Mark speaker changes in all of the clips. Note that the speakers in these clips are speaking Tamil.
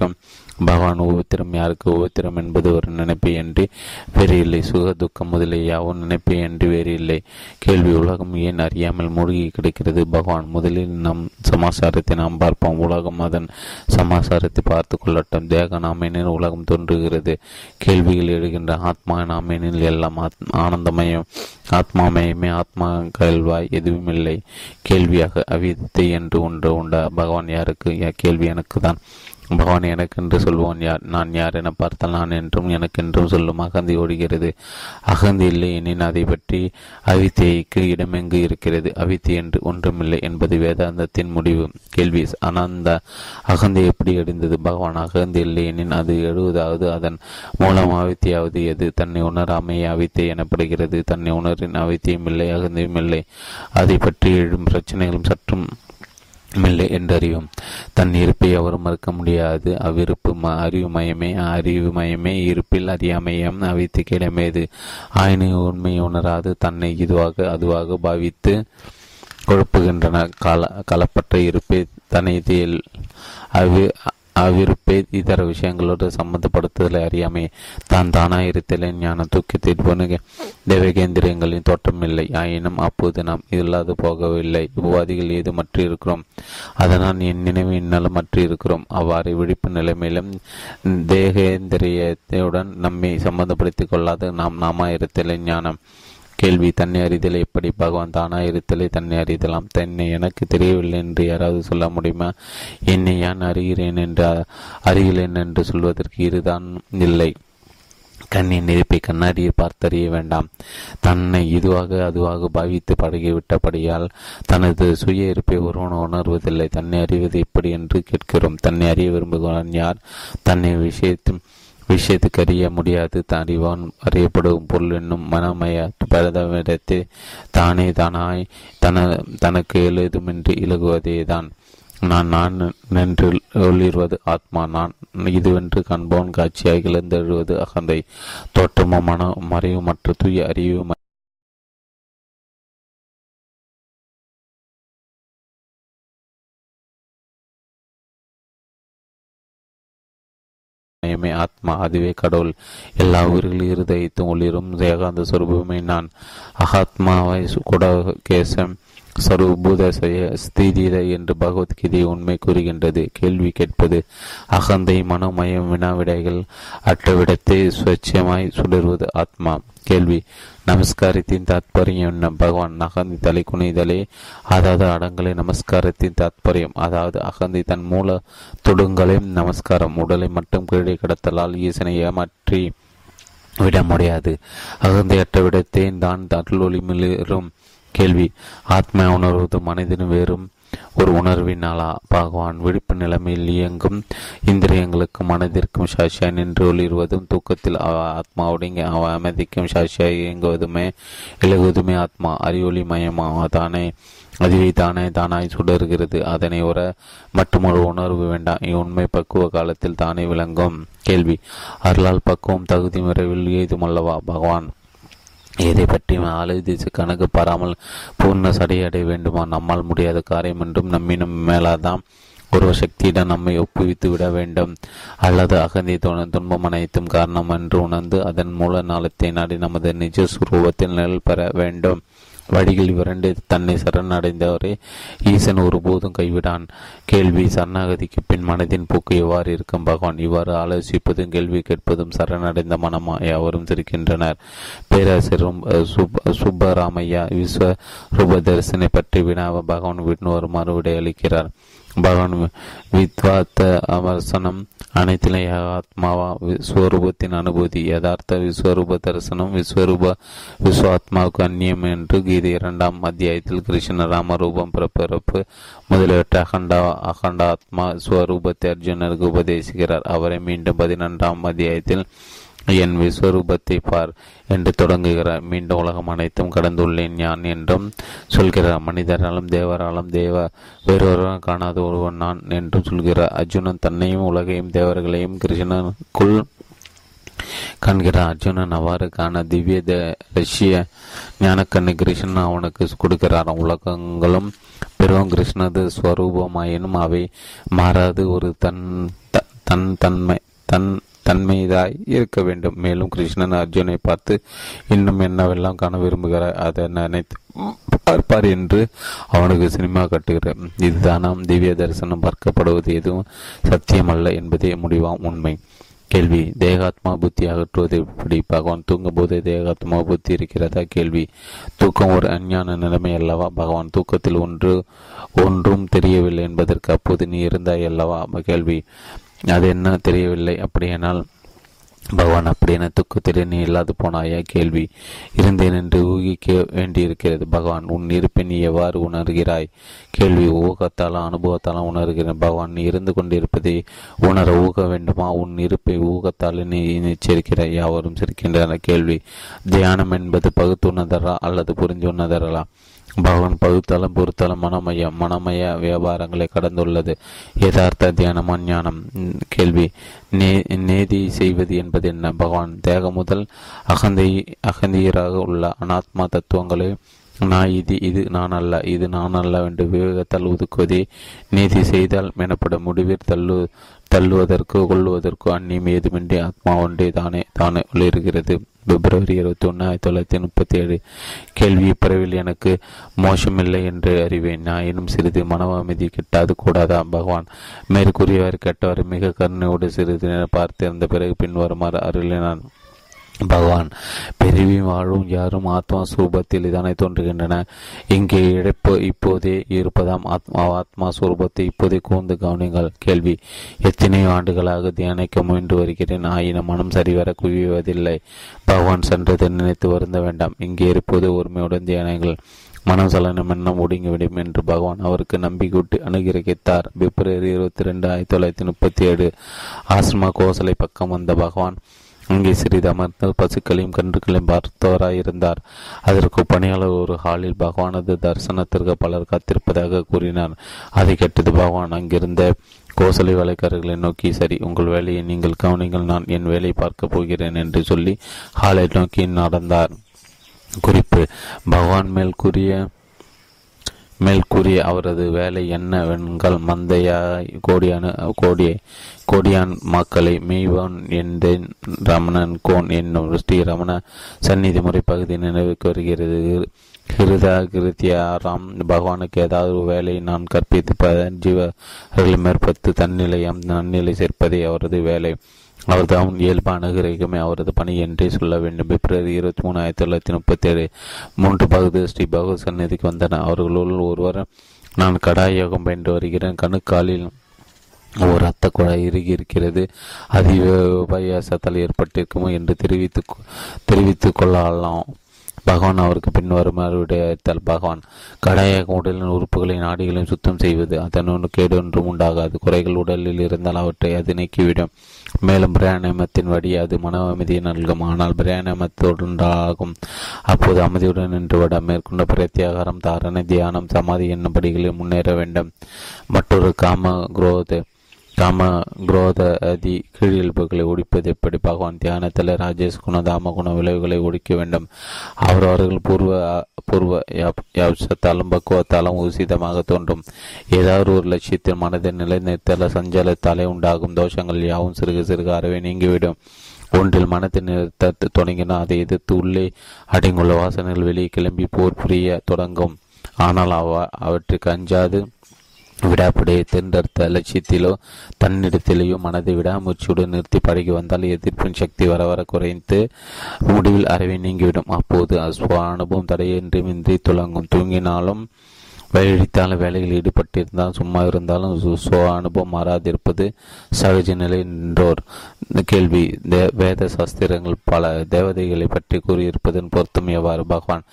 Speaker 1: கிடைக்கும் பகவான் உபத்திரம் யாருக்கு உபத்திரம் என்பது ஒரு நினைப்பு என்று வேறு இல்லை. சுக துக்கம் முதலே யாவும் நினைப்பு என்று வேறு இல்லை. கேள்வி உலகம் ஏன் அறியாமல் மூழ்கி கிடைக்கிறது? பகவான் முதலில் நம் சமாசாரத்தை நாம் பார்ப்போம். உலகம் அதன் சமாசாரத்தை பார்த்து கொள்ளட்டும். தேக நாமேனில் உலகம் தோன்றுகிறது. கேள்விகள் எழுகின்ற ஆத்மா நாமேனில் எல்லாம் ஆனந்தமயம் ஆத்மாமயமே ஆத்மா கல்வாய் எதுவும் இல்லை. கேள்வியாக அவிதத்தை என்று ஒன்று உண்டா? பகவான் யாருக்கு? கேள்வி எனக்கு தான் பகவான் எனக்கென்று சொல்வோன் யார் நான் யார் என பார்த்தால் நான் என்றும் எனக்கென்றும் சொல்லும் அகந்தி ஓடுகிறது. அகந்தி இல்லை எனின் அதை பற்றி அவித்தைக்கு இடமெங்கு இருக்கிறது. அவித்தி என்று ஒன்றுமில்லை என்பது வேதாந்தத்தின் முடிவு. கேள்வி. அனந்த அகந்தி எப்படி அடைந்தது? பகவான் அகந்தி இல்லை எனின் அது எழுவதாவது அதன் மூலம் அவித்தியாவது எது? தன்னை உணராமையே அவித்தை எனப்படுகிறது. தன்னை உணரின் அவித்தியும் இல்லை அகந்தியும் இல்லை. அதை பற்றி எழும் பிரச்சனைகளும் சற்றும் இல்லை என்றறியும். தன் இருப்பை அவரும் மறுக்க முடியாது. அவ்விருப்பு அறிவு மயமே அறிவு மயமே இருப்பில் அறியாமையம் அவைத்து கிடமேது. ஆயினை உண்மை உணராது தன்னை இதுவாக அதுவாக பாவித்து குழப்புகின்றன. கல கலப்பற்ற இருப்பை தனிதில் அவ்வி அவ்விருப்பை இதர விஷயங்களோடு சம்பந்தப்படுத்துதலை அறியாமை தான் தானா இருத்தலை ஞான தூக்கி போன தேவகேந்திரியங்களின் தோற்றமில்லை ஆயினும் அப்போது நாம் இல்லாது போகவில்லை. உபாதிகள் ஏது மற்ற இருக்கிறோம் அதனால் என் நினைவு இன்னலும் மற்ற இருக்கிறோம் அவ்வாறு விழிப்பு நிலைமையிலும் தேகேந்திரியத்துடன் நம்மை சம்பந்தப்படுத்திக் கொள்ளாது. நாம் நாம ஞானம் கேள்வி தன்னை அறிதலை எப்படி? பகவான் தானா இருத்தலை தன்னை அறிதலாம். தன்னை எனக்கு தெரியவில்லை என்று யாராவது சொல்ல முடியுமா? என்னை யான் அறிகிறேன் என்று அறிகிறேன் என்று சொல்வதற்கு இதுதான் இல்லை. கண்ணின் நெருப்பை கண்ணாடியை பார்த்தறிய வேண்டாம். தன்னை இதுவாக அதுவாக பாவித்து பழகிவிட்டபடியால் தனது சுய இருப்பை ஒருவன் உணர்வதில்லை. தன்னை அறிவது எப்படி என்று கேட்கிறோம். தன்னை அறிய விரும்புகிறான் யார்? தன்னை விஷயத்தும் விஷயத்துக்கு அறிய முடியாது அறிவான் அறியப்படும் பொருள் என்னும் மனமய பரதவிடத்தை தானே தானாய் தன தனக்கு எழுதுமின்றி இலகுவதே தான் நான் நான் நின்று ஒளிர்வது ஆத்மா. நான் இதுவென்று காண்போன் காட்சியாக இழந்தெழுவது அகந்தை. தோற்றமும் மன மறைவு மற்ற தூய அறிவு மட்டுமே ஆத்மா அதுவே கடவுள். எல்லா உயிர்களின் இருதயத்தும் ஒளிரும். தேகாந்த சொரூபமே நான். அகாத்மாவை குடகேசம் சர்வபூதசய ஸ்திதித என்று பகவத்கீதை உண்மை கூறுகின்றது. கேள்வி கேட்பது அகந்தை மனோமயம் வினாவிடைகள் அற்றவிடத்தை சுவச்சமாய் சுடர்வது ஆத்மா. கேள்வி நமஸ்காரத்தின் தாத்பரியம் என்ன? பகவான் அகந்தி தலை குனிதலே அதாவது அடங்கலை நமஸ்காரத்தின் தாத்பரியம். அதாவது அகந்தி தன் மூல தொடுங்களையும் நமஸ்காரம். உடலை மட்டும் கீழே கடத்தலால் ஈசனை ஏமாற்றி விட முடியாது. அகந்தையற்ற விடத்தே தான் தட்டலொளிமிலும் கேள்வி. ஆத்மா உணர்வது மனிதன் வேறும் ஒரு உணர்வினாலா? பகவான் விழிப்பு நிலைமையில் இயங்கும் இந்திரியங்களுக்கும் மனதிற்கும் சாட்சியாய் நின்று ஒளிர்வதும் தூக்கத்தில் ஆத்மாவுடைய அமைதிக்கும் சாட்சியாய் இயங்குவதுமே இலகுவதுமே ஆத்மா. அறிவொளி மயமாவதானே. அதுவே தானே தானாய் சுடருகிறது. அதனை உற மட்டுமொரு உணர்வு வேண்டாம். இவ்வுண்மை பக்குவ காலத்தில் தானே விளங்கும். கேள்வி. அருளால் பக்குவம் தகுதி முறைவில் ஏதுமல்லவா? பகவான் எதை பற்றியும் ஆலோசித்து கணக்கு பாராமல் பூர்ண சடையடைய வேண்டுமா? நம்மால் முடியாத காரியம் என்றும் நம்மினும் மேலாதான் ஒரு சக்தியிடம் நம்மை ஒப்புவித்து விட வேண்டும். அல்லது அகந்தி துன்பம் அனைத்தும் காரணம் என்று உணர்ந்து அதன் மூல நாளத்தை நாடி நமது நிஜ சுரூபத்தில் நிழல் பெற வேண்டும். வழிகள் இவரண்டு தன்னை சரணடைந்தவரை. ஈசன் ஒருபோதும் கைவிடான். கேள்வி சரணாகதிக்கு பின் மனதின் போக்கு எவ்வாறு இருக்கும்? பகவான் இவ்வாறு ஆலோசிப்பதும் கேள்வி கேட்பதும் சரணடைந்த மனமா எவரும் சிரிக்கின்றனர். பேராசிரியரும் சுப்பராமையா விஸ்வ ரூப தரிசனை பற்றி வினாவ பகவான் விட்டு வருமாறு விடையளிக்கிறார் பகவான் வித்வாத்த அமர்சனம் அனைத்திலும் ஆத்மாவா விஸ்வரூபத்தின் அனுபூதி யதார்த்த விஸ்வரூப தரிசனம் விஸ்வரூப விஸ்வாத்மாவுக்கு அந்நியம் என்று கீதை இரண்டாம் அத்தியாயத்தில் கிருஷ்ண ராமரூபம் பிறப்பிறப்பு முதலியவற்றை அகண்டா அகண்டாத்மா ஸ்வரூபத்தை அர்ஜுனருக்கு உபதேசிக்கிறார். அவரை மீண்டும் பதினொன்றாம் அத்தியாயத்தில் என் விஸ்வரூபத்தை பார் என்று தொடங்குகிறார் மீண்டும் உலகம் அனைத்தும் கடந்துள்ளேன் யான் என்றும் சொல்கிறார் மனிதராலும் தேவராலும் தேவ வேறொருவரும் காணாத ஒருவன் நான் என்றும் சொல்கிறார் அர்ஜுனன் தன்னையும் உலகையும் தேவர்களையும் கிருஷ்ணனுக்குள் காண்கிறார் அர்ஜுனன் அவ்வாறு காண திவ்ய ரஷ்ய ஞானக்கண்ணு கிருஷ்ணன் அவனுக்கு கொடுக்கிறார். உலகங்களும் பெரும் கிருஷ்ணது ஸ்வரூபமாயினும் அவை மாறாது. ஒரு தன் தன் தன்மை தன் தன்மைதாய் இருக்க வேண்டும். மேலும் கிருஷ்ணன் அர்ஜுனை பார்த்து இன்னும் என்னவெல்லாம் காண விரும்புகிறார் அதை நினைத்து பார்ப்பார் என்று அவனுக்கு சினிமா கட்டுகிறார். இதுதானாம் திவ்ய தரிசனம் பார்க்கப்படுவது எதுவும் சத்தியமல்ல என்பதே முடிவாம் உண்மை. கேள்வி. தேகாத்மா புத்தி அகற்றுவது எப்படி? பகவான் தூங்கும் போது தேகாத்மா புத்தி இருக்கிறதா? கேள்வி. தூக்கம் ஒரு அஞ்ஞான நிலைமை அல்லவா? பகவான் தூக்கத்தில் ஒன்று ஒன்றும் தெரியவில்லை என்பதற்கு அப்போது நீ இருந்தாய் அல்லவா? கேள்வி. அது என்ன தெரியவில்லை. அப்படியானால் பகவான் அப்படியான துக்கத்தில் நீ இல்லாது போனாயா? கேள்வி இருந்தேன் என்று ஊகிக்க வேண்டியிருக்கிறது. பகவான் உன் இருப்பை நீ எவ்வாறு உணர்கிறாய்? கேள்வி ஊகத்தாலும் அனுபவத்தாலும் உணர்கிறேன். பகவான் நீ இருந்து கொண்டிருப்பதை உணர ஊக வேண்டுமா? உன் இருப்பை ஊகத்தால் நீ நிச்சரிக்கிறாய் யாவரும் சிரிக்கின்றன கேள்வி தியானம் என்பது பகுத்துணர்தரா அல்லது புரிஞ்சு உணர்தரலா பகவான் பகுத்தளம் பொறுத்தலம் மனமய மனமய வியாபாரங்களை கடந்துள்ளது. யதார்த்த தியானம் அஞ்ஞானம் கேள்வி. நே நேதி செய்வது என்பது என்ன? பகவான் தேகம் முதல் அகந்தை அகந்தியராக உள்ள அனாத்மா தத்துவங்களை நான் இது இது நான் அல்ல இது நான் அல்ல என்று விவேகத்தால் ஒதுக்குவதே. நீதி செய்தால் எனப்படும் முடிவில் தள்ளு தள்ளுவதற்கு கொள்ளுவதற்கு அந்நியம் ஏதுமின்றி ஆத்மா ஒன்றே தானே தானே உள்ளிருக்கிறது பிப்ரவரி இருபத்தி ஒன்று ஆயிரத்தி தொள்ளாயிரத்தி முப்பத்தி ஏழு கேள்வி பிறவில் எனக்கு மோசமில்லை என்று அறிவேன். நான் இன்னும் சிறிது மன அமைதி கிட்டாது. கூடாதா பகவான். மேற்கூறியவர் கேட்டவர் மிக கருணையோடு சிறிது நேரம் பார்த்திருந்த பிறகு பின்வருமாறு அருளினான். பகவான் பெருவி வாழும் யாரும் ஆத்மா சுரூபத்தில் இதானே தோன்றுகின்றன. இங்கே இழப்பு இப்போதே இருப்பதாம் ஆத்மா ஆத்மா சுரூபத்தை இப்போதே கூர்ந்து கவனிங்கள் கேள்வி எத்தனை ஆண்டுகளாக தியானிக்க முயன்று வருகிறேன் ஆயினும் மனம் சரிவர குவிவதில்லை. பகவான் சென்றதை நினைத்து வருந்த வேண்டாம். இங்கே இருப்பது ஒருமையுடன் தியானங்கள் மனம் சலனம் எண்ணம் ஒடுங்கிவிடும் என்று பகவான் அவருக்கு நம்பிக்கூட்டி அனுகிரகித்தார். பிப்ரவரி இருபத்தி ரெண்டு ஆயிரத்தி தொள்ளாயிரத்தி முப்பத்தி ஏழு ஆசிரம கோசலை பக்கம் வந்த பகவான் அங்கே சிறிது அமர்ந்து பசுக்களையும் கன்றுகளையும் பார்த்தவராயிருந்தார். அதற்கு பணியாளர் ஒரு ஹாலில் பகவானது தரிசனத்திற்கு பலர் காத்திருப்பதாக கூறினார். அதை கேட்டது பகவான் அங்கிருந்த கோசலை வேலைக்காரர்களை நோக்கி சரி உங்கள் வேலையை நீங்கள் கவனிங்கள் நான் என் வேலையை பார்க்க போகிறேன் என்று சொல்லி ஹாலை நோக்கி நடந்தார். குறிப்பு பகவான் மேல் கூறிய மேல் கூறிய அவரது வேலை என்னவென்றால் மந்தையாய் கோடியான கோடியை கோடியான் மக்களை மெய்வான் என்றேன். ரமணன் கோன் என்னும் ஸ்ரீ ரமண சந்நிதி முறை பகுதி நினைவுக்கு வருகிறது. கிருதா கிருத்தியாராம் பகவானுக்கு ஏதாவது ஒரு வேலையை நான் கற்பித்து ஜீவர்கள் மேற்பத்து தன்னிலையம் நன்னிலை சேர்ப்பதே அவரது வேலை. அவரது அவன் இயல்பு அணுகிரகமே அவரது பணி என்றே சொல்ல வேண்டும். பிப்ரவரி இருபத்தி மூணு ஆயிரத்தி தொள்ளாயிரத்தி முப்பத்தி ஏழு மூன்று பகுதி ஸ்ரீ பகவத் சந்நிதிக்கு வந்தனர் அவர்களுள் ஒருவர் நான் கடாயோகம் பயின்று வருகிறேன். கணுக்காலில் ஒரு ரத்த குழாய் இறுகி இருக்கிறது. அது உபயாசத்தால் ஏற்பட்டிருக்குமோ என்று தெரிவித்து தெரிவித்துக் கொள்ளலாம். பகவான் அவருக்கு பின்வருமாறு விடையத்தால் பகவான் கடாயாக உடலின் உறுப்புகளை நாடிகளையும் சுத்தம் செய்வது அதன் கேடு ஒன்றும் உண்டாகாது. குறைகள் உடலில் இருந்தால் அவற்றை அது நீக்கிவிடும். மேலும் பிரயாணமத்தின் வழி அது மன அமைதியை நல்கும். ஆனால் பிரயாணமத்தொன்றாகும் அப்போது அமைதியுடன் நின்றுவிட. மேற்கொண்ட பிரத்யாகாரம் தாரணை தியானம் சமாதி என்னும் படிகளில் முன்னேற வேண்டும். மற்றொரு காம குரோத. தாம குரோத அதி கீழியல்புகளை ஒழிப்பது எப்படி? பகவான் தியானத்தில் ராஜேஷ் குண தாம குண விளைவுகளை ஒழிக்க வேண்டும். அவர் அவர்கள் பூர்வ பூர்வ யாப்சத்தாலும் பக்குவத்தாலும் உசிதமாக தோன்றும். ஏதாவது ஒரு லட்சியத்தில் மனதை நிலைநிறுத்தல சஞ்சலத்தாலே உண்டாகும் தோஷங்கள் யாவும் சிறுக சிறுக அறவே நீங்கிவிடும். ஒன்றில் மனத்தை நிறுத்த தொடங்கினால் அதை எதிர்த்து உள்ளே அடங்குள்ள வாசனைகள் வெளியே கிளம்பி போர் புரிய தொடங்கும். ஆனால் அவ அவற்றுக்கு அஞ்சாது விடாப்படியை தேர்ந்தெடுத்த லட்சியத்திலோ தன்னிடத்திலேயோ மனதை விடாமூச்சியுடன் நிறுத்தி பழகி வந்தால் எதிர்ப்பின் சக்தி வர வர குறைந்து முடிவில் அறவை நீங்கிவிடும். அப்போது அஸ்வ அனுபவம் தடையின்றி துளங்கும் தூங்கினாலும் வழித்தாலும் வேலையில் ஈடுபட்டிருந்தால் சும்மா இருந்தாலும் சுவ அனுபவம் மாறாதிருப்பது சகஜ நிலை என்றோர். கேள்வி வேத சாஸ்திரங்கள் பல தேவதைகளை பற்றி கூறியிருப்பதன் பொருத்தம் எவ்வாறு? பகவான்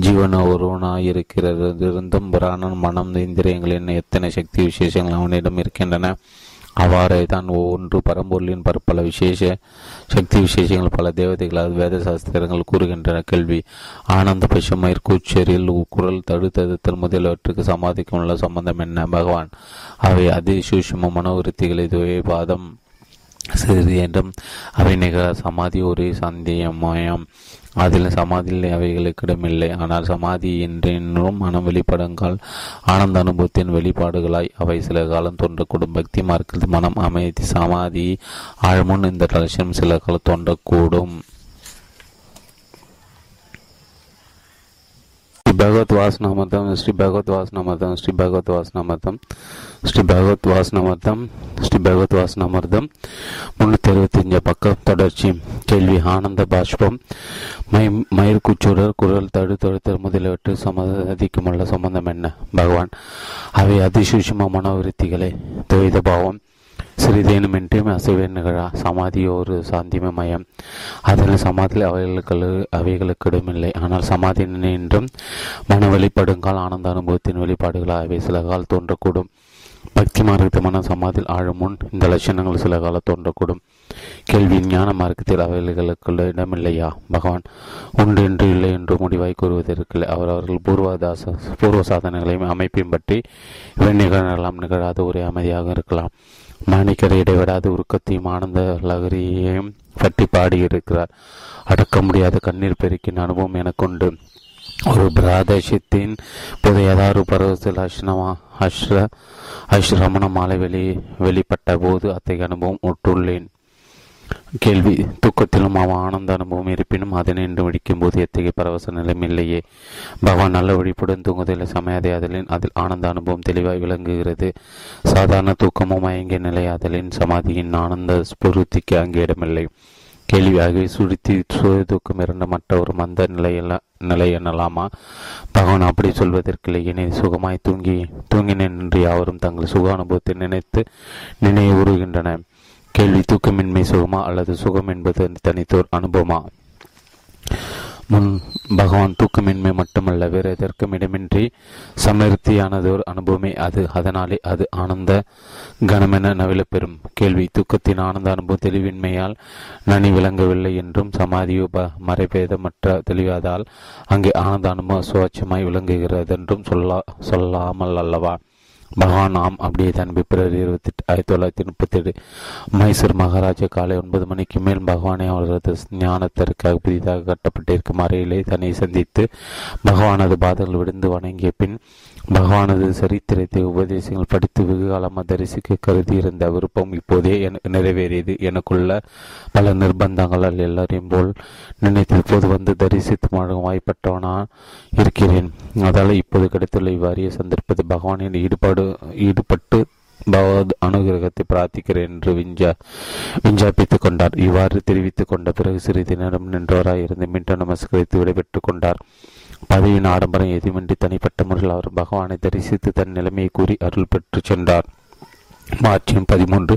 Speaker 1: ஜீவன ஒருவனாயிருக்கிறதும் பிராணன் மனம் இந்திரியங்களின் எத்தனை சக்தி விசேஷங்கள் அவனிடம் இருக்கின்றன? அவ்வாறே தான் ஒவ்வொன்று பரம்பொருளின் பற்பல விசேஷ சக்தி விசேஷங்கள் பல தேவதைகளால் வேத சாஸ்திரங்கள் கூறுகின்றன. கேள்வி. ஆனந்த பசுமயிர் கூச்சேரியில் குரல் தடுத்தெடுத்தல் முதலியவற்றுக்கு சமாதிக்கும் உள்ள சம்பந்தம் என்ன? பகவான் அவை அதிசூஷ்ம மனோவிருத்திகளை துவைபாதம் சிறிது என்றும் அவை நிகழ சமாதி ஒரு சந்தேகமயம் அதில் சமாதியில் அவைகளுக்கிடமில்லை ஆனால் சமாதி என்றென்றும் மனம் வெளிப்படங்கள் ஆனந்த அனுபவத்தின் வெளிப்பாடுகளாய் அவை சில காலம் தோன்றக்கூடும் பக்தி மார்க்கத்தில் மனம் அமைதி சமாதி ஆழ்முன் இந்த லட்சியம் சில காலம் தோன்றக்கூடும் பகவத் வாசனமதம் ஸ்ரீ பகவத் வாசனமதம் ஸ்ரீ பகவத் வாசனமதம் ஸ்ரீ பகவத் வாசனமதம் ஸ்ரீ பகவத் வாசனமர்தம் முன்னூற்றி அறுபத்தஞ்சு பக்கம் தொடர்ச்சி. கேள்வி ஆனந்த பாஷ்பம். மை மயிர்குச்சுடர் குரல் தடு தொடுத்தல் முதலியவற்றை சமதிக்குமுள்ள சம்பந்தம் என்ன? பகவான் அவை அதிசூஷ்ம மனோவிருத்திகளை. துவைத பாவம். சிறிதேனுமின்றி அசைவே நிகழா சமாதியோ ஒரு சாந்திம மயம். அதில் சமாதியில் அவைகளுக்கு அவைகளுக்கு இடமில்லை. ஆனால் சமாதி நின்றும் மன வெளிப்படுங்கால் ஆனந்த அனுபவத்தின் வெளிப்பாடுகள் அவை சில கால் தோன்றக்கூடும். பக்தி மார்க்கத்தமான சமாதியில் ஆழும் முன் இந்த லட்சணங்கள் சில காலம் தோன்றக்கூடும். கேள்வி ஞான மார்க்கத்தில் அவைகளுக்குள்ள இடமில்லையா? பகவான் உண்டு என்று இல்லை என்று முடிவாய் கூறுவதற்கில்லை. அவர் அவர்கள் பூர்வதாச பூர்வ சாதனைகளையும் அமைப்பையும் பற்றி இவை நிகழலாம் நிகழாத ஒரே அமைதியாக இருக்கலாம். மாணிக்கரை இடைவிடாது உருக்கத்தையும் ஆனந்த லகரியையும் பற்றி பாடியிருக்கிறார். அடக்க முடியாத கண்ணீர் பெருக்கின் அனுபவம் எனக்குண்டு. ஒரு பிராதேசத்தின் போது ஏதாவது பருவத்தில் அஷ்ணமா அஷ்ர அஷ்ரமண மாலை வெளி வெளிப்பட்ட போது அத்தகைய அனுபவம் உற்றுள்ளேன். கேள்வி தூக்கத்திலும் அவன் ஆனந்த அனுபவம் இருப்பினும் அதை நின்று வெடிக்கும் போது எத்தகைய பரவச நிலையும் இல்லையே. பகவான் நல்ல விழிப்புடன் தூங்குவதில் சமயதையாதலின் அதில் ஆனந்த அனுபவம் தெளிவாய் விளங்குகிறது. சாதாரண தூக்கமும் மயங்கிய நிலையாதலின் சமாதியின் ஆனந்த ஸ்புருத்திக்கு அங்கே இடமில்லை. கேள்வியாகவே சுருத்தி சுய தூக்கம் இருந்த மற்ற ஒரு மந்த நிலையில நிலை எனலாமா பகவான் அப்படி சொல்வதற்கில்லை என சுகமாய் தூங்கி தூங்கினேன் என்று யாவரும் தங்கள் சுக அனுபவத்தை நினைத்து நினைவுறுகின்றன கேள்வி தூக்கமின்மை சுகமா அல்லது சுகம் என்பது தனித்தோர் அனுபவமா? முன் பகவான் தூக்கமின்மை மட்டுமல்ல வேறு எதற்கும் இடமின்றி சமிருத்தியானதோர் அனுபவமே அது. அதனாலே அது ஆனந்த கனமென நவிலப்பெறும். கேள்வி தூக்கத்தின் ஆனந்த அனுபவம் தெளிவின்மையால் நனி விளங்கவில்லை என்றும் சமாதியோ மறைபேதமற்ற தெளிவாதால் அங்கே ஆனந்த அனுபவம் சுவாட்சமாய் விளங்குகிறது என்றும் சொல்ல சொல்லாமல் அல்லவா? பகவான் ஆம் அப்படியே தான் பிப்ரவரி இருபத்தி எட்டு ஆயிரத்தி தொள்ளாயிரத்தி முப்பத்தி ஏழு மைசூர் மகாராஜா காலை ஒன்பது மணிக்கு மேல் பகவானை அவர்களது ஞானத்திற்காக புதிதாக கட்டப்பட்டிருக்கும் அறையிலே தன்னை சந்தித்து பகவானது பாதங்கள் விழுந்து வணங்கிய பின் பகவானது சரித்திரத்தை உபதேசங்கள் படித்து வெகு காலமாக தரிசிக்க கருதி இருந்த விருப்பம் இப்போதே நிறைவேறியது. எனக்குள்ள பல நிர்பந்தங்களால் எல்லாரையும் போல் நினைத்து இப்போது வந்து தரிசித்து மழகும் வாய்ப்பட்டவனா இருக்கிறேன். அதால் இப்போது கிடைத்துள்ள இவ்வாறிய சந்தர்ப்பத்தை பகவானின் ஈடுபாடு ஈடுபட்டு பகவத் அனுகிரகத்தை பிரார்த்திக்கிறேன் என்று விஞ்சா விஞ்சாபித்துக் கொண்டார். இவ்வாறு தெரிவித்துக் கொண்ட பிறகு சிறிது நேரம் நின்றவராயிருந்து மீண்டும் நமஸ்கரித்து விடைபெற்றுக் கொண்டார். பதவியின் ஆடம்பரம் எதுவுமின்றி தனிப்பட்ட முறையில் அவர் பகவானை தரிசித்து தன் நிலைமையை கூறி அருள் பெற்று சென்றார். மார்ச் பதிமூன்று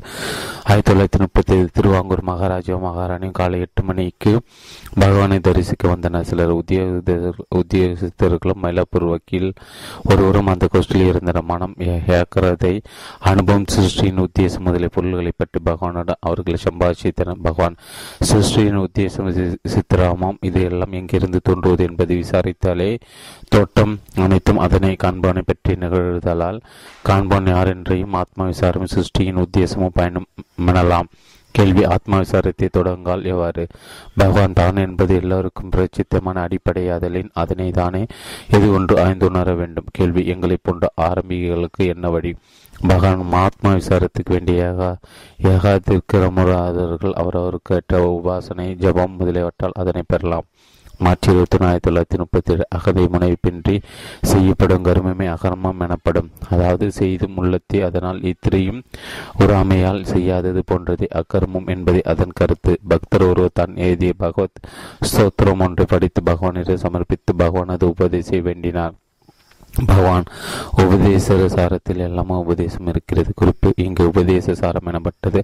Speaker 1: ஆயிரத்தி தொள்ளாயிரத்தி முப்பத்தி ஏழு திருவாங்கூர் மகாராஜா மகாராணியும் காலை எட்டு மணிக்கு பகவானை தரிசிக்க வந்தனர். சிலர் உத்தியோக உத்தியோகஸ்தர்களும் மயிலாப்பூர் வக்கீல் ஒருவரும் அந்த கோஷ்டில் இருந்தனர். மனம் ஏக்கிறதை அனுபவம் சிருஷ்டியின் உத்தேசம் முதலிய பொருள்களை பற்றி பகவானுடன் அவர்களை சம்பாஷித்தனர். பகவான் சிருஷ்டியின் உத்தேசம் சித்திராமம் இது எல்லாம் எங்கிருந்து தோன்றுவது என்பதை விசாரித்தாலே தோட்டம் அனைத்தும் அதனை காண்பானை பற்றி நிகழ்தலால் காண்பான் யார் என்றையும் ஆத்மா விசாரம் சிருஷ்டியின் உத்தேசமும் பயணம் எனலாம் கேள்வி ஆத்மா விசாரத்தை தொடங்கால் எவ்வாறு? பகவான் தான் என்பது எல்லோருக்கும் பிரச்சித்தமான அடிப்படையாதலின் அதனை தானே எது ஒன்று ஆய்ந்துணர வேண்டும்? கேள்வி எங்களை போன்ற ஆரம்பிகளுக்கு என்ன வழி? பகவான் ஆத்ம விசாரத்துக்கு வேண்டிய ஏகா ஏகாதிக்கிரமுறாதவர்கள் அவரவருக்கு ஏற்ற உபாசனை ஜபம் முதலியவற்றால் அதனை பெறலாம். மார்ச் இருபத்தி ஒன்று ஆயிரத்தி தொள்ளாயிரத்தி முப்பத்தி ஏழு அகதை முனைப்பின்றி செய்யப்படும் கருமமே அகர்மம் எனப்படும். அதாவது செய்தும் உள்ளத்தை அதனால் இத்திரையும் ஒரு அமையால் செய்யாதது போன்றது அக்கர்மம் என்பதே அதன் கருத்து. பக்தர் ஒருவர் தான் எழுதிய பகவத் ஸ்தோத்திரம் ஒன்றை படித்து பகவானிடம் சமர்ப்பித்து பகவானது உபதேச வேண்டினார். பகவான் உபதேச சாரத்தில் எல்லாமே உபதேசம் இருக்கிறது. குறிப்பு இங்கு உபதேச சாரம் எனப்பட்டது.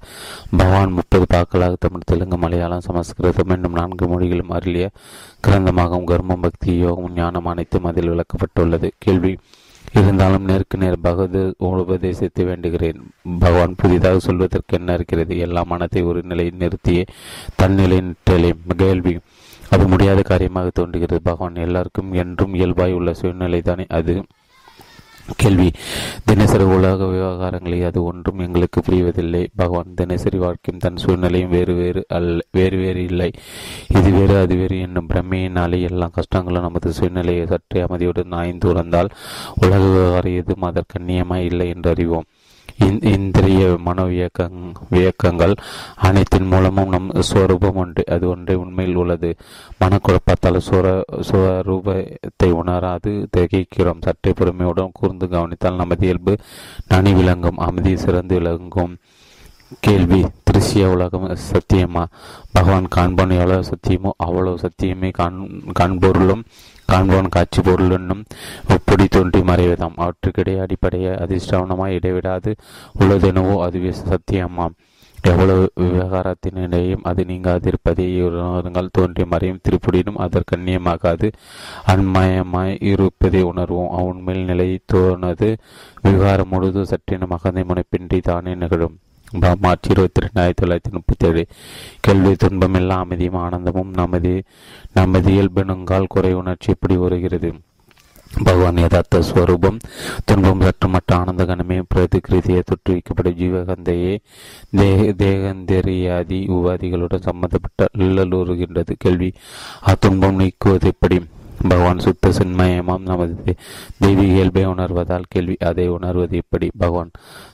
Speaker 1: பகவான் முப்பது பாக்களாக தமிழ் தெலுங்கு மலையாளம் சமஸ்கிருதம் என்னும் நான்கு மொழிகளும் அருளிய கிரந்தமாகவும் கர்மம் பக்தி யோகம் ஞானம் அனைத்தும் அதில் விளக்கப்பட்டுள்ளது. கேள்வி இருந்தாலும் நேருக்கு நேர் பகவது உபதேசித்து வேண்டுகிறேன். பகவான் புதிதாக சொல்வதற்கு என்ன இருக்கிறது? எல்லா மனத்தை ஒரு நிலையில் நிறுத்தியே தன்னிலை நிற்றலை கேள்வி அது முடியாத காரியமாக தோன்றுகிறது. பகவான் எல்லாருக்கும் என்றும் இயல்பாய் உள்ள சூழ்நிலை தானே அது? கேள்வி. தினசரி உலக விவகாரங்களை அது ஒன்றும் எங்களுக்கு புரிவதில்லை. பகவான் தினசரி வாழ்க்கையும் தன் சூழ்நிலையும் வேறு வேறு அல் வேறு வேறு இல்லை. இது வேறு அது வேறு என்னும் பிரம்மையினாலே எல்லா கஷ்டங்களும் நமது சூழ்நிலையை சற்றே அமைதியுடன் ஆய்ந்து உணர்ந்தால் உலக விவகாரம் எதுவும் அதற்கண்ணியமாய் இல்லை என்று அறிவோம். இந்திரிய மனோ இயக்கங் இயக்கங்கள் அனைத்தின் மூலமும் நம் ஸ்வரூபம் ஒன்று அது ஒன்றே உண்மையில் உள்ளது. மனக்குழப்பத்தால் சுவர சுவரூபத்தை உணராது திகைக்கிறோம். சற்றை பொறுமையுடன் கூர்ந்து கவனித்தால் நமது இயல்பு நனி விளங்கும் அமைதி சிறந்து விளங்கும். கேள்வி திருஷ்ய உலகம் சத்தியமா? பகவான் காண்பான் எவ்வளவு சத்தியமோ அவ்வளவு சத்தியமே காண் காண்பொருளும் காண்பவன் காட்சி பொருள் என்னும் ஒப்படி தோன்றி மறைவதாம். அவற்றுக்கிடையே அடிப்படையை அதிர்ஷ்டவனமாய் இடைவிடாது உள்ளதெனவோ அது சத்தியமாம். எவ்வளவு விவகாரத்தினிடையும் அது நீங்காதிருப்பதே உணருங்கள். தோன்றி மறையும் திருப்புடினும் அதற்கண்ணியமாகாது அன்மயமாய் இருப்பதை உணர்வோம். உண்மையில் நிலை தோணது விவகாரம் முழுதும் சற்றின மகந்தை முனைப்பின்றி தானே நிகழும். மார்ச் இருபத்தி ரெண்டு ஆயிரத்தி தொள்ளாயிரத்தி முப்பத்தி ஏழு கேள்வி துன்பமில்லா அமைதியும் ஆனந்தமும் நமது நமது இயல்பினுங்கால் குறை உணர்ச்சி எப்படி வருகிறது? பகவான் யதார்த்த ஸ்வரூபம் துன்பம் சற்றுமற்ற ஆனந்த கணமே பிரதிகிருதியை தொற்றுவிக்கப்படும் ஜீவகந்தையே தேக தேகந்தெரியாதி உபாதிகளுடன் சம்பந்தப்பட்ட இல்லலுறுகின்றது கேள்வி அத்துன்பம் நீக்குவது எப்படி? பகவான் சுத்த சின்மயமாம் நமது தெய்வீக இயல்பை உணர்வதால் கேள்வி அதை உணர்வது எப்படி? பகவான்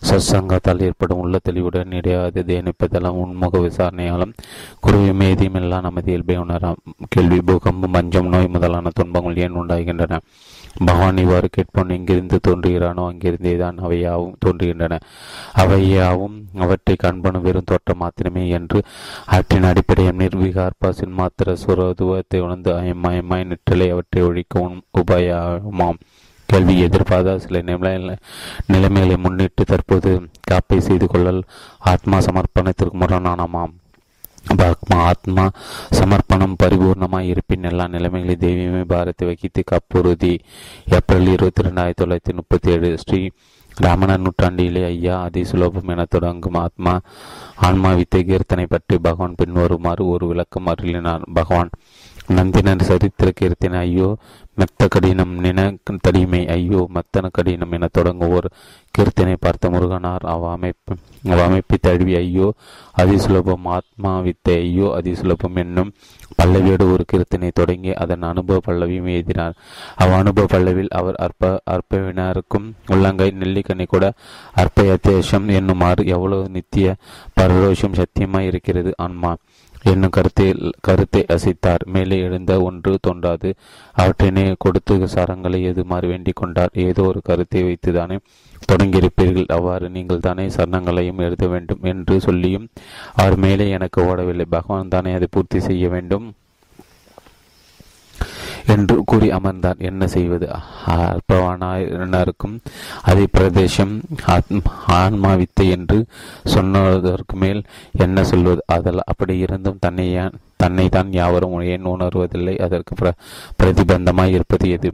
Speaker 1: சத்சங்கத்தால் ஏற்படும் உள்ள தெளிவுடன் இடையாது தேனிப்பதெல்லாம் உன்முக விசாரணையாலும் குருவி மேதியுமெல்லாம் நமது இயல்பை உணராம். கேள்வி பூகம்பம் பஞ்சம் நோய் முதலான துன்பங்கள் ஏன் உண்டாகின்றன? பகவான் இவ்வாறு கேட்போன் எங்கிருந்து தோன்றுகிறானோ அங்கிருந்தே தான் அவையாவும் தோன்றுகின்றன. அவையாவும் அவற்றை கண்பனும் வெறும் தோற்றம் மாத்திரமே என்று அவற்றின் அடிப்படையில் நிர்விகார்பாசின் சின்மாத்திர சுரதுவத்தை உணர்ந்து அயமாயமாய் நிற்றலை அவற்றை ஒழிக்கவும் உபாயமாம். கேள்வி எதிர்பார்த்த சில நிலை நிலைமைகளை முன்னிட்டு தற்போது காப்பை செய்து கொள்ளல் ஆத்மா சமர்ப்பணத்திற்கு முரணானமாம். ஆத்மா ஆத்மா சமர்ப்பணம் பரிபூர்ணமாக இருப்பின் எல்லா நிலைமைகளையும் தெய்வமே பாரத்தை வகித்து கப்புறுதி ஏப்ரல் இருபத்தி ரெண்டு ஆயிரத்தி தொள்ளாயிரத்தி முப்பத்தி ஏழு ஸ்ரீ ராமண நூற்றாண்டிலே ஐயா அதி சுலபம் என தொடங்கும் ஆத்மா ஆன்மா வித்தை கீர்த்தனை பற்றி பகவான் பின்வருமாறு ஒரு விளக்கம் அருளினார். பகவான் நந்தினன் சரித்திர கீர்த்தனை ஐயோ மெத்த கடினம் நின தடிமை ஐயோ மெத்தன கடினம் என தொடங்கும் ஒரு கீர்த்தனை பார்த்த முருகனார் அவ அமைப்பு அவ அமைப்பை தழுவி ஐயோ அதிசுலபம் ஆத்மா வித்தை ஐயோ அதிசுலபம் என்னும் பல்லவியோடு ஒரு கீர்த்தனை தொடங்கி அதன் அனுபவ பல்லவியும் எழுதினார். அவ அனுபவ பல்லவில் அவர் அற்ப அற்பவினருக்கும் உள்ளங்கை நெல்லிக்கண்ணை கூட அற்ப அத்தியாசம் என்னுமாறு எவ்வளவு நித்திய பரரோஷம் சத்தியமாய் இருக்கிறது ஆன்மா. என்னும் கருத்தை கருத்தை அசைத்தார். மேலே எழுந்த ஒன்று தோன்றாது. அவற்றினை கொடுத்து சரங்களை எதுமாறு வேண்டிக் கொண்டார்? ஏதோ ஒரு கருத்தை வைத்துதானே தொடங்கியிருப்பீர்கள். அவ்வாறு நீங்கள் தானே சரணங்களையும் எழுத வேண்டும் என்று சொல்லியும் அவர் மேலே எனக்கு ஓடவில்லை. பகவான் தானே அதை பூர்த்தி செய்ய வேண்டும். என்று கூறி அமர்ந்தார் என்ன செய்வது? அற்பவானாயிருக்கும் அதே பிரதேசம் ஆன்மா வித்தை என்று சொன்னதற்கு மேல் என்ன சொல்வது? அதில் அப்படி இருந்தும் தன்னை தன்னை தான் யாவரும் ஏன் உணர்வதில்லை? அதற்கு பிர பிரதிபந்தமாய் இருப்பது எது?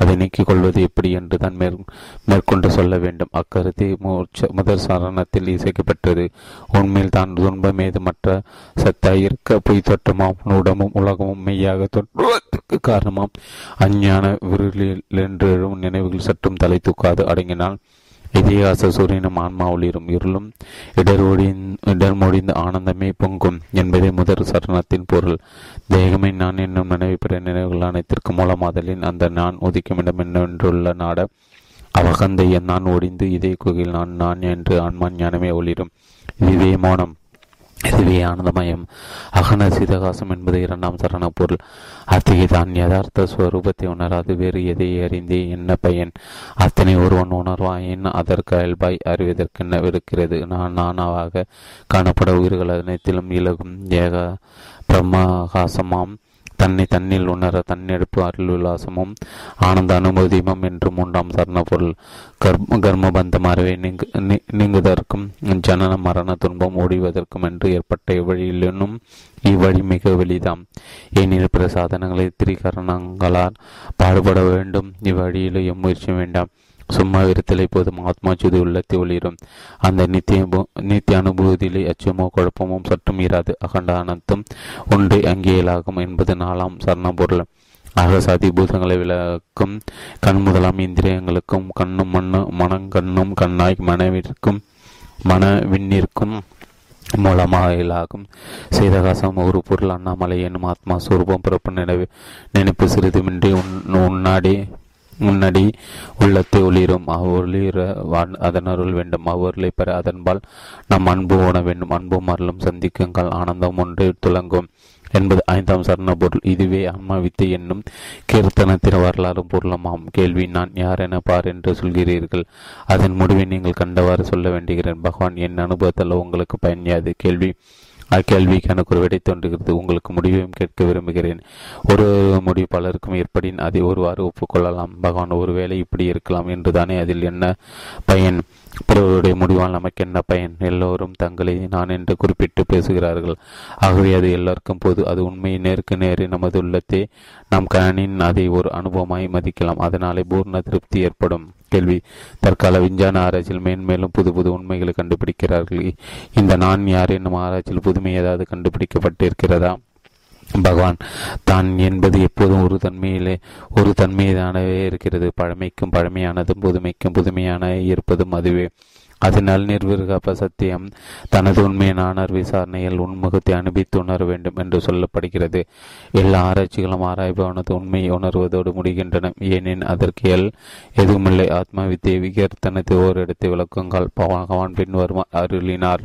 Speaker 1: அதை நீக்கிக் கொள்வது எப்படி என்று தான் மேற் மேற்கொண்டு சொல்ல வேண்டும். அக்கருத்தை முதல் சரணத்தில் இசைக்கப்பட்டது. உண்மையில் தான் துன்பமேது மற்ற சத்தாய் இருக்க பொய் தோற்றமாம் உடமும் உலகமும் மெய்யாக தோற்றுவதற்கு காரணமாம். அஞ்ஞான விருளில் என்றும் நினைவுகள் சற்றும் தலை தூக்காது. அடங்கினால் இதிகாச சூரியனும் ஆன்மா ஒளிரும் இருளும் இடர்மொடி இடர்மொடிந்த ஆனந்தமே பொங்கும் என்பதே முதல் சரணத்தின் பொருள். தேகமே நான் என்னும் நினைவு பெற நினைவுகள் அனைத்திற்கு மூலமாதலின் அந்த நான் ஒதுக்கும் இடம் என்னென்றுள்ள நாட அவகந்தை நான் ஒடிந்து இதே குகையில் நான் நான் என்று ஆன்மா ஞானமே ஒளிரும். இதுவே மௌனம் இதுவே ஆனந்தமயம். அகன சிதகாசம் என்பது இரண்டாம் சரண பொருள். அத்தகைய தான் யதார்த்த ஸ்வரூபத்தை உணராது வேறு எதை அறிந்தே என்ன பயன்? அத்தனை ஒருவன் உணர்வாயின் அதற்கு அயல்பாய் அறிவதற்கென்ன இருக்கிறது நான் நானாவாக காணப்பட உயிர்கள் அனைத்திலும் இலகும் ஏக பிரம்மகாசமாம். தன்னை தன்னில் உணர தன்னெடுப்பு அருள் உல்லாசமும் ஆனந்த அனுமதியும் என்று மூன்றாம் சரண பொருள் கர்ம கர்மபந்தம் அறவை நீங்கு நீங்குவதற்கும் ஜனன மரண துன்பம் ஓடிவதற்கும் என்று ஏற்பட்ட இவ்வழியிலும் இவ்வழி மிக வெளிதாம் ஏனெனில் பிற சாதனங்களை திரிகரணங்களால் பாடுபட வேண்டும். இவ்வழியில் எம்முயற்சி வேண்டாம். சும்மா இருத்தலை போதும். ஆத்மா சுதி உள்ளத்தை ஒளிரும். அந்த நித்திய நித்திய அனுபூதியிலே அச்சமோ குழப்பமும் சற்றும் இராது. அகண்ட அனந்தம் ஒன்று அங்கேயலாகும் என்பது நாலாம் சரண பொருள் அகசாதி பூதங்களை விளக்கும் கண் முதலாம் இந்திரியங்களுக்கும் கண்ணும் மண்ணு மனங்கண்ணும் கண்ணாய் மனவிற்கும் மன விண்ணிற்கும் மூலமாகலாகும் சீதகாசம் ஒரு பொருள் அண்ணாமலை என்னும் ஆத்மா சுரூபம் பிறப்பு நினைவு நினைப்பு சிறிதுமின்றி உன் உன்னாடி முன்னாடி உள்ளத்தை ஒளிரும். அவ்வொளிர அதனருள் வேண்டும். அவ்வொருளை பெற அதன்பால் நம் அன்பு ஓட வேண்டும். அன்பும் அருளும் சந்திக்குங்கள். ஆனந்தம் ஒன்று துளங்கும் என்பது ஐந்தாம் சரண பொருள் இதுவே ஆன்மாவித்து என்னும் கீர்த்தனத்தின் வரலாறு பொருளமாம். கேள்வி நான் யார் என பார் என்று சொல்கிறீர்கள். அதன் முடிவை நீங்கள் கண்டவாறு சொல்ல வேண்டுகிறேன். பகவான் என் அனுபவத்தில் உங்களுக்கு பயனியாது கேள்வி அக்கேள்விக்கான ஒரு விடை தோன்றுகிறது. உங்களுக்கு முடிவையும் கேட்க விரும்புகிறேன். ஒரு முடிவு பலருக்கும் ஏற்படின் அதை ஒருவாறு ஒப்புக்கொள்ளலாம்? பகவான் ஒருவேளை இப்படி இருக்கலாம் என்றுதானே அதில் என்ன பயன்? பிறருடைய முடிவால் நமக்கு என்ன பயன்? எல்லோரும் தங்களை நான் என்று குறிப்பிட்டு பேசுகிறார்கள். ஆகவே அது எல்லாருக்கும் போது அது உண்மை நேருக்கு நேரே நமது உள்ளத்தை நாம் கணின் அதை ஒரு அனுபவமாய் மதிக்கலாம். அதனாலே பூர்ண திருப்தி ஏற்படும். கேள்வி. தற்கால விஞ்ஞான ஆராய்ச்சியில் மேன்மேலும் புது புது உண்மைகளை கண்டுபிடிக்கிறார்கள். இந்த நான் யார் என்னும் ஆராய்ச்சியில் புதுமை ஏதாவது கண்டுபிடிக்கப்பட்டிருக்கிறதா? பகவான் தான் என்பது எப்போதும் ஒரு தன்மையிலே ஒரு தன்மையானவே இருக்கிறது. பழமைக்கும் பழமையானதும் புதுமைக்கும் புதுமையான இருப்பதும் அதுவே. அதனால் நிர்விருகப்ப சத்தியம் தனது உண்மையான விசாரணையில் உண்முகத்தை அனுபவித்து உணர வேண்டும் என்று சொல்லப்படுகிறது. எல்லா ஆராய்ச்சிகளும் ஆராய்வானது உண்மையை உணர்வதோடு முடிகின்றன. ஏனெனில் அதற்கு எல் எதுவுமில்லை. ஆத்மா வித்தியை விகர்த்தனத்தை ஓரிடத்தை விளக்குங்கள் பகவான் பின்வருமா அருளினார்.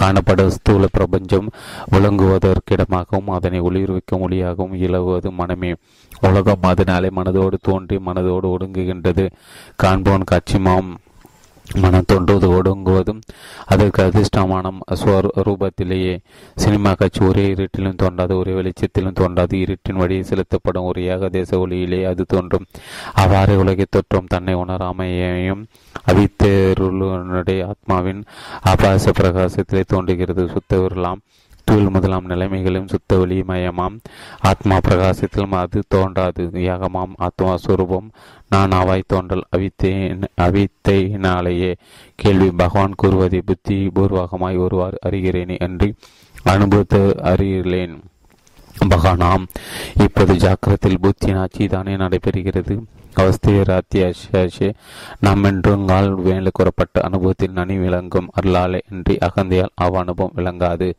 Speaker 1: காணப்படும் ஸ்தூல பிரபஞ்சம் விளங்குவதற்கிடமாகவும் அதனை ஒளிர்விக்கும் ஒளியாகவும் இலகுவது மனமே. உலகம் அதனாலே மனதோடு தோன்றி மனதோடு ஒடுங்குகின்றது. காண்போன் காட்சிமாம் மனம் தோன்றுவது ஒடுங்குவதும் அதற்கு அதிர்ஷ்டமான ஸ்வரூபத்திலேயே சினிமா காட்சி ஒரே இருட்டிலும் தோன்றாது ஒரே வெளிச்சத்திலும் தோன்றாது. இருட்டின் வழியை செலுத்தப்படும் ஒரு ஏகதேச ஒளியிலே அது தோன்றும். அவ்வாறு உலகை தொற்றும் தன்னை உணராமையையும் அவித்தருளுடைய ஆத்மாவின் ஆபாச பிரகாசத்திலே தோன்றுகிறது. சுத்தவர்களாம் தூள் முதலாம் நிலைமைகளும் சுத்த ஒளிமயமாம் ஆத்மா பிரகாசத்திலும் அது தோன்றாது. யாகமாம் ஆத்மா சுரூபம். நான் அவாய் தோன்றல் அவித்தே அவித்தையினாலேயே கேள்வி பகவான் கூறுவதை புத்தி பூர்வகமாய் ஒருவாறு அறிகிறேனே என்று அனுபவத்தை அறிகிறேன் பகவானாம் இப்போது ஜாக்கிரத்தில் புத்தியின் ஆட்சி தானே நடைபெறுகிறது. அவஸ்திராத்தியாசே நாம் என்றுங்கால் வேலை கூறப்பட்ட அனுபவத்தில் நனி விளங்கும் அருளாலே இன்றி அகந்தையால் அவ அனுபவம் விளங்காது.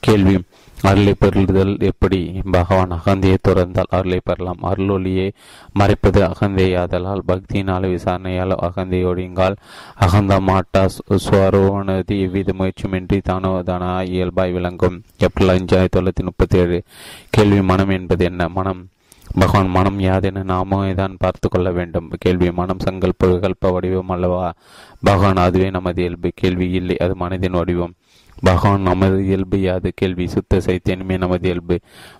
Speaker 1: கேள்வி அருளை பெறுதல் எப்படி? பகவான் அகந்தையை துறந்தால் அருளை பெறலாம். அருளொலியை மறைப்பது அகந்தையாதலால் பக்தியினால் விசாரணையால் அகந்தையொழிங்கால் அகந்த மாட்டா சுவரோனது எவ்வித முயற்சியுமின்றி தானோ தானா இயல்பாய் விளங்கும். ஏப்ரல் அஞ்சு ஆயிரத்தி தொள்ளாயிரத்தி முப்பத்தி ஏழு. கேள்வி மனம் என்பது என்ன? மனம் பகவான் மனம் யாதென நாமே தான் பார்த்து கொள்ள வேண்டும். கேள்வி மனம் சங்கல்ப விகல்ப வடிவம் அல்லவா? பகவான் அதுவே நமது இயல்பு. கேள்வி இல்லை அது மனதின் வடிவம். பகவான் நமது இயல்பு யாது கேள்வி சுத்த சைத்தியனுமே நமது இயல்பு.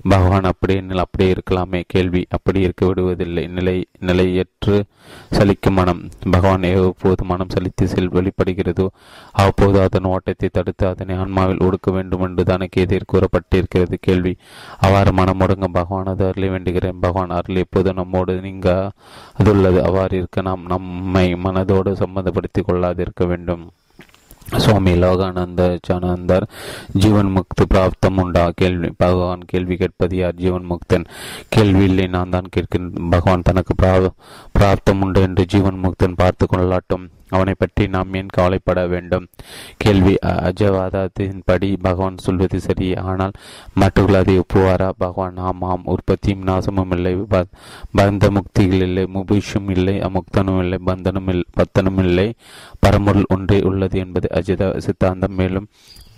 Speaker 1: பகவான் அப்படியே அப்படியே இருக்கலாமே கேள்வி. அப்படி இருக்க விடுவதில்லை. நிலை நிலையற்று சலிக்கும் மனம். பகவான் எவ்வப்போது மனம் சலித்து செல் வெளிப்படுகிறதோ அவ்வப்போது அதன் ஓட்டத்தை தடுத்து அதனை ஆன்மாவில் ஒடுக்க வேண்டும் என்று தனக்கு எதிர் கூறப்பட்டிருக்கிறது. கேள்வி. அவ்வாறு மனம் முடங்க பகவான் அது அருளை வேண்டுகிறேன். பகவான் அருள் எப்போது நம்மோடு நீங்க அதுள்ளது அவ்வாறு இருக்க நாம் நம்மை மனதோடு சம்பந்தப்படுத்திக் கொள்ளாதிருக்க வேண்டும். சுவாமி லோகானந்தர் ஜீவன் முக்து பிராப்தம் உண்டா? கேள்வி. பகவான் கேள்வி கேட்பது யார்? ஜீவன் முக்தன் கேள்வி இல்லை நான் தான் கேட்கிறேன் பகவான் தனக்கு பிராப்தம் உண்டு என்று ஜீவன் முக்தன் பார்த்து கொள்ளாட்டும். அவனை பற்றி நாம் ஏன் கவலைப்பட வேண்டும்? கேள்வி அஜவாதத்தின்படி பகவான் சொல்வது சரி. ஆனால் மற்றவர்கள் அதை ஒப்புவாரா? பகவான் ஆம் ஆம் உற்பத்தியும் நாசமும் இல்லை. பந்த முக்திகள் இல்லை. முபிஷும் இல்லை. அமுக்தனும் இல்லை. பந்தனும் இல்லை பத்தனும் இல்லை. பரமுருள் ஒன்றே உள்ளது என்பது அஜித சித்தாந்தம். மேலும்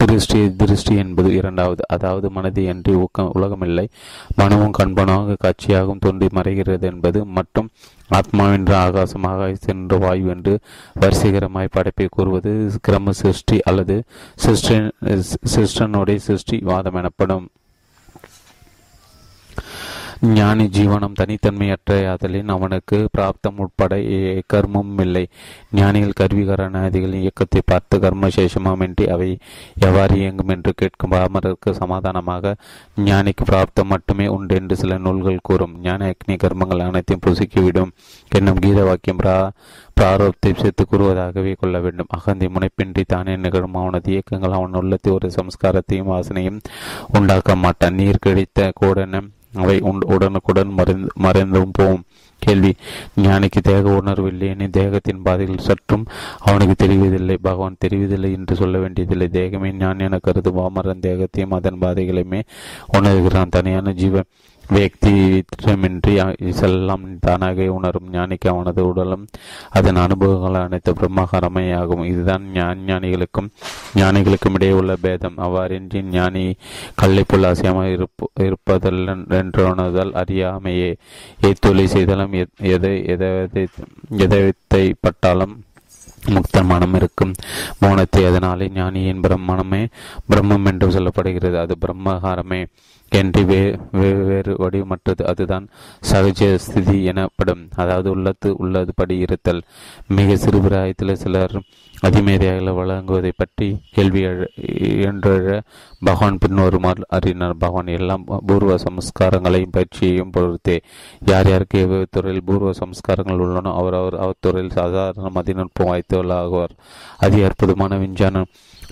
Speaker 1: திருஷ்டி திருஷ்டி என்பது இரண்டாவது. அதாவது மனது என்று ஊக்கம் உலகமில்லை. மனமும் கண்பனாக காட்சியாகவும் தோன்றி மறைகிறது என்பது. மற்றும் ஆத்மாவென்ற ஆகாசமாக சென்ற வாயு என்று வரிசைகரமாய் படைப்பை கூறுவது கிரம சிருஷ்டி அல்லது சிஸ்டனுடைய சிருஷ்டி வாதம் எனப்படும். ஞானி ஜீவனம் தனித்தன்மையற்றையாதலின் அவனுக்கு பிராப்தம் உட்பட கர்மமும் இல்லை. ஞானிகள் கருவிகரணாதிகளின் இயக்கத்தை பார்த்து கர்மசேஷமாமின்றி அவை எவ்வாறு இயங்கும் என்று கேட்கும் பாமரருக்கு சமாதானமாக ஞானிக்கு பிராப்தம் மட்டுமே உண்டு என்று சில நூல்கள் கூறும். ஞான அக்னி கர்மங்கள் அனைத்தையும் புசுக்கிவிடும் என்னும் கீத வாக்கியம் பிரா பிராரப்தை சேர்த்து கூறுவதாகவே கொள்ள வேண்டும். அகந்தி முனைப்பின்றி தானே நிகழும் அவனது இயக்கங்கள். அவன் உள்ளத்தை ஒரு சம்ஸ்காரத்தையும் வாசனையும் உண்டாக்க மாட்டான். நீர் கிடைத்த கூடன அவை உடனுக்குடன் மறைந்து மறைந்தும் போகும் கேள்வி ஞானிக்கு தேக உணர்வு இல்லையெனி தேகத்தின் பாதைகள் சற்றும் அவனுக்கு தெரிவதில்லை. பகவான் தெரிவதில்லை என்று சொல்ல வேண்டியதில்லை. தேகமே ஞான் என கருதும் பாமரன் தேகத்தையும் அதன் பாதைகளையுமே உணர்கிறான். தனியான ஜீவன் வியக்திமின்றி செல்லாம் தானாக உணரும் ஞானிக்கு அவனது உடலும் அதன் அனுபவங்கள் அனைத்து பிரம்மகரமையாகும் இதுதான் ஞானிகளுக்கும் ஞானிகளுக்கும் இடையே உள்ள பேதம். அவ்வாறின்றி ஞானி கல்லை அசியமாக இருப்பு இருப்பதல்ல என்றுணர்தல் அறியாமையே. எத்தொழில் செய்தாலும் எதை எதை எதை பட்டாலும் முக்த மனம் இருக்கும் மௌனத்தை அதனாலே ஞானியின் பிரம்மணமே பிரம்மம் என்று சொல்லப்படுகிறது. அது பிரம்மகாரமே என்று வே வெவ்வேறு வடிவமற்றது. அதுதான் சகஜ ஸ்திதி எனப்படும். அதாவது உள்ளத்து உள்ளது படி இருத்தல். மிக சிறு பிராயத்தில் சிலர் அதிமேதையாக வழங்குவதை பற்றி கேள்வி என்ற பகவான் பின்வருமாறு அறிஞர் பகவான் எல்லாம் பூர்வ சம்ஸ்காரங்களையும் பயிற்சியையும் பொறுத்தே யார் யாருக்கு எவ்வளவு துறையில் பூர்வ சம்ஸ்காரங்கள் உள்ளனோ அவர் அவர் அத்துறையில் சாதாரண மதிநுட்பம் வாய்த்தவர்களாகுவார் அதி அற்புதமான விஞ்ஞான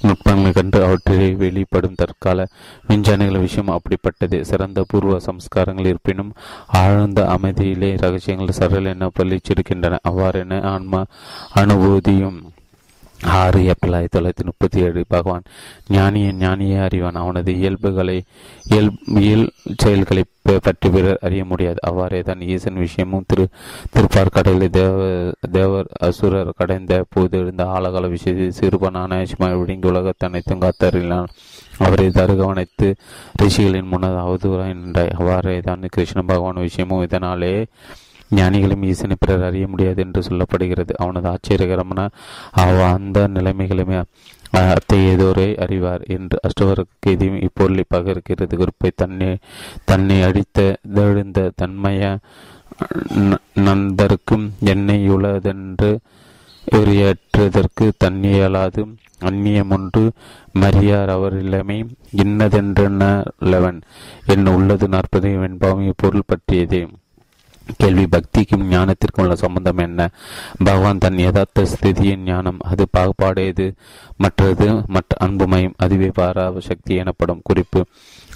Speaker 1: நுட்பங்களை கண்டு அவற்றிலே வெளிப்படும் தற்கால விஞ்ஞானிகள் விஷயம் அப்படிப்பட்டது. சிறந்த பூர்வ சம்ஸ்காரங்கள் இருப்பினும் ஆழ்ந்த அமைதியிலே ரகசியங்கள் சரல் என பள்ளிச்சிருக்கின்றன அவ்வாறென ஆன்ம அனுபூதியும் ஆறு ஏப்ரல் ஆயிரத்தி தொள்ளாயிரத்தி முப்பத்தி ஏழு பகவான் ஞானியின் ஞானியே அறிவான். அவனது இயல்புகளை இயல் இயல் செயல்களை பற்றி பிறர் அறிய முடியாது. அவ்வாறே தான் ஈசன் விஷயமும் திரு திருப்பார் கடலில் தேவ தேவர் அசுரர் கடைந்த போது இருந்த ஆழகால விஷயத்தை சிறுபனான விடுங்கி உலகத்தை அனைத்தும் காத்தறினான் அவரை தருகவனைத்து ரிஷிகளின் முன்னதாக அவதூறாய் நின்றாய். அவ்வாறே தான் கிருஷ்ண பகவான் விஷயமும் இதனாலே ஞானிகளும் ஈசனை பிறர் அறிய முடியாது என்று சொல்லப்படுகிறது. அவனது ஆச்சரியகரமான அவ அந்த நிலைமைகளுமே அத்தையதோரை அறிவார் என்று அஷ்டவருக்கு எதையும் இப்பொருளை பகிர்கிறது குறிப்பை தன்னை தன்னை அடித்த தெழுந்த தன்மைய நண்பருக்கும் எண்ணெயுள்ளதென்று எறியற்றதற்கு தன்னியலாது அந்நியம் ஒன்று மரியார் அவர் இளமை லெவன். என் உள்ளது நாற்பதையும் வெண்பாவும் இப்பொருள் பற்றியதே. கேள்வி பக்திக்கும் ஞானத்திற்கும் உள்ள சம்பந்தம் என்ன? பகவான் தன் யதார்த்த ஸ்திதியின் ஞானம் அது பாகுபாடையது மற்றது மற்ற அன்புமயம் அதுவே பாராவ சக்தி எனப்படும் குறிப்பு.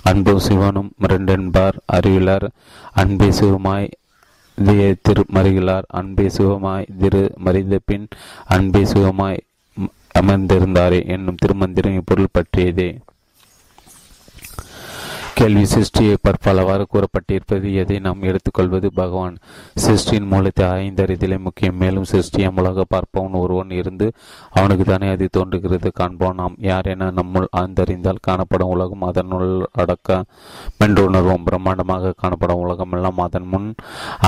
Speaker 1: அன்பு சிவனும் ரெண்டென்பார் அறிவிலார் அன்பே சிவமாய் திரு மருகிலார் அன்பே சிவமாய் திரு மறிந்த பின் அன்பே சிவமாய் அமர்ந்திருந்தாரே என்னும் திருமந்திரம் இப்பொருள் பற்றியதே. கேள்வி சிருஷ்டியை பற்பலவாறு கூறப்பட்டிருப்பது எதை நாம் எடுத்துக்கொள்வது? பகவான் சிருஷ்டியின் மூலத்தை ஆய்ந்தறிதலே முக்கியம். மேலும் சிருஷ்டியை உலக பார்ப்பவன் ஒருவன் இருந்து அவனுக்கு தானே அது தோன்றுகிறது. காண்போம் நாம் யார் என நம்முள் ஆய்ந்தறிந்தால் காணப்படும் உலகம் அதனுள் அடக்க மென்றுணர்வோம். பிரம்மாண்டமாக காணப்படும் உலகம் எல்லாம் அதன் முன்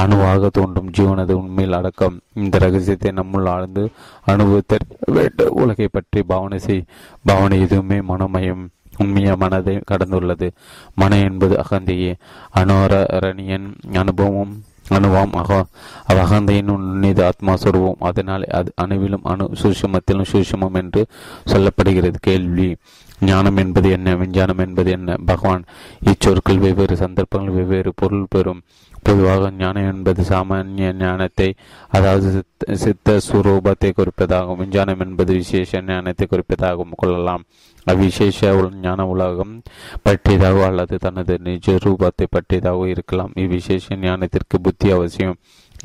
Speaker 1: அணுவாக தோன்றும். ஜீவனது உண்மையில் அடக்கம். இந்த ரகசியத்தை நம்முள் ஆழ்ந்து அனுபவித்த வேண்டும். உலகை பற்றி பாவனை செய். பாவனை எதுவுமே மனமயம் உண்மைய மனதை கடந்துள்ளது. மன என்பது அகந்தையே. அனோரணியன் அனுபவம் அணுவாம் அக அகந்தையின் உன்னிது ஆத்மா சொருவோம். அதனால் அது அணுவிலும் அணு சூஷமத்திலும் சூஷமம் என்று சொல்லப்படுகிறது. கேள்வி. ஞானம் என்பது என்ன? விஞ்ஞானம் என்பது என்ன? பகவான் இச்சொற்கள் வெவ்வேறு சந்தர்ப்பங்கள் வெவ்வேறு பொருள் பெறும். பொதுவாக ஞானம் என்பது சாமானிய ஞானத்தை அதாவது சித்த சுரூபத்தை குறிப்பதாகும். விஞ்ஞானம் என்பது விசேஷ ஞானத்தை குறிப்பதாகவும் கொள்ளலாம். அவ்விசேஷ ஞான உலகம் பற்றியதாகவோ அல்லது தனது நிஜ ரூபத்தை பற்றியதாகவோ இருக்கலாம். இவ்விசேஷ ஞானத்திற்கு புத்தி அவசியம்.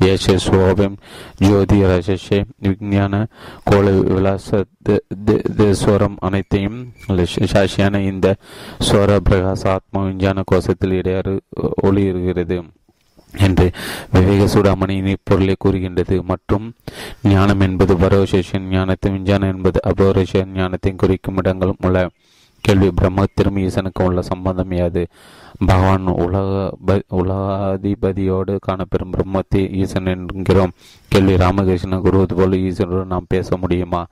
Speaker 1: ஏஷ சோபம் ஜோதி ரசே விஞ்ஞான கோல விலாச ஸ்வரம் அனைத்தையும் சாட்சியான இந்த ஸ்வர பிரகாச ஆத்மா விஞ்ஞான கோஷத்தில் இடையாறு ஒளியிருக்கிறது என்று விவேக சூடாமணி பொருளை கூறுகின்றது. மற்றும் ஞானம் என்பது பரோசேஷன் ஞானத்தை விஞ்ஞானம் என்பது அபரோஷன் ஞானத்தை குறிக்கும் இடங்களும் உள்ள கேள்வி. பிரம்மத்திலும் ஈசனுக்கும் உள்ள சம்பந்தம் யாது? பகவான் உலக உலகாதிபதியோடு காணப்பெறும் பிரம்மத்தை ஈசன் என்கிறோம். கேள்வி. ராமகிருஷ்ணன் கூறுவது போல ஈசனுடன் நாம் பேச முடியுமா?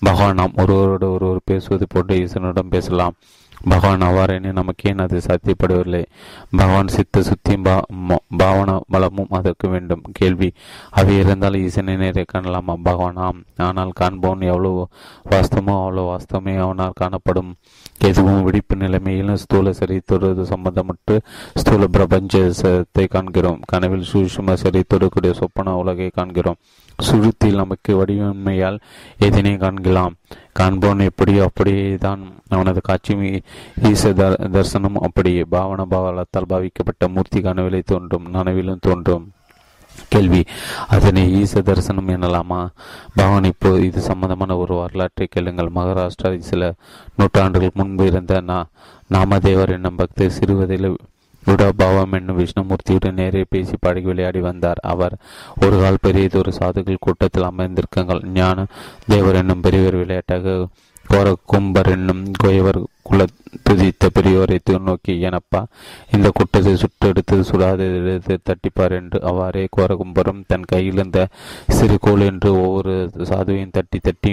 Speaker 1: பகவான் நாம் ஒருவரோடு ஒருவர் பேசுவது போன்று ஈசனுடன் பேசலாம். பகவான் அவ்வாறென நமக்கு ஏன் அது சாத்தியப்படவில்லை பகவான் சித்த சுத்தியும் பாவன பலமும் அதற்கு வேண்டும். கேள்வி. அவை இருந்தால் ஈசனை நேரே காணலாமா? பகவான் ஆம் ஆனால் காண்பவன் எவ்வளவு வாஸ்தமோ அவ்வளவு வாஸ்தமே அவனால் காணப்படும். எதுவும் விழிப்பு நிலைமையில் ஸ்தூல சரித்தொடு சம்பந்தமற்று ஸ்தூல பிரபஞ்சத்தை காண்கிறோம். கனவில் சூஷ்ம சரித்தொடக்கூடிய சொப்பன உலகை காண்கிறோம். சுருத்தில் நமக்கு வடிவமையால் எதனை காண்கலாம்? காண்போன் எப்படியோ அப்படியே தான் அவனது காட்சி ஈச தரிசனம் அப்படியே. பாவன பாவலத்தால் பாவிக்கப்பட்ட மூர்த்தி கனவிலை தோன்றும் நனவிலும் தோன்றும். கேள்வி. அதனை ஈச தரிசனம் எனலாமா? பகவான் இப்போ இது சம்பந்தமான ஒரு வரலாற்றை கேளுங்கள். மகாராஷ்டிரா சில நூற்றாண்டுகள் முன்பு இருந்த நா நாமதேவர் என்னும் பக்தர் சிறுவதில் விடாபாவம் என்னும் விஷ்ணுமூர்த்தியுடன் நேரே பேசி பாடி விளையாடி வந்தார். அவர் ஒரு கால் பெரியதொரு சாதுகள் கூட்டத்தில் அமர்ந்திருக்கங்கள். ஞான தேவர் என்னும் பெரியவர் விளையாட்டாக கோரக்கும்பர் என்னும் கோயவர் குல துதித்த பெரியோரை நோக்கி எனப்பா இந்த குட்டத்தை சுட்டெடுத்து சுடாத எடுத்து தட்டிப்பார் என்று அவ்வாறே கோரகும்பரும் தன் கையில் இருந்த சிறு கோல் என்று ஒவ்வொரு சாதுவையும் தட்டி தட்டி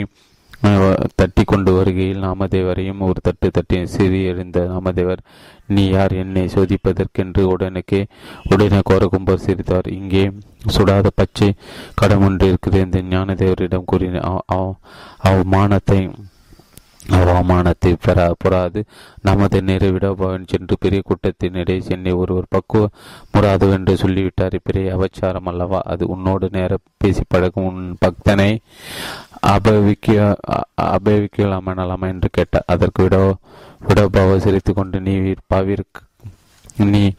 Speaker 1: தட்டி கொண்டு வருகையில் நாமதேவரையும் ஒரு தட்டு தட்டி சிறி எழுந்த நாமதேவர் நீ யார்? என்னை சோதிப்பதற்கென்று உடனுக்கே உடனே கோரகும்பர் சிரித்தார். இங்கே சுடாத பச்சை கடம் ஒன்று இருக்கிறது என்று ஞானதேவரிடம் கூறின அவமானத்தை அவமானத்தை பெற புறாது. நமது நிறைவிடபவன் சென்று பெரிய கூட்டத்தினிடையே சென்னை ஒருவர் பக்குவ முறாது என்று சொல்லிவிட்டார். பெரிய அவச்சாரம் அல்லவா? அது உன்னோடு நேர பேசி பழகும் உன் பக்தனை அபவிக்க அபவிக்கலாமா என்று கேட்டார். அதற்கு விட விடபாவ சிரித்து கொண்டு நீ பாவிற்கு நீ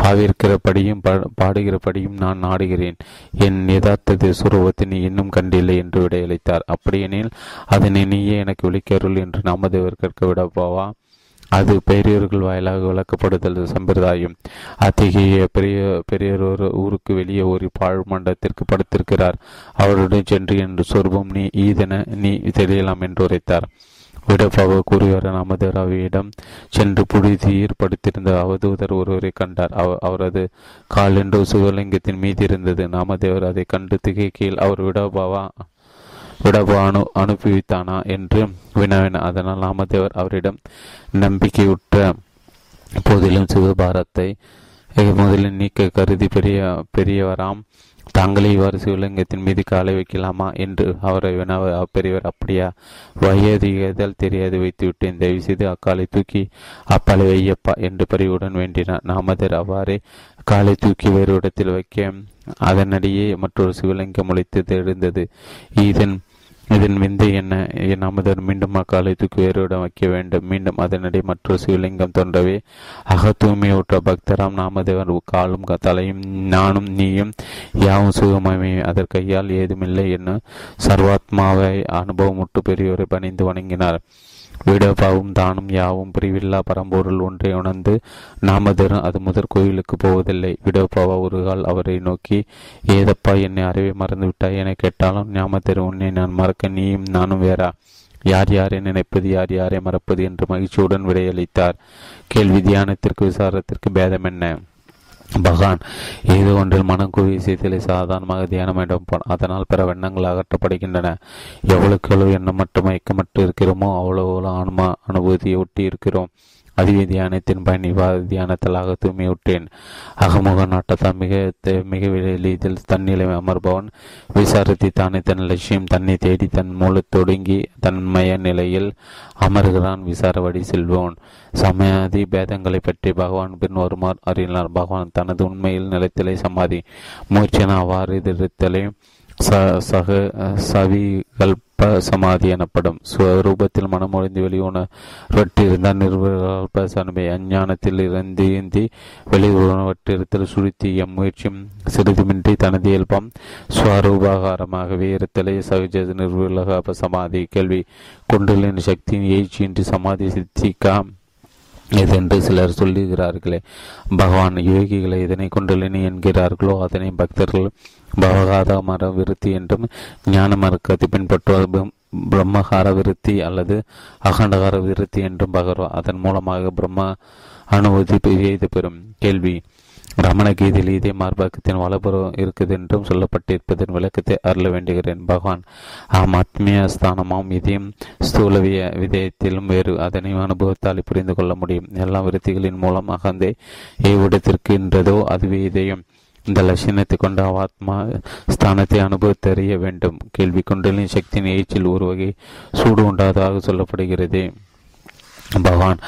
Speaker 1: பாவிருக்கிறபடியும் பாடுகிறபடியும் நான் நாடுகிறேன். என் யதார்த்தத்தை சுரூபத்தை நீ இன்னும் கண்டில்லை என்று விடையளித்தார். அப்படியெனில் அதனை நீயே எனக்கு விழிக்கருள் என்று நாமதேவர் கற்க விடப்போவா? அது பெரியவர்கள் வாயிலாக விளக்கப்படுதல் சம்பிரதாயம். அத்தகைய பெரிய பெரியர் ஒரு ஊருக்கு வெளியே ஒரு பாழ் மண்டத்திற்கு படுத்திருக்கிறார். அவருடன் சென்று என்று சொர்பம் நீ ஈதன நீ தெரியலாம் என்று உரைத்தார். விடப்பாவ கூறியவர் நமது சென்று புழுதி ஏற்படுத்தியிருந்த அவதூதர் ஒருவரை கண்டார். அவ அவரது கால் என்று சிவலிங்கத்தின் மீதி இருந்தது. நாமதேவர் அதை கண்டு திகைக்கையில் அவர் விடபாவா விடபா அனு அனுப்பிவித்தானா என்று வினவினார் அதனால் நாமதேவர் அவரிடம் நம்பிக்கையுற்ற போதிலும் சிவபாரத்தை முதலில் நீக்க கருதி பெரிய பெரியவராம் தாங்களே இவ்வாறு சிவலிங்கத்தின் மீது காலை வைக்கலாமா என்று அவரை வினவ பெரியவர் அப்படியா? வயதிகதால் தெரியாது வைத்துவிட்டேன். தயவு செய்து அக்காலை தூக்கி அப்பாலை வையப்பா என்று பரிவுடன் வேண்டினார் நாமதர் அவ்வாறே காலை தூக்கி வேறு இடத்தில் வைக்க அதனடியே மற்றொரு சிவலிங்கம் முளைத்து எழுந்தது. இதன் இதன் விந்தை என்ன? என் அமுதர் மீண்டும் அக்காலை தூக்கி வைக்க வேண்டும். மீண்டும் அதனிடையே மற்றொரு சிவலிங்கம் தோன்றவே அக தூய்மையுற்ற பக்தராம் நாமதேவர் காலும் தலையும் நானும் நீயும் யாவும் சுகமே அதற்கையால் ஏதுமில்லை என்ன சர்வாத்மாவை அனுபவமுட்டு பெரியோரை பணிந்து வணங்கினார். விடபாவும் தானும் யாவும் பிரிவில்லா பரம்பொருள் ஒன்றை உணர்ந்து நாமதரும் அது முதற் கோயிலுக்கு போவதில்லை. விடபாவா ஒரு கால் அவரை நோக்கி ஏதப்பா என்னை அறிவை மறந்து விட்டாய் என கேட்டாலும் ஞாமதரும் உன்னை நான் மறக்க நீயும் நானும் வேறா? யார் யாரை நினைப்பது யார் யாரை மறப்பது? என்று மகிழ்ச்சியுடன் விடையளித்தார். கேள்வி தியானத்திற்கு விசாரத்திற்கு பேதம் என்ன? பகான் ஏதோ ஒன்றில் மனம் குவிய செய்தலை சாதாரணமாக தியானம் வேண்டும் அதனால் பிற வெண்ணங்கள் அகற்றப்படுகின்றன. எவ்வளவுக்கு எவ்வளவு எண்ணம் மட்டும் மயக்கமட்டு இருக்கிறோமோ அவ்வளவு ஆன்மா அனுபூதியை ஒட்டி இருக்கிறோம். அதிக தியானத்தின் பயன் இவ்வாறு தியானத்தலாக தூய்மையுட்டேன் அகமுக நாட்டத்தால் மிக மிக எளிதில் தன்னிலை அமர்பவன். விசாரித்து தானே தன் லட்சியம் தன்னை தேடி தன் மூல தொடங்கி தன்மய நிலையில் அமர்கிறான் விசாரவடி செல்வோன் சமாதி பேதங்களை பற்றி பகவான் பின் வருமாறு அறியினார். பகவான் தனது உண்மையில் நிலைத்தலை சமாதி. மூச்சன அவ்வாறு ச சக சவிகல்ப சமாதி எனப்படும் ஸ்வரூபத்தில் மனமொழிந்து வெளியுணர்வற்றிருந்தால் நிர்வகல்ப சனமை அஞ்ஞானத்தில் இருந்து ஏந்தி வெளியுணர்வற்றிருத்தல் சுருத்தி எம்முயற்சியும் சிறிதுமின்றி தனது இயல்பம் ஸ்வரூபாகாரமாகவே இருத்தலை சகஜ நிர்வகல்ப சமாதி. கேள்வி கொண்டுள்ள சக்தியின் எழுச்சியின்றி சமாதி சித்திக்கா இதென்று சிலர் சொல்லுகிறார்களே? பகவான் யோகிகளை இதனை கொண்டுள்ளனி என்கிறார்களோ அதனை பக்தர்கள் பவகாத மர விருத்தி என்றும் ஞான மறுக்கத்தை பின்பற்றுவது பிரம்மகார விருத்தி அல்லது அகண்டகார விருத்தி என்றும் பகர்வா அதன் மூலமாக பிரம்ம அனுமதி பெறும் கேள்வி. ரமண கீதையில் இதே மார்பகத்தின் வலப்புறம் இருக்குது என்றும் சொல்லப்பட்டிருப்பதன் விளக்கத்தை அருள வேண்டுகிறேன். பகவான் ஆம் ஆத்மீய ஸ்தானமாம் இதையும் ஸ்தூலவிய விதயத்திலும் வேறு அதனை அனுபவத்தால் புரிந்து கொள்ள முடியும். எல்லா விருத்திகளின் மூலம் அகந்தே ஏவிடத்திற்கின்றதோ அதுவே இதயம் இந்த லட்சணத்தை கொண்ட ஆத்மா ஸ்தானத்தை அனுபவித்தறிய வேண்டும். கேள்வி குண்டலின் சக்தியின் ஏச்சில் ஒரு வகை சூடு உண்டாததாக சொல்லப்படுகிறது. பகவான்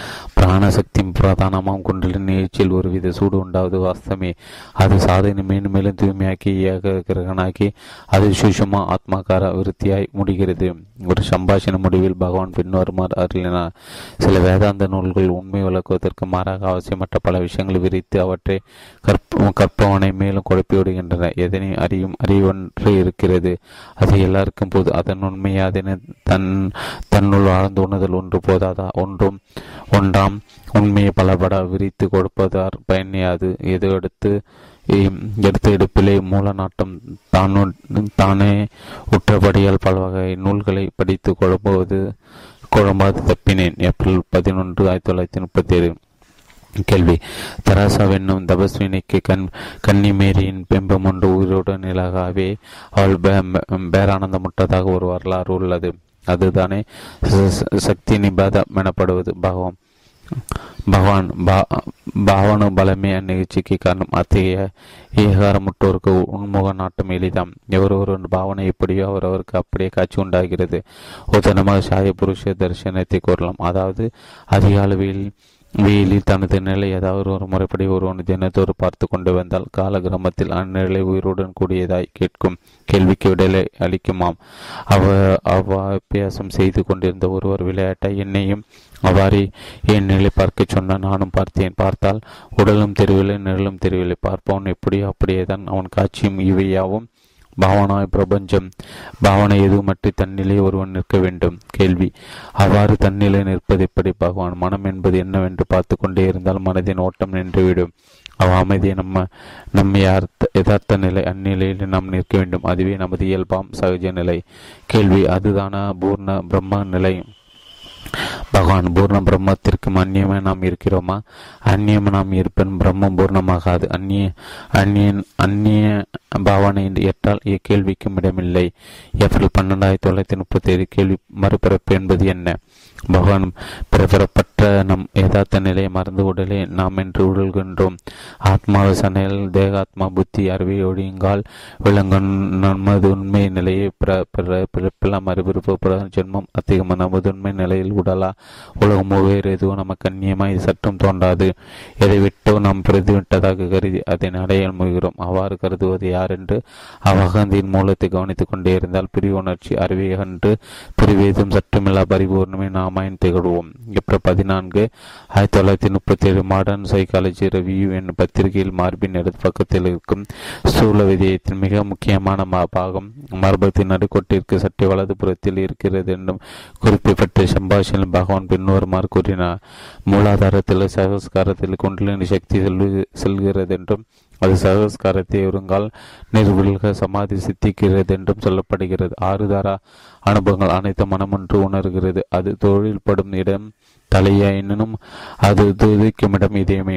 Speaker 1: பிராணசக்தி பிரதானமாம் கொண்டுள்ள நிகழ்ச்சியில் ஒருவித சூடு உண்டாவது வாஸ்தமே. அது சாதனை மேலும் மேலும் தூய்மையாக்கி ஏக கிரகனாக்கி அது சுஷமா ஆத்மாக்கார விருத்தியாய் முடிகிறது. ஒரு சம்பாஷண முடிவில் பகவான் பின்வருமாறு அருளினார். சில வேதாந்த நூல்கள் உண்மை விளக்குவதற்கு மாறாக அவசியமற்ற பல விஷயங்களை விரித்து அவற்றை கற்ப கற்பவனை மேலும் குழப்பிவிடுகின்றன எதனை அறியும் அறிவொன்று இருக்கிறது. அது எல்லாருக்கும் போது அதன் உண்மையை தன் தன்னுள் ஆழ்ந்து உணர்தல் ஒன்று போதாதா? ஒன்றும் வேண்டும் ஒன்றாம் உண்மையை பலபட விரித்து கொடுப்பதார். பயனியாது எது எடுத்து எடுத்த எடுப்பிலே மூல நாட்டம் தானு தானே உற்றபடியால் பல வகை நூல்களை படித்து குழம்புவது குழம்பாது தப்பினேன். ஏப்ரல் பதினொன்று ஆயிரத்தி தொள்ளாயிரத்தி முப்பத்தி ஏழு கேள்வி. தராசா தராசாவென்னும் தபஸ்வினிக்கு கண் கன்னிமேரியின் பிம்பம் ஒன்று உயிரோடு நிலகாவே அவள் பேரானந்தமுற்றதாக ஒரு வரலாறு உள்ளது. அதுதானே. சக்தி நிபாதம் எனப்படுவது பகவான் பகவான் பா பாவனு பலமே அந்நிகழ்ச்சிக்கு காரணம். அத்தகைய ஏகாரமுற்றோருக்கு உன்முக நாட்டம் எளிதாம். எவரொரு பாவனை எப்படியோ அவரவருக்கு அப்படியே காட்சி உண்டாகிறது. உதாரணமாக சாய புருஷ தரிசனத்தை கூறலாம். அதாவது அதிக அளவில் வெயிலில் தனது நிலை ஏதாவது ஒரு முறைப்படி ஒருவன் தினத்தோடு பார்த்து கொண்டு வந்தால் கால கிராமத்தில் அந்நிலை உயிருடன் கூடியதாய் கேட்கும் கேள்விக்கு விடலை அளிக்குமாம். அவ அவ்வாபியாசம் செய்து கொண்டிருந்த ஒருவர் விளையாட்டை என்னையும் அவ்வாறே என் நிலை பார்க்க சொன்ன நானும் பார்த்தேன். பார்த்தால் உடலும் தெரியவில்லை நிழலும் தெரியவில்லை பார்ப்பவன் எப்படியோ அப்படியே தான் அவன் காட்சியும் இவையாவும் பாவனாய் பிரபஞ்சம் பாவனை எதுவுமற்றி தன்னிலே ஒருவன் நிற்க வேண்டும்? கேள்வி. அவ்வாறு தன்னிலை நிற்பது எப்படி பகவான்? மனம் என்பது என்னவென்று பார்த்து கொண்டே இருந்தால் மனதின் ஓட்டம் நின்றுவிடும். அவ அமைதியை நம்ம நம்மை யதார்த்த நிலை அந்நிலையில் நாம் நிற்க வேண்டும். அதுவே நமது இயல்பாம் சகஜ நிலை. கேள்வி. அதுதானா பூர்ண பிரம்ம நிலை? பகவான் பூர்ண பிரம்மத்திற்கு அந்நியமே நாம் இருக்கிறோமா? அந்நியம் நாம் இருப்பன். பிரம்மம் பூர்ணமாகாது. அந்நிய அந்நியன் அந்நிய பாவனை எட்டால் கேள்விக்கும் இடமில்லை. ஏப்ரல் பன்னெண்டாயிரத்தி தொள்ளாயிரத்தி முப்பத்தி ஏழு கேள்வி மறுபிறப்பு என்பது என்ன? பகவான் நம் யதார்த்த நிலையை மறந்து உடலே நாம் என்று உடல்கின்றோம் ஆத்மாவை சனையில் தேகாத்மா புத்தி அறிவை ஒழியுங்கால் விளங்கும் நமது உண்மை நிலையை பிறப்பில்லாம் மறுபிறப்பு ஜென்மம் அதிகமாக நமது உண்மை நிலையில் உடலா? உலகமோ வேறு எதுவும் நமக்கு அந்நியமாய் சற்றும் தோன்றாது. எதை விட்டோ நாம் பிரதிவிட்டதாக கருதி அதை அடைய முயகிறோம் அவ்வாறு கருதுவது யார் என்று அவகந்தின் மூலத்தை கவனித்துக் கொண்டே இருந்தால் பிரிவுணர்ச்சி அறிவை கண்டு பிரிவேதும் சற்றுமில்லா பரிபூர்ணமே நாமாயின் திகழ்வோம். ஏப்ரல் பதினான்கு ஆயிரத்தி தொள்ளாயிரத்தி முப்பத்தி ஏழு மாடர்ன் சைக்காலஜி ரிவ்யூ என்னும் பத்திரிகையில் மார்பின் இடது பக்கத்தில் இருக்கும் சூழ விதயத்தின் மிக முக்கியமான பாகம் மர்பத்தின் நடுக்கோட்டிற்கு சற்று வலது புறத்தில் இருக்கிறது என்றும் குறிப்பிட்ட சம்பாஷண பகவான் பின்வருமாறு கூறினார். மூலாதாரத்தில் சகஸ்காரத்தில் குண்டலினி சக்தி செல்வு செல்கிறது என்றும் அது சகஸ்காரத்தை ஒருங்கால் நிர்வில்க சமாதி சித்திக்கிறது என்றும் சொல்லப்படுகிறது. ஆறுதாரா அனுபவங்கள் அனைத்து மனமொன்று உணர்கிறது. அது தொழில்படும் இடம் தலையாயினும் அது துதிக்குமிடம் இதயமே.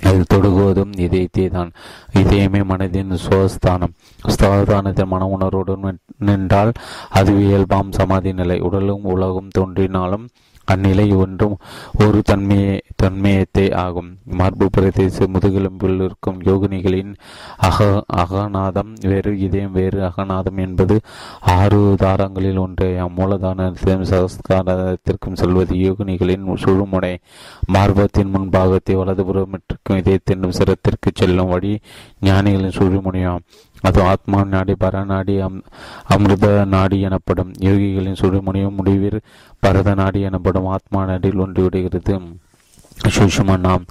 Speaker 1: அது தொடுகுவதும் இதயத்தே தான் இதயமே மனதின் சுவஸ்தானம் ஸ்தானத்தின் மன உணர்வுடன் நின்றால் அது இயல்பாம் சமாதி நிலை உடலும் உலகம் தோன்றினாலும் அந்நிலை ஒன்றும் ஒரு தன்மையே தன்மையத்தை ஆகும். மார்பு பிரதேச முதுகெலும்பில் இருக்கும் யோகினிகளின் அக அகநாதம் வேறு இதயம் வேறு அகநாதம் என்பது ஆறு தாரங்களில் ஒன்று. மூலதானத்திலும் சகஸ்காரத்திற்கும் செல்வது யோகினிகளின் சுழுமுனை. மார்பத்தின் முன்பாகத்தை வலதுபுறமிட்டிருக்கும் இதயத்தின் சிரத்திற்கு செல்லும் வழி ஞானிகளின் சுழுமுனையாம். அது ஆத்மா நாடி பரநாடி அம் அமிர்த நாடி எனப்படும். யோகிகளின் சுடுமுனையும் முடிவில் பரத நாடி எனப்படும். ஆத்மா நாடியில் ஒன்றிவிடுகிறது விடுகிறது. நாம்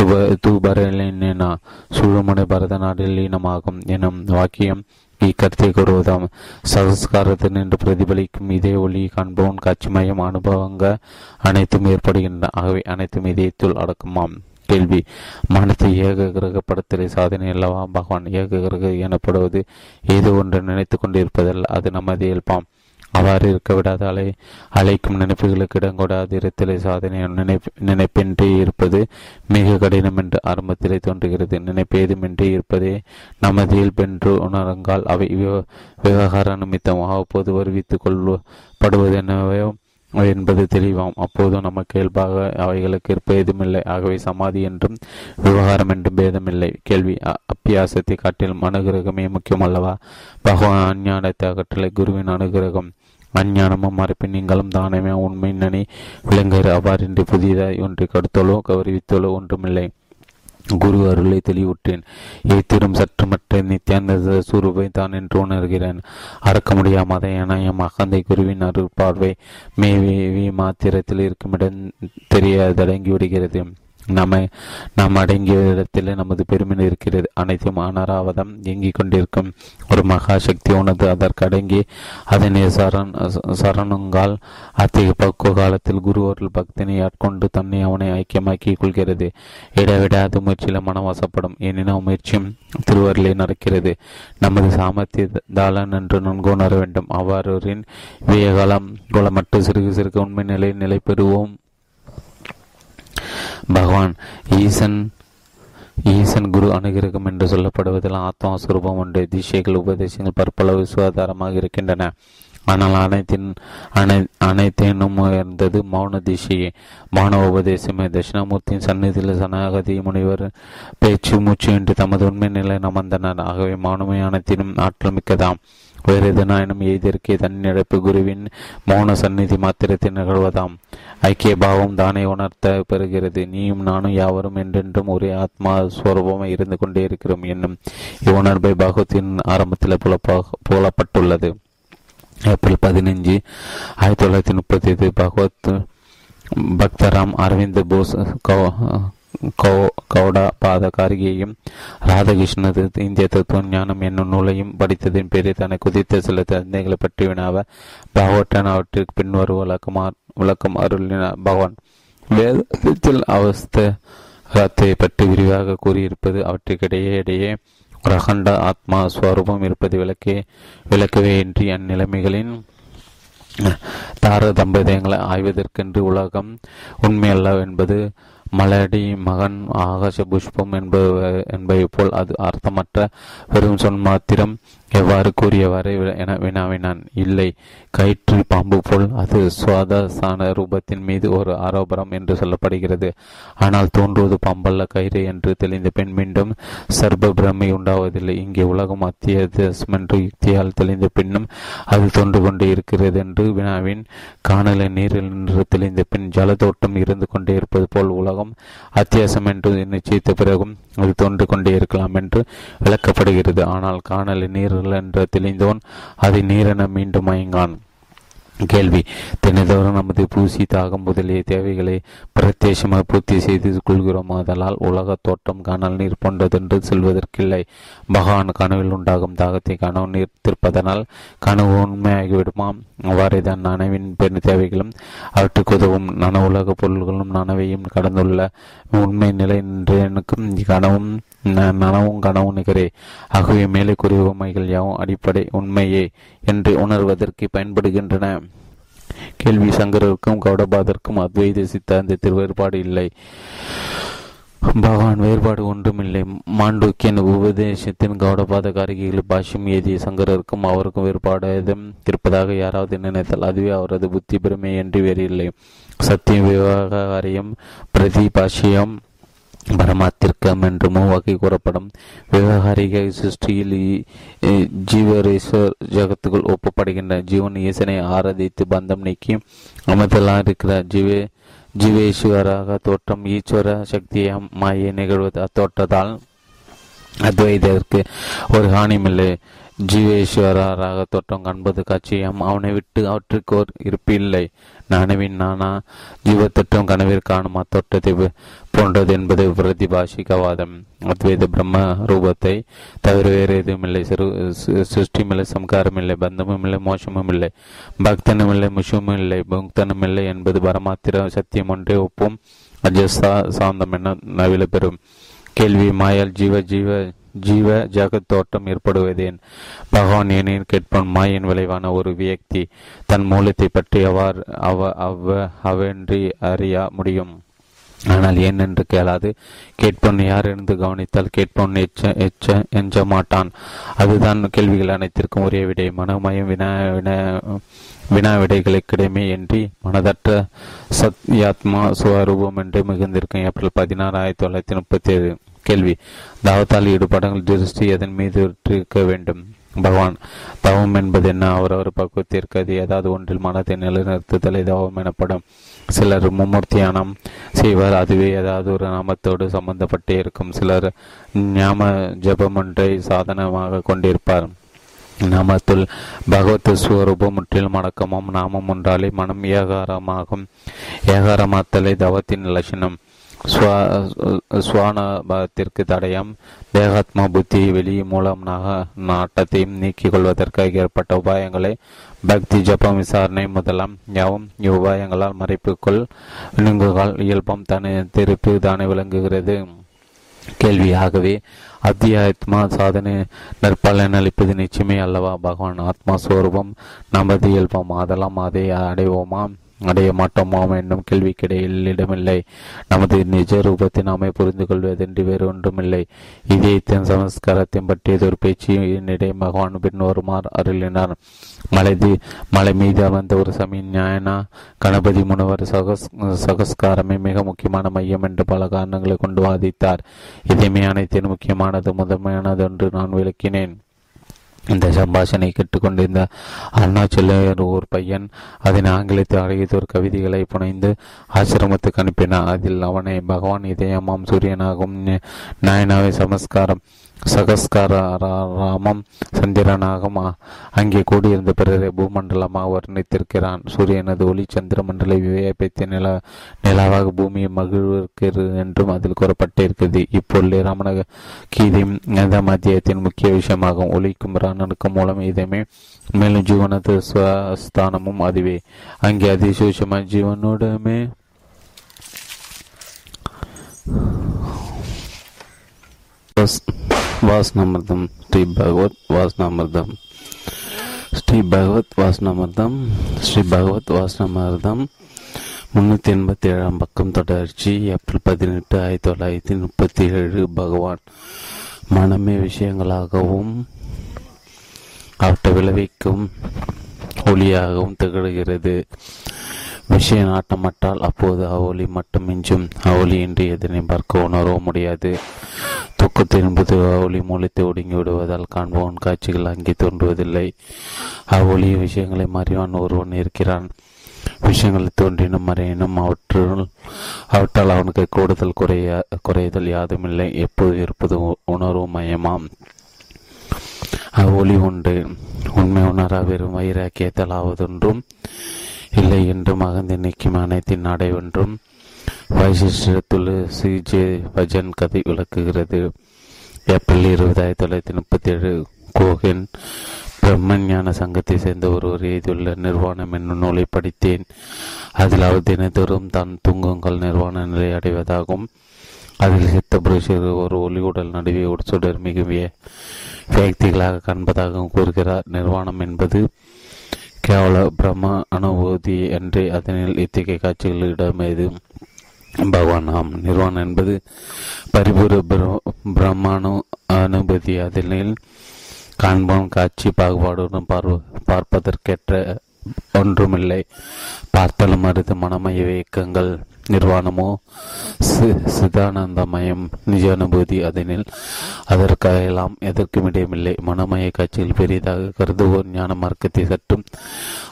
Speaker 1: துப தூபரலினா சுழுமுனை பரத நாடில் இனமாகும் எனும் வாக்கியம் இக்கருத்தை கூறுவதாம். சகஸ்காரத்தில் நின்று பிரதிபலிக்கும் இதே ஒளி காண்பவன் காட்சிமயம் அனுபவங்க அனைத்தும் ஏற்படுகின்றன. ஆகவே அனைத்தும் இதயத்துள் அடக்குமாம். கேள்வி. மனத்தை ஏக கிரக படத்திலே சாதனை அல்லவா? பகவான் ஏக கிரக எனப்படுவது ஏதோ ஒன்று நினைத்து கொண்டிருப்பதல்ல அது நமது இயல்பாம். அவ்வாறு இருக்க விடாத. அலை அழைக்கும் நினைப்புகளுக்கு இடங்கூடாது. இருத்தலை சாதனை நினைப்பு நினைப்பின்றி இருப்பது மிக கடினம் என்று ஆரம்பத்திலே தோன்றுகிறது. நினைப்பேதுமின்றி இருப்பதே நமது இயல்பென்று உணரங்கால் அவை விவகார நிமித்தம் அவ்வப்போது வருவித்துக் கொள்ளப்படுவது என்னவோ என்பது தெளிவாம். அப்போதும் நமக்கு இயல்பாக அவைகளுக்கு இருப்ப ஏதுமில்லை ஆகவே சமாதி என்றும் விவகாரம் என்றும் பேதமில்லை. கேள்வி அப்பியாசத்தை காட்டிலும் அனுகிரகமே முக்கியம் அல்லவா? பகவான் அஞ்ஞானத்தை அகற்றலை குருவின் அனுகிரகம். அஞ்ஞானமும் மறைப்பின் நீங்களும் தானமே உண்மை நனி. விளங்குகிற அவ்வாறின்றி புதியதாய் ஒன்றை கடுத்தலோ கௌரவித்தலோ ஒன்றுமில்லை. குரு அருளை தெளிவுற்றேன். ஏத்திரும் சற்றுமற்ற நித்தியானந்த சுரூபை தான் என்று உணர்கிறேன். அறக்க முடியாமத என எம் அகந்தை குருவின் அருள் பார்வை மேவி மாத்திரத்தில் இருக்குமிடம் தெரிய விடுகிறது நம்ம நாம் அடங்கிய இடத்தில் நமது பெருமை இருக்கிறது அனைத்தும் அனராவதம் இயங்கிக் கொண்டிருக்கும். ஒரு மகா சக்தி உணர்ந்து அதற்கு அடங்கி அதனை சரண் சரணங்கால் அத்தகைய பக்குவ காலத்தில் குருவர்கள் பக்தனை ஆட்கொண்டு தன்னை அவனை ஐக்கியமாக்கி கொள்கிறது. இடைவிடாத முயற்சியில் மனம் வசப்படும் எனினும் முயற்சியும் திருவருளை நடக்கிறது. நமது சாமர்த்திய தாளன் என்று நன்கு உணர வேண்டும். அவ்வாறின் வியகாலம் குளமட்டு சிறுகு சிறுக உண்மை நிலையில் நிலை பெறுவோம் பகவான் ஈசன் ஈசன் குரு அனுகிரகம் என்று சொல்லப்படுவதில் ஆத்மா சுரூபம் உண்டு. திசைகள் உபதேசங்கள் பற்பளவு சுகாதாரமாக இருக்கின்றன. ஆனால் அனைத்தின் அனை அனைத்தேனும் உயர்ந்தது மௌன திசையே. மௌன உபதேசமே தட்சிணாமூர்த்தியின் சந்நிதியில் சனாகதி முனிவர் பேச்சு மூச்சு என்று தமது உண்மை நிலை அமர்ந்தனர் ஆகவே மௌனமே அனைத்தினும் ஆற்றல் மிக்கதாம். வேறு எதனாயினும் எய்திருக்கே தன்னிழப்பு குருவின் மௌன சந்நிதி மாத்திரத்தை நிகழ்வதாம். ஐக்கிய பாவம் தானே உணர்த்த பெறுகிறது. நீயும் நானும் யாவரும் என்றென்றும் ஒரே ஆத்மா ஸ்வரூபமாக இருந்து கொண்டே இருக்கிறோம் என்னும் இவ்வுணர்வை பாகவத்தின் ஆரம்பத்தில் புகழப்பட்டுள்ளது ஏப்ரல் பதினஞ்சு ஆயிரத்தி தொள்ளாயிரத்தி முப்பத்தி ஐந்து பகவத் பக்தராம் அரவிந்த் போஸ் கவுடா பாத காரிகையும் ராதகிருஷ்ணது இந்திய தத்துவ ஞானம் என்னும் நூலையும் படித்ததின் பேரில் தனக்கு குதித்த சில தந்தைகளை பற்றி வினாவ பகவட்டன் அவற்றிற்கு பின்வரு விளக்கமார் விளக்கம் அருளினார். பகவான் வேதத்தில் அவஸ்தத்தை பற்றி விரிவாக கூறியிருப்பது அவற்றுக்கிடையே இடையே ஒரு அகண்ட ஆத்மா ஸ்வரூபம் இருப்பது விளக்கே விளக்கவே இன்றி அந்நிலைமைகளின் தார தம்பதியங்களை ஆய்வதற்கென்று உலகம் உண்மையல்ல என்பது மலடி மகன் ஆகாச புஷ்பம் என்பது என்பதை போல் அது அர்த்தமற்ற வெறும் சொல் மாத்திரம் எவ்வாறு கூறியவாறு என வினாவினான். இல்லை கயிற்று பாம்பு போல் அது சுவாதசான ரூபத்தின் மீது ஒரு ஆரோபரம் என்று சொல்லப்படுகிறது. ஆனால் தோன்றுவது பாம்பல்ல கயிறு என்று தெளிந்த பெண் மீண்டும் சர்ப பிரமை உண்டாவதில்லை. இங்கே உலகம் அத்தியாவசியம் என்று யுக்தியால் தெளிந்த பின்னும் அது தோன்று கொண்டே இருக்கிறது என்று வினாவின் காணல நீரில் நின்று தெளிந்த பின் ஜலதோட்டம் இருந்து கொண்டே இருப்பது போல் உலகம் அத்தியாசம் என்று நிச்சயித்த பிறகும் அது தோன்று கொண்டே இருக்கலாம் என்று விளக்கப்படுகிறது. ஆனால் காணல நீர் என்று தெளிந்தோம் அதை நீரென மீண்டும் மயங்கான். கேள்வி தினதோறும் நமது பூசி தாகம் முதலிய தேவைகளை பிரத்யேசமாக பூர்த்தி செய்து கொள்கிறோம்? அதனால் உலக தோட்டம் காணல் நீர் போன்றதென்று செல்வதற்கில்லை. பகவான் கனவில் உண்டாகும் தாகத்தை கனவு நீர் திருப்பதனால் கனவு உண்மையாகிவிடுமாம் அவ்வாறே தான் நனவின் பெண் தேவைகளும் அவற்றுக்கு உதவும் நன உலக பொருள்களும் நனவையும் கடந்துள்ள உண்மை நிலை எனக்கும் கனவும் நனவும் கனவும் நிகரே. ஆகவே மேலே கூறிய உண்மைகள் யாவும் அடிப்படை உண்மையே என்று உணர்வதற்கு பயன்படுகின்றன. கேள்வி சங்கரருக்கும் கௌடபாதருக்கும் அத்வைத சித்தாந்தத்தில் வேறுபாடு இல்லை. பகவான் வேறுபாடு ஒன்றுமில்லை. மாண்டூக்கியன் உபதேசத்தின் கௌடபாத காரிகையில் பாஷ்யம் ஏதிய சங்கரருக்கும் அவருக்கும் வேறுபாடு இருப்பதாக யாராவது நினைத்தால் அதுவே அவரது புத்தி பெருமை என்று வேறில்லை சத்தியம் விவகாரியம் பிரதி பாஷ்யம் பரமாத்திற்கம் என்று மூவகை கூறப்படும் விவகாரிக சிருஷ்டியில் ஜீவரேஸ்வர் ஜகத்துக்குள் ஒப்பப்படுகின்ற ஜீவன் ஈசனை ஆராதித்து பந்தம் நீக்கி அமைதலாக இருக்கிறார் ஜீவே ஜீவேஸ்வராக தோற்றம் ஈஸ்வர சக்தியை மாயை நிகழ்வது அத்தோற்றத்தால் அத்வைதற்கு ஒரு ஹானிமில்லை ஜீவேஸ்வரராக தோற்றம் காண்பது காட்சியம் அவனை விட்டு அவற்றுக்கு ஒரு இருப்பு இல்லை நானவின் நானா ஜீவத்திட்டம் கனவிற்கான காணும் போன்றது என்பது பிரதிபாஷிகவாதம் அத்வைத பிரம்ம ரூபத்தை தவிர வேறு எதுவும் இல்லை. சிறு சிருஷ்டியும் இல்லை சம்காரம் இல்லை பந்தமும் இல்லை மோசமும் இல்லை. பக்தனும் இல்லை முஷமும் இல்லை. புக்தனும் இல்லை என்பது பரமாத்திர சத்தியம் ஒன்றே ஒப்பும். அஜஸ்தா சாந்தம் என நவில பெறும் கேள்வி மாயால் ஜீவ ஜீவ ஜீவ ஜகத் தோட்டம் ஏற்படுவதேன். பகவான் ஏனின் கேட்பான் மாயின் விளைவான ஒரு வியக்தி. தன் மூலத்தை பற்றி அவ்வாறு அவ அவ அவன்றி அறிய முடியும். ஆனால் ஏன் என்று கேளாது. கேட்பொன் யார் இருந்து கவனித்தால் கேட்பொன் எச்ச எச்ச எஞ்ச மாட்டான். அதுதான் கேள்விகள் அனைத்திற்கும் ஒரே விடை. மனமயம் வினா வினா வினா விடைகளுக்கிடமே என்று மனதற்ற சத்யாத்மா சுவரூபம் என்று மிகுந்திருக்கும் ஏப்ரல் பதினாறு ஆயிரத்தி தொள்ளாயிரத்தி முப்பத்தி ஏழு கேள்வி. தாவத்தால் ஈடுபாடுகள் திருஷ்டி எதன் மீது இருக்க வேண்டும்? பகவான் தவம் என்பது என்ன? அவரவர் பக்குவத்திற்கு அது ஏதாவது ஒன்றில் மனத்தை நிலைநிறுத்துதலை தவம் எனப்படும். சிலர் மும்மூர்த்தியானம் செய்வார். அதுவே ஏதாவது ஒரு நாமத்தோடு சம்பந்தப்பட்டே இருக்கும். சிலர் ஞாம ஜபம் ஒன்றை சாதனமாக கொண்டிருப்பார். நாமத்துள் பகவத் ஸ்வரூபம் முற்றிலும் அடக்கமும் நாமம் ஒன்றாலே மனம் ஏகாரமாகும். ஏகாரமாத்தலை தவத்தின் லட்சணம். சுவானபத்திற்கு தடயம் தேகாத்மா புத்தி வெளி மூலம் நாட்டத்தையும் நீக்கிக் கொள்வதற்காக ஏற்பட்ட உபாயங்களை பக்தி ஜப்பம் விசாரணை முதலாம் யாவும் இவ்வுபாயங்களால் மறைப்புக்குள் விலங்குகள் இயல்பம் தனி திருப்பி தானே விளங்குகிறது. கேள்வியாகவே அத்தியாத்மா சாதனை நற்பலன் அளிப்பது நிச்சயமே அல்லவா? பகவான் ஆத்மா ஸ்வரூபம் நமது இயல்பம் அதெல்லாம் அதை அடைவோமா? அடைய மாட்டோமாம் என்னும் கேள்விக்கிடையில் இடமில்லை நமது நிஜ ரூபத்தை நாமே புரிந்து கொள்வதென்று வேறு ஒன்றுமில்லை. இதயத்தின் சமஸ்காரத்தையும் பற்றியதொரு பேச்சினிடையே பகவான் பின் வருமாறு அருளினார். மலைதி மலை மீது அமர்ந்த ஒரு சமயம் ஞாயனா கணபதி முனவர் சகஸ் சகஸ்காரமே மிக முக்கியமான மையம் என்று பல காரணங்களை கொண்டு வாதித்தார். இதயமே அனைத்தின் முக்கியமானது முதன்மையானது என்று நான் விளக்கினேன். இந்த சம்பாஷனை கேட்டுக்கொண்டிருந்த அருணாச்சலையர் ஒரு பையன் அதன் ஆங்கிலத்தில் ஒரு கவிதைகளை புனைந்து ஆசிரமத்துக்கு அனுப்பினான். அதில் அவனை பகவான் இதயமாம் சூரியனாகும் நாயனாவை சமஸ்காரம். சகஸ்காராமம் சந்திரனாகும். அங்கே கூடியிருந்த பிறரை பூமண்டலமாக வர்ணித்திருக்கிறான். சூரியனது ஒளி சந்திர மண்டலை விவேகத்தை நில நிலாவாக பூமியை மகிழ்விருக்கிறது என்றும் அதில் கூறப்பட்டிருக்கிறது. இப்பொழுது ராமண கீதையும் இந்த மத்தியத்தின் முக்கிய விஷயமாகும். ஒளிக்கும் ராணனுக்கும் மூலம் இதமே மேலும் ஜீவனது ஸ்தானமும் அதுவே. அங்கே அதிசூஷமா ஜீவனோடமே. வாசனாமிர்தம் ஸ்ரீ பகவத் வாசனாமிர்தம் ஸ்ரீ பகவத் வாசனாமிர்தம் ஸ்ரீ பகவத் வாசனாமிர்தம் முன்னூற்றி எண்பத்தி ஏழாம் பக்கம் தொடர்ச்சி ஏப்ரல் பதினெட்டு ஆயிரத்தி தொள்ளாயிரத்தி முப்பத்தி ஏழு பகவான். மனமே விஷயங்களாகவும் அவற்றை விளைவிக்கும் ஒளியாகவும் திகழ்கிறது. விஷய நாட்டமற்றால் அப்போது அவ்வொளி மட்டும் மிஞ்சும். அவ்வொளி என்று எதனை பார்க்க உணரவ முடியாது. தூக்கத்தின் என்பது அவ்வொளி மூலத்தை ஒடுங்கி விடுவதால் காண்பவன் காட்சிகள் அங்கே தோன்றுவதில்லை. அவ்வொளி விஷயங்களை மறைவான் ஒருவன் இருக்கிறான். விஷயங்கள் தோன்றினும் மறையினும் அவற்றுள் அவற்றால் அவனுக்கு கூடுதல் குறைய குறைதல் யாதுமில்லை. எப்போது இருப்பது உணர்வு மயமாம். அவ்வொளி உண்டு. உண்மை உணரா வெறும் வைராக்கியத்தால் ஆவதொன்றும் இல்லை என்றும் அகந்தி நிற்கும் அனைத்தின் அடைவென்றும் வைசிஷ்டத்துள்ள சிஜே பஜன் கதை விளக்குகிறது. ஏப்ரல் இருபது ஆயிரத்தி தொள்ளாயிரத்தி முப்பத்தி ஏழு கோகன் பிரம்மஞான சங்கத்தை சேர்ந்த ஒருவர் எழுதியுள்ள நிர்வாணம் என்னும் நூலை படித்தேன். அதில் அவர் தினத்தோறும் தான் தூங்குங்கள் நிர்வாண நிலை அடைவதாகவும் அதில் சித்த புருஷர் ஒரு ஒளியுடல் நடுவே ஒரு சுடர் மிக வியக்திகளாக காண்பதாகவும் கூறுகிறார். நிர்வாணம் என்பது கேவல பிரம்ம அனுபூதி என்று அதனில் இத்தகைய காட்சிகளிடமேது பகவான் ஆம் நிர்வாணம் என்பது பரிபூர பிரம்மானு அனுபூதி அதனில் காண்போம். காட்சி பாகுபாடுடன் பார்வ பார்ப்பதற்கேற்ற ஒன்றுமில்லை. பார்த்தலும் மருது மனமய இயக்கங்கள். நிர்வாணமோ? சிதானந்தமயம் நிஜ அனுபூதி அதனில் அதற்கெல்லாம் எதற்கும் இடமில்லை மனமய காட்சியில் பெரிதாக கருதுவோர் ஞான மார்க்கத்தை சற்றும்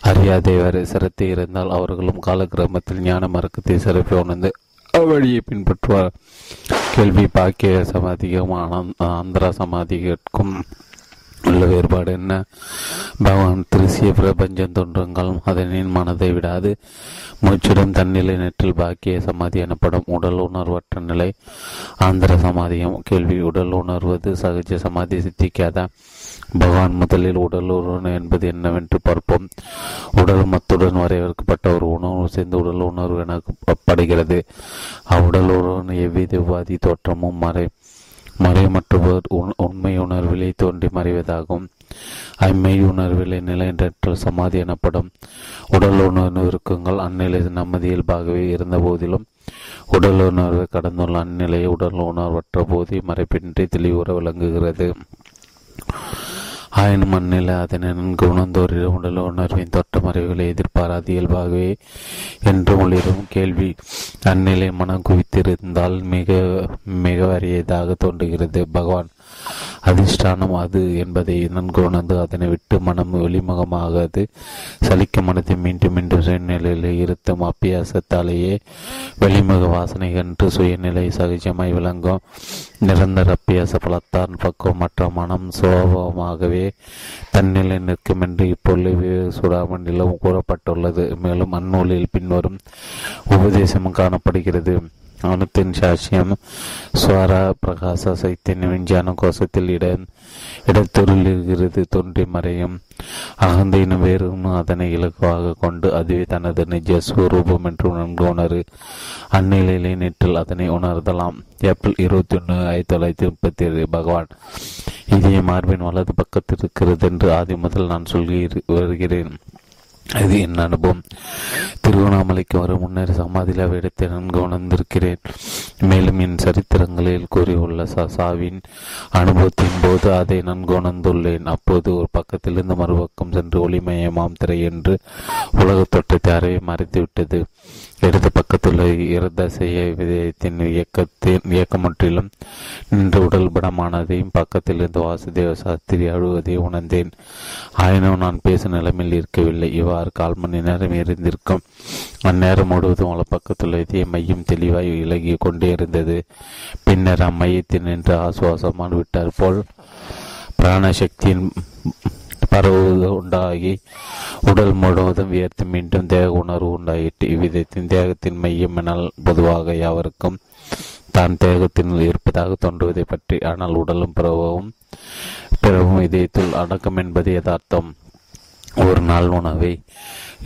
Speaker 1: அறியாதவர் சிரத்தை இருந்தால் அவர்களும் காலக்கிரமத்தில் ஞான மார்க்கத்தை சிறப்பி உணர்ந்து அவ்வழியை பின்பற்றுவார். கேள்வி பாக்கிய சமாதிக்கும் ஆந்திரா சமாதிகளுக்கும் உள்ள வேறுபாடு என்ன? பகவான் திருசிய பிரபஞ்சம் தோன்றுங்கள் அதனின் மனதை விடாது. மூச்சிடம் தன்னிலை நெற்றில் பாக்கிய சமாதி எனப்படும் உடல் உணர்வற்ற நிலை. ஆந்திர சமாதியம் கேள்வி உடல் உணர்வது சகஜ சமாதி சித்திக்காத? பகவான் முதலில் உடல் உணர்வு என்பது என்னவென்று பார்ப்போம். உடல் மத்துடன் வரையறுக்கப்பட்ட ஒரு உணர்வு சேர்ந்து உடல் உணர்வு எனப்படுகிறது அவ்வுடல் உணர்வு எவ்வித உபாதி தோற்றமும் மறை மறைமற்றவர் உண்மை உணர்விலே தோன்றி மறைவதாகும். அம்மை உணர்விலே நிலையற்ற சமாதி எனப்படும். உடல் உணர்வு இருக்குங்கள் அந்நிலை நம்மது இயல்பாகவே இருந்த போதிலும் உடல் உணர்வை கடந்துள்ள அந்நிலையை உடல் உணர்வற்ற போது மறைப்பின்றி தெளிவுற விளங்குகிறது. ஆயின் மண்ணில் அதனை நன்கு உணர்ந்தோரிடம் உடல் உணர்வின் தொட்டமறைவுகளை எதிர்பாராது இயல்பாகவே என்று உள்ளிடும் கேள்வி. அந்நிலை மனம் குவித்திருந்தால் மிக மிக வறியதாக தோன்றுகிறது. பகவான் அதிர்ஷ்டானம் அது என்பதை நன்கு உணர்ந்து அதனை விட்டு மனம் வெளிமுகமாகாது சலிக்க மனத்தை மீண்டும் மீண்டும் சுயநிலையில் இருத்தும். அப்பியாசத்தாலேயே வெளிமுக வாசனை என்று சுயநிலை சகஜமாய் விளங்கும். நிரந்தர அப்பியாச பலத்தான் பக்குவமற்ற மனம் சுலபமாகவே தன்னிலை நிற்கும் என்று இப்பொழுது சுடாமண்டிலும் கூறப்பட்டுள்ளது. மேலும் அந்நூலில் பின்வரும் உபதேசமும் காணப்படுகிறது. அணுத்தின் சாட்சியம் ஸ்வர பிரகாச சைத்தன்ய விஞ்ஞான கோஷத்தில் இட இடத்துருளுகிறது தோன்றி மறையும் அகந்தையினும் வேறும் அதனை இலக்குவாக கொண்டு அதுவே தனது நிஜ ஸ்வரூபம் என்று நன்கு உணரு அந்நிலையிலே நேற்றில் அதனை உணர்தலாம் ஏப்ரல் இருபத்தி ஒன்று ஆயிரத்தி தொள்ளாயிரத்தி முப்பத்தி ஏழு பகவான் இதே மார்பின் வலது பக்கத்தில் இருக்கிறது என்று ஆதி முதல் நான் சொல்லி வருகிறேன் இது என் அனுபவம். திருவண்ணாமலைக்கு வரும் முன்னர் சமாதியில் அவ்விடத்தை நன்கு உணர்ந்திருக்கிறேன் மேலும் என் சரித்திரங்களில் கூறியுள்ள சாவின் அனுபவத்தின் போது அதை நன்கு உணர்ந்துள்ளேன் அப்போது ஒரு பக்கத்திலிருந்து மறுபக்கம் சென்று ஒளிமயமாம் திரை என்று உலக தோட்டத்தை அறவே மறைத்துவிட்டது. இடது பக்கத்துள்ள இருதசைய விதயத்தின் இயக்கத்தின் இயக்கமற்றிலும் நின்று உடல் படமானதையும் பக்கத்தில் இருந்து வாசுதேவ சாஸ்திரி அழுவதை உணர்ந்தேன். ஆயினும் நான் பேசும் நிலைமையில் இருக்கவில்லை. இவ்வாறு கால் மணி நேரம் இருந்திருக்கும் அந்நேரம் முழுவதும் வலப்பக்கத்துள்ள இதய மையம் தெளிவாய் இலகி கொண்டே இருந்தது. பின்னர் அம்மையத்தில் நின்று ஆசுவாசமான விட்டார் போல் பிராணசக்தியின் பரவுவது உண்டாகி உடல் முழுவதும் வியர்த்து மீண்டும் தேக உணர்வு உண்டாயிற்று. இவ்விதத்தின் தேகத்தின் மையம் எனால் பொதுவாக யாவருக்கும் தான் தேகத்தினுள் இருப்பதாக தோன்றுவதை பற்றி ஆனால் உடலும் பிறவும் பிறவும் இதயத்தில் அடக்கம் என்பது யதார்த்தம். ஒரு நாள் உணவை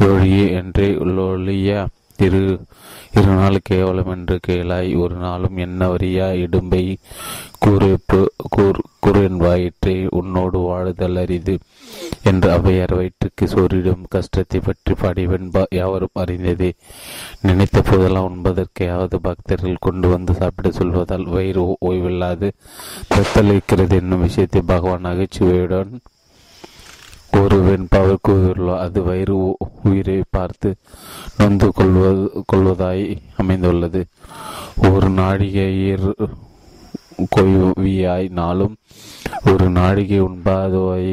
Speaker 1: ஒழிய என்று ஒழிய திரு இரு நாள் கேவலம் என்று கேளாய் ஒரு நாளும் என்ன வரியா? இடும்பை கூறு கூர் குறுன் வாயிற்றை உன்னோடு வாழுதல் அரிது என்று அவையார் வயிற்றுக்கு சோரிடும் கஷ்டத்தை பற்றி பாடிவென்பா யாவரும் அறிந்ததே. நினைத்த போதெல்லாம் உண்பதற்கையாவது பக்தர்கள் கொண்டு வந்து சாப்பிட சொல்வதால் வயிறு ஓய்வில்லாது பிரத்தளிக்கிறது என்னும் விஷயத்தை பகவான் நகைச்சுவையுடன் ஒரு வெண்பாவை கூறியுள்ளார் அது வயிறு உயிரை பார்த்து நொந்து கொள்வது கொள்வதாய் அமைந்துள்ளது. ஒரு நாடிகையர் கொய்வியாய் நாளும் ஒரு நாடிகை உண்பாதோய்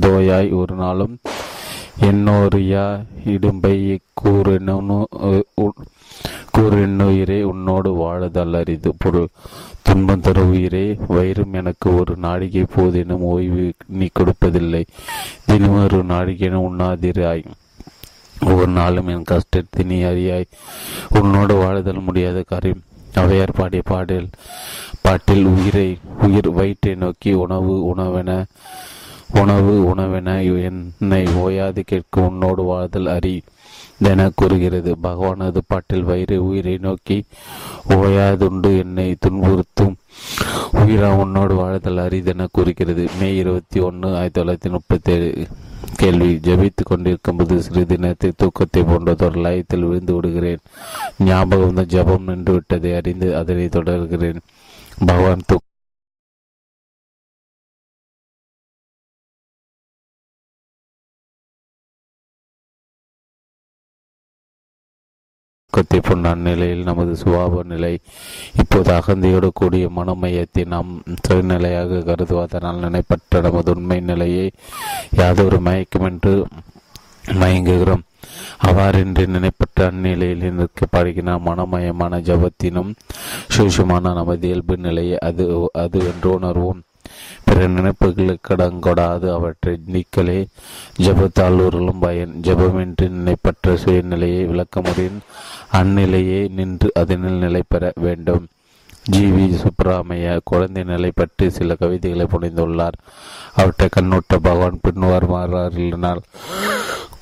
Speaker 1: தோயாய் ஒரு நாளும் என்னோரியா இடும்பை கூறென்னு கூறென்னுயிரே உன்னோடு வாழுதல் அரிது. பொருள் துன்பம் தரு உயிரே வயிறும் எனக்கு ஒரு நாழிகை போதினும் ஓய்வு நீ கொடுப்பதில்லை. தினமும் ஒரு நாழிகையினும் உண்ணாதிராய். ஒவ்வொரு நாளும் என் கஷ்டத்தை நீ அறியாய். உன்னோடு வாழுதல் முடியாத காரியம். அவையார் பாடிய பாடல் பாட்டில் உயிரை உயிர் வயிற்றை நோக்கி உணவு உணவென உணவு உணவென என்னை ஓயாது கேட்க உன்னோடு வாழ்தல் அறி என கூறுகிறது. பகவானது பாட்டில் வயிறு உயிரை நோக்கி ஓயாதுண்டு என்னை துன்புறுத்தும். உயிரா உன்னோடு வாழ்தல் அரிதென கூறுகிறது. மே இருபத்தி ஒன்று ஆயிரத்தி தொள்ளாயிரத்தி முப்பத்தி ஏழு கேள்வி. ஜபித்து கொண்டிருக்கும் போது சிறிது நேரத்தில் தூக்கத்தை போன்றதொரு லயத்தில் விழுந்து விடுகிறேன். ஞாபகம் ஜபம் நின்று விட்டதை அறிந்து அதனை தொடர்கிறேன். பகவான் தூக்க தூக்கத்தை போன்ற அந்நிலையில் நமது சுபாவ நிலை இப்போது அகந்தையோடு கூடிய மனமையத்தை நாம் சுயநிலையாக கருதுவதனால் நினைப்பட்ட நமது உண்மை நிலையை யாதொரு மயக்கமென்று மயங்குகிறோம். அவ்வாறின்றி நினைப்பட்ட அந்நிலையில் நிற்கப்படுகிற மனமயமான ஜபத்தினும் சூஷமான நமது இயல்பு நிலையை அது அது என்று உணர்வோம். பிற நினைப்புகளுக்கு அவற்றை நீக்கலே ஜபத்தாளூர்களும் பயன். ஜபமின்றி நினைப்பற்ற சுயநிலையை விளக்க முடியும். அந்நிலையே நின்று அதனில் நிலை பெற வேண்டும். ஜி வி சுப்ராமைய குழந்தை நிலை பற்றி சில கவிதைகளை புனைந்துள்ளார். அவற்றை கண்ணூட்ட பகவான் பின்வருமாறினால்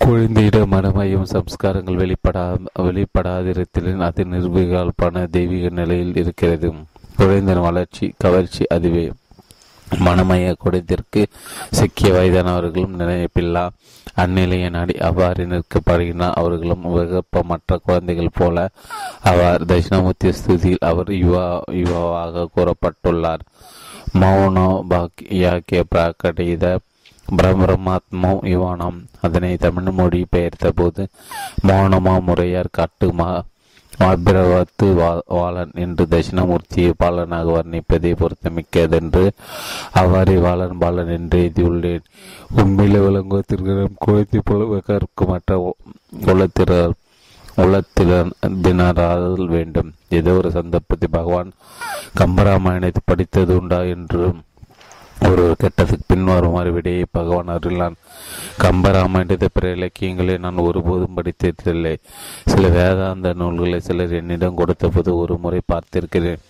Speaker 1: குழந்தையிட மனமையும் சம்ஸ்காரங்கள் வெளிப்படா வெளிப்படாதிருத்தலின் அது நிர்வீகால்பான தெய்வீக நிலையில் இருக்கிறது. குழந்தையின் வளர்ச்சி கவர்ச்சி அதுவே. மனமய குடத்திற்கு சிக்கிய வயதானவர்களும் நினைப்பில்லா அந்நிலையை நாடி அவ்வாறு நிற்கப்படுகிறார் அவர்களும் விகப்பமற்ற குழந்தைகள் போல அவர் தட்சிணாமூர்த்தி ஸ்துதியில் அவர் யுவா யுவாவாக கூறப்பட்டுள்ளார். மௌனோ பாக்கிய பிரகடித பிரம்மரமாத்மோ யுவானம். அதனை தமிழ் மொழி பெயர்த்த போது மௌனமா முறையார் காட்டுமா அபிரவத்து வாளன் என்று தட்சிணாமூர்த்தியை பாலனாக வர்ணிப்பதை பொருத்தமிக்கதென்று அவ்வாறே வாளன் பாலன் என்று எழுதியுள்ளேன் உண்மையில விளங்குவதற்கு குழந்தை போல கற்குமற்ற உலத்திரர் உலத்தினரால் வேண்டும். ஏதோ ஒரு சந்தர்ப்பத்தில் பகவான் கம்பராமாயணத்தை படித்தது உண்டா என்றும் ஒரு கெட்டதுக்கு பின்வருமாறு விடையை பகவான் அருளான். கம்பராமாயணத்தை பிற இலக்கியங்களை நான் ஒருபோதும் படித்ததில்லை. சில வேதாந்த நூல்களை சிலர் என்னிடம் கொடுத்தபோது ஒரு முறை பார்த்திருக்கிறேன்.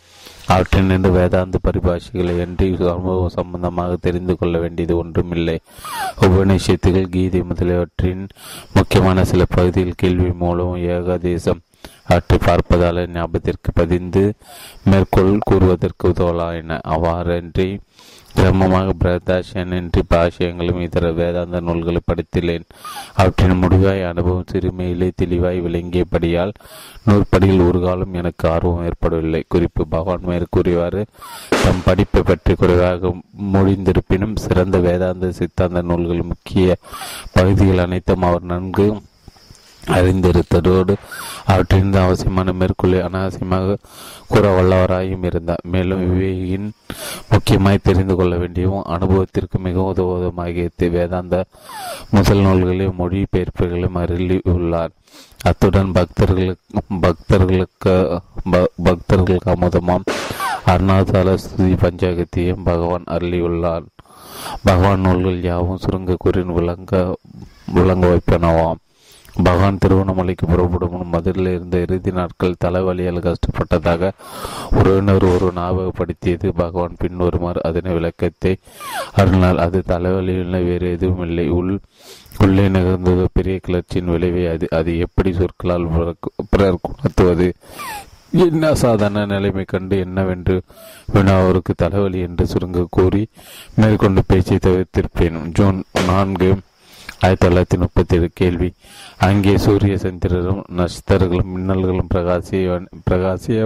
Speaker 1: அவற்றிலிருந்து வேதாந்த பரிபாஷைகளை என்று சமூகம் சம்பந்தமாக தெரிந்து கொள்ள வேண்டியது ஒன்றுமில்லை. உபநிஷத்துகள் கீதை முதலியவற்றின் முக்கியமான சில பகுதியில் கேள்வி மூலம் ஏகாதேசம் அவற்றை பார்ப்பதால் ஞாபகத்திற்கு பதிந்து மேற்கோள் கூறுவதற்கு உதவலாயின அவ்வாறன்றி கிரமமாக பிரதாஷனின்றி பாஷயங்களும் இதர வேதாந்த நூல்களை படித்துள்ளேன் அவற்றின் முடிவாய் அனுபவம் சிறுமையிலே தெளிவாய் விளங்கியபடியால் நூற்படியில் ஒரு காலம் எனக்கு ஆர்வம் ஏற்படவில்லை. குறிப்பு பகவான் மேற்கூறியவாறு தம் படிப்பை பற்றி குறைவாக முடிந்திருப்பினும் சிறந்த வேதாந்த சித்தாந்த நூல்கள் முக்கிய பகுதிகள் அனைத்தும் அவர் நன்கு அறிந்திருத்ததோடு அவற்றிலிருந்து அவசியமான மேற்கொள்ளை அனாவசியமாக கூற வல்லவராயும் இருந்தார். மேலும் விவேகியின் முக்கியமாய் தெரிந்து கொள்ள வேண்டியவும் அனுபவத்திற்கு மிக உதவுவதுமாகிய வேதாந்த முதல் நூல்களையும் மொழி பெயர்ப்புகளையும் அருளி உள்ளார் அத்துடன் பக்தர்களுக்கு பக்தர்களுக்கு பக்தர்களுக்கு அமுதமாம் அருணாதால ஸ்துதி பஞ்சாகத்தையும் பகவான் அருளியுள்ளார். பகவான் நூல்கள் யாவும் சுருங்க கூறின் விளங்க விளங்க வைப்பனவாம். பகவான் திருவண்ணாமலைக்கு புறப்படும் மதுரையில் இருந்த இறுதி நாட்கள் தலைவலியால் கஷ்டப்பட்டதாக உறவினர் ஒரு ஞாபகப்படுத்தியது. பகவான் பின்வருமாறு அதனை விளக்கத்தை அருளால் அது தலைவலியில் வேறு எதுவும் இல்லை. உள் உள்ளே நிகழ்ந்தது பெரிய கிளர்ச்சியின் விளைவை அது. அது எப்படி சொற்களால் பிறர் உணர்த்துவது என்ன சாதாரண நிலைமை கண்டு என்னவென்று வினா அவருக்கு தலைவலி என்று சுருங்க கூறி மேற்கொண்டு பேச்சை தவிர்த்திருப்பேன். ஜூன் நான்கு ஆயிரத்தி தொள்ளாயிரத்தி முப்பத்தி ஏழு கேள்வி. அங்கே சூரிய சந்திரரும் நட்சத்திரங்களும் மின்னல்களும் பிரகாசிய பிரகாசிய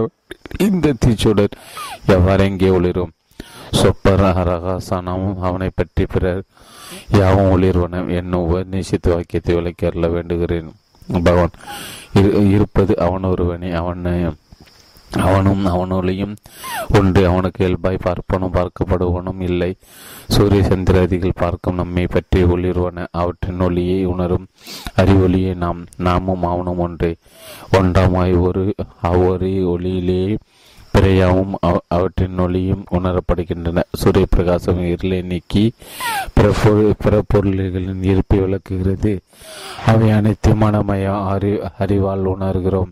Speaker 1: இந்த தீச்சுடர் எவ்வாறு எங்கே ஒளிரும்? சொப்பர் ரகாசனமும் அவனை பற்றி பிறர் யாவும் ஒளிர்வன என்னும் உபநிஷித்து வாக்கியத்தை விளக்கி அருள வேண்டுகிறேன். பகவான் இருப்பது அவன் ஒருவனே அவனை அவனும் அவனொலியும் ஒன்று அவனுக்கு இயல்பாய் பார்ப்பனும் பார்க்கப்படுவனும் இல்லை. சூரிய சந்திராதிகள் பார்க்கும் நம்மை பற்றி ஒளிர்வன அவற்றின் ஒளியை உணரும் அறிவொலியை நாம் நாமும் அவனும் ஒன்றே. ஒன்றாமாய் ஒரு அவ்வொரு ஒளியிலேயே பிறையாவும் அவற்றின் ஒளியும் உணரப்படுகின்றன. சூரிய பிரகாசம் இருளை நீக்கி பிற பொருள்களின் இருப்பை விளக்குகிறது. அவை அனைத்து மனமய அறி அறிவால் உணர்கிறோம்.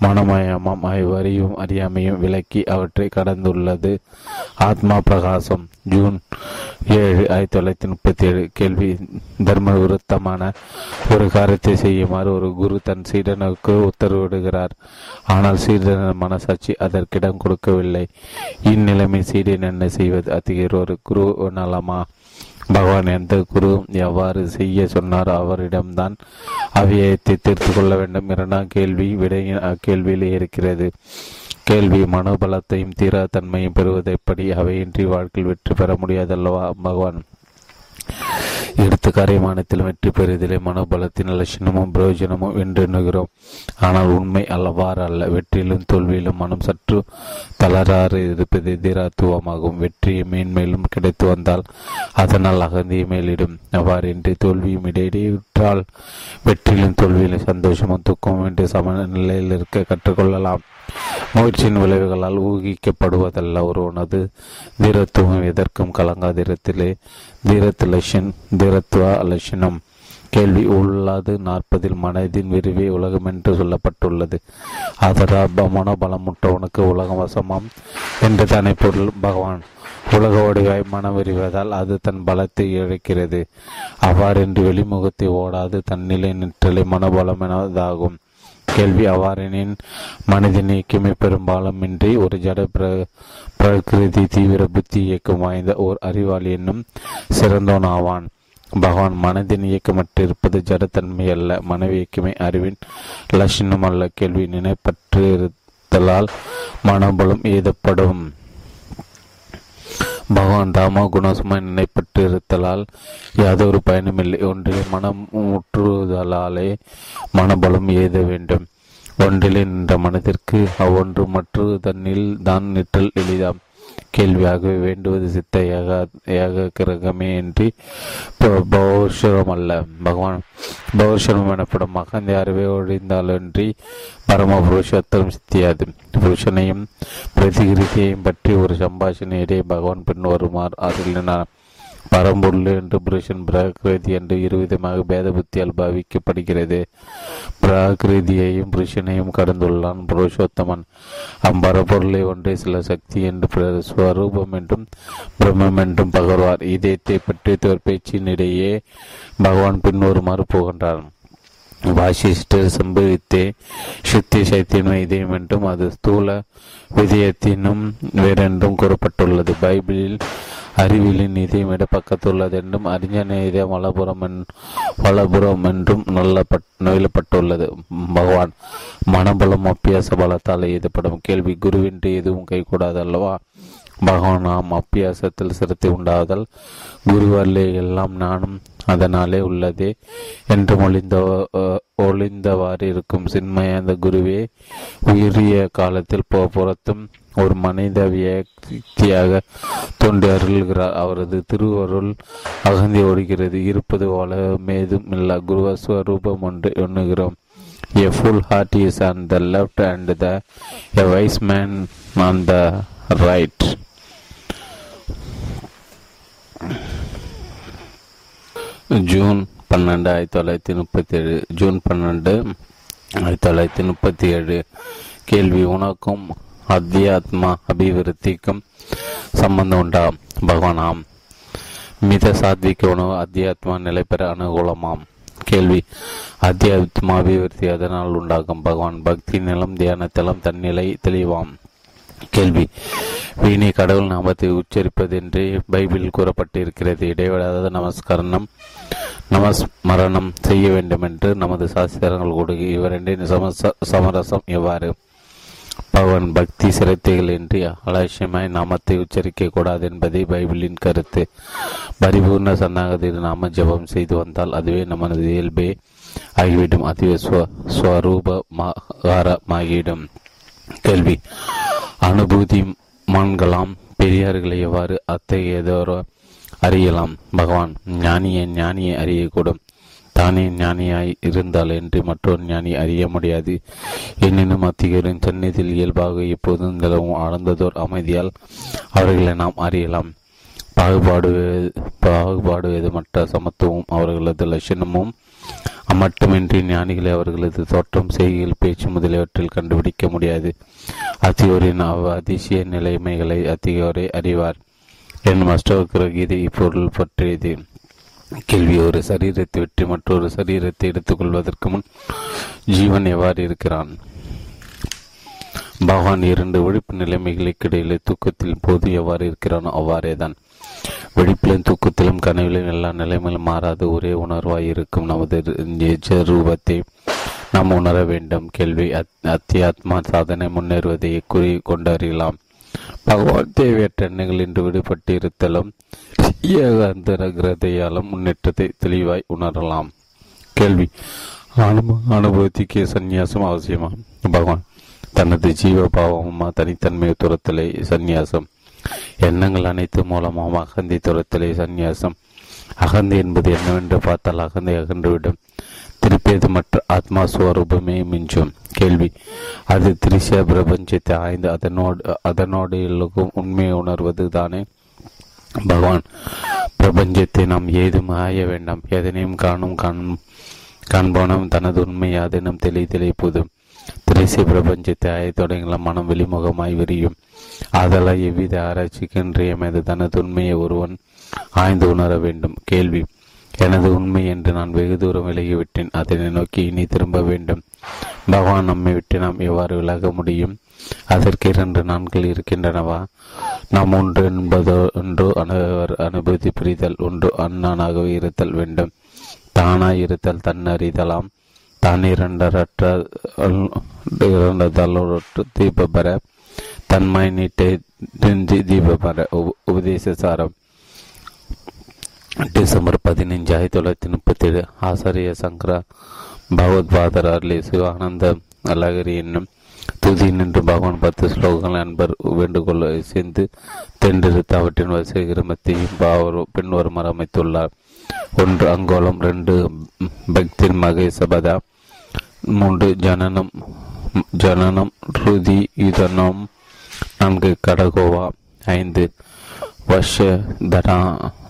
Speaker 1: மனமயமம் அறிவும் அறியாமையும் விலக்கி அவற்றை கடந்துள்ளது. ஆத்மா பிரகாசம். ஜூன் ஏழு ஆயிரத்தி தொள்ளாயிரத்தி முப்பத்தி ஏழு கேள்வி. தர்ம விருத்தமான ஒரு காரியத்தை செய்யுமாறு ஒரு குரு தன் சீடனுக்கு உத்தரவிடுகிறார். ஆனால் சீடன மனசாட்சி அதற்கிடம் கொடுக்கவில்லை. இந்நிலைமை சீடன் என்ன செய்வது? அதிகர் ஒரு குரு நலமா? பகவான் எந்த குரு எவ்வாறு செய்ய சொன்னார் அவரிடம்தான் அவ்வியத்தை தீர்த்து கொள்ள வேண்டும் இரண்டாம் கேள்வி விடையின் அக்கேள்வியிலே இருக்கிறது. கேள்வி மனோபலத்தையும் தீரா தன்மையும் பெறுவது எப்படி? அவையின்றி வாழ்க்கையில் வெற்றி பெற முடியாதல்லவா? பகவான் எடுத்து காரியமானத்தில் வெற்றி பெறுதலே மனோபலத்தின் லட்சணமும் பிரயோஜனமும் என்று ஆனால் உண்மை அல்லவாறு அல்ல வெற்றியிலும் தோல்வியிலும் மனம் சற்று தளராறு இருப்பது எதிராத்துவமாகும் வெற்றியை மேன்மேலும் கிடைத்து வந்தால் அதனால் அகந்தியை மேலிடும். அவ்வாறின்றி தோல்வியும் இடையிடையுற்றால் வெற்றியிலும் தோல்வியிலும் சந்தோஷமும் துக்கமும் என்று சமநிலையில் இருக்க கற்றுக்கொள்ளலாம். முயற்சியின் விளைவுகளால் ஊகிக்கப்படுவதல்ல ஒருவனது தீரத்துவம் எதற்கும் கலங்காதிரத்திலே. தீரத்து தீரத்துவ அலட்சணம் கேள்வி உள்ளாது நாற்பதில் மனதின் விரிவே உலகம் என்று சொல்லப்பட்டுள்ளது அதராப மனோபலமுற்றவனுக்கு உலகம் வசமாம் என்று தானே பொருள். பகவான் உலக வடிவாய் மனம் விரிவதால் அது தன் பலத்தை இழக்கிறது. அவ்வாறென்று வெளிமுகத்தை ஓடாது தன்னிலை நிற்றலை மனோபலமெனதாகும் கேள்வி அவ்வாறெனின் மனதின் இயக்கமே பெரும்பாலுமின்றி ஒரு ஜட பிர பிரகிருதி தீவிர புத்தி இயக்கம் வாய்ந்த ஓர் அறிவாளி என்னும் சிறந்தோன் ஆவான் பகவான் மனதின் இயக்கமற்றிருப்பது ஜடத்தன்மை அல்ல மனைவி இயக்கமே அறிவின் லட்சணம் அல்ல. கேள்வி நினைப்பற்றிருத்தலால் மனபலம் ஏதப்படும். பகவான் தாமா குணசுமாய் நினைப்பட்டிருத்தலால் யாதொரு பயனுமில்லை. ஒன்றில் மனம் முற்றுதலாலே மனபலம் எழுத வேண்டும். ஒன்றிலே நின்ற மனதிற்கு அவ்வொன்று மற்ற தன்னில் தான் நிற்றல் எளிதாம். கேள்வியாகவே வேண்டுவது சித்த ஏக ஏக கிரகமே என்று பௌர்ஷரம் அல்ல பகவான் பௌர்ஷரம் எனப்படும் மகந்த அறிவை ஒழிந்தாலன்றி பரம புருஷத்தம் சித்தியாது. புருஷனையும் பிரதிகிருதியையும் பற்றி ஒரு சம்பாஷணையிடையே பகவான் பின் வருமாறு அருளினார் பரம்பொருள் என்று புருஷன் பிராகிருதி என்று இருவிதமாக பேத புத்தியால் பாவிக்கப்படுகிறது. பிராகிருதியையும் புருஷனையும் கடந்துள்ளான் புருஷோத்தமன். அம்பரப்பொருளை ஒன்றே சில சக்தி என்று ஸ்வரூபம் என்றும் பிரம்மம் என்றும் பகர்வார். இதயத்தை பற்றி பேச்சினிடையே பகவான் பின்வருமாறு போகின்றார் வாசிஷ்டர் சம்பவித்தே சுத்தி சைத்தியனும் இதயம் என்றும் அது ஸ்தூல விதயத்தினும் வேறென்றும் கூறப்பட்டுள்ளது. பைபிளில் அறிவியலின் இதயம் இடப்பக்கத்துள்ளது என்றும் அறிஞன இதயம் வலபுறம் வலபுறம் என்றும் நல்ல நொயலப்பட்டுள்ளது. பகவான் மனபலம் அப்பியாச பலத்தால் எழுதப்படும் கேள்வி குருவின்றி எதுவும் கைகூடாது அல்லவா பகவான் நாம் அப்பியாசத்தில் சிரத்தை உண்டாதல். குருவல்லே எல்லாம் நானும் அதனாலே உள்ளதே என்று ஒளிந்த ஒளிந்தவாறு இருக்கும் சின்மய அந்த குருவே உயரிய காலத்தில் புறத்தும் ஒரு மனித வியக்தியாக தோன்றி அருள்கிறார். அவரது திருவருள் அகந்தி ஓடுகிறது. இருப்பது போல மேதும் இல்ல. குருவஸ்வரூபம் ஒன்று எண்ணுகிறோம். A full heart is on the left and the a wise man on the right June பன்னெண்டு ஆயிரத்தி தொள்ளாயிரத்தி முப்பத்தி ஏழு ஜூன் பன்னெண்டு ஆயிரத்தி தொள்ளாயிரத்தி முப்பத்தி ஏழு கேள்வி உனக்கும் அத்தியாத்மா அபிவிருத்திக்கும் சம்பந்தம் உண்டா பகவானாம் மித சாத்விக்க உணவு அத்தியாத்மா நிலை பெற அனுகூலமாம். கேள்வி அத்தியாத்மா அபிவிருத்தி அதனால் உண்டாகும்? பகவான் பக்தி நிலம் தியானத்திலம் தன்னிலை தெளிவாம். கேள்வி வீணை கடவுள் நாமத்தை உச்சரிப்பதென்று பைபிளில் கூறப்பட்டிருக்கிறது. இடைவிடாத நமஸ்கரணம் நமஸ்மரணம் செய்ய வேண்டும் என்று நமது சாஸ்திரங்கள் கூடுகி இவரெண்டின் சமச சமரசம் எவ்வாறு? பகவான் பக்தி சிரத்தைகளின்றி அலட்சியமாய் நாமத்தை உச்சரிக்க கூடாது என்பதே பைபிளின் கருத்து. பரிபூர்ண சந்தாகத்தில் நாம ஜபம் செய்து வந்தால் அதுவே நமது இயல்பே ஆகிவிடும். அதுவே ஸ்வரூபமாகிவிடும் கேள்வி. அனுபூதி மான்களாம் பெரியார்களை எவ்வாறு அத்தகையதோரோ அறியலாம்? பகவான் ஞானியை ஞானியை அறியக்கூடும். தானே ஞானியாய் இருந்தால் என்று மற்றொரு ஞானி அறிய முடியாது. எனினும் அத்திகரின் சந்நிதியில் இயல்பாக எப்போதும் நிலவும் ஆழ்ந்ததோர் அமைதியால் அவர்களை நாம் அறியலாம். பாகுபாடு பாகுபாடுவது மற்ற சமத்துவம் அவர்களது லட்சணமும் மட்டுமின்றி ஞானிகளை அவர்களது தோற்றம் செய்கையில் பேச்சு முதலியவற்றில் கண்டுபிடிக்க முடியாது. அத்தியோரின் அதிசய நிலைமைகளை அத்தியோரை அறிவார். என் அஷ்டோக்கிர கீதை இப்பொருள் பற்றியது. கேள்வி ஒரு சரீரத்தை விட்டு மற்றொரு சரீரத்தை எடுத்துக்கொள்வதற்கு முன் ஜீவன் எவ்வாறு இருக்கிறான்? பகவான் இரண்டு விழிப்பு நிலைமைகளுக்கு இடையிலே தூக்கத்தில் போது எவ்வாறு இருக்கிறானோ அவ்வாறேதான். வெடிப்பிலும் தூக்கத்திலும் கனவிலும் எல்லா நிலைமையிலும் மாறாது ஒரே உணர்வாய் இருக்கும் நமது ரூபத்தை நாம் உணர வேண்டும். கேள்வி அத்தியாத்மா சாதனை முன்னேறுவதை குறி கொண்டறியலாம். பகவான் தேவையற்ற எண்ணங்கள் என்று விடுபட்டு இருத்தலும் கிரதையாலும் முன்னேற்றத்தை தெளிவாய் உணரலாம். கேள்வி. அனுபவத்திக்கு சந்நியாசம் அவசியமா? பகவான் தனது ஜீவ பாவமா தனித்தன்மை துரத்தலை சந்நியாசம். எண்ணங்கள் அனைத்து மூலமாக அகந்தி துரத்தலை சந்நியாசம். அகந்தி என்பது என்னவென்று பார்த்தால் அகந்தை அகன்றுவிடும். திருப்பியது மற்ற ஆத்மா ஸ்வரூபமே மிஞ்சும். கேள்வி. அது திரிச பிரபஞ்சத்தை ஆய்ந்து அதனோடு அதனோடு எல்லோருக்கும் உண்மையை உணர்வது தானே? பகவான் பிரபஞ்சத்தை நாம் ஏதும் ஆய வேண்டாம். எதனையும் காணும் காணும் காண்போனும் தனது உண்மை யாதெனும் தெளி தெளிப்பதும் திரைசை பிரபஞ்சத்தை ஆய தொடங்கின மனம் வெளிமுகமாய் விரியும். அதெல்லாம் எவ்வித ஆராய்ச்சிக்கு இன்றியமைது தனது உண்மையை ஒருவன் ஆய்ந்து உணர வேண்டும். கேள்வி. எனது உண்மை என்று நான் வெகு தூரம் விலகிவிட்டேன். அதனை நோக்கி இனி திரும்ப வேண்டும். பகவான் நம்மை விட்டு நாம் எவ்வாறு விலக முடியும்? அதற்கு இரண்டு நான்கள் இருக்கின்றனவா? நாம் ஒன்று என்பதோ ஒன்று அனைவர் அனுபூதி புரிதல் ஒன்று அண்ணனாகவே இருத்தல் வேண்டும். தானாய் இருத்தல் தன்னறிதலாம். தான் இரண்டரற்ற இரண்டதலொற்று தீபபர தன்மை நீட்டை தீபபர உபதேச சாரம். டிசம்பர் பதினைஞ்சு ஆயிரத்தி தொள்ளாயிரத்தி முப்பத்தி ஏழு ஆசாரிய சங்கரா பகவத்பாதர் அருளி சிவானந்த லகரி என்னும் துதி நின்று பகவான் பத்து ஸ்லோகங்கள் நண்பர் வேண்டுகோள் சேர்ந்து தென்றெடுத்து அவற்றின் வரிசை கிரமத்தையும் பின்வருமாறு அமைத்துள்ளார். ஒன்று அங்கோலம் ரெண்டு பக்தின் மகேசபதா மூன்று ஜனனம் ஜனனம் ருதி யுதனம் நான்கு கடகோவா ஐந்து வஷ தடா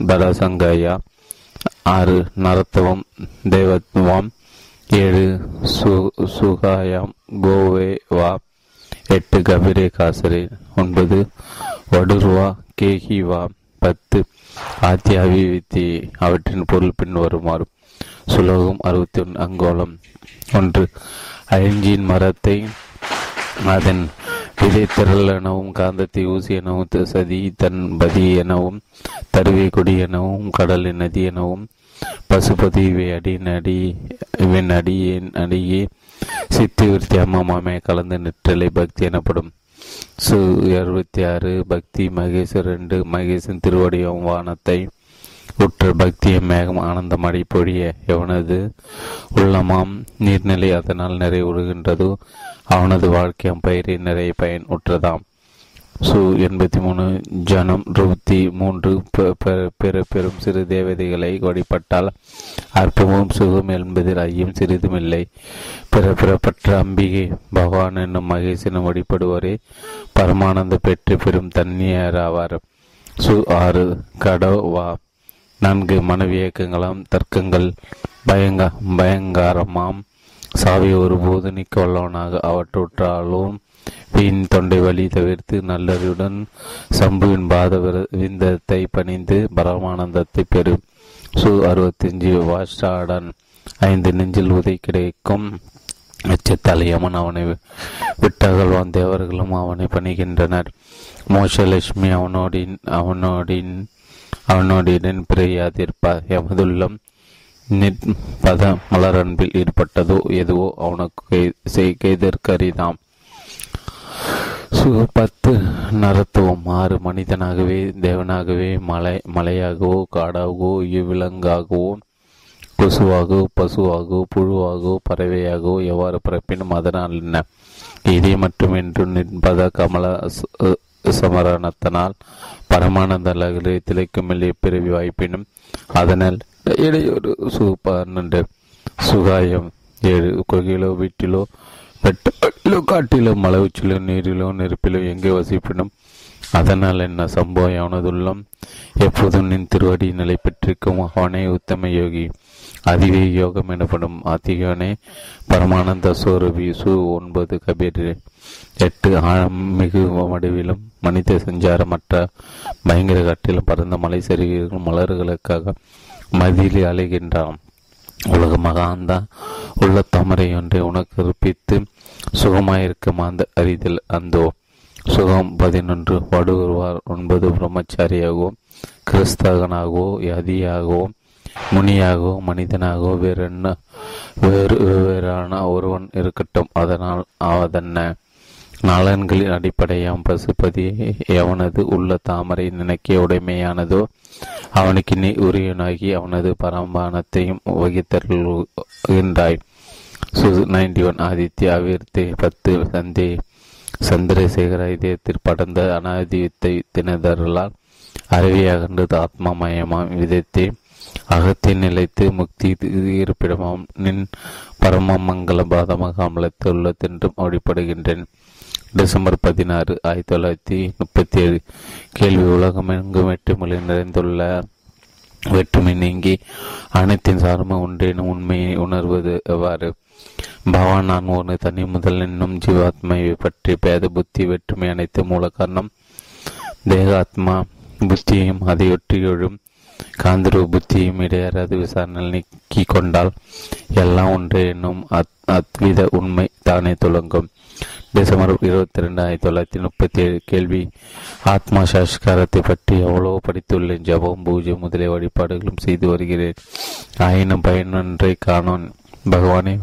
Speaker 1: தடசங்கயா ஆறு நரத்துவம் தேவத்துவம் ஏழு சு சுகாயம் கோவேவா எட்டு கபிரே காசரே ஒன்பது வடுருவா கேஹிவா பத்து ஆத்தியாவி வித்தி அவற்றின் பொருள் பின் வருமாறு சுலோகம் அறுபத்தி ஒன்று அங்கோலம் ஒன்று அழிஞ்சின் மரத்தை அதன் விதை எனவும் காந்தத்தை ஊசி எனவும் சதி தன் பதி எனவும் தருவை கொடி எனவும் கடலின் நதி எனவும் பசுபதி இவை அடி நடி இவன் அடியின் அடியே சித்தி விருத்தி அம்மாமே கலந்து நிற்றலை பக்தி எனப்படும். சு அறுபத்தி ஆறு பக்தி மகேசர் ரெண்டு மகேசன் திருவடியும் வானத்தை உற்ற பக்திய மேகம் ஆனந்தம் பொழிய எவனது உள்ளமாம்? நீர்நிலை அதனால் நிறைவுறுகின்றதோ. அவனது வாழ்க்கையம் பயிரை நிறைய பயன் உற்றதாம். சு எண்பத்தி மூணு ஜனம் ருப்தி மூன்று பிற பெரும் சிறு தேவதைகளை வழிபட்டால் அற்பமும் சுகம் என்பதில் ஐயம் சிறிதுமில்லை பிற பிறப்பற்ற அம்பிகை பகவான் என்னும் மகேசனும் வழிபடுவோரே. பரமானந்த பெற்று பெரும் தன்னியராவார். சு ஆறு கடவா நான்கு மனவியக்கங்களாம் தர்க்கங்கள் பயங்க பயங்காரமாம். சாவி ஒருபோது நிற்க வல்லவனாக அவற்றுற்றாலும் வீண் தொண்டை வலி தவிர்த்து நல்லறிவுடன் சம்புவின் பாத விந்தத்தை பணிந்து பரமானந்தத்தை பெறும் சு அறுபத்தஞ்சு வாஷாடன் ஐந்து நெஞ்சில் உதை கிடைக்கும். அச்சத்தலையமன் அவனை விட்டகழ்வான் தேவர்களும் அவனை பணிகின்றனர். மோஷலட்சுமி அவனோடின் அவனோடின் அவனோடின் பிரியாதிருப்பார் எமதுள்ளம் நிற்பத மலரன்பில் ஈடுபட்டதோ எதுவோ அவனுக்கு செய்தற்கரிதாம் பத்து நரத்துவம் ஆறு மனிதனாகவே தேவனாகவே மலை மலையாகவோ காடாகவோ இவ்விலங்காகவோ கொசுவாகவோ பசுவாகவோ புழுவாகவோ பறவையாகவோ எவ்வாறு பிறப்பினும் அதனால் என்ன? இதை மட்டுமின்று நிற்பத கமல சமரணத்தினால் பரமானந்த அலகிலே திளைக்கும் பிறவி வாய்ப்பினும் அதனால் இடையொரு சு சுகாயம் ஏழு கொகையிலோ வீட்டிலோ வெட்டிலோ காட்டிலோ மலை உச்சிலோ நீரிலோ நெருப்பிலோ எங்கே வசிப்பினும் அதனால் என்ன சம்பவம் அவனதுள்ளம் எப்போதும் நின் திருவடி நிலை பெற்றிருக்கும் அவனே உத்தம யோகி. அதிவே யோகம் எனப்படும் அதிகானே பரமானந்த சோரவி சு ஒன்பது கபீர் எட்டு ஆழம் மிகு வடிவிலும் மனித சஞ்சாரமற்ற பயங்கர காட்டிலும் பறந்த மலை சரிவுகள் மலர்களுக்காக மதியில் அலைகின்றான் உலக மகாந்தா உள்ள தாமரை ஒன்றை உனக்கு கற்பித்து சுகமாயிருக்கும் அந்த அறிதல் அந்தோ. சுகம் பதினொன்று வடுவருவார் ஒன்பது பிரம்மச்சாரியாகவோ கிறிஸ்தகனாகவோ யதியாகவோ முனியாகவோ மனிதனாகவோ வேறு என்ன வேறு வெவ்வேறான ஒருவன் இருக்கட்டும். அதனால் ஆவதென்ன? நலன்களின் அடிப்படையாம் பசுபதி எவனது உள்ள தாமரை நினைக்க உடைமையானதோ அவனுக்கு நீ உரியனாகி அவனது பரம்பானத்தையும் வகித்தருகின்றாய் சு நைன்டி ஒன் ஆதித்ய அவிர்த்தி பத்து சந்தே சந்திரசேகர இதயத்தில் படர்ந்த அனாதித்தை தினதரலால் அருவியாகின்றது ஆத்மாமயமாம். விதத்தை அகத்தை நிலைத்து முக்தி இருப்பிடமாம். நின் பரம மங்கள பாதமாக அமலத்துள்ளதென்றும் அடிப்படுகின்றேன் டிசம்பர் பதினாறு ஆயிரத்தி தொள்ளாயிரத்தி முப்பத்தி ஏழு கேள்வி உலகம் எங்கும் வெற்றுமொழி நிறைந்துள்ள வெற்றுமை நீங்கி அனைத்தின் சார்பும் ஒன்றேனும் உண்மையை உணர்வது எவ்வாறு? பவான் நான் ஒரு தனி முதல் என்னும் ஜீவாத்மாவை பற்றி பேத புத்தி வெற்றுமை அனைத்து மூல காரணம். தேகாத்மா புத்தியையும் அதையொற்றியொழும் எழும் காந்திரூ புத்தியும் இடையறாது விசாரணை நீக்கி கொண்டால் எல்லாம் ஒன்றே என்னும் அத் அத்வித உண்மை தானே தொடங்கும் டிசம்பர் இருபத்தி ரெண்டு ஆயிரத்தி தொள்ளாயிரத்தி முப்பத்தி ஏழு கேள்வி. ஆத்மா சாஸ்காரத்தை பற்றி எவ்வளவு படித்துள்ளேன். ஜபம் பூஜை முதலிய வழிபாடுகளும் செய்து வருகிறேன். ஆயினும் பயனொன்றை காணோன். பகவானே.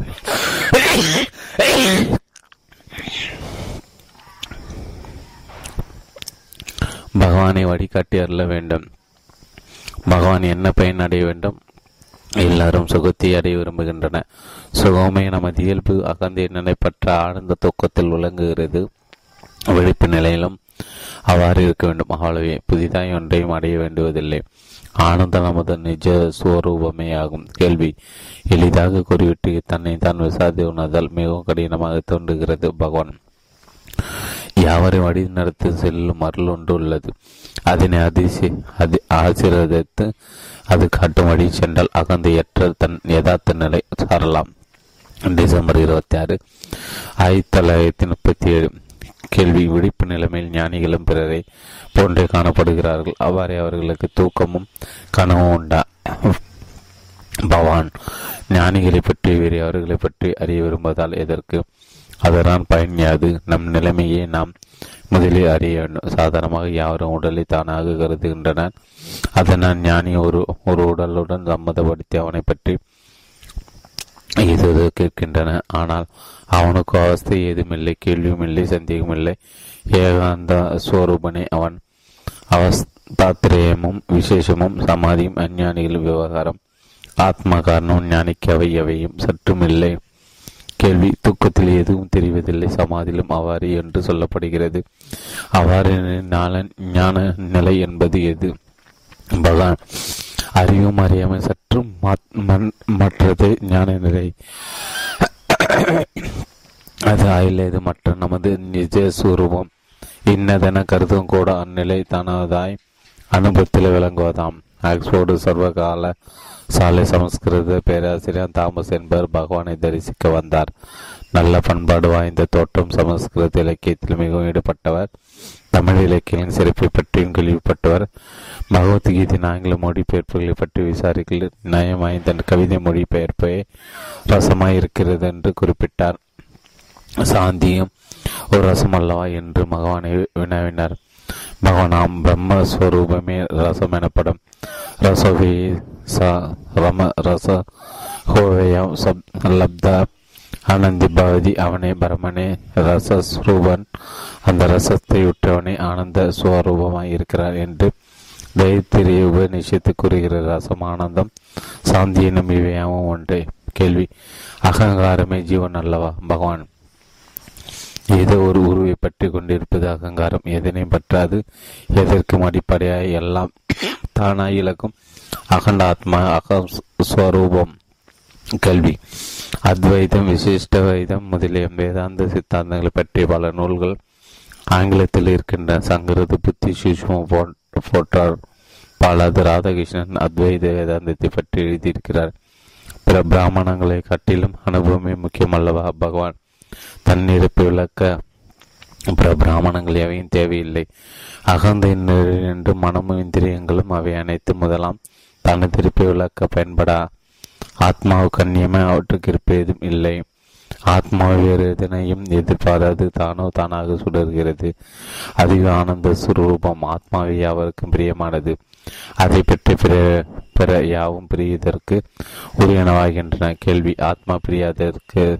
Speaker 1: பகவானை வழிகாட்டி அருள வேண்டும். பகவான் என்ன பயன் அடைய வேண்டும்? எல்லாரும் சுகத்தை அடைய விரும்புகின்றன. சுகமே நமது இயல்பு அகந்தை நினைப்பற்ற ஆழ்ந்த தூக்கத்தில் விளங்குகிறது. விழிப்பு நிலையிலும் அவ்வாறு இருக்க வேண்டும். அவ்வளவே புதிதாய் ஒன்றையும் அடைய வேண்டுவதில்லை. ஆனந்த நமது நிஜ சுவரூபமே ஆகும். கேள்வி. எளிதாக கூறிவிட்டு தன்னை தான் விசாரித்து உணர்தல் மிகவும் கடினமாக தோன்றுகிறது பகவான். யாவரை வழி நடத்தி செல்லும் அருள் ஒன்று உள்ளது. அதனை அதிசி அதி ஆசீர்வதித்து அது காட்டும் வழி சென்றால் அகந்தையற்ற தன் யதார்த்த நிலை சாரலாம். டிசம்பர் இருபத்தி ஆறு ஆயிரத்தி தொள்ளாயிரத்தி முப்பத்தி ஏழு கேள்வி விழிப்பு நிலைமையில் ஞானிகளும் பிறரை போன்றே காணப்படுகிறார்கள். அவ்வாறே அவர்களுக்கு தூக்கமும் கனவும் உண்டா? பவான் ஞானிகளை பற்றி வேறு அவர்களை பற்றி அறிய விரும்புவதால் எதற்கு? அதனால் பயன் யாது? நம் நிலைமையை நாம் முதலில் அறிய சாதாரணமாக யாரும் உடலை தானாக கருதுகின்றனர். அதனால் ஞானி ஒரு ஒரு உடலுடன் சம்மதப்படுத்தி அவனை பற்றி ஏதோ கேட்கின்றன. ஆனால் அவனுக்கு அவஸ்தை ஏதுமில்லை கேள்வியும் இல்லை சந்தேகம் இல்லை ஏகாந்த ஸ்வரூபனே அவன் அவஸ்தாத்திரயமும் விசேஷமும் சமாதியும் அஞ்ஞானிகள் விவகாரம். ஆத்ம காரணம் ஞானிக்கு அவை எவையும் சற்றும் இல்லை கேள்வி தூக்கத்தில் எதுவும் தெரிவதில்லை. சமாதியிலும் அவ்வாறு என்று சொல்லப்படுகிறது. அவ்வாறு ஞான நிலை என்பது எது? பகவான் அறிவும் அறியாமை சற்றும் மற்றது ஞான நிலை. அது ஆயுள்ளது மற்ற நமது நிஜ சுரூபம். இன்னதென கருதும் கூட அந்நிலை தனதாய். அனுபவத்தில் விளங்குவதாம். ஆக்ஸ்போர்டு சர்வகால சாலை சமஸ்கிருத பேராசிரியர் தாமஸ் என்பவர் பகவானை தரிசிக்க வந்தார். நல்ல பண்பாடு வாய்ந்த தோற்றம் சமஸ்கிருத இலக்கியத்தில் மிகவும் ஈடுபட்டவர். தமிழ் இலக்கியங்களின் சிறப்பை பற்றியும் கேள்விப்பட்டவர் பகவத்கீதையின் ஆங்கில மொழிபெயர்ப்புகளை பற்றி விசாரிக்க நயம் வாய்ந்த கவிதை மொழிபெயர்ப்பே ரசமாய் இருக்கிறது என்று குறிப்பிட்டார். சாந்தியும் ஒரு ரசம் அல்லவா என்று பகவானை வினவினார். பகவானாம் பிரம்மஸ்வரூபமே ரசம் எனப்படும். ரசோவே ச ரம ரச ஹோவயம் சப் லப்தா. ஆனந்தி பவதி அவனே பரமனே ரசஸ்வரூபன். அந்த ரசத்தை உற்றவனே ஆனந்த சுவரூபமாய் இருக்கிறார் என்று தைத்திரிய உபநிஷத்து கூறுகிற ரசம் ஆனந்தம் சாந்தியினும் இவையாவும் ஒன்றே. கேள்வி. அகங்காரமே ஜீவன் அல்லவா? பகவான். ஏதோ ஒரு உருவை பற்றி கொண்டிருப்பது அகங்காரம் எதனையும் பற்றாது. எதற்கும் அடிப்படையாய் எல்லாம் தானாய் இழக்கும் அகண்ட ஆத்மா அகம் ஸ்வரூபம் கல்வி அத்வைதம் விசிஷ்ட வைதம் முதலிய வேதாந்த சித்தாந்தங்களை பற்றிய பல நூல்கள் ஆங்கிலத்தில் இருக்கின்ற சங்கரது புத்தி சூஷ்ம போற்றார். பாலாது ராதாகிருஷ்ணன் அத்வைத வேதாந்தத்தை பற்றி எழுதியிருக்கிறார். பிற பிராமணங்களை காட்டிலும் அனுபவமே முக்கியமல்லவா? பகவான் தன்னிருப்பை விளக்க. பிற பிராமணங்கள் எவையும் தேவையில்லை. அகந்தை என்று மனமும் இந்திரியங்களும் அவை அனைத்து முதலாம். தனதிருப்பை விளக்க பயன்படா. ஆத்மாவுக்கு கண்ணியமே அவற்றுக்கு இருப்பதும் இல்லை. ஆத்மா வேறு எதனையும் எதிர்பாராது தானோ தானாக சுடர்கிறது. அதிக ஆனந்த சுரூபம் ஆத்மாவை யாவருக்கும் பிரியமானது. அதை பற்றி பிற பிற யாவும் பிரியதற்கு உரியனவாகின்றன. கேள்வி ஆத்மா பிரியாதற்கு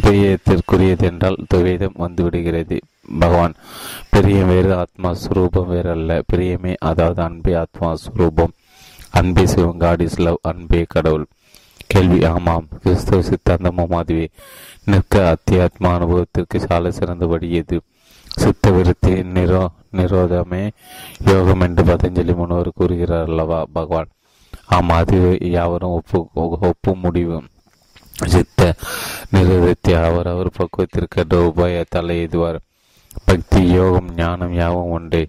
Speaker 1: பிரியத்திற்குரியது என்றால் துவேதம் வந்துவிடுகிறது. பகவான் பிரியம் வேறு ஆத்மா சுரூபம் வேறு அல்ல பிரியமே அதாவது அன்பே ஆத்மா சுரூபம். அன்பே சிவம் காட் இஸ் லவ் அன்பே கடவுள். கேள்வி ஆமாம். கிறிஸ்தவ சித்தாந்தமும் அதுவே. நிற்க அத்தியாத்மா அனுபவத்திற்கு சாலை சிறந்தபடி எது? சித்த விருத்தி நிரோ நிரோதமே யோகம் என்று பதஞ்சலி முன்னோர் கூறுகிறார் அல்லவா பகவான்? ஆமாம் அது யாவரும் ஒப்பு ஒப்பு முடிவு சித்த நிறுவனத்தை அவர் அவர் பக்குவத்திற்கென்ற உபாயத்தால் எய்துவார் பக்தி யோகம் ஞானம் யாவும் ஒன்றே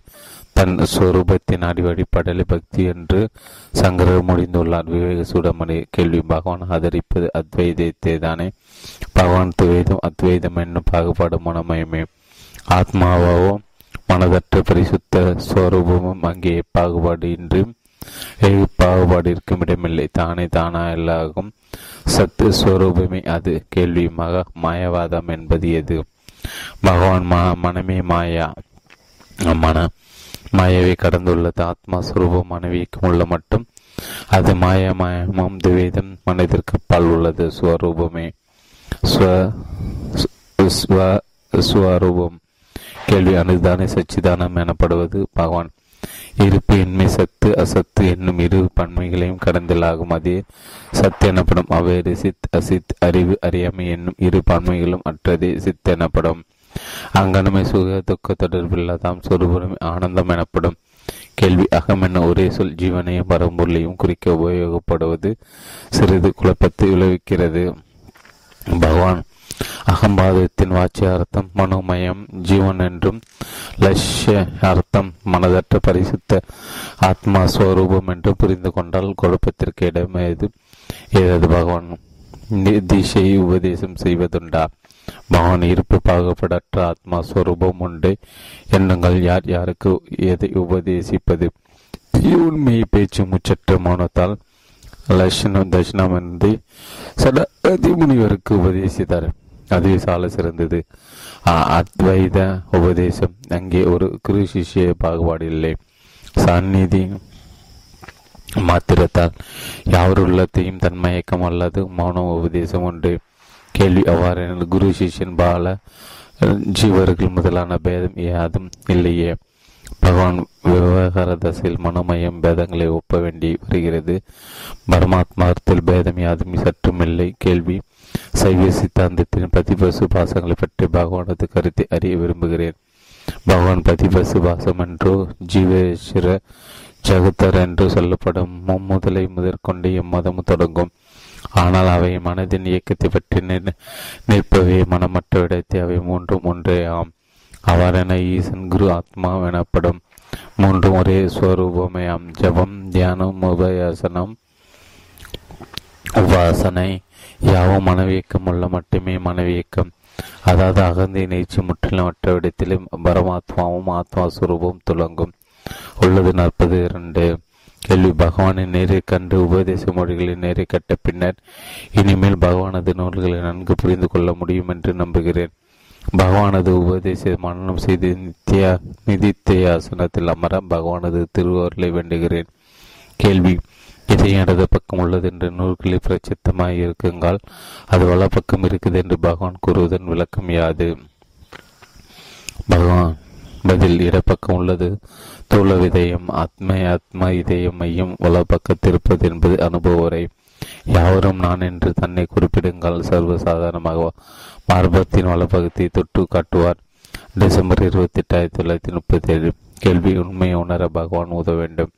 Speaker 1: தன் ஸ்வரூபத்தின் அடிவடிப்படலை பக்தி என்று சங்கரர் முடிந்துள்ளார். விவேக சூடமணி கேள்வி பகவான் ஆதரிப்பது அத்வைதத்தை தானே பகவான் துவைதம் அத்வைதம் என்னும் பாகுபாடு மனமயமே. ஆத்மாவோ மனதற்ற பரிசுத்த ஸ்வரூபமும் அங்கே பாகுபாடு இன்றி வெகு பாகுபாடு இடமில்லை. தானே தானாகும் சத்து ஸ்வரூபமே அது. கேள்வி மக மாயவாதம் என்பது எது? பகவான் மா மனமே மாயா. மன மாயவை கடந்துள்ளது. ஆத்மா சுரூபம் மனைவிக்கும் உள்ள மட்டும். அது மாய மாயமும் துவேதம் மனதிற்கு பால் உள்ளது. ஸ்வரூபமே ஸ்வரூபம். கேள்வி அனுதானே சச்சிதானம் எனப்படுவது பகவான் இருப்பு என்மை சத்து அசத்து என்னும் இரு பன்மைகளையும் கடந்தலாகும். அதே சத்து எனப்படும். அவ்வேறு சித் அசித் அறிவு அறியாமை என்னும் இரு பன்மைகளும் அற்றதே சித் எனப்படும். அங்கனமே சுக துக்க தொடர்பில்லாதாம் சொருபுரம் ஆனந்தம் எனப்படும். கேள்வி அகம் என ஒரே சொல் ஜீவனையும் பரம்பொருளையும் குறிக்க உபயோகப்படுவது சிறிது குழப்பத்தை விளைவிக்கிறது. பகவான் அகம்பாதத்தின் வாட்சிய மனோமயம் ஜீவன் என்றும் லட்சிய அர்த்தம் மனதற்ற பரிசுத்த ஆத்மா ஸ்வரூபம் என்று புரிந்து கொண்டால் குழப்பத்திற்கு இடமேது ஏதது பகவான் திசையை உபதேசம் செய்வதுண்டா? பகவான் இருப்பு பாகுபடற்ற ஆத்மா ஸ்வரூபம் உண்டு. எண்ணங்கள் யார் யாருக்கு எதை உபதேசிப்பது? உண்மையை பேச்சு முச்சற்ற மௌனத்தால் லட்சணம் தட்சிணம் என்று முனிவருக்கு உபதேசித்தார். அதுவே சால சிறந்தது. அத்வைத உபதேசம். அங்கே ஒரு குரு சிஷிய பாகுபாடு இல்லை. சந்நிதி மாத்திரத்தால் யார் உள்ளத்தையும் தன்மயக்கம் அல்லது மௌன உபதேசம் உண்டு. கேள்வி அவ்வாறு குரு சிஷியன் பால ஜீவர்கள் முதலான பேதம் யாதும் இல்லையே. பகவான் விவகார தசையில் பேதங்களை ஒப்ப வேண்டி வருகிறது. பரமாத்மார்த்தில் பேதம் யாதும் சற்றுமில்லை. கேள்வி. சைவ சித்தாந்தத்தின் பதிபசு பாசங்களை பற்றி பகவானது கருத்தை அறிய விரும்புகிறேன். பகவான் பதிபசு பாசம் என்றோ ஜீவேஸ்வர ஜகத்தர் என்று சொல்லப்படும் மும்முதலை முதற்கொண்டு எம்மதம் தொடங்கும். ஆனால் அவை மனதின் இயக்கத்தை பற்றி நிற்பவே மனமற்ற விடத்தை அவை மூன்றும் ஒன்றே ஆம் அவ்வாறென ஈசன் குரு ஆத்மா எனப்படும். மூன்று ஒரே ஸ்வரூபமயம் ஜபம் தியானம் உபயாசனம் உபாசனை. யாவும் மனவியக்கம் உள்ள மட்டுமே மனவியக்கம். அதாவது அகந்தி நீச்சி முற்றிலும் மற்ற விடத்திலும் பரமாத்மாவும் ஆத்மா சுரூபம் துலங்கும். உள்ளது நாற்பது இரண்டு. கேள்வி பகவானின் நேரை கண்டு உபதேச மொழிகளை நேரை கட்ட பின்னர் இனிமேல் பகவானது நூல்களை நன்கு புரிந்து கொள்ள முடியும் என்று நம்புகிறேன். பகவானது உபதேச மரணம் செய்து நித்யா நிதித்தியாசனத்தில் அமர பகவானது திருவருளை வேண்டுகிறேன். கேள்வி இதை இடது பக்கம் உள்ளது என்று நூல்களில் பிரச்சித்தமாய் இருக்குங்கால் அது வலப்பக்கம் இருக்குது என்று பகவான் கூறுவதன் விளக்கம் யாது? பகவான் பதில் இடப்பக்கம் உள்ளது. தூள விதயம் ஆத்ம இதயம் மையம் வலப்பக்கத்திருப்பது என்பது அனுபவரை யாவரும் நான் என்று தன்னை குறிப்பிடுங்கள். சர்வசாதாரணமாக மார்பத்தின் வளப்பகுதியை தொட்டு காட்டுவார். டிசம்பர் இருபத்தி எட்டு ஆயிரத்தி தொள்ளாயிரத்தி முப்பத்தி ஏழு கேள்வி உண்மையை உணர பகவான் உதவ வேண்டும்.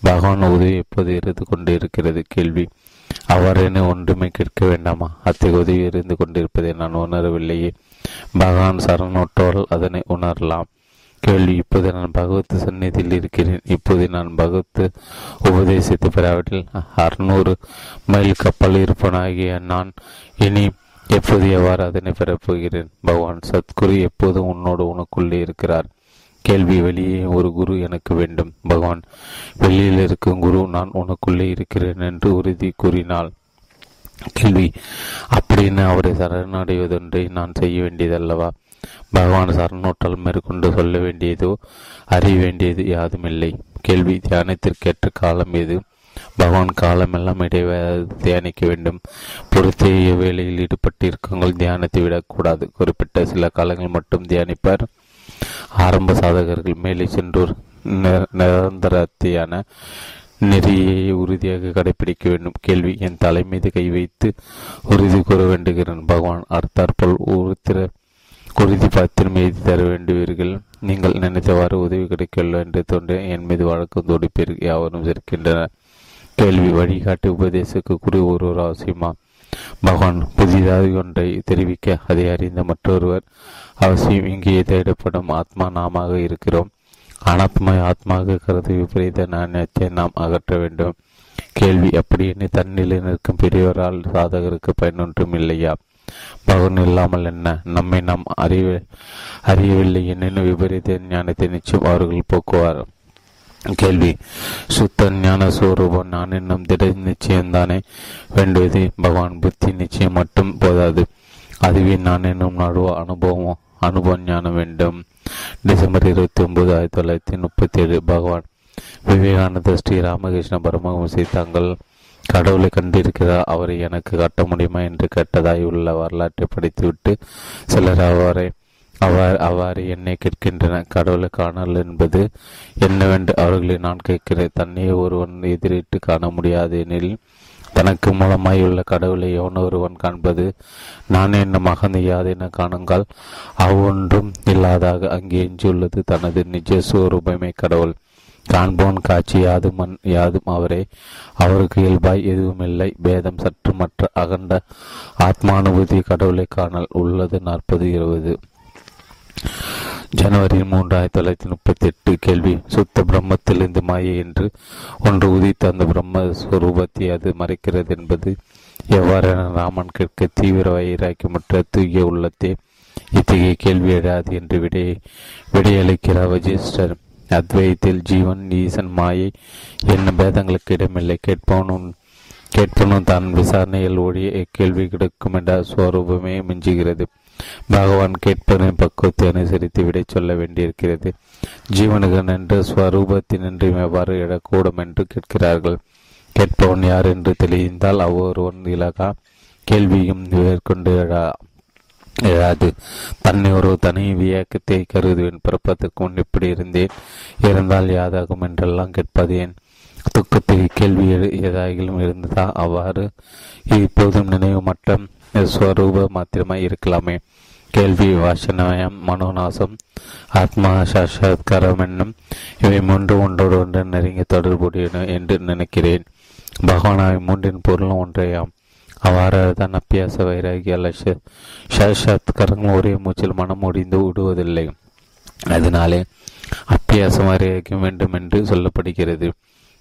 Speaker 1: பகவான் உதவி எப்போது இருந்து கொண்டு இருக்கிறது கேள்வி. அவ்வாறென ஒன்றுமே கேட்க வேண்டாமா? அத்தகைய உதவி இருந்து கொண்டிருப்பதை நான் உணரவில்லையே. பகவான் சரணோட்டோல் அதனை உணரலாம். கேள்வி இப்போது நான் பகவத் சந்நிதியில் இருக்கிறேன். இப்போது நான் பகவத் உபதேசத்தை பெறாவிட்டில் அறுநூறு மைல் கப்பல் இருப்பனாகிய நான் இனி எப்போது எவ்வாறு அதனை பெறப்போகிறேன் பகவான் சத்குரு எப்போதும் உன்னோடு உனக்குள்ளே இருக்கிறார்? கேள்வி வெளியே ஒரு குரு எனக்கு வேண்டும். பகவான் வெளியில் இருக்கும் குரு நான் உனக்குள்ளே இருக்கிறேன் என்று உறுதி கூறினாள் கேள்வி அப்படின்னு அவரை சரணடைவதொன்றை நான் செய்ய வேண்டியதல்லவா? பகவான் சரணூற்றல் மேற்கொண்டு சொல்ல வேண்டியதோ அறிய வேண்டியது யாதுமில்லை. கேள்வி தியானத்திற்கேற்ற காலம் எது? பகவான் காலமெல்லாம் இடைவே தியானிக்க வேண்டும். பொறுத்தைய வேலையில் ஈடுபட்டிருக்கவங்கள் தியானத்தை விடக்கூடாது. குறிப்பிட்ட சில காலங்கள் மட்டும் தியானிப்பார். ஆரம்ப சாதகர்கள் மேலே சென்றோர் நிரந்தரத்தையான நெறியை உறுதியாக கடைபிடிக்க வேண்டும். கேள்வி என் தலை மீது கை வைத்து உறுதி கூற வேண்டுகிறேன். பகவான் அர்த்தாற்போல் உருத்திர குருதி பாத்திரம் எழுதி தர வேண்டுவீர்கள். நீங்கள் நினைத்தவாறு உதவி கிடைக்கவில்லை என்று தோன்ற என் மீது வழக்கம் தொடுப்பீர். யாவரும் இருக்கின்றனர் கேள்வி வழிகாட்டி உபதேசக்கு குறி ஒருவர் அவசியமா? பகவான் புதிதாக ஒன்றை தெரிவிக்க அதை அறிந்த மற்றொருவர் அவசியம் இங்கே தேடப்படும் ஆத்மா நாமாக இருக்கிறோம். அனாத்மா ஆத்மாக கருது விபரீத நாணயத்தை நாம் அகற்ற வேண்டும். கேள்வி அப்படி என்ன தன்னிலை நிற்கும் பெரியவரால் சாதகருக்கு பயனொன்றும் இல்லையா? பகவன் இல்லாமல் என்ன? நம்மை நாம் அறிய அறியவில்லை என்னென்ன விபரீத ஞானத்தை நிச்சயம் அவர்கள் போக்குவார். கேள்வி. சுத்த ஞான சுரூபம் நான் என்னும் திட நிச்சயம்தானே வேண்டுவது பகவான் புத்தி நிச்சயம் மட்டும் போதாது. அதுவே நான் என்னும் நடுவ அனுபவம் அனுபவ ஞானம் வேண்டும். டிசம்பர் இருபத்தி ஒன்பது ஆயிரத்தி தொள்ளாயிரத்தி முப்பத்தி ஏழு பகவான் விவேகானந்த ஸ்ரீ ராமகிருஷ்ண பரமஹம்சி தாங்கள் கடவுளை கண்டிருக்கிறார் அவரை எனக்கு காட்ட முடியுமா என்று கேட்டதாய் உள்ள வரலாற்றை படித்துவிட்டு சிலர் அவரை அவர் அவ்வாறு என்னை கேட்கின்றன. கடவுளை காணல் என்பது என்னவென்று அவர்களை நான் கேட்கிறேன். தன்னையே ஒருவன் எதிரிட்டு காண முடியாது எனில் தனக்கு மூலமாயுள்ள கடவுளை எவன் ஒருவன் காண்பது நான் என்ன மகன் யாதென காணுங்கள். அவ்வொன்றும் இல்லாதாக அங்கே எஞ்சியுள்ளது தனது நிஜ சுவரூபமே கடவுள். காண்போன் காட்சி யாதும் மண் யாதும் அவரே. அவருக்கு இயல்பாய் எதுவுமில்லை பேதம் சற்று மற்ற அகண்ட ஆத்மானுபூதி கடவுளை காணல் உள்ளது நாற்பது இருபது. ஜனவரி மூன்று ஆயிரத்தி தொள்ளாயிரத்தி முப்பத்தி எட்டு கேள்வி. சுத்த பிரம்மத்திலிருந்து மாயை என்று ஒன்று உதித்த அந்த பிரம்ம ஸ்வரூபத்தை அது மறைக்கிறது என்பது எவ்வாறென ராமன் கேட்க தீவிர வைராக்கியமற்ற தூய உள்ளத்தே இத்தகைய கேள்வி எழாது என்று விடை விடையளிக்கிறார் வஜிஸ்டர் அத்வைத்தில் ஜீவன் ஈசன் மாயை என்னும் பேதங்களுக்கு இடமில்லை. கேட்பவனும் கேட்பனும் தான் விசாரணையில் ஒழிய கேள்வி கிடைக்கும் என்ற ஸ்வரூபமே மிஞ்சுகிறது. பகவான் கேட்பவரின் பக்குவத்தை அனுசரித்து விடை சொல்ல வேண்டியிருக்கிறது. ஜீவனுக்கு நின்று ஸ்வரூபத்தினின்று எவ்வாறு எழக்கூடும் என்று கேட்கிறார்கள். கேட்பவன் யார் என்று தெளிந்தால் அவ்வொருவன் இலகா கேள்வியும் மேற்கொண்டு எழா எழாது தன்னை ஒரு தனி வியக்கத்தை கருதுவேன். பிறப்பதற்கு முன் இப்படி இருந்தேன். இருந்தால் யாதாகும் என்றெல்லாம் கேட்பது ஏன் துக்கத்துக்கு கேள்வி ஏதாகிலும் இருந்ததா? அவ்வாறு இப்போதும் நினைவு மட்டம் ஸ்வரூப மாத்திரமாய் இருக்கலாமே. கேள்வி வாசனமயம் மனோநாசம் ஆத்மா சாட்சாத்காரம் என்னும் இவை மூன்று ஒன்றோடு ஒன்று நெருங்கி தொடர்புடையன என்று நினைக்கிறேன். பகவானாவை மூன்றின் பொருளும் ஒன்றையாம். அவ்வாறு தான் அப்பியாச வைராகிய அல்ல ஒரே மூச்சில் மனம் முடிந்து விடுவதில்லை. அதனாலே அப்பியாசம் வைராகியம் வேண்டும் என்று சொல்லப்படுகிறது.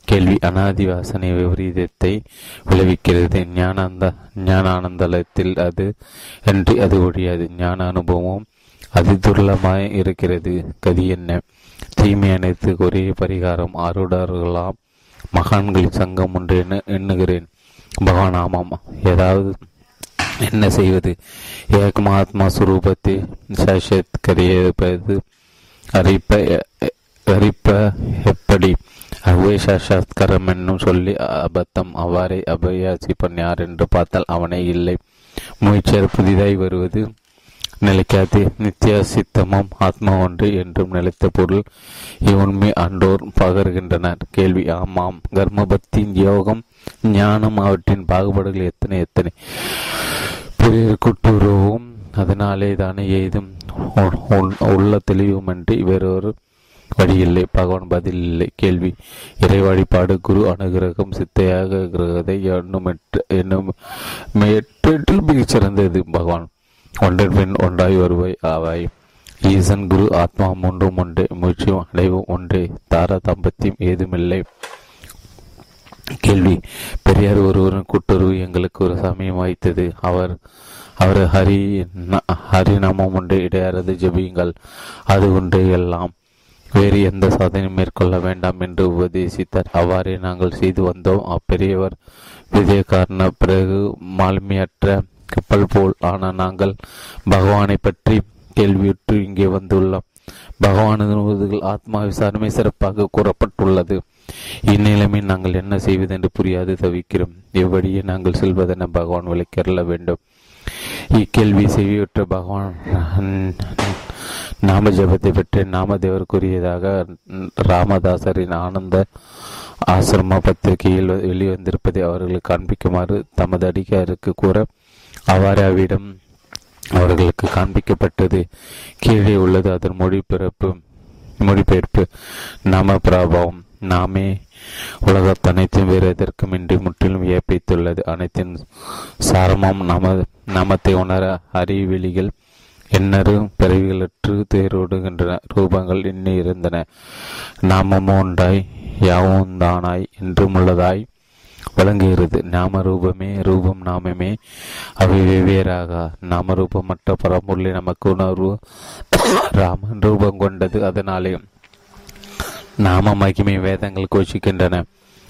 Speaker 1: கேள்வி அனாதி வாசனை விபரீதத்தை விளைவிக்கிறது. ஞானாந்த ஞானானந்தலத்தில் அது என்று அது ஒழியாது. ஞான அனுபவம் அது துர்லமாய் இருக்கிறது. கதி என்ன? தீமை அனைத்து ஒரே பரிகாரம். ஆருடர்களாம் மகான்களின் சங்கம் ஒன்று என எண்ணுகிறேன். பகவான் ஆமாம் ஏதாவது என்ன செய்வது? ஏகமாத்மா சுரூபத்தை சாஷத்கரியது அறிப்ப அறிப்ப எப்படி? அவ்வே சாட்சாத்கரம் என்னும் சொல்லி அபத்தம் அவ்வாறே அபயாசிப்பன் யார் என்று பார்த்தால் அவனே இல்லை. முயற்சியால் புதிதாய் வருவது நிலைக்காது. நித்திய சித்தமும் ஆத்மா ஒன்று என்றும் நிலைத்த பொருள் இவன்மை அன்றோர் பகர்கின்றனர். கேள்வி ஆமாம். கர்மபக்தி யோகம் ஞானம் அவற்றின் பாகுபாடுகள் எத்தனை எத்தனை? பிறர் அதனாலே தானே ஏதும் உள்ள தெளிவுமன்றி வேறொரு வழியில்லை. பகவான் பதில் இல்லை. கேள்வி. இறை வழிபாடு குரு அனுகிரகம் சித்தையாக கிரகத்தை என்னும் என்னும் மிகச் சிறந்தது பகவான். ஒன்றன் பின் ஒன்றாய் வருவாய் ஆவாய். ஈசன் குரு ஆத்மா மூன்றும் ஒன்றே. முயற்சியும் அடைவும் ஒன்றே. தார தாம்பத்தியம் ஏதுமில்லை. கேள்வி. பெரியார் ஒருவரின் கூட்டுறவு எங்களுக்கு ஒரு சமயம் வாய்த்தது. அவர் அவர் ஹரி ஹரிநாமம் உண்டு இடையாரது ஜபியுங்கள். அது உண்டு எல்லாம். வேறு எந்த சாதனையும் மேற்கொள்ள வேண்டாம் என்று உபதேசித்தார். அவ்வாறே நாங்கள் செய்து வந்தோம். அப்பெரியவர் விஜயகாரண பிறகு மாலுமியற்ற கப்பல் போல். ஆனால் நாங்கள் பகவானை பற்றி கேள்வியுற்று இங்கே வந்துள்ளோம். பகவானது ஆத்மா விசாரணை சிறப்பாக கூறப்பட்டுள்ளது. இந்நிலைமை நாங்கள் என்ன செய்வது என்று புரியாது தவிக்கிறோம். எவ்வழியே நாங்கள் செல்வதென பகவான் விளக்கரல வேண்டும். இக்கேள்வி செவியுற்ற பகவான் நாம ஜபத்தை பற்றி நாமதேவர் கூறியதாக ராமதாசரின் ஆனந்த ஆசிரம பத்திரிகையில் வெளிவந்திருப்பதை அவர்களுக்கு காண்பிக்குமாறு தமது அடிகாருக்கு கூற அவ்வாறு அவ்விடம் அவர்களுக்கு காண்பிக்கப்பட்டது. கீழே உள்ளது அதன் மொழிபெயர்ப்பு மொழிபெயர்ப்பு நாம பிராபாவம். நாமே உலகத்தனைத்தும் வேறு எதற்கும் இன்றி முற்றிலும் வியப்பித்துள்ளது. அனைத்தின் சாரமும் நம நாமத்தை உணர அறிவெளிகள் எண்ணறு பிறவிகளற்று தேரோடுகின்றன. ரூபங்கள் எண்ணி இருந்தன. நாமமும் உண்டாய் யாவும் தானாய் என்றும் உள்ளதாய் விளங்குகிறது. நாம ரூபமே ரூபம் நாமமே. அவை வெவ்வேறாக. நாம ரூபமற்ற பரம்பொருளை நமக்கு உணர்வு. ராமன் ரூபம் கொண்டது அதனாலே நாம மகிமை வேதங்கள் கோஷிக்கின்றன.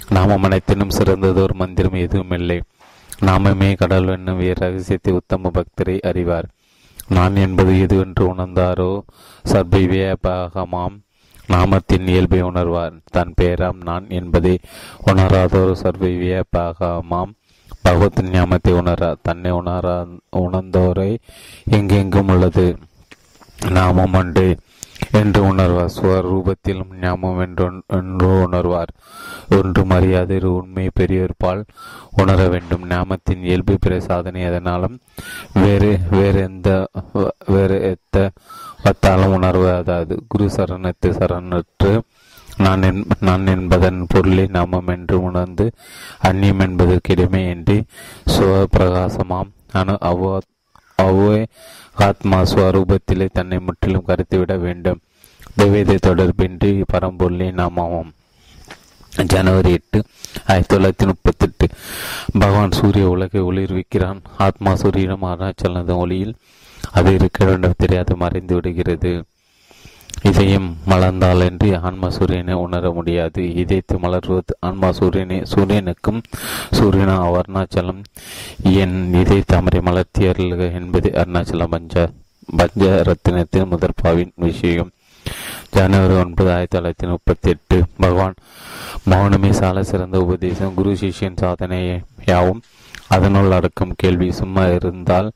Speaker 1: நாமம் அனைத்தினும் சிறந்தது ஒரு மந்திரம் எதுவும் இல்லை நாமமே கடல் என்னும் வீர ரகசியத்தை உத்தம பக்தரை அறிவார். நான் என்பது எதுவென்று என்று உணர்ந்தாரோ? சர்பை வியாபகமாம். நாமத்தின் இயல்பை உணர்வார். தன் பெயராம் நான் என்பதை உணராதோர் சர்வை வியாபகமாம். பகவத் ஞாமத்தை உணரா தன்னை உணரா உணர்ந்தோரை எங்கெங்கும் உள்ளது. நாமம் ஒன்று என்று உணர்வார். ஸ்வரூபத்திலும் ஞாபகம் என்று உணர்வார். ஒன்று மரியாதை உண்மை பெரியோர்பால் உணர வேண்டும். நாமத்தின் இயல்பு பிற சாதனை எதனாலும் வேறு வேறு எந்த வேறு எத்த வத்தாலும் உணர்வதாது குரு சரணத்து சரணற்று. நான் நான் என்பதன் பொருளை நாமம் என்று உணர்ந்து அந்நியம் என்பதற்கிடமே என்று சுவ பிரகாசமாம். அணு அவ்வ அவ்வே ஆத்மா ஸ்வரூபத்திலே தன்னை முற்றிலும் கருத்துவிட வேண்டும். திவேத தொடர்பின்றி பரம்பொருளே நாமாவும் ஜனவரி எட்டு ஆயிரத்தி தொள்ளாயிரத்தி முப்பத்தி எட்டு பகவான் சூரிய உலகை ஒளிர்விக்கிறான். ஆத்மா சூரியனும் அருணாச்சலனதும் ஒளியில். அது இருக்க வேண்டும் தெரியாது மறைந்து விடுகிறது. இதயம் மலர்ந்தாலன்றி ஆன்மா சூரியனை உணர முடியாது. இதயத்தை மலர்வது ஆன்மா சூரியனை சூரியனுக்கும் சூரியனா அருணாச்சலம். என் இதய தாமரை மலர்த்தியர்கள் என்பது அருணாச்சலம். பஞ்ச பஞ்ச ரத்தினத்தின் முதற்பாவின் விஷயம். ஜனவரி ஒன்பது ஆயிரத்தி தொள்ளாயிரத்தி முப்பத்தி எட்டு பகவான் மௌனமே சால சிறந்த உபதேசம். குரு சிஷியன் சாதனையாவும் அதனுள் அடக்கும் கேள்வி சும்மா இருந்தால்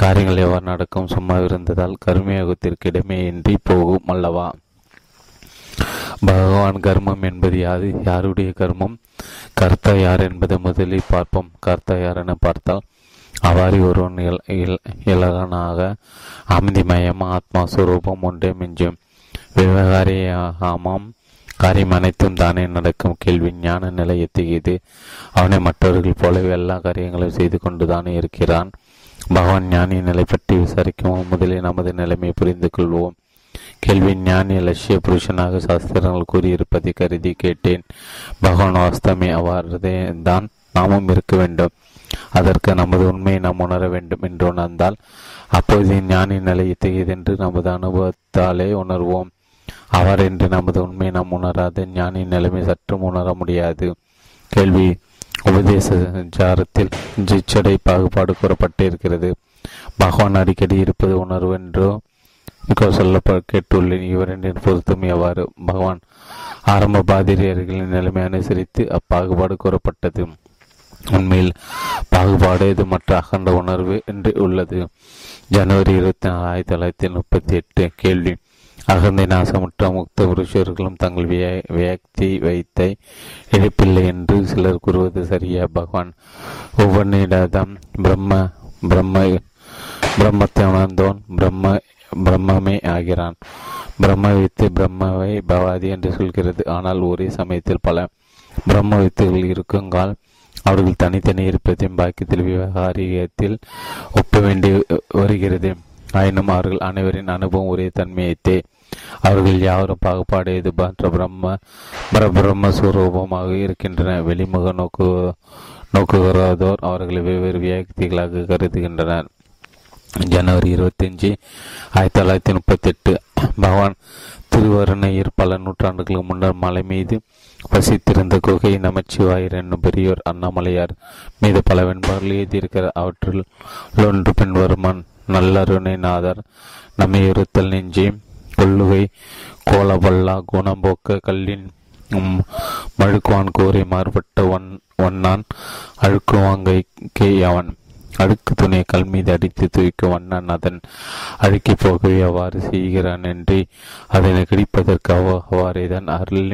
Speaker 1: காரியங்கள் எவ்வாறு நடக்கும்? சும்மா இருந்ததால் கருமையோகத்திற்கு இடமே இன்றி போகும் அல்லவா? பகவான் கர்மம் என்பது யாது? யாருடைய கர்மம்? கர்த்தா யார் என்பதை முதலில் பார்ப்போம். கர்த்தா யார் என பார்த்தால் அவ்வாறு ஒருவன் இலகனாக அமைதிமயம் ஆத்மா சுரூபம் ஒன்றே மிஞ்சும். விவகாரியாமாம் காரியம் அனைத்தும் தானே நடக்கும். கேள்வி ஞான நிலை எத்துகிறது அவனை மற்றவர்கள் போலவே எல்லா காரியங்களும் செய்து கொண்டுதானே இருக்கிறான். பகவான் ஞானி நிலை பற்றி விசாரிக்கும்? முதலில் நமது நிலைமையை புரிந்து கொள்வோம். கேள்வி ஞானி லட்சிய புருஷனாக சாஸ்திரங்கள் கூறியிருப்பதை கருதி கேட்டேன். பகவான் வாஸ்தமே அவ்வாறு தான் நாமும் இருக்க வேண்டும். அதற்கு நமது உண்மையை நாம் உணர வேண்டும் என்று உணர்ந்தால் அப்போது ஞானி நிலை இத்தகையதென்று நமது அனுபவத்தாலே உணர்வோம். அவர் என்று நமது உண்மை நாம் உணராத ஞானின் நிலைமை சற்றும் உணர முடியாது. கேள்வி உபதேச ஜாரத்தில் ஜிச்சடை பாகுபாடு கூறப்பட்டிருக்கிறது. பகவான் அடிக்கடி இருப்பது உணர்வு என்றோ சொல்ல கேட்டுள்ளேன் இவரின் பொருத்தம் எவ்வாறு பகவான் ஆரம்ப பாதிரியர்களின் நிலைமை அனுசரித்து அப்பாகுபாடு கூறப்பட்டது. உண்மையில் பாகுபாடு இது மற்ற அகண்ட உணர்வு என்று உள்ளது. ஜனவரி இருபத்தி நாலு ஆயிரத்தி தொள்ளாயிரத்தி முப்பத்தி எட்டு கேள்வி. அகந்தை நாசமுற்ற முக்த புருஷர்களும் தங்கள் வியக்தி வைத்தை இழப்பில்லை என்று சிலர் கூறுவது சரியா பகவான்? ஒவ்வொன்றிடம் பிரம்ம பிரம்ம பிரம்மத்தை உணர்ந்தோன் பிரம்ம பிரம்மமே ஆகிறான். பிரம்ம வித்து பிரம்மவை பவாதி என்று சொல்கிறது. ஆனால் ஒரே சமயத்தில் பல பிரம்ம வித்துகள் இருக்குங்கால் அவர்கள் தனித்தனி இருப்பதையும் பாக்கியத்தில் விவகாரியத்தில் ஒப்ப வேண்டி வருகிறது. ஆயினும் அவர்கள் அனைவரின் அனுபவம் ஒரே தன்மையைத்தே. அவர்கள் யாரும் பாகுபாடு இது மற்ற பிரம்ம சுரூபமாக இருக்கின்றன. வெளிமுக நோக்கு நோக்குகிறதோர் அவர்களை வெவ்வேறு வியக்திகளாக கருதுகின்றனர். ஜனவரி இருபத்தஞ்சு ஆயிரத்தி தொள்ளாயிரத்தி முப்பத்தி எட்டு பகவான் திருவருணையர் பல நூற்றாண்டுகளுக்கு முன்னர் மலை மீது வசித்திருந்த குகை நமச்சிவாயர் என்னும் பெரியோர் அண்ணாமலையார் மீது பல வெண்பார்கள் எழுதியிருக்கிறார். அவற்றில் ஒன்று பின்வருமான் நல்லருணைநாதர் நம்மை இருத்தல் நெஞ்சி கொள்ளுகை கோலபல்லா குணம்போக்க கல்லின் மழுக்குவான் கூறி மாறுபட்ட ஒன் ஒன்னான் அழுக்குவாங்கை கே அவன். அழுக்கு துணியை கல் மீது அடித்து தூய்க்கும் வண்ணன் அதன் அழுக்கி போகவே அவ்வாறு செய்கிறான் என்று அதனை கிடைப்பதற்கு அவ்வாறே தான் அருள்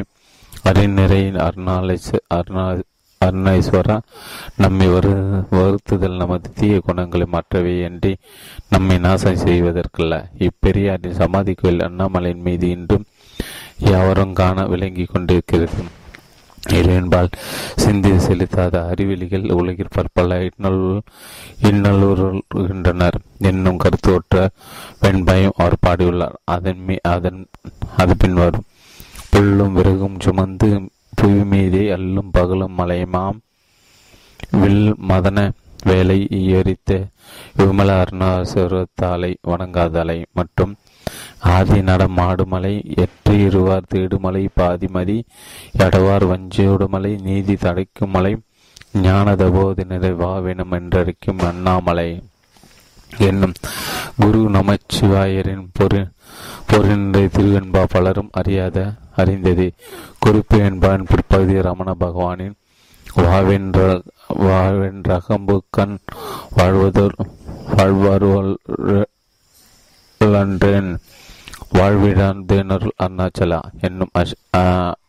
Speaker 1: அறிநிறை அருணாலை அருணா அருணேஸ்வரா நம்மை வரு வருத்துதல் நமது தீய குணங்களை மாற்றவே என்று நம்மை நாசம் செய்வதற்கல்ல. இப்பெரியாரின் சமாதி கோயில் அண்ணாமலையின் மீது இன்றும் யாவரும் காண விளங்கி கொண்டிருக்கிறது. இல்லையென்பால் சிந்தி செலுத்தாத அறிவெளிகள் உலகில் பற்பல இன்னல் இன்னலுகின்றனர் என்னும் கருத்தோற்ற வெண்பயம் அவர் பாடியுள்ளார். அதன் மீ அதன் அது பின்வரும். புல்லும் விறகும் சுமந்து புவி மீதே அல்லும் பகலும் மலையமாம் வில் மதன வேலை எரித்த விமல அருணாசுரத்தாலை வணங்காதலை மற்றும் ஆதி நடமாடுமலை எற்றி இருவார் தேடுமலை பாதிமதி எடவார் வஞ்சியோடுமலை நீதி தடைக்கும் மலை ஞானதபோது நிறைவாவினம் என்றழைக்கும் அண்ணாமலை. என்னும் குரு நமச்சிவாயரின் பொரு பொருளினுடைய திருவென்பா பலரும் அறியாத அறிந்தது. குறிப்பு என்பான் பிற்பகுதி ரமண பகவானின். வாவென்ற வாவென்ற கண் வாழ்வதோர் வாழ்வார் லண்டன் அருணாச்சலா என்னும் அஷ்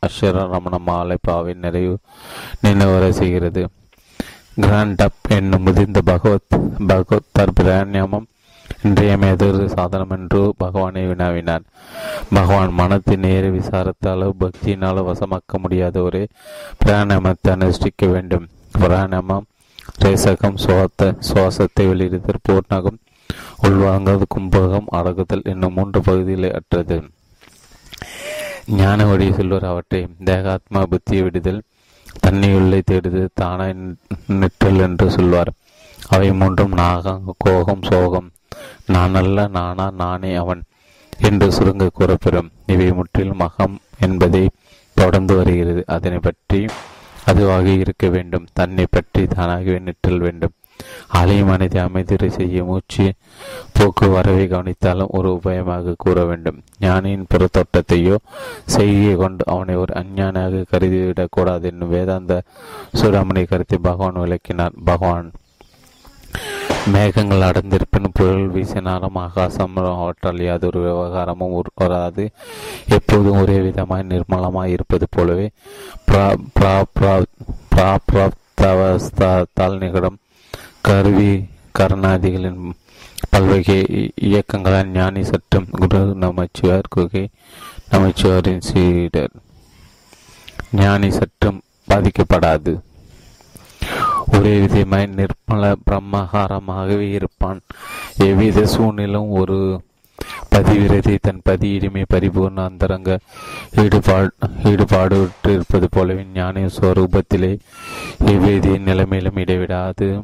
Speaker 1: அஷர ரமண மாலை பாவின் நிறைவு நினைவர செய்கிறது. கிராண்ட் அப் என்னும் முதிர்ந்த பகவத் பகவத் பிராணியமம் இன்றியமையாதொரு சாதனம் என்று பகவானை வினாவினார் பகவான் மனத்தின் நேர விசாரத்தாலோ பக்தியினாலோ வசமாக்க முடியாத ஒரு பிராணமத்தை அனுஷ்டிக்க வேண்டும். பிராணமம் ரேசகம் சுவாத்த சுவாசத்தை வெளியிடுதல் பூர்ணகம் உள்வாங்காத கும்பகம் அடகுதல் என்னும் மூன்று பகுதிகளை அற்றது. ஞான வழி சொல்வர் அவற்றை தேகாத்மா புத்தியை விடுதல் தண்ணியுள்ளே தேடுதல் தானாய் நிற்றல் என்று சொல்வார். அவை மூன்றும் நாகம் கோகம் சோகம் நான் அல்ல நானா நானே அவன் என்று சுருங்க கூறப்பெறும். இவை முற்றிலும் அகம் என்பதை தொடர்ந்து வருகிறது. அதனை பற்றி அதுவாக இருக்க வேண்டும். தன்னை பற்றி தானாகவே நிற்றல் வேண்டும். அலையும் மனதை அமைதிரை செய்ய மூச்சு போக்கு வரவை கவனித்தாலும் ஒரு உபயமாக கூற வேண்டும். ஞானியின் புறத்தோட்டத்தையோ செய்தியை கொண்டு அவனை ஒரு அஞ்ஞானியாக கருதிவிடக்கூடாது என்னும் வேதாந்த சூடாமணி கருத்தை பகவான் விளக்கினார். பகவான் மேகங்கள் அடர்ந்திருப்பின் புயல் வீசினாலும் ஆகாசம் அவற்றால் யாதொரு விவகாரமும் வராது. எப்போதும் ஒரே விதமாய் நிர்மலமாய் இருப்பது போலவே பிராப்தாவஸ்தால் நிகழும் கருவி கருணாதிகளின் பல்வகை இயக்கங்களால் ஞானி சட்டம் குரு நமச்சிவார் குகை நமச்சிவாரின் சீடர். ஞானி சற்றும் பாதிக்கப்படாது. ஒரே விதமாய் நிர்மல பிரம்மகாரமாகவே இருப்பான். எவ்வித சூழ்நிலும் ஒரு பதிவிரதை தன் பதியிடுமை பரிபூர்ண அந்தரங்க ஈடுபாடு ஈடுபாடு இருப்பது போலவே ஞான ஸ்வரூபத்திலே எவ்வித நிலைமையிலும் இடைவிடாது.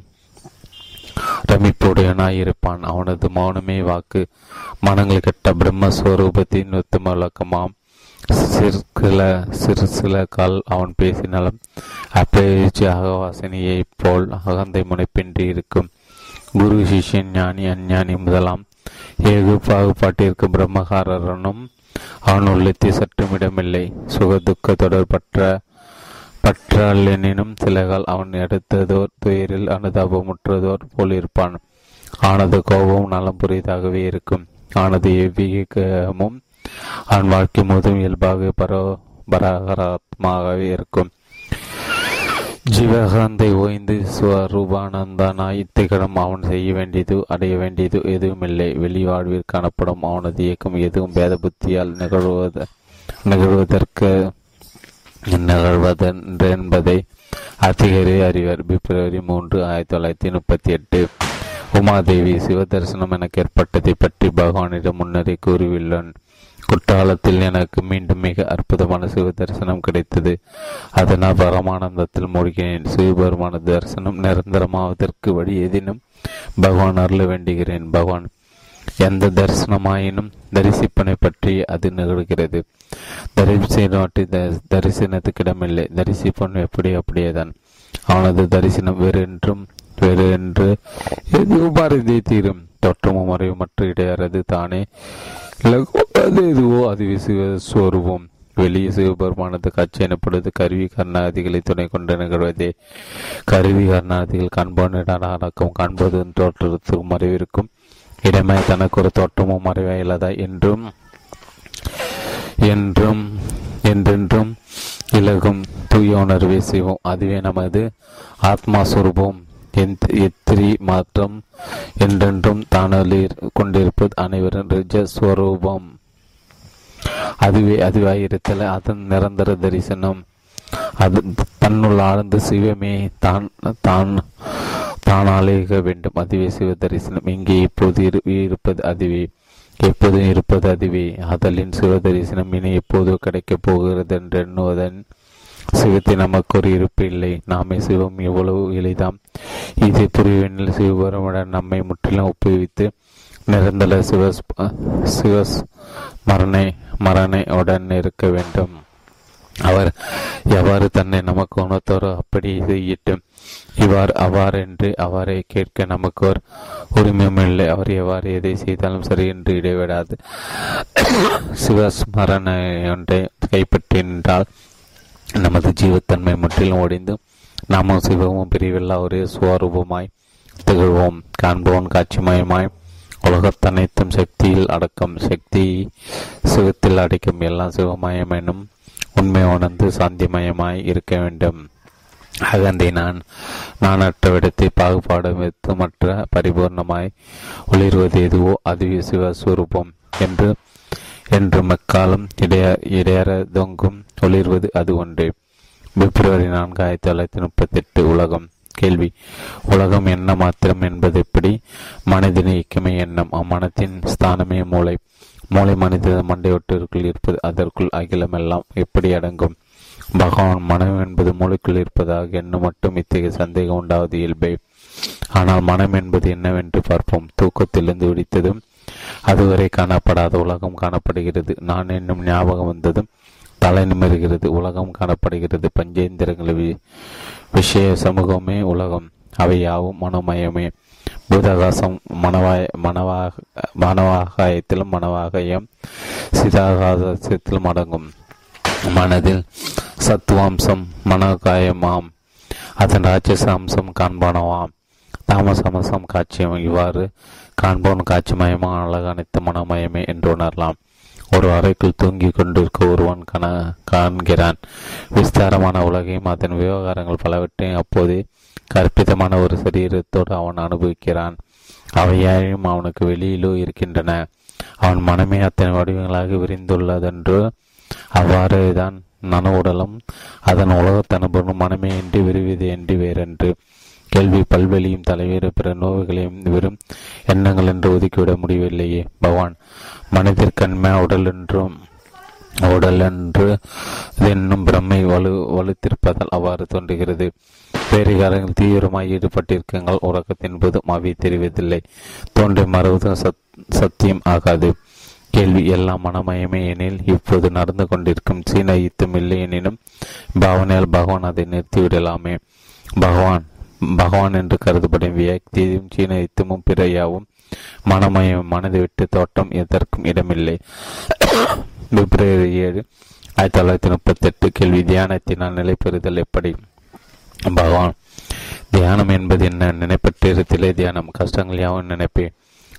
Speaker 1: ரமிப்புடையனாயிருப்பான். அவனது மௌனமே வாக்கு. மனங்கள் கெட்ட பிரம்மஸ்வரூபத்தின் உத்தம விளக்கமாம். சிற்சில சிறு சில கால் அவன் பேசினாலும் அப்பேச்சு அகவாசனையை போல் அகந்தை முனைப்பின்றி இருக்கும். குரு சிஷ்யன் ஞானி அஞ்ஞானி முதலாம். ஏகு பாகுபாட்டிற்கு பிரம்மகாரனும் அவன் உள்ளத்தை சற்றுமிடமில்லை சுக துக்க தொடர்பற்ற எனினும் சிலகால் அவன் எடுத்ததோர் துயரில் அனுதாபமுற்றதோர் போல் இருப்பான். ஆனது கோபம் நலம் புரியதாகவே இருக்கும். ஆனது எவ்விகமும் அவன் வாழ்க்கை முழுவதும் இயல்பாக பரோ பராகராத்மாகவே இருக்கும். ஜீவகாந்தை ஓய்ந்து ஸ்வரூபானந்தானாய் திகழும் அவன் செய்ய வேண்டியது அடைய வேண்டியது எதுவுமில்லை. வெளிவாழ்வில் காணப்படும் அவனது இயக்கம் எதுவும் பேத புத்தியால் நிகழ்வத நிகழ்வதற்கு நிகழ்வதென்பதை என்பதை அதிகரி அறிவர். பிப்ரவரி மூன்று ஆயிரத்தி தொள்ளாயிரத்தி முப்பத்தி எட்டு. உமாதேவி சிவதரிசனம் எனக்கு ஏற்பட்டதை பற்றி பகவானிடம் முன்னரே கூறியுள்ளான். குற்றாலத்தில் எனக்கு மீண்டும் மிக அற்புதமான சிவ தரிசனம் கிடைத்தது. அதனால் பரமானந்தத்தில் மூழ்கினேன். சிவபெருமான தரிசனம் நிரந்தரமாவதற்கு வழி எதினும் பகவான் அருள வேண்டுகிறேன். பகவான் எந்த தரிசனமாயினும் தரிசிப்பனை பற்றி அது நிகழ்கிறது. தரிசனத்தை தரிசனத்துக்கு இடமில்லை. தரிசிப்பன் எப்படி அப்படியேதான். அவனது தரிசனம் வேறென்றும் வேறு என்று எதுவும் பாரதியை தீரும். தோற்றமும் மறைவு மற்ற இடையறது தானே. அது எதுவோ அது சிவஸ்வரூபம் வெளியே சிவபெருமானது காட்சி எனப்படுவது கருவி கர்ணாதிகளை துணை கொண்டு நிகழ்வதே. கருவி கர்ணாதிகள் காண்போனிடம் காண்பது தோற்றத்துக்கும் மறைவிருக்கும் இடமே தனக்கு ஒரு தோற்றமும் மறைவாய் இல்லாதா என்றும் என்றும் என்றென்றும் இலகும் தூய உணர்வே செய்வோம். அதுவே நமது ஆத்மா சுரூபம். எத்திரி மாற்றம் என்றென்றும் தானலில் கொண்டிருப்பது அனைவரும் ரிஜஸ்வரூபம். அதுவே அதுவாயிருத்தல அதன் நிரந்தர தரிசனம். அது தன்னுள் ஆழ்ந்த சிவமே தான் தான் தானாலேக வேண்டும். அதுவே சிவ தரிசனம். இங்கே இப்போது இருப்பது அதுவே. எப்போதும் இருப்பது அதுவே. அதலின் சிவ தரிசனம் இனி எப்போது கிடைக்கப் போகிறது என்று எண்ணுவதன் சிவத்தை நமக்கு ஒரு இருப்பு இல்லை நாமே சிவம் எவ்வளவு எளிதாம். இது புரிவினில் சிவபெருமுடன் நம்மை முற்றிலும் ஒப்புவித்து நிரந்தர சிவஸ் சிவஸ் மரணை மரணை உடன் இருக்க வேண்டும். அவர் எவ்வாறு தன்னை நமக்கு உணர்த்தாரோ அப்படி செய்யட்டும் இவ்வாறு அவ்வாறென்று அவரை கேட்க நமக்கு ஒரு உரிமையும் இல்லை. அவர் எவ்வாறு எதை செய்தாலும் சரி என்று இடைவிடாது. சிவஸ்மரணை ஒன்றை கைப்பற்றி நின்றால் நமது ஜீவத்தன்மை முற்றிலும் ஒடிந்து நாமும் சிவமும் பிரிவில்லா ஒரே சுவரூபமாய் திகழ்வோம். காண்பவன் காட்சிமயமாய் உலகத்தனைத்தும் சக்தியில் அடக்கம் சக்தி சிவத்தில் அடைக்கும் எல்லாம் சிவமயம் எனும் உண்மை உணர்ந்து சாந்திமயமாய் இருக்க வேண்டும். அகந்தை நான் நானற்ற விடத்தை பாகுபாடு வைத்து மற்ற பரிபூர்ணமாய் ஒளிர்வது எதுவோ அதுவே சிவஸ்வரூபம் என்று என்று மக்காலம் இடைய இடையற தொங்கும் ஒளிர்வது அது ஒன்றே. பிப்ரவரி நான்கு ஆயிரத்தி தொள்ளாயிரத்தி முப்பத்தி எட்டு உலகம். கேள்வி. உலகம் என்ன மாத்திரம் என்பது எப்படி? மனிதன் இயக்கமே எண்ணம். அம்மனத்தின் ஸ்தானமே மூளை. மூளை மனித மண்டையொட்டிற்குள் இருப்பது அதற்குள் அகிலமெல்லாம் எப்படி அடங்கும்? பகவான் மனம் என்பது மூளைக்குள் இருப்பதாக எண்ணம் மட்டும் இத்தகைய சந்தேகம் உண்டாவது இயல்பே. ஆனால் மனம் என்பது என்னவென்று பார்ப்போம். தூக்கத்திலிருந்து விடித்ததும் அதுவரை காணப்படாத உலகம் காணப்படுகிறது. நான் என்னும் ஞாபகம் வந்ததும் தலை நிமிர்கிறது. உலகம் காணப்படுகிறது. பஞ்சேந்திரங்கள் விஷய சமூகமே உலகம். அவை யாவும் மனோமயமே. பூதாகாசம் மனவாய மனவாக மனவாகாயத்திலும் மனவாகயம் சிதாகாசத்திலும் அடங்கும். மனதில் சத்துவாம்சம் மனோகாயமாம். அதன் ராட்சச அம்சம் காண்பானவாம். தாமசமசம் காட்சியம் இவ்வாறு காண்போன் காட்சிமயமாக அழகனைத்து மனமயமே என்று உணரலாம். ஒரு அறைக்குள் தூங்கிக் கொண்டிருக்க ஒருவன் கண காண்கிறான். விஸ்தாரமான உலகையும் அதன் விவகாரங்கள் பலவற்றையும் அப்போதே கற்பிதமான ஒரு சரீரத்தோடு அவன் அனுபவிக்கிறான். அவையாயும் அவனுக்கு வெளியிலோ இருக்கின்றன. அவன் மனமே அத்தனை வடிவங்களாக விரிந்துள்ளதென்று அவ்வாறு தான் நனவுடலும் அதன் உலகத்தனுபவம் மனமே என்று விரிவது என்று வேறென்று. கேள்வி பல்வெளியும் தலைவர் பிற நோய்களையும் வெறும் எண்ணங்கள் என்று ஒதுக்கிவிட முடியவில்லையே. பகவான் மனதிற்கண்மை உடல் என்றும் உடல் என்று என்னும் பிரம்மை வலு வலுத்திருப்பதால் அவ்வாறு தோன்றுகிறது. வேறு காலங்கள் தீவிரமாக ஈடுபட்டிருக்கங்கள் உறக்கத்தின் போதும் அவை தெரிவதில்லை. தோன்றி மறுவதும் சத் சத்தியம் ஆகாது. கேள்வி எல்லாம் மனமயமே எனில் இப்போது நடந்து கொண்டிருக்கும் சீன யுத்தம் இல்லை எனினும் பாவனையால் பகவான் அதை நிறுத்திவிடலாமே. பகவான் பகவான் என்று கருதப்படும் வியக்தியும் சீன யுத்தமும் பிறையாவும் மனமயம் மனதை விட்டு தோட்டம் எதற்கும் இடமில்லை. பிப்ரவரி ஏழு ஆயிரத்தி தொள்ளாயிரத்தி முப்பத்தி எட்டு கேள்வி தியானத்தினால் நிலை பெறுதல் எப்படி? பகவான் தியானம் என்பது என்ன? நினைப்பற்றிருத்திலே தியானம். கஷ்டங்கள் யாவும் நினைப்பேன்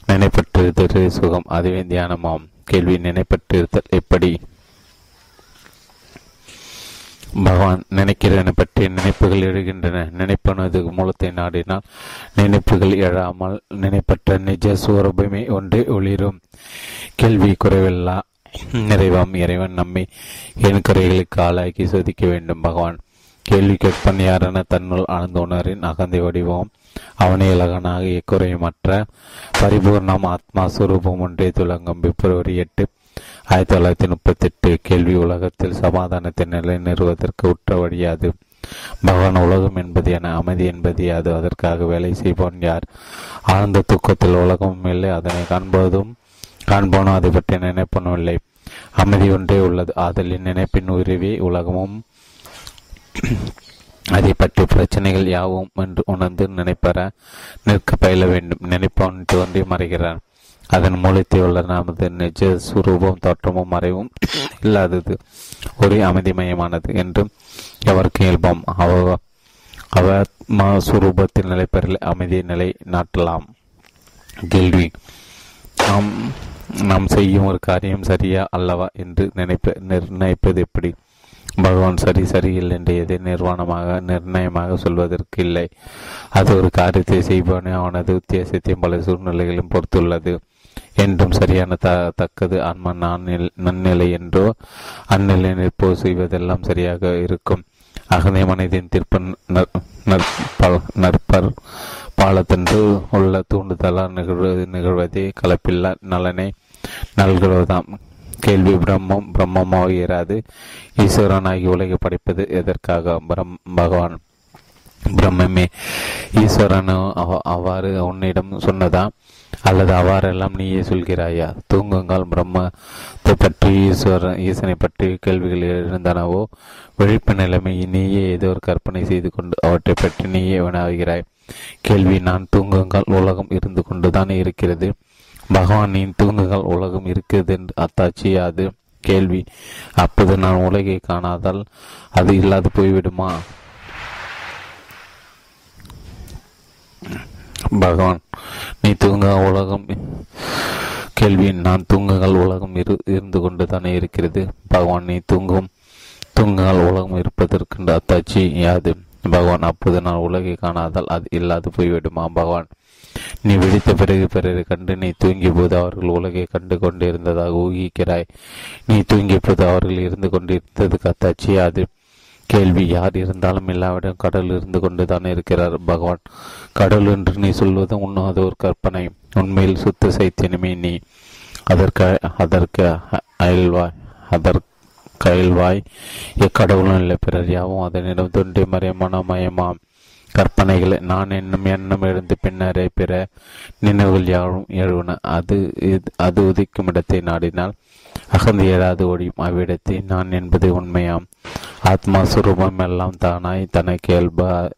Speaker 1: நினைப்பற்றிருத்தல் சுகம் அதுவே தியானமாம். கேள்வி நினைப்பற்றிருத்தல் எப்படி? பகவான் நினைக்கிறவனை பற்றி நினைப்புகள் எழுகின்றன. நினைப்பனது மூலத்தை நாடினால் நினைப்புகள் எழாமல் நினைப்பற்ற நிஜ சுவரூபமே ஒன்றே ஒளிரும். கேள்வி குறைவில்லா. நிறைவாம் இறைவன் நம்மை என் குறைகளுக்கு ஆளாக்கி சோதிக்க வேண்டும் பகவான். கேள்வி கேட்பன் யாரென தன்னுள் ஆழ்ந்த உணரின் அகந்தை வடிவம். அவனே இலகனாக இக்குறையுமற்ற பரிபூர்ணம் ஆத்மா சுரூபம் ஒன்றே துலங்கும் பிப்ரவரி எட்டு ஆயிரத்தி தொள்ளாயிரத்தி முப்பத்தி எட்டு கேள்வி உலகத்தில் சமாதானத்தை நிலை நிறுவதற்கு உற்ற வழியாது பகவான் உலகம் என்பது என அமைதி என்பது அது. அதற்காக வேலை செய்பவன் யார்? ஆழ்ந்த தூக்கத்தில் உலகமும் இல்லை. அதனை காண்பதும் காண்போனும் அதை பற்றி நினைப்பனும் இல்லை. அமைதி ஒன்றே உள்ளது. ஆதலின் நினைப்பின் உருவி உலகமும். அதை பற்றி பிரச்சனைகள் யாவும் என்று உணர்ந்து நினைப்பற நிற்க பயில வேண்டும். நினைப்பவன் தோன்றி மறைகிறான். அதன் மூலத்தில் உள்ள நமது நிஜ சுரூபம் தோற்றமும் மறைவும் இல்லாதது. ஒரே அமைதிமயமானது என்றும் எவருக்கு இயல்பம் அவ அவத்மா சுரூபத்தில் நிலை பெறல அமைதி நிலை நாட்டலாம் கேள்வி. நாம் நாம் செய்யும் ஒரு காரியம் சரியா அல்லவா என்று நினைப்ப நிர்ணயிப்பது எப்படி? பகவான் சரி சரியில்லை என்று எதை நிர்வாணமாக நிர்ணயமாக சொல்வதற்கு இல்லை அது ஒரு காரியத்தை செய்பவனே அவனது உத்தியாசத்தையும் பல சூழ்நிலைகளையும் பொறுத்துள்ளது. என்றும் சரியான த தக்கது ஆன்மா நான் நன்னிலை என்றோ அந்நிலை நிற்போ செய்வதெல்லாம் சரியாக இருக்கும். அகனை மனிதன் திருப்ப நற்பர் பாலத்தன்று உள்ள தூண்டுதலால் நிகழ்வது நிகழ்வதே கலப்பில்லா நலனை நல்குவதாம். கேள்வி பிரம்மம் பிரம்மமாக இராது. ஈஸ்வரனாகி உலகை படைப்பது எதற்காக? பிரம் பகவான். பிரம்மமே ஈஸ்வரன் அவ்வாறு உன்னிடம் சொன்னதா அல்லது அவ்வாறெல்லாம் நீயே சொல்கிறாயா? தூங்குங்கால் பிரம்மத்தை பற்றி ஈஸ்வரன் ஈசனை பற்றி கேள்விகள் எழுந்தனவோ? விழிப்பு நிலைமை நீயே ஏதோ ஒரு கற்பனை செய்து கொண்டு அவற்றை பற்றி நீயே வினாவுகிறாய் கேள்வி நான் தூங்குங்கால் உலகம் இருந்து கொண்டுதான் இருக்கிறது. பகவானின் தூங்குகள் உலகம் இருக்கிறது என்று அத்தாச்சி அது கேள்வி. அப்போது நான் உலகை காணாதால் அது இல்லாது போய்விடுமா? பகவான் நீ தூங்க உலகம் கேள்வி நான் தூங்குங்கள் உலகம் இரு இருந்து கொண்டு தானே இருக்கிறது. பகவான் நீ தூங்கும் தூங்குங்கள் உலகம் இருப்பதற்கு அத்தாட்சி யாது? பகவான் அப்போது நான் உலகை காணாதால் அது இல்லாது போய்விடுமா? பகவான் நீ விழித்த பிறகு பிறரை கண்டு நீ தூங்கிய போது அவர்கள் உலகை கண்டு கொண்டிருந்ததாக ஊகிக்கிறாய். நீ தூங்கிய போது அவர்கள் இருந்து கொண்டிருந்தது கத்தாச்சி அது கேள்வி யார் இருந்தாலும் எல்லாவிடம் கடல் இருந்து கொண்டுதான் இருக்கிறார். பகவான் கடல் என்று நீ சொல்வது உண்ணாத ஒரு கற்பனை. உண்மையில் சுத்த சைத்தியனுமே நீ. அதற்கு அதற்கு அயல்வாய் அதற்கு கயல்வாய் எக்கடவுளும் இல்லை பிறர் யாவும் அதனிடம் தொண்டி மறையமான மயமாம். கற்பனைகளை நான் என்னும் எண்ணம் எழுந்து பின்னரே பிற நினைவுகள் யாரும் எழுவன. அது அது உதிக்கும் இடத்தை நாடினால் அகந்து ஏறாது ஓடியும் அவ்விடத்தை நான் என்பது உண்மையாம். ஆத்மா சுரூபம் எல்லாம் தானாய் தன்னை கேள்பா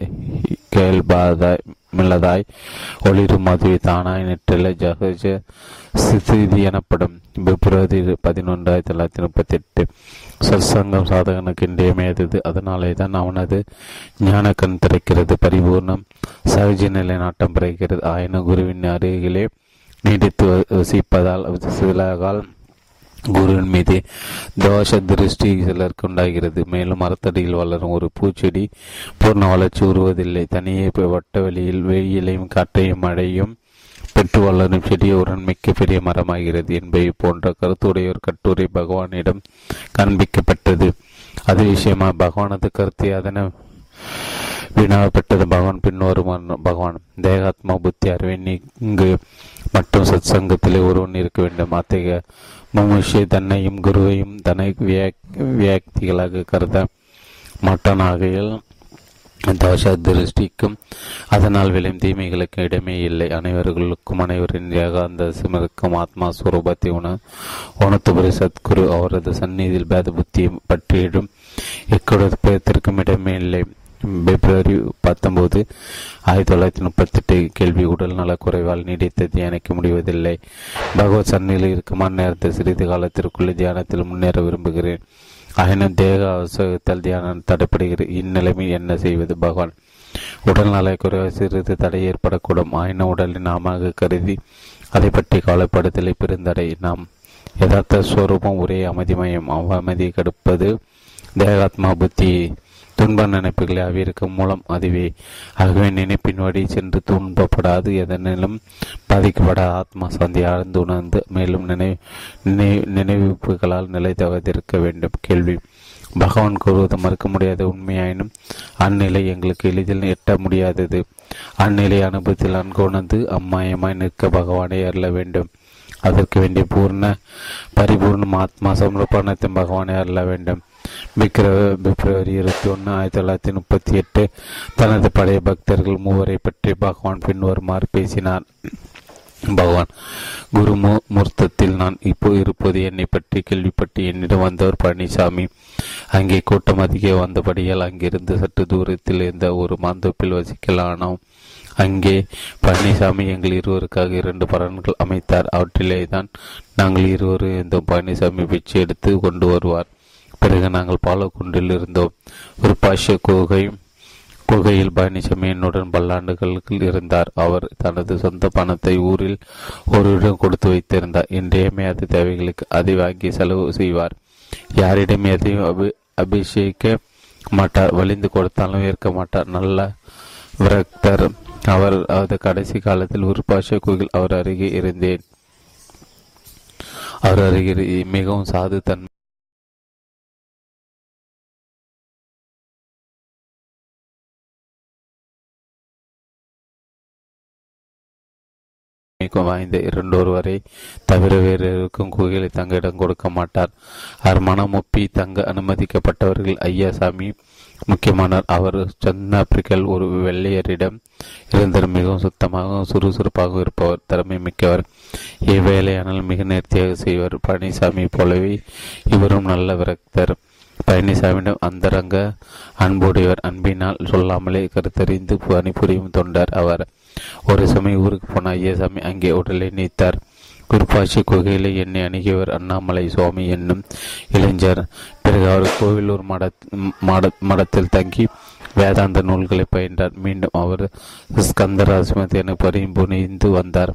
Speaker 1: கேள்பாதாய் மில்லதாய் ஒளிரும் மதுவை தானாய் நெற்றில ஜகஜ சிதி எனப்படும். பிப்ரவரி பதினொன்று ஆயிரத்தி தொள்ளாயிரத்தி முப்பத்தி எட்டு சத்சங்கம் சாதகனுக்கு இன்றியமையாதது. அதனாலே தான் அவனது ஞான கண் திறக்கிறது. பரிபூர்ணம் சகஜ நிலை நாட்டம் பிறக்கிறது. ஆயினும் குருவின் அருகிலே நீடித்து வசிப்பதால் சிலகால் குருவின் மீது தோஷ திருஷ்டி சிலருக்கு உண்டாகிறது. மேலும் மரத்தடியில் வளரும் ஒரு பூச்செடி பூர்ண வளர்ச்சி உருவதில்லை. தனியே வட்ட வெளியில் வெயிலையும் காற்றையும் மழையும் பெற்று வளரும் செடியவுடன் மிக்க பெரிய மரமாகிறது. என்பதை போன்ற கருத்துடைய ஒரு கட்டுரை பகவானிடம் காண்பிக்கப்பட்டது. அது விஷயமா பகவானது கருத்தை அதனை வினாவப்பட்டது பகவான் பின்வருமான பகவான். தேகாத்மா புத்தி அறிவை நீங்கு மற்றும் சத் சங்கத்திலே ஒருவன் இருக்க வேண்டும். அத்தகைய மனுஷை தன்னையும் குருவையும் தன்னை வியாக்திகளாக கருத மாட்டானாகையில் தோஷ திருஷ்டிக்கும் அதனால் விளையும் தீமைகளுக்கு இடமே இல்லை. அனைவர்களுக்கும் அனைவரின் ஏகாந்த சிமருக்கும் ஆத்மா சுரூபத்தை உண உணத்துபுரி சத்குரு அவரது சந்நிதியில் பேத புத்தியை பற்றியிடும் எக்கொடுப்பதற்கும் இடமே இல்லை. பிப்ரவரி பத்தொன்பது ஆயிரத்தி தொள்ளாயிரத்தி முப்பத்தெட்டு கேள்வி உடல் நலக்குறைவால் நீடித்த தியானிக்க முடிவதில்லை. பகவத் சன்னியில் இருக்கும் நேரத்தில் சிறிது காலத்திற்குள்ளே தியானத்தில் முன்னேற விரும்புகிறேன். ஆயினும் தேக அவசரத்தால் தியானம் தடைப்படுகிறது இந்நிலைமை என்ன செய்வது பகவான்? உடல் நலக்குறைவாக சிறிது தடை ஏற்படக்கூடும். ஆயினும் உடலை நாமாக கருதி அதை பற்றி கவலைப்படுதலை பெருந்தடை நாம் யதார்த்த ஸ்வரூபம் ஒரே அமைதிமயம். அவமதி கடுப்பது தேகாத்மா புத்தி. துன்ப நினைப்புகளை அவிருக்கும் மூலம் அதுவே. ஆகவே நினைப்பின் வழி சென்று துன்பப்படாது எதனிலும் பாதிக்கப்பட ஆத்மா சந்தி ஆழ்ந்து உணர்ந்து மேலும் நினை நினைவுப்புகளால் நிலைத்தவதிருக்க வேண்டும். கேள்வி. பகவான் கூறுவது மறுக்க முடியாத உண்மையாயினும் அந்நிலை எங்களுக்கு எளிதில் எட்ட முடியாதது. அந்நிலை அனுபவத்தில் அன்கொணர்ந்து அம்மாயமாய் நிற்க பகவானை அருள வேண்டும். அதற்கு வேண்டிய பூர்ண பரிபூர்ணம் ஆத்மா சமர்ப்பணத்தின் பகவானை அருள வேண்டும். பிப்ரவரி இருபத்தி ஒன்று ஆயிரத்தி தொள்ளாயிரத்தி முப்பத்தி எட்டு. தனது பழைய பக்தர்கள் மூவரை பற்றி பகவான் பின்வருமாறு பேசினார். பகவான் குரு முர்த்தத்தில் நான் இப்போ இருப்பது என்னை பற்றி கேள்விப்பட்டு என்னிடம் வந்தவர் பழனிசாமி. அங்கே கூட்டம் அதிக வந்தபடியால் அங்கிருந்து சற்று தூரத்தில் இருந்த ஒரு மாந்தோப்பில் வசிக்கலானோம். அங்கே பழனிசாமி எங்கள் இருவருக்காக இரண்டு பலன்கள் அமைத்தார். அவற்றிலே தான் நாங்கள் இருவரும் இந்த பழனிசாமி பிச்சை எடுத்து கொண்டு வருவார். பிறகு நாங்கள் பாலக்குண்டில் இருந்தோம். ஒரு பாஷ்ய குகை குகையில் பழனிசாமியனுடன் பல்லாண்டுகளுக்கு இருந்தார். அவர் தனது சொந்த பணத்தை ஊரில் ஒருவரிடம் கொடுத்து வைத்திருந்தார். இன்றையமையாத தேவைகளுக்கு அதை வாங்கி செலவு செய்வார். யாரிடம் எதையும் அபி அபிஷேக மாட்டார். வலிந்து கொடுத்தாலும் ஏற்க மாட்டார். நல்ல விரக்தர். அவர் அது கடைசி காலத்தில் ஒரு பாஷ கோயில் அவர் அருகே இருந்தேன். அவர் அருகே மிகவும் சாது தன்மை வாய்ந்த இரண்டோர் வரை தவிர வேறு இருக்கும் தங்க இடம் கொடுக்க மாட்டார். அவர் மனம் ஒப்பி தங்க அனுமதிக்கப்பட்டவர்கள் ஐயாசாமி முக்கியமானார். அவர் தென்னாப்பிரிக்கல் ஒரு வெள்ளையரிடம் இருந்தர் மிகவும் சுத்தமாகவும் சுறுசுறுப்பாகவும் இருப்பவர். திறமை மிக்கவர். இவ்வேலையானால் மிக நேர்த்தியாக செய்வர். பழனிசாமி போலவே இவரும் நல்ல விரக்தர். பழனிசாமியிடம் அந்தரங்க அன்புடையவர். அன்பினால் சொல்லாமலே கருத்தறிந்து பணிபுரியும் தொண்டர் அவர். ஒரு சமயம் ஊருக்கு போன ஐயசாமி அங்கே உடலை நீத்தார். குருபாஷி குகையிலே என்னை அணுகியவர் அண்ணாமலை சுவாமி என்னும் இளைஞர். பிறகு அவர் கோவிலூர் மட மட மடத்தில் தங்கி வேதாந்த நூல்களை பயின்றார். மீண்டும் அவர் ஸ்கந்தராசிமத்தியனை பரிபுனிந்து வந்தார்.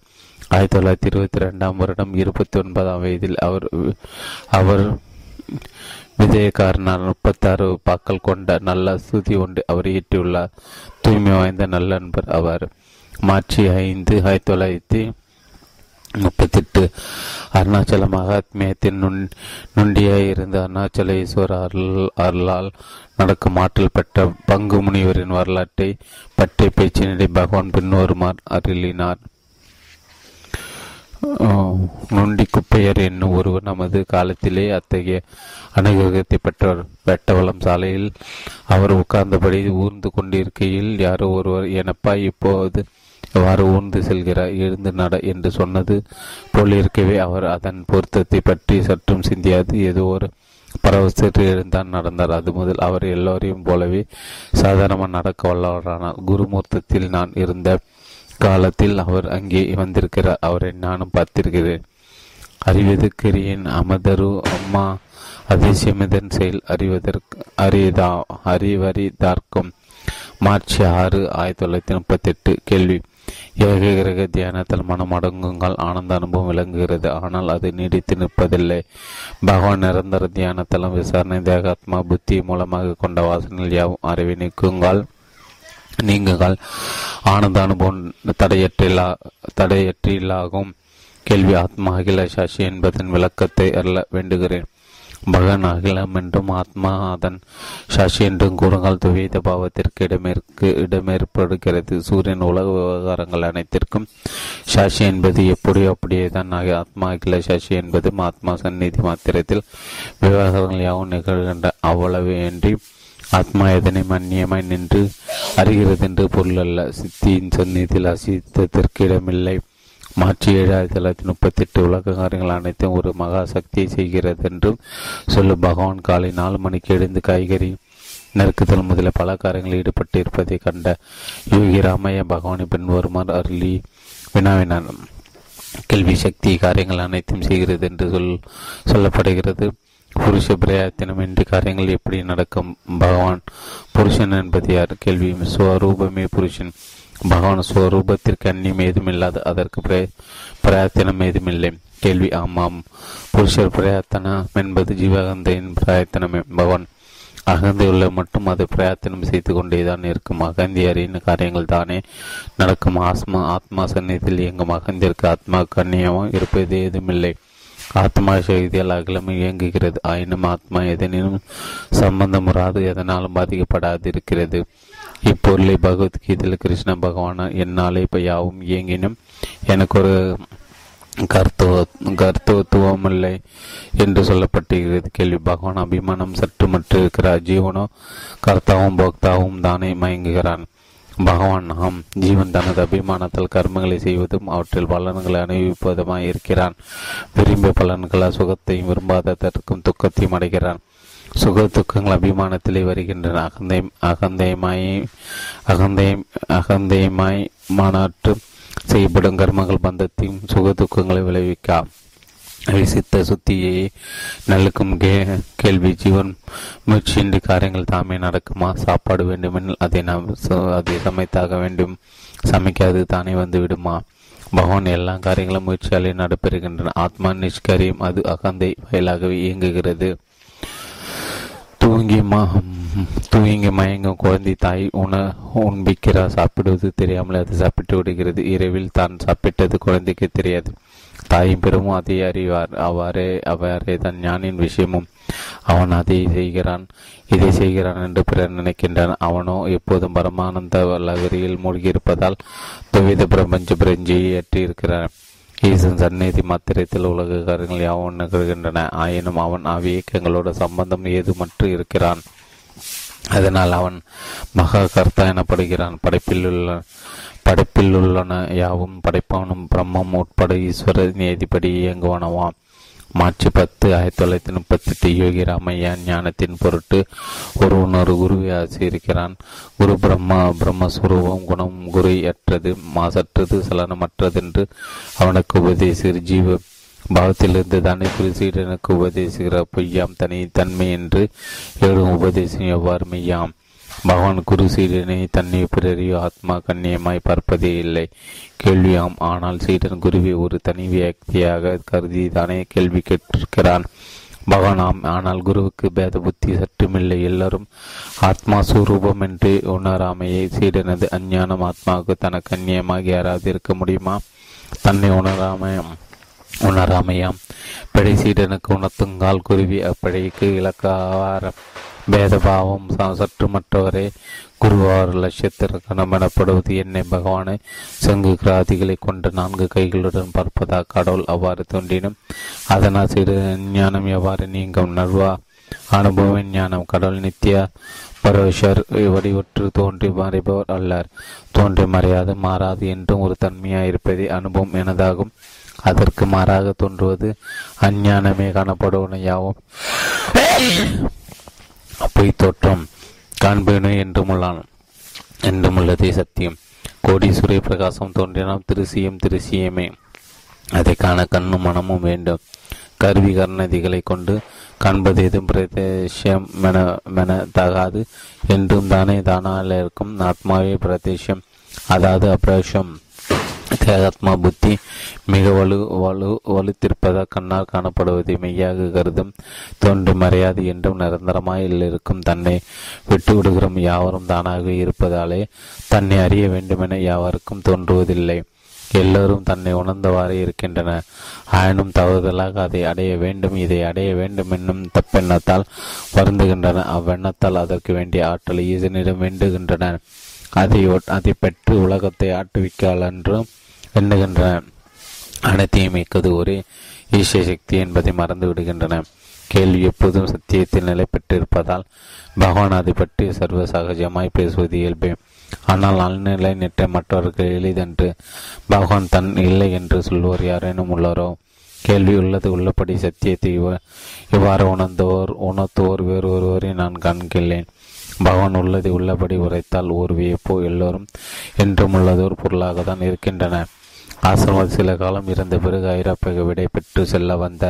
Speaker 1: ஆயிரத்தி தொள்ளாயிரத்தி இருபத்தி ரெண்டாம் வருடம் இருபத்தி ஒன்பதாம் வயதில் அவர் அவர் விஜயகாரனார் முப்பத்தாறு பாக்கள் கொண்ட நல்ல ஸ்துதி ஒன்று அவர் ஈட்டியுள்ளார் தூய்மை வாய்ந்த நல்ல நண்பர் அவர். மார்ச் ஐந்து ஆயிரத்தி தொள்ளாயிரத்தி முப்பத்தெட்டு. அருணாச்சல மகாத்மியத்தின் நுண் நுண்டியாக இருந்த அருணாச்சல அருள் அருளால் நடக்கும் ஆற்றல் பெற்ற பங்கு முனிவரின் வரலாற்றை பற்றிய பேச்சினிடை பகவான் பின்வருமார் அருளினார். நொண்டி குப்பையர் என்னும் ஒருவர் நமது காலத்திலே அத்தகைய அனுகிரகத்தை பெற்றவர். வெட்டவளம் சாலையில் அவர் உட்கார்ந்தபடி ஊர்ந்து கொண்டிருக்கையில் யாரோ ஒருவர் எனப்பா இப்போது எவ்வாறு ஊர்ந்து செல்கிறார் எழுந்து நட என்று சொன்னது போலிருக்கவே அவர் அதன் பொருத்தத்தை பற்றி சற்றும் சிந்தியாது. ஏதோ ஒரு பரவசத்தில் இருந்தான் நடந்தார். அது முதல் அவர் எல்லோரையும் போலவே சாதாரணமாக நடக்க வல்லவரானார். குருமூர்த்தத்தில் நான் இருந்த காலத்தில் அவர் அங்கே வந்திருக்கிறார். அவரை நானும் பார்த்திருக்கிறேன். அறிவதற்கரியன் அமதரு அம்மா அதிசயமிதன் செயல் அறிவதற்கு அறியதா அறிவறிதார்க்கும். மார்ச் ஆறு ஆயிரத்தி தொள்ளாயிரத்தி முப்பத்தி எட்டு கேள்வி. ஏக கிரக தியானத்தில் மனம் அடங்குங்கள் ஆனந்த அனுபவம் விளங்குகிறது. ஆனால் அது நீடித்து நிற்பதில்லை. பகவான் நிரந்தர தியானத்தலம் விசாரணை தேகாத்மா புத்தி மூலமாக கொண்ட வாசனைகள் யாவும் அறிவை நீக்குங்கள் நீங்குங்கள் ஆனந்த அனுபவம் தடையற்றில்லா தடையற்றில்லாகும் கேள்வி ஆத்மா அகில சாஷி என்பதன் விளக்கத்தை அறிய வேண்டுகிறேன். பகவான் அகிலம் என்றும் ஆத்மா அதன் சாஷி என்றும் கூறுங்கள். துவைத பாவத்திற்கு இடமேற்கு இடமேற்படுகிறது. சூரியன் உலக விவகாரங்கள் அனைத்திற்கும் சாஷி என்பது எப்படியோ அப்படியே தான் ஆத்மா அகில சாஷி என்பது ஆத்மா சந்நிதி மாத்திரத்தில் விவகாரங்கள் யாவும் நிகழ்கின்ற அவ்வளவு என்று ஆத்மா எதனை மன்னியமாய் நின்று அறிகிறது என்று பொருள் அல்ல. சித்தியின் சந்நிதியில் அசித்தத்திற்கு இடமில்லை. மார்ச் ஏழு ஆயிரத்தி தொள்ளாயிரத்தி முப்பத்தி எட்டு உலக காரியங்கள் அனைத்தும் ஒரு மகா சக்தியை செய்கிறது என்றும் சொல்லும் பகவான் காலை நாலு மணிக்கு எழுந்து காய்கறி நெருக்குதல் முதலில் பல காரியங்களில் ஈடுபட்டு இருப்பதை கண்ட யோகி ராமைய பகவானை பின்வருமாறு அருளி வினாவினார். கேள்வி சக்தி காரியங்கள் அனைத்தும் செய்கிறது என்று சொல் சொல்லப்படுகிறது. புருஷ பிரயாத்தினமின்றி காரியங்கள் எப்படி நடக்கும்? பகவான் புருஷன் என்பது யார்? கேள்வி. ஸ்வரூபமே புருஷன். பகவான் ஸ்வரூபத்திற்கு அந்நியம் ஏதும் இல்லாது அதற்கு பிரயத்தனம் ஏதும் இல்லை கேள்வி ஆமாம். புருஷர் பிரயத்தனம் என்பது ஜீவகந்தையின் பிரயத்தனமே. பகவான் அகந்தை உள்ள மட்டும் அது பிரயத்தனம் செய்து கொண்டேதான் இருக்கும். அகந்தியரின் காரியங்கள் தானே நடக்கும். ஆத்மா ஆத்மா சந்நிதியில் இயங்கும். அகந்திற்கு ஆத்மா கண்ணியமும் இருப்பது ஏதுமில்லை. ஆத்மா சக்தியால் அகலம் இயங்குகிறது. ஆயினும் ஆத்மா எதனினும் சம்பந்தமுறாது எதனாலும் பாதிக்கப்படாது இருக்கிறது இப்பொருளை பகவத்கீதையில் கிருஷ்ண பகவான் என்னாலே இப்போ யாவும் இயங்கினும் எனக்கு ஒரு கர்த்தவ கர்த்தத்துவமில்லை என்று சொல்லப்பட்டிருக்கிறது. கேள்வி பகவான் அபிமானம் சற்று மட்டும் இருக்கிறார் ஜீவனோ கர்த்தாவும் போக்தாவும் தானே மயங்குகிறான். பகவான் நாம் ஜீவன் தனது அபிமானத்தால் கர்மங்களை செய்வதும் அவற்றில் பலன்களை அனுபவிப்பதுமாய் இருக்கிறான். விரும்பிய பலன்களால் சுகத்தையும் விரும்பாத தற்கும் துக்கத்தையும் அடைகிறான். சுக துக்கங்கள் அபிமானத்திலே வருகின்றன. அகந்தை அகந்தையமாய் அகந்தை அகந்தையமாய் மாநாட்டு செய்யப்படும் கர்மங்கள் பந்தத்தையும் சுக துக்கங்களை விளைவிக்கா. சித்த சுத்தியை நல்லுக்கும் கே கேள்வி ஜீவன் முயற்சியின்றி காரியங்கள் தாமே நடக்குமா? சாப்பாடு வேண்டுமெனில் அதை நாம் அதை சமைத்தாக வேண்டும். சமைக்காது தானே வந்து விடுமா பகவான் எல்லா காரியங்களும் முயற்சியாலே நடைபெறுகின்றன. ஆத்மா நிஷ்கரியம் அது அகந்தை வயலாகவே இயங்குகிறது. தூங்கி மா தூங்கி மயங்கும் குழந்தை தாய் உண உண்பிக்கிறார் சாப்பிடுவது தெரியாமல் அது சாப்பிட்டு விடுகிறது. இரவில் தான் சாப்பிட்டது குழந்தைக்கு தெரியாது. தாயும் பெருமும் அதை அறிவார். அவ்வாறே அவ்வாறே தான் ஞானின் விஷயமும். அவன் அதை செய்கிறான் இதை செய்கிறான் என்று பிறர் நினைக்கின்றான். அவனோ எப்போதும் பரமானந்த லகரியில் மூழ்கியிருப்பதால் துவித பிரபஞ்ச பிரஞ்சியை ஏற்றியிருக்கிறான் ஈசன் சந்நிதி மாத்திரத்தில் உலக காரியங்கள் யாவும் நிகழ்கின்றன ஆயினும் அவன் அவ்வியக்கங்களோட சம்பந்தம் ஏதுமற்று இருக்கிறான் அதனால் அவன் மகா கர்த்தா எனப்படுகிறான் படைப்பில் உள்ள படைப்பில் உள்ளன யாவும் படைப்பவனும் பிரம்மம் உட்பட ஈஸ்வர நீதிப்படி இயங்குவனவாம் மார்ச் பத்து ஆயிரத்தி தொள்ளாயிரத்தி முப்பத்தி எட்டு யோகி ராமையா ஞானத்தின் பொருட்டு ஒரு ஒரு குருவை ஆசியிருக்கிறான். குரு பிரம்மா பிரம்மஸ்வரூபம் குணம் குரு அற்றது மாசற்றது சலனமற்றது என்று அவனுக்கு உபதேசிக்கிற ஜீவ பாவத்திலிருந்து தானே குருசீடனுக்கு உபதேசிக்கிற பொய்யாம் தனி தன்மை என்று எழும் உபதேசம் எவ்வாறு மெய்யாம்? பகவான் குரு சீடனை தன்னை பிறரையோ ஆத்மா கண்ணியமாய் பார்ப்பதே இல்லை. கேள்வியாம் ஆனால் சீடன் குருவை ஒரு தனி வியக்தியாக கருதி தானே கேள்வி கேட்டிருக்கிறான். பகவானாம் ஆனால் குருவுக்கு பேத புத்தி சற்றுமில்லை. எல்லாரும் ஆத்மா சுரூபம் என்று உணராமையை. சீடனது அஞ்ஞானம் ஆத்மாவுக்கு தனக்கு அந்நியமாக யாராவது இருக்க முடியுமா? தன்னை உணராமையம் உணராமையாம். பிழை சீடனுக்கு உணர்த்துங்கால் குருவி அப்பிழைக்கு இலக்கார பேதபாவம் சற்று மற்றவரே குருவார் லட்சத்திற்கு எனப்படுவது என்னை பகவானை. சங்கு கிராதிகளை கொண்ட நான்கு கைகளுடன் பார்ப்பதா கடவுள் அவ்வாறு தோன்றினும் அதனால் சிறு ஞானம் எவ்வாறு நீங்கும்? நர்வா அனுபவ ஞானம். கடவுள் நித்யா பரவஷர் வடிவற்று தோன்றி மறைபவர் அல்லார். தோன்றி மறையாது மாறாது என்றும் ஒரு தன்மையாயிருப்பதே அனுபவம் எனதாகும். அதற்கு மாறாக தோன்றுவது அஞ்ஞானமே காணப்படுவன யாவும். பொய் தோற்றம் காண்பேனே என்றும் உள்ளான் என்றும் உள்ளதே சத்தியம் கோடி சூரிய பிரகாசம் தோன்றினால் திருசியம் திருசியமே. அதை காண கண்ணும் மனமும் வேண்டும். கருவி கர்ணதிகளை கொண்டு காண்பது எதுவும் பிரதேசம் மென மென தகாது என்றும் தானே தானால் இருக்கும் ஆத்மாவே பிரதேசம். அதாவது அப்பிரேஷம் தேகாத்மா புத்தி மிக வலு வலு வலுத்திருப்பதாக கண்ணால் காணப்படுவதை மெய்யாக கருதும் தோன்றும் மறையாது என்றும் நிரந்தரமாய் இருக்கும் தன்னை விட்டு விடுகிறோம் யாவரும் தானாக இருப்பதாலே தன்னை அறிய வேண்டுமென யாவருக்கும் தோன்றுவதில்லை. எல்லோரும் தன்னை உணர்ந்தவாறே இருக்கின்றன. ஆயினும் தவறுதலாக அதை அடைய வேண்டும் இதை அடைய வேண்டும் என்னும் தப்பெண்ணத்தால் வருந்துகின்றன. அவ்வெண்ணத்தால் அதற்கு வேண்டிய ஆற்றலை ஈசனிடம் வேண்டுகின்றன அதை அதை பெற்று உலகத்தை ஆட்டுவிக்கால் என்றும் எண்ணுகின்றன அனைத்தையும் மிக்கது ஒரே ஈஷ சக்தி என்பதை மறந்து விடுகின்றன. கேள்வி எப்போதும் சத்தியத்தில் நிலை பெற்றிருப்பதால் பகவான் அதை பற்றி சர்வ சகஜமாய் பேசுவது இயல்பே. ஆனால் அல்நிலை நிற்ற மற்றவர்கள் எளிதென்று பகவான் தன் இல்லை என்று சொல்வோர் யாரேனும் உள்ளாரோ? கேள்வி உள்ளது உள்ளபடி சத்தியத்தை இவ்வாறு உணர்ந்தோர் உணர்த்துவோர் வேறு ஒருவரை நான் காண்கிறேன் பகவான் உள்ளது உள்ளபடி உரைத்தால் ஒரு வியப்போ எல்லோரும் என்றும் உள்ளதோர் பொருளாக தான் இருக்கின்றன. ஆசிரமத்தில் சில காலம் இருந்த பிறகு ஐரோப்பிய விடை பெற்று செல்ல வந்த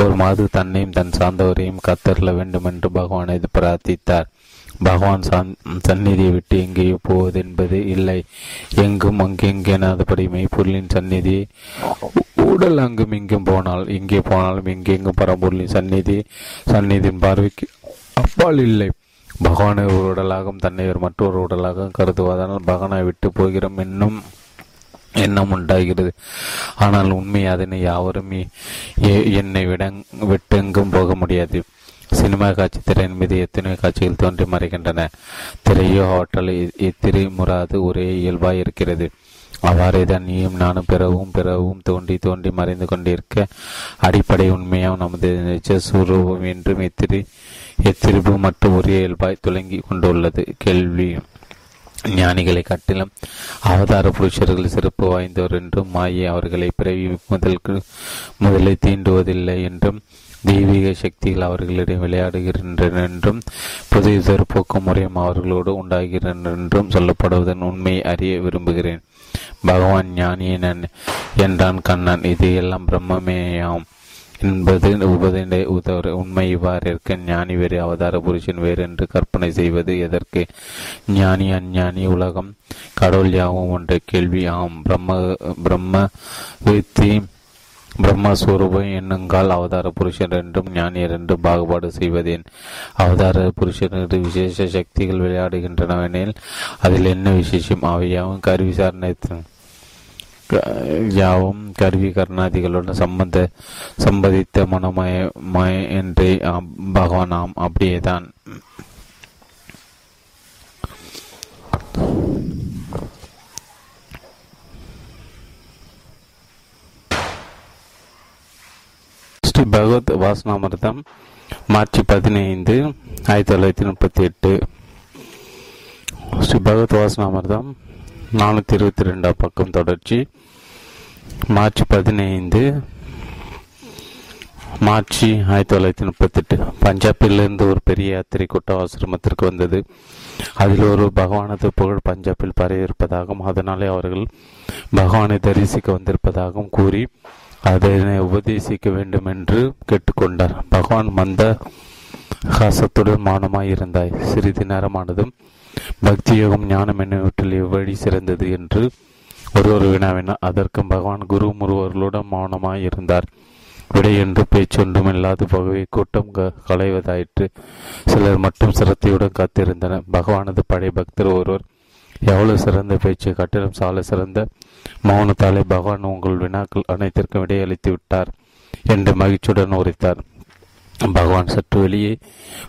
Speaker 1: ஒரு மாது தன்னையும் தன் சார்ந்தவரையும் கத்தரல வேண்டும் என்று பகவானை பிரார்த்தித்தார். பகவான் சந்நிதியை விட்டு எங்கேயோ போவது என்பது இல்லை. எங்கும் அங்கெங்கேனாதபடி மெய்ப்பொருளின் சந்நிதி உடல் அங்கும் இங்கும் போனால் எங்கே போனாலும் எங்கெங்கும் பரம்பொருளின் சந்நிதி சந்நிதியின் பார்வைக்கு அப்பால் இல்லை. பகவானை ஒரு உடலாகவும் தன்னை மற்றொரு உடலாகவும் கருதுவதனால் பகவானை விட்டு போகிறோம் என்னும் எண்ணம் உண்டாகிறது. ஆனால் உண்மை அதனை யாவருமே என்னை விட விட்டெங்கும் போக முடியாது. சினிமா காட்சி திரையின் மீது எத்தனை காட்சிகள் தோன்றி மறைகின்றன. திரையோ ஹோட்டல் இத்திரை முறாது ஒரே இயல்பாய் இருக்கிறது. அவ்வாறே தான் நீயும் நானும் பிறவும் பிறவும் தோண்டி தோண்டி மறைந்து கொண்டிருக்க அடிப்படை உண்மையாக நமது நிஜ சுரூபம் என்றும் எத்திரி எத்திரிப்பு மற்றும் ஒரே இயல்பாய் துலங்கி கொண்டுள்ளது. கேள்வி. ஞானிகளை காட்டிலும் அவதார புருஷர்கள் சிறப்பு வாய்ந்தவர் என்றும் மாயை அவர்களை பிறவி முதல் முதலை தீண்டுவதில்லை என்றும் தெய்வீக சக்திகள் அவர்களிடம் விளையாடுகின்றன என்றும் புதிய போக்கு முறையும் அவர்களோடு உண்டாகிறன என்றும் சொல்லப்படுவதன் உண்மையை அறிய விரும்புகிறேன். பகவான் ஞானியன் என்றான் கண்ணன் இது எல்லாம் பிரம்மமேயாம். என்பது உபதினை உதவ உண்மை இவ்வாறு இருக்க ஞானி வேறு அவதார புருஷன் வேறு என்று கற்பனை செய்வது எதற்கு? ஞானி அஞ்ஞானி உலகம். கடவுள் யாவும் ஒன்ற. கேள்வி ஆம். பிரம்ம பிரம்ம வித்தி பிரம்மஸ்வரூபம் என்னுங்கால் அவதார புருஷன் என்றும் ஞானியர் என்றும் பாகுபாடு செய்வதேன். அவதார புருஷனுக்கு விசேஷ சக்திகள் விளையாடுகின்றனவெனில் அதில் என்ன விசேஷம்? அவையாவும் கருவி சார்ந்த யாவும் கருவி கருணாதிகளுடன் சம்பந்த சம்பதித்த மனமய மய என்றே பகவான் அப்படியேதான் ஸ்ரீ பகவத் வாசனாமிர்தம் மார்ச் பதினைந்து ஆயிரத்தி தொள்ளாயிரத்தி முப்பத்தி எட்டு ஸ்ரீ பகவத் வாசனாமிர்தம் நானூற்றி இருபத்தி ரெண்டாம் பக்கம் தொடர்ச்சி மார்ச் பதினைந்து மார்ச் ஆயிரத்தி தொள்ளாயிரத்தி முப்பத்தெட்டு. பஞ்சாபிலிருந்து ஒரு பெரிய யாத்திரை கூட்டம் ஆசிரமத்திற்கு வந்தது. அதில் ஒரு பகவானது புகழ் பஞ்சாபில் பரவியிருப்பதாகவும் அதனாலே அவர்கள் பகவானை தரிசிக்க வந்திருப்பதாகவும் கூறி அதனை உபதேசிக்க வேண்டும் என்று கேட்டுக்கொண்டார். பகவான் மந்த ஹாசத்துடன் மௌனமாய் இருந்தாய். சிறிது நேரமானதும் பக்தி யோகம் ஞானம் என்னவற்றில் எவ்வழி சிறந்தது என்று ஒருவர் வினாவினார் அதற்கும் பகவான் குரு முருவர்களுடன் மௌனமாய் இருந்தார் விடை என்று பேச்சொன்றும் இல்லாது போகவே கூட்டம் களைவதாயிற்று. சிலர் மட்டும் சிரத்தையுடன் காத்திருந்தனர். பகவானது பழைய பக்தர் ஒருவர். எவ்வளவு சிறந்த பேச்சு கட்டிடம் சால சிறந்த மௌனத்தாலே பகவான் உங்கள் வினாக்கள் அனைத்திற்கும் விடையளித்து விட்டார் என்று மகிழ்ச்சியுடன் உரைத்தார். பகவான் சற்று வெளியே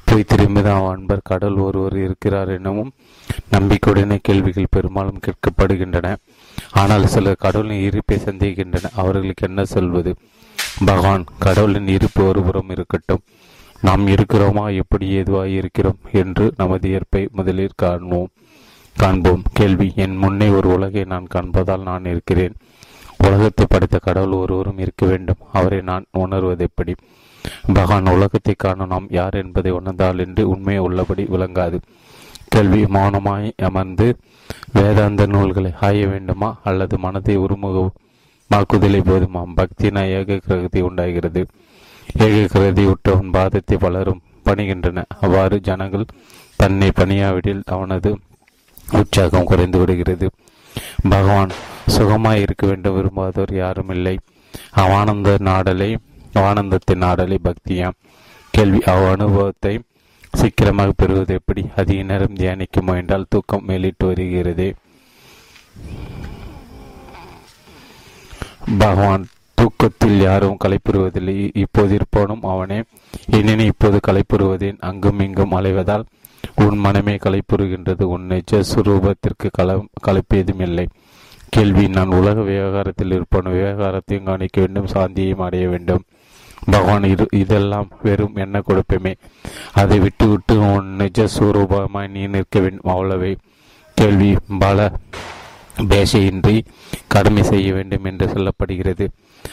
Speaker 1: போய் திரும்பிதான் அன்பர் கடல் ஒருவர் இருக்கிறார் எனவும் நம்பிக்கையுடனே கேள்விகள் பெரும்பாலும் கேட்கப்படுகின்றன. ஆனால் சிலர் கடவுளின் இருப்பை சந்தேகிக்கின்றன அவர்களுக்கு என்ன சொல்வது? பகவான் கடவுளின் இருப்பு ஒருபுறம் இருக்கட்டும். நாம் இருக்கிறோமா? எப்படி ஏதுவாக இருக்கிறோம்? என்று நமது ஏற்பை முதலில் காண்போம். காண்போம். கேள்வி என் முன்னே ஒரு உலகை நான் காண்பதால் நான் இருக்கிறேன். உலகத்தை படைத்த கடவுள் ஒருவரும் இருக்க வேண்டும். அவரை நான் உணர்வது எப்படி? பகவான் உலகத்தை காண நாம் யார் என்பதை உணர்ந்தால் என்று உண்மையை உள்ளபடி விளங்காது. கேள்வி மௌனமாய் அமர்ந்து வேதாந்த நூல்களை ஆய வேண்டுமா? அல்லது மனதை உருமுகமாக்குதலை போதுமாம் பக்தினா ஏக கிரகத்தை உண்டாகிறது. ஏக கிரகத்தை உற்றவன் பாதத்தை பலரும் பணிகின்றன. அவ்வாறு ஜனங்கள் தன்னை பணியாவிடில் அவனது உற்சாகம் குறைந்து விடுகிறது. பகவான் சுகமாய் இருக்க வேண்டும் விரும்பாதவர் யாரும் இல்லை. அவானந்த நாடலை ஆனந்தத்தின் நாடலை பக்தியாம். கேள்வி அவ் அனுபவத்தை சீக்கிரமாக பெறுவது எப்படி? அதிக நேரம் தியானிக்க முயன்றால் தூக்கம் மேலிட்டு வருகிறது. பகவான் தூக்கத்தில் யாரும் களைப்புறுவதில்லை இப்போது இருப்பவனும் அவனே. எனினும் இப்போது களைப்புறுவதேன் அங்கும் இங்கும் அலைவதால் உன் மனமே களைப்புறுகின்றது உன் நிஜ சுரூபத்திற்கு கல களைப்பேதும் இல்லை. கேள்வி நான் உலக விவகாரத்தில் இருப்பவன் விவகாரத்தையும் கவனிக்க வேண்டும். சாந்தியையும் அடைய வேண்டும். பகவான் இது இதெல்லாம் வெறும் என்ன கொடுப்பமே. அதை விட்டு விட்டு உன் நிஜ சுரூபமாய் நீ நிற்க வேண்டும் அவ்வளவே. கேள்வி பல பேசையின்றி கடமை செய்ய வேண்டும் என்று சொல்லப்படுகிறது.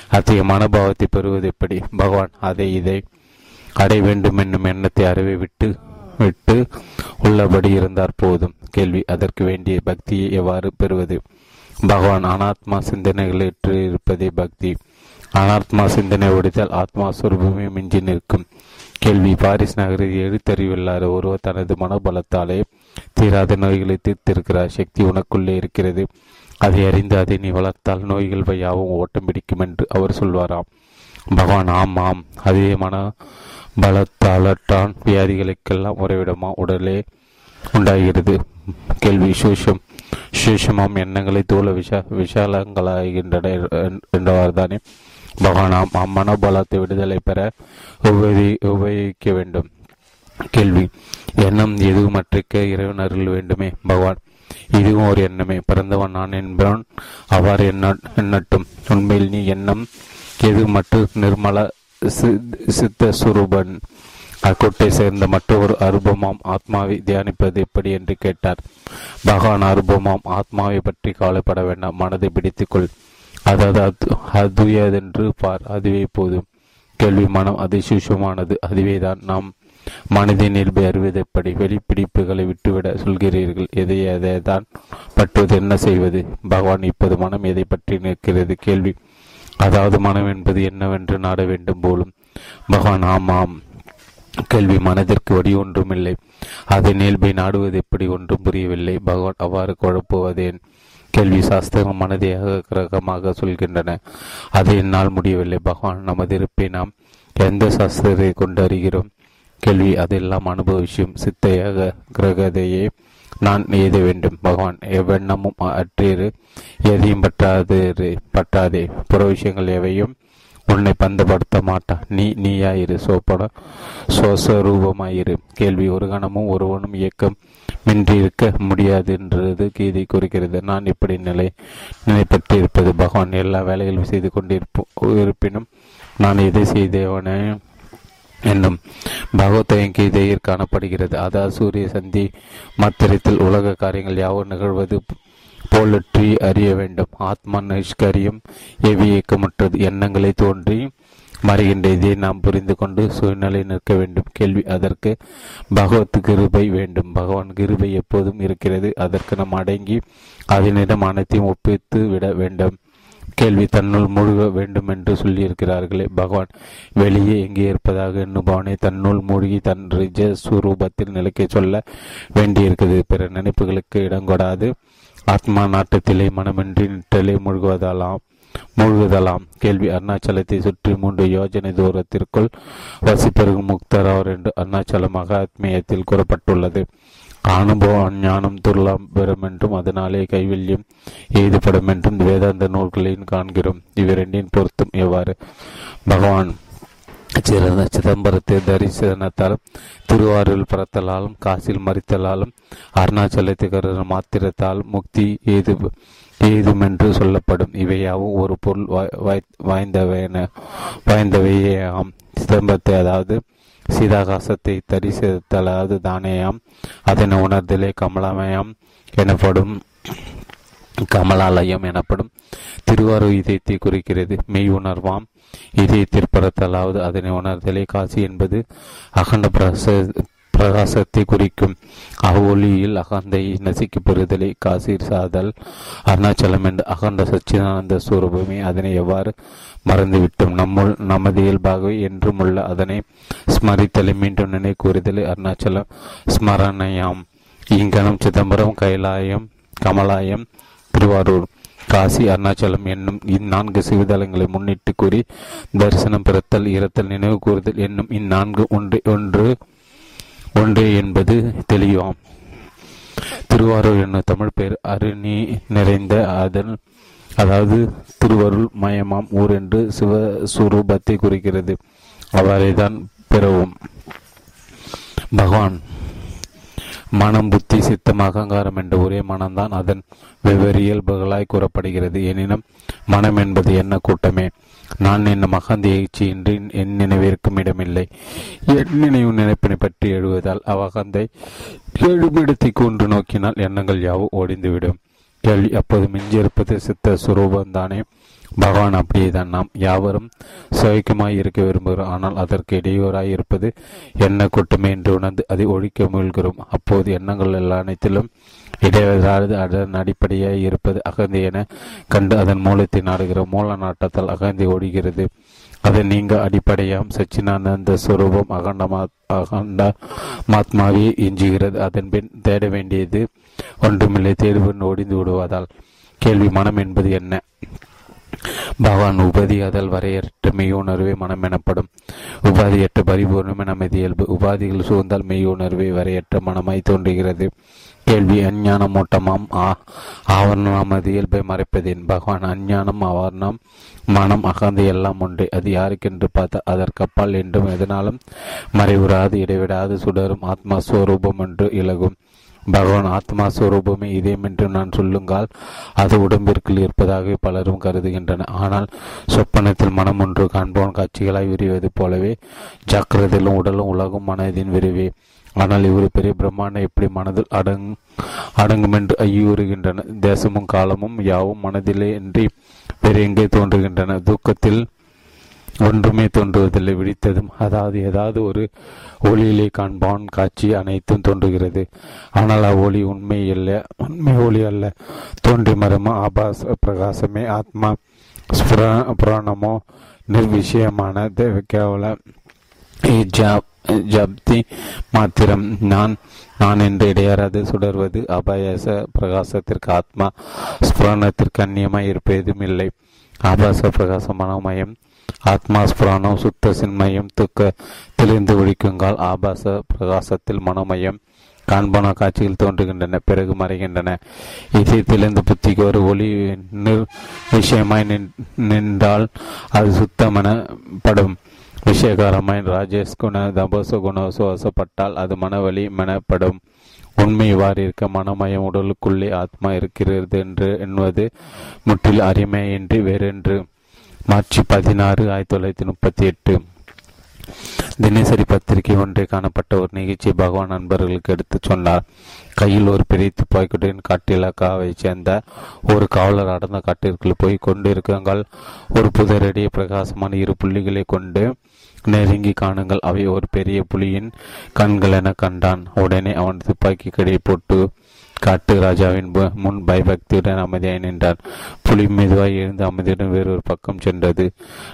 Speaker 1: அத்தகைய மனோபாவத்தை பெறுவது எப்படி? பகவான் அதை இதை அடைய வேண்டும் என்னும் எண்ணத்தை அறிவை விட்டு விட்டு உள்ளபடி இருந்தார் போதும். கேள்வி அதற்கு வேண்டிய பக்தியை எவ்வாறு பெறுவது? பகவான் அனாத்மா சிந்தனைகளற்று இருப்பதே பக்தி. அனாத்மா சிந்தனை ஒடித்தால் ஆத்மா சுரூபமே மிஞ்சி நிற்கும். கேள்வி. பாரிஸ் நகரில் எழுத்தறிவில்லாத ஒருவர் தனது மனோபலத்தாலே தீராத நோய்களை தீர்த்திருக்கிறார். சக்தி உனக்குள்ளே இருக்கிறது. அதை அறிந்து அதை நீ வளர்த்தால் நோய்கள் யாவும் ஓட்டம் பிடிக்கும் என்று அவர் சொல்வாராம். பகவான் ஆம் ஆம் அதே மன பலத்தாலற்றான் வியாதிகளுக்கெல்லாம் உறைவிடமா உடலே உண்டாகிறது. கேள்வி. சூஷம். சூஷமாம். எண்ணங்களை தூள விஷ விஷாலங்களாகின்றன என்றவாறுதானே பகவானாம் அம்மனோபலத்தை விடுதலை பெற உபயோகி உபயோகிக்க வேண்டும். கேள்வி. எண்ணம் எதுவுமற்றிக்க இறைவனர்கள் வேண்டுமே பகவான். இதுவும் ஒரு எண்ணமே. பிறந்தவன் நான் என்பவன் அவ்வாறு எண்ண எண்ணட்டும். உண்மையில் நீ எண்ணம் எது மற்ற நிர்மல சித்த சுரூபன். அக்கூட்டை சேர்ந்த மற்றொரு அருபமாம் ஆத்மாவை தியானிப்பது எப்படி என்று கேட்டார். பகவான் அருபமாம் ஆத்மாவை பற்றி கவலைப்பட வேண்டாம். மனதை பிடித்துக்கொள். அதாவது அதுயதென்று பார் அதுவே போதும். கேள்வி மனம் அதிசயஷுவமானது அதுவே தான் நாம் மனதின் இயல்பை அறிவது எப்படி? வெளிப்பிடிப்புகளை விட்டுவிட சொல்கிறீர்கள். எதை எதை தான் பற்றுவது? என்ன செய்வது? பகவான் இப்போது மனம் எதை பற்றி நிற்கிறது? கேள்வி. அதாவது மனம் என்பது என்னவென்று நாட வேண்டும் போலும். பகவான் ஆமாம். கேள்வி மனதிற்கு வடி ஒன்றும் இல்லை அதன் இயல்பை நாடுவது எப்படி? ஒன்றும் புரியவில்லை. பகவான் அவ்வாறு குழப்புவதேன். கேள்வி சாஸ்திரம் மனதையாக கிரகமாக சொல்கின்றன. அது என்னால் முடியவில்லை. பகவான் நமது இருப்பை நாம் எந்த சாஸ்திரத்தை கொண்டு அறிகிறோம்? கேள்வி அதெல்லாம் அனுபவ விஷயம். சித்தையாக கிரகதையே நான் எழுத வேண்டும். பகவான் எவ்வெண்ணமும் அற்றேறு எதையும் பற்றாது பற்றாதே. புற விஷயங்கள் எவையும் உன்னை பந்தப்படுத்த மாட்டான் நீ நீயாயிரு. சோப்பட சோசரூபமாயிரு. கேள்வி ஒரு கணமும் ஒருவனும் இயக்கம் மின்றிருக்க முடியாது என்றது கீதை குறிக்கிறது நான் இப்படி நிலை நிலைப்பட்டிருப்பது. பகவான் எல்லா வேலைகளும் செய்து கொண்டிருப்போம் இருப்பினும் நான் எதை செய்தவனே என்னும் பகவத்தையும் கீதையில் காணப்படுகிறது. அதாவது சூரிய சந்தி மாத்திரத்தில் உலக காரியங்கள் யாவும் நிகழ்வது போலற்றி அறிய வேண்டும். ஆத்மா நிஷ்கரியம் எவி இயக்கமற்றது எண்ணங்களை தோன்றி மறைகின்ற இதை நாம் புரிந்து கொண்டு சூழ்நிலை நிற்க வேண்டும். கேள்வி அதற்கு பகவத் கிருபை வேண்டும். பகவான் கிருபை எப்போதும் இருக்கிறது. அதற்கு நாம் அடங்கி அதனிடம் அனைத்தையும் ஒப்பித்து விட வேண்டும். கேள்வி தன்னுள் மூழ்க வேண்டும் என்று சொல்லியிருக்கிறார்களே. பகவான் வெளியே எங்கே இருப்பதாக எண்ணுபவனை தன்னுள் மூழ்கி தன் ரிஜ சுரூபத்தில் நிலைக்க சொல்ல வேண்டியிருக்கிறது. பிற நினைப்புகளுக்கு இடங்கொடாது. ஆத்மா நாட்டத்திலே மனமின்றி நிற்றலே மூழ்குவதாலாம். மூழ்குதலாம் கேள்வி அருணாச்சலத்தை சுற்றி மூன்று யோஜனை தூரத்திற்குள் வசிப்பெருகும் முக்தராவர் என்று அருணாச்சலமாக ஆத்மீயத்தில் கூறப்பட்டுள்ளது. அனுபவம் ஞானம் துர்லாம் பெறும் என்றும் அதனாலே கைவல்யம் எய்துபடும் என்றும் வேதாந்த நூல்களையும் காண்கிறோம். இவ்விரண்டின் பொருத்தம் எவ்வாறு? பகவான் சிறந்த சிதம்பரத்தை தரிசனத்தாலும் திருவாரூரில் பறத்தலாலும் காசில் மறித்தலாலும் அருணாச்சலத்தை அருணாச்சலத்துக்கு மாத்திரத்தால் முக்தி ஏது ஏதுமென்று சொல்லப்படும். இவையாவும் ஒரு பொருள் வாய்ந்தவையன வாய்ந்தவையே சிதம்பத்தை அதாவது சீதாகாசத்தை தரிசித்தலாவது தானேயாம். அதனை உணர்தலே கமலமயம் எனப்படும். கமலாலயம் எனப்படும். திருவாரூர் இதயத்தை குறிக்கிறது. மெய் உணர்வாம். இதயத்திற்புறத்தலாவது அதனை உணர்தலே. காசி என்பது அகண்ட பிரச பிரகாசத்தை குறிக்கும். அவ்வொலியில் அகந்தை நசுக்கி பெறுதலை காசீர் சாதல் அருணாச்சலம் என்று அகண்ட சச்சிதானந்த சுரூபமே அதனை எவ்வாறு மறந்துவிட்டோம்? நம்முள் நமது இயல்பாகவே என்றும் உள்ள அதனை ஸ்மரித்தலை மீண்டும் நினை கூறுதலை அருணாச்சலம் ஸ்மரணையாம். இங்கனம் சிதம்பரம் கைலாயம் கமலாயம் திருவாரூர் காசி அருணாச்சலம் என்னும் இந்நான்கு சிவதலங்களை முன்னிட்டு கூறி தரிசனம் பிறத்தல் இரத்தல் நினைவு கூறுதல் என்னும் இந்நான்கு ஒன்று ஒன்று ஒன்றே என்பது தெளிவாம். திருவாரூர் என்னும் தமிழ் பெயர் அருணி நிறைந்த அதன் அதாவது திருவருள் மயமாம் ஊர் என்று சிவஸ்வரூபத்தை குறிக்கிறது. அவரை தான் பெறவும். பகவான் மனம் புத்தி சித்தம் அகங்காரம் என்ற ஒரே மனம்தான் அதன் வெவ்வேறு இயல்புகளாய் கூறப்படுகிறது. எனினும் மனம் என்பது என்ன கூட்டமே? நான் என் மகந்த எழுச்சி என் நினைவிற்கும் இடமில்லை. என் நினைவு நினைப்பினை பற்றி எழுவதால் அவகந்தை எழுமிடத்தை கொன்று நோக்கினால் எண்ணங்கள் யாவும் ஓடிந்துவிடும் கேள்வி அப்போது மிஞ்சியிருப்பது சித்த சுரூபந்தானே பகவான் அப்படியே தான் நாம் யாவரும் சுவைக்குமாய் இருக்க விரும்புகிறோம். ஆனால் அதற்கு இடையூறாய் இருப்பது என்ன கூட்டமே என்று உணர்ந்து அதை ஒழிக்க முயல்கிறோம். அப்போது எண்ணங்கள் எல்லா அனைத்திலும் இடைவெளி அதன் அடிப்படையாக இருப்பது அகந்தி என கண்டு அதன் மூலத்தை நாடுகிறோம் மூல நாட்டத்தால் அகந்தி ஓடுகிறது. அதை நீங்க அடிப்படையாம். சச்சினானந்த சுரூபம் அகண்டமா அகண்ட மாத்மாவே எஞ்சுகிறது அதன் பின் தேட வேண்டியது ஒன்றுமில்லை. தேடுவன் ஒடிந்து விடுவதால். கேள்வி மனம் என்பது என்ன? பகவான் உபாதி அதல் வரையற்ற மெய்யுணர்வே மனம் எனப்படும். உபாதியற்ற பரிபூர்ணமே நமது இயல்பு. உபாதிகள் சூழ்ந்தால் மெய்யுணர்வே வரையற்ற மனமாய் தோன்றுகிறது. கேள்வி அஞ்ஞானம் மூட்டமாம் ஆ ஆவரணம் நமது இயல்பை மறைப்பதேன். பகவான் அஞ்ஞானம் ஆவரணம் மனம் அகந்து எல்லாம் உண்டு. அது யாருக்கென்று பார்த்தா அதற்கப்பால் என்றும் எதனாலும் மறைவுறாது இடைவிடாது சுடரும். ஆத்மா ஸ்வரூபம் என்று இலகும். பகவான் ஆத்மா ஸ்வரூபமே இதயம் என்று நான் சொல்லுங்கால் அது உடம்பிற்குள் இருப்பதாக பலரும் கருதுகின்றன ஆனால் சொப்பனத்தில் மனம் ஒன்று காண்பவன் காட்சிகளாய் விரிவது போலவே ஜாக்கிரதையிலும் உடலும் உலகும் மனதின் விரிவே. ஆனால் இவர் பெரிய பிரம்மாண்டம் எப்படி மனதில் அடங் அடங்கும் என்று ஐயுறுகின்றன. தேசமும் காலமும் யாவும் மனதிலே இன்றி வேறு எங்கே தோன்றுகின்றன. தூக்கத்தில் ஒன்றுமே தோன்றுவதில்லை. விழித்ததும் அதாவது ஏதாவது ஒரு ஒளியிலே காண்பான் காட்சி அனைத்தும் தோன்றுகிறது. ஆனால் அவ்வொளி உண்மை இல்லை உண்மை ஒளி அல்ல. தோன்றி மரமோ ஆபாச பிரகாசமே ஆத்மா புராணமோ நிர்விஷயமான கேவல ஜப்தி மாத்திரம். நான் நான் என்று இடையறாது சுடர்வது அபாயச பிரகாசத்திற்கு ஆத்மா ஸ்புரணத்திற்கு அந்நியமாய் இருப்பதும் இல்லை. ஆபாச பிரகாசமான மனோமயம் ஆத்மா ஸ்புராணம் சுத்த சின்மயம் துக்க தெளிந்து ஒழிக்குங்கால் ஆபாச பிரகாசத்தில் மனோமயம் காண்பன காட்சிகள் தோன்றுகின்றன பிறகு மறைகின்றன. இதயத்திலிருந்து புத்திக்கு ஒரு ஒளி விஷயமாய் நின்றால் அது சுத்தமெனப்படும். விஷயகாரமாய் ராஜேஷ் குண தபோச குண சுவாசப்பட்டால் அது மனவழி மெனப்படும். உண்மை இவ்வாறு இருக்க மனமயம் உடலுக்குள்ளே ஆத்மா இருக்கிறது என்று என்பது முற்றில் அருமையின்றி வேறென்று. மார்ச் பதினாறு ஆயிரத்தி தொள்ளாயிரத்தி முப்பத்தி எட்டு. தினசரி பத்திரிகை ஒன்றே காணப்பட்ட ஒரு நிகழ்ச்சி பகவான் நண்பர்களுக்கு எடுத்துச் சொன்னார். கையில் ஒரு பெரிய துப்பாக்கியுடன் காட்டிலக்காவை சேர்ந்த ஒரு காவலர் அடர்ந்த காட்டிற்குள் போய் கொண்டிருக்குங்கள். ஒரு புதரடிய பிரகாசமான இரு புள்ளிகளை கொண்டு நெருங்கி காணுங்கள். அவை ஒரு பெரிய புலியின் கண்கள் என கண்டான். உடனே அவன் துப்பாக்கி கடையை போட்டு காட்டு ராஜாவின் முன் பயபக்தியுடன் அமைதியாய் நின்றார் புலி மெதுவாய் எழுந்து அமைதியுடன் வேறொரு பக்கம் சென்றது.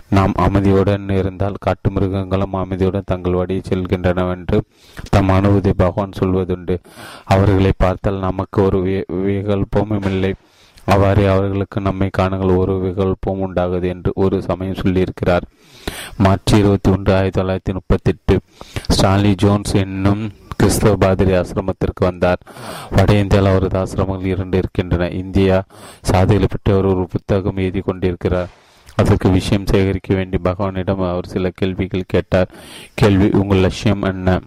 Speaker 1: நாம் அமைதியுடன் இருந்தால் காட்டு மிருகங்களும் அமைதியுடன் தங்கள் வழியை செல்கின்றனவென்று தம் அனுபூதி பகவான் சொல்வதுண்டு. அவர்களை பார்த்தால் நமக்கு ஒரு விகல்பமும் இல்லை. அவ்வாறே அவர்களுக்கு நம்மை காணுங்கள். ஒரு விகல்பம் உண்டாகுது என்று ஒரு சமயம் சொல்லியிருக்கிறார். மார்ச் இருபத்தி ஒன்று ஆயிரத்தி தொள்ளாயிரத்தி முப்பத்தி எட்டு ஸ்டான்லி ஜோன்ஸ் என்னும் கிறிஸ்தவ பாதிரி ஆசிரமத்திற்கு வந்தார். வட இந்தியாவில் அவரது ஆசிரமங்கள் இரண்டு இருக்கின்றன. இந்தியா சாதிகளை பற்றி அவர் ஒரு புத்தகம் எழுதி கொண்டிருக்கிறார். அதற்கு விஷயம் சேகரிக்க வேண்டி பகவானிடம் அவர் சில கேள்விகள் கேட்டார். கேள்வி உங்கள் லட்சியம் என்ன?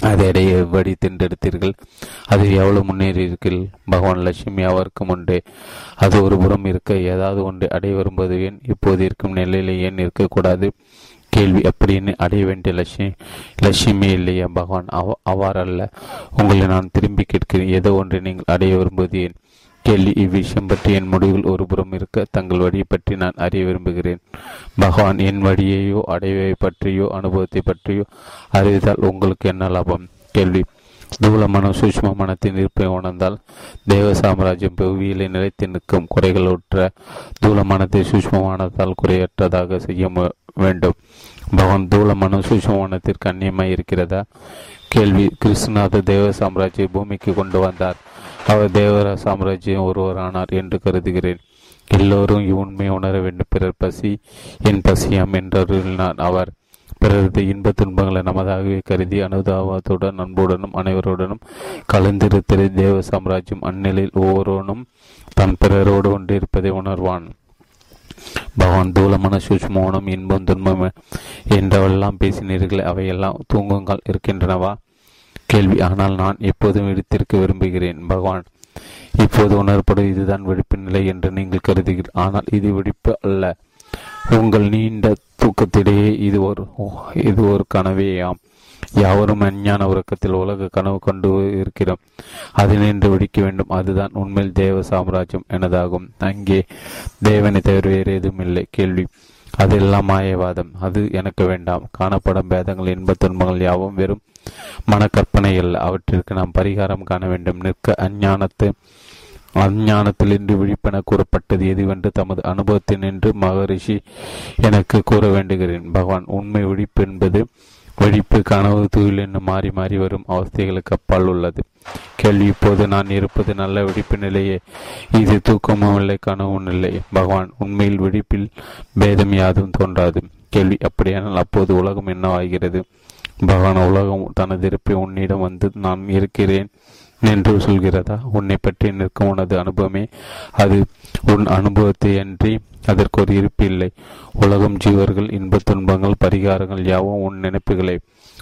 Speaker 1: அதை அடைய எப்படி தின்றெடுத்தீர்கள் அது எவ்வளவு முன்னேறியிருக்கீர்கள் பகவான் லட்சுமி அவருக்கும் உண்டு. அது ஒரு புறம் இருக்க ஏதாவது ஒன்று அடைய வரும்போது ஏன்? இப்போது இருக்கும் நிலையில் ஏன் இருக்கக்கூடாது கேள்வி அப்படின்னு அடைய வேண்டிய லட்சுமி? லட்சுமி இல்லையா பகவான் அவ அவ்வாறல்ல உங்களை நான் திரும்பி கேட்கிறேன். ஏதோ ஒன்றை நீங்கள் அடைய விரும்புவது ஏன்? கேள்வி இவ்விஷயம் பற்றி என் முடிவில் ஒருபுறம் இருக்க தங்கள் வழியை பற்றி நான் அறிய விரும்புகிறேன். பகவான் என் வழியையோ அடைவை பற்றியோ அனுபவத்தை பற்றியோ அறிவித்தால் உங்களுக்கு என்ன லாபம்? கேள்வி. தூளமான சூஷ்ம மனத்தின் இருப்பை உணர்ந்தால் தேவ சாம்ராஜ்யம் புவியிலே நிலைத்து நிற்கும் குறைகளற்ற தூளமானத்தை சூஷ்மமானத்தால் குறையற்றதாக செய்ய வேண்டும். பகவான் தூளமான சூஷ்மமானத்திற்கு அந்நியமாய் இருக்கிறதா கேள்வி. கிருஷ்ணநாத தேவ சாம்ராஜ்ய பூமிக்கு கொண்டு வந்தார். அவர் தேவர சாம்ராஜ்யம் ஒருவரானார் என்று கருதுகிறேன். எல்லோரும் உண்மை உணர வேண்டும். பிறர் பசி என் பசியாம் என்றருளினார் அவர். பிறரது இன்ப துன்பங்களை நமதாகவே கருதி அனுதாபத்துடன் அன்புடனும் அனைவருடனும் கலந்திருத்திரை தேவ சாம்ராஜ்யம் அந்நிலையில் ஒவ்வொருவனும் தன் பிறரோடு கொண்டிருப்பதை உணர்வான். பகவான் தூலமான சூஷ்மோனம் இன்பம் துன்பம் என்றவெல்லாம் பேசினீர்கள் அவையெல்லாம் தூங்குங்கள் இருக்கின்றனவா? கேள்வி. ஆனால் நான் எப்போதும் விடுத்திருக்க விரும்புகிறேன். பகவான் இப்போது உணரப்படும் இதுதான் வெடிப்பு நிலை என்று நீங்கள் கருதுகிறீர்கள் ஆனால் இது வெடிப்பு அல்ல. உங்கள் நீண்ட தூக்கத்திடையே இது ஒரு இது ஒரு கனவேயாம். யாவரும் அஞ்ஞான உறக்கத்தில் உலக கனவு கொண்டு இருக்கிறோம். அதில் நின்று வெடிக்க வேண்டும். அதுதான் உண்மையில் தேவ சாம்ராஜ்யம் எனதாகும். அங்கே தேவனை தவிர வேறு எதுவும் இல்லை. கேள்வி. அதெல்லாம் மாயவாதம். அது எனக்கு வேண்டாம். காணப்படும் பேதங்கள் இன்ப துன்பங்கள் யாவும் வெறும் மனக்கற்பனைகள் அவற்றிற்கு நாம் பரிகாரம் காண வேண்டும். நிற்க அஞ்ஞானத்து அஞ்ஞானத்திலிருந்து விழிப்பென கூறப்பட்டது எதுவென்று தமது அனுபவத்தினின்று மகரிஷி எனக்கு கூற வேண்டுகிறேன். பகவான் உண்மை விழிப்பு என்பது வெடிப்பு கனவு தூயில் என்று மாறி மாறி வரும் அவஸ்தைகளுக்கு அப்பால் உள்ளது. கேள்வி இப்போது நான் இருப்பது நல்ல வெடிப்பு நிலையே. இது தூக்கமும் இல்லை கனவும் இல்லை. பகவான் உண்மையில் வெடிப்பில் பேதம் யாதும் தோன்றாது. கேள்வி அப்படியானால் அப்போது உலகம் என்னவாகிறது? பகவான் உலகம் தனது இருப்பை உன்னிடம் வந்து நான் இருக்கிறேன். என்று சொல்கிறதா? உன்னை பற்றி நிற்கும் உனது அனுபவமே. அது உன் அனுபவத்தை அன்றி அதற்கு ஒரு இருப்பு இல்லை. உலகம் ஜீவர்கள் இன்ப துன்பங்கள் பரிகாரங்கள் யாவும் உன் நினைப்புகளை.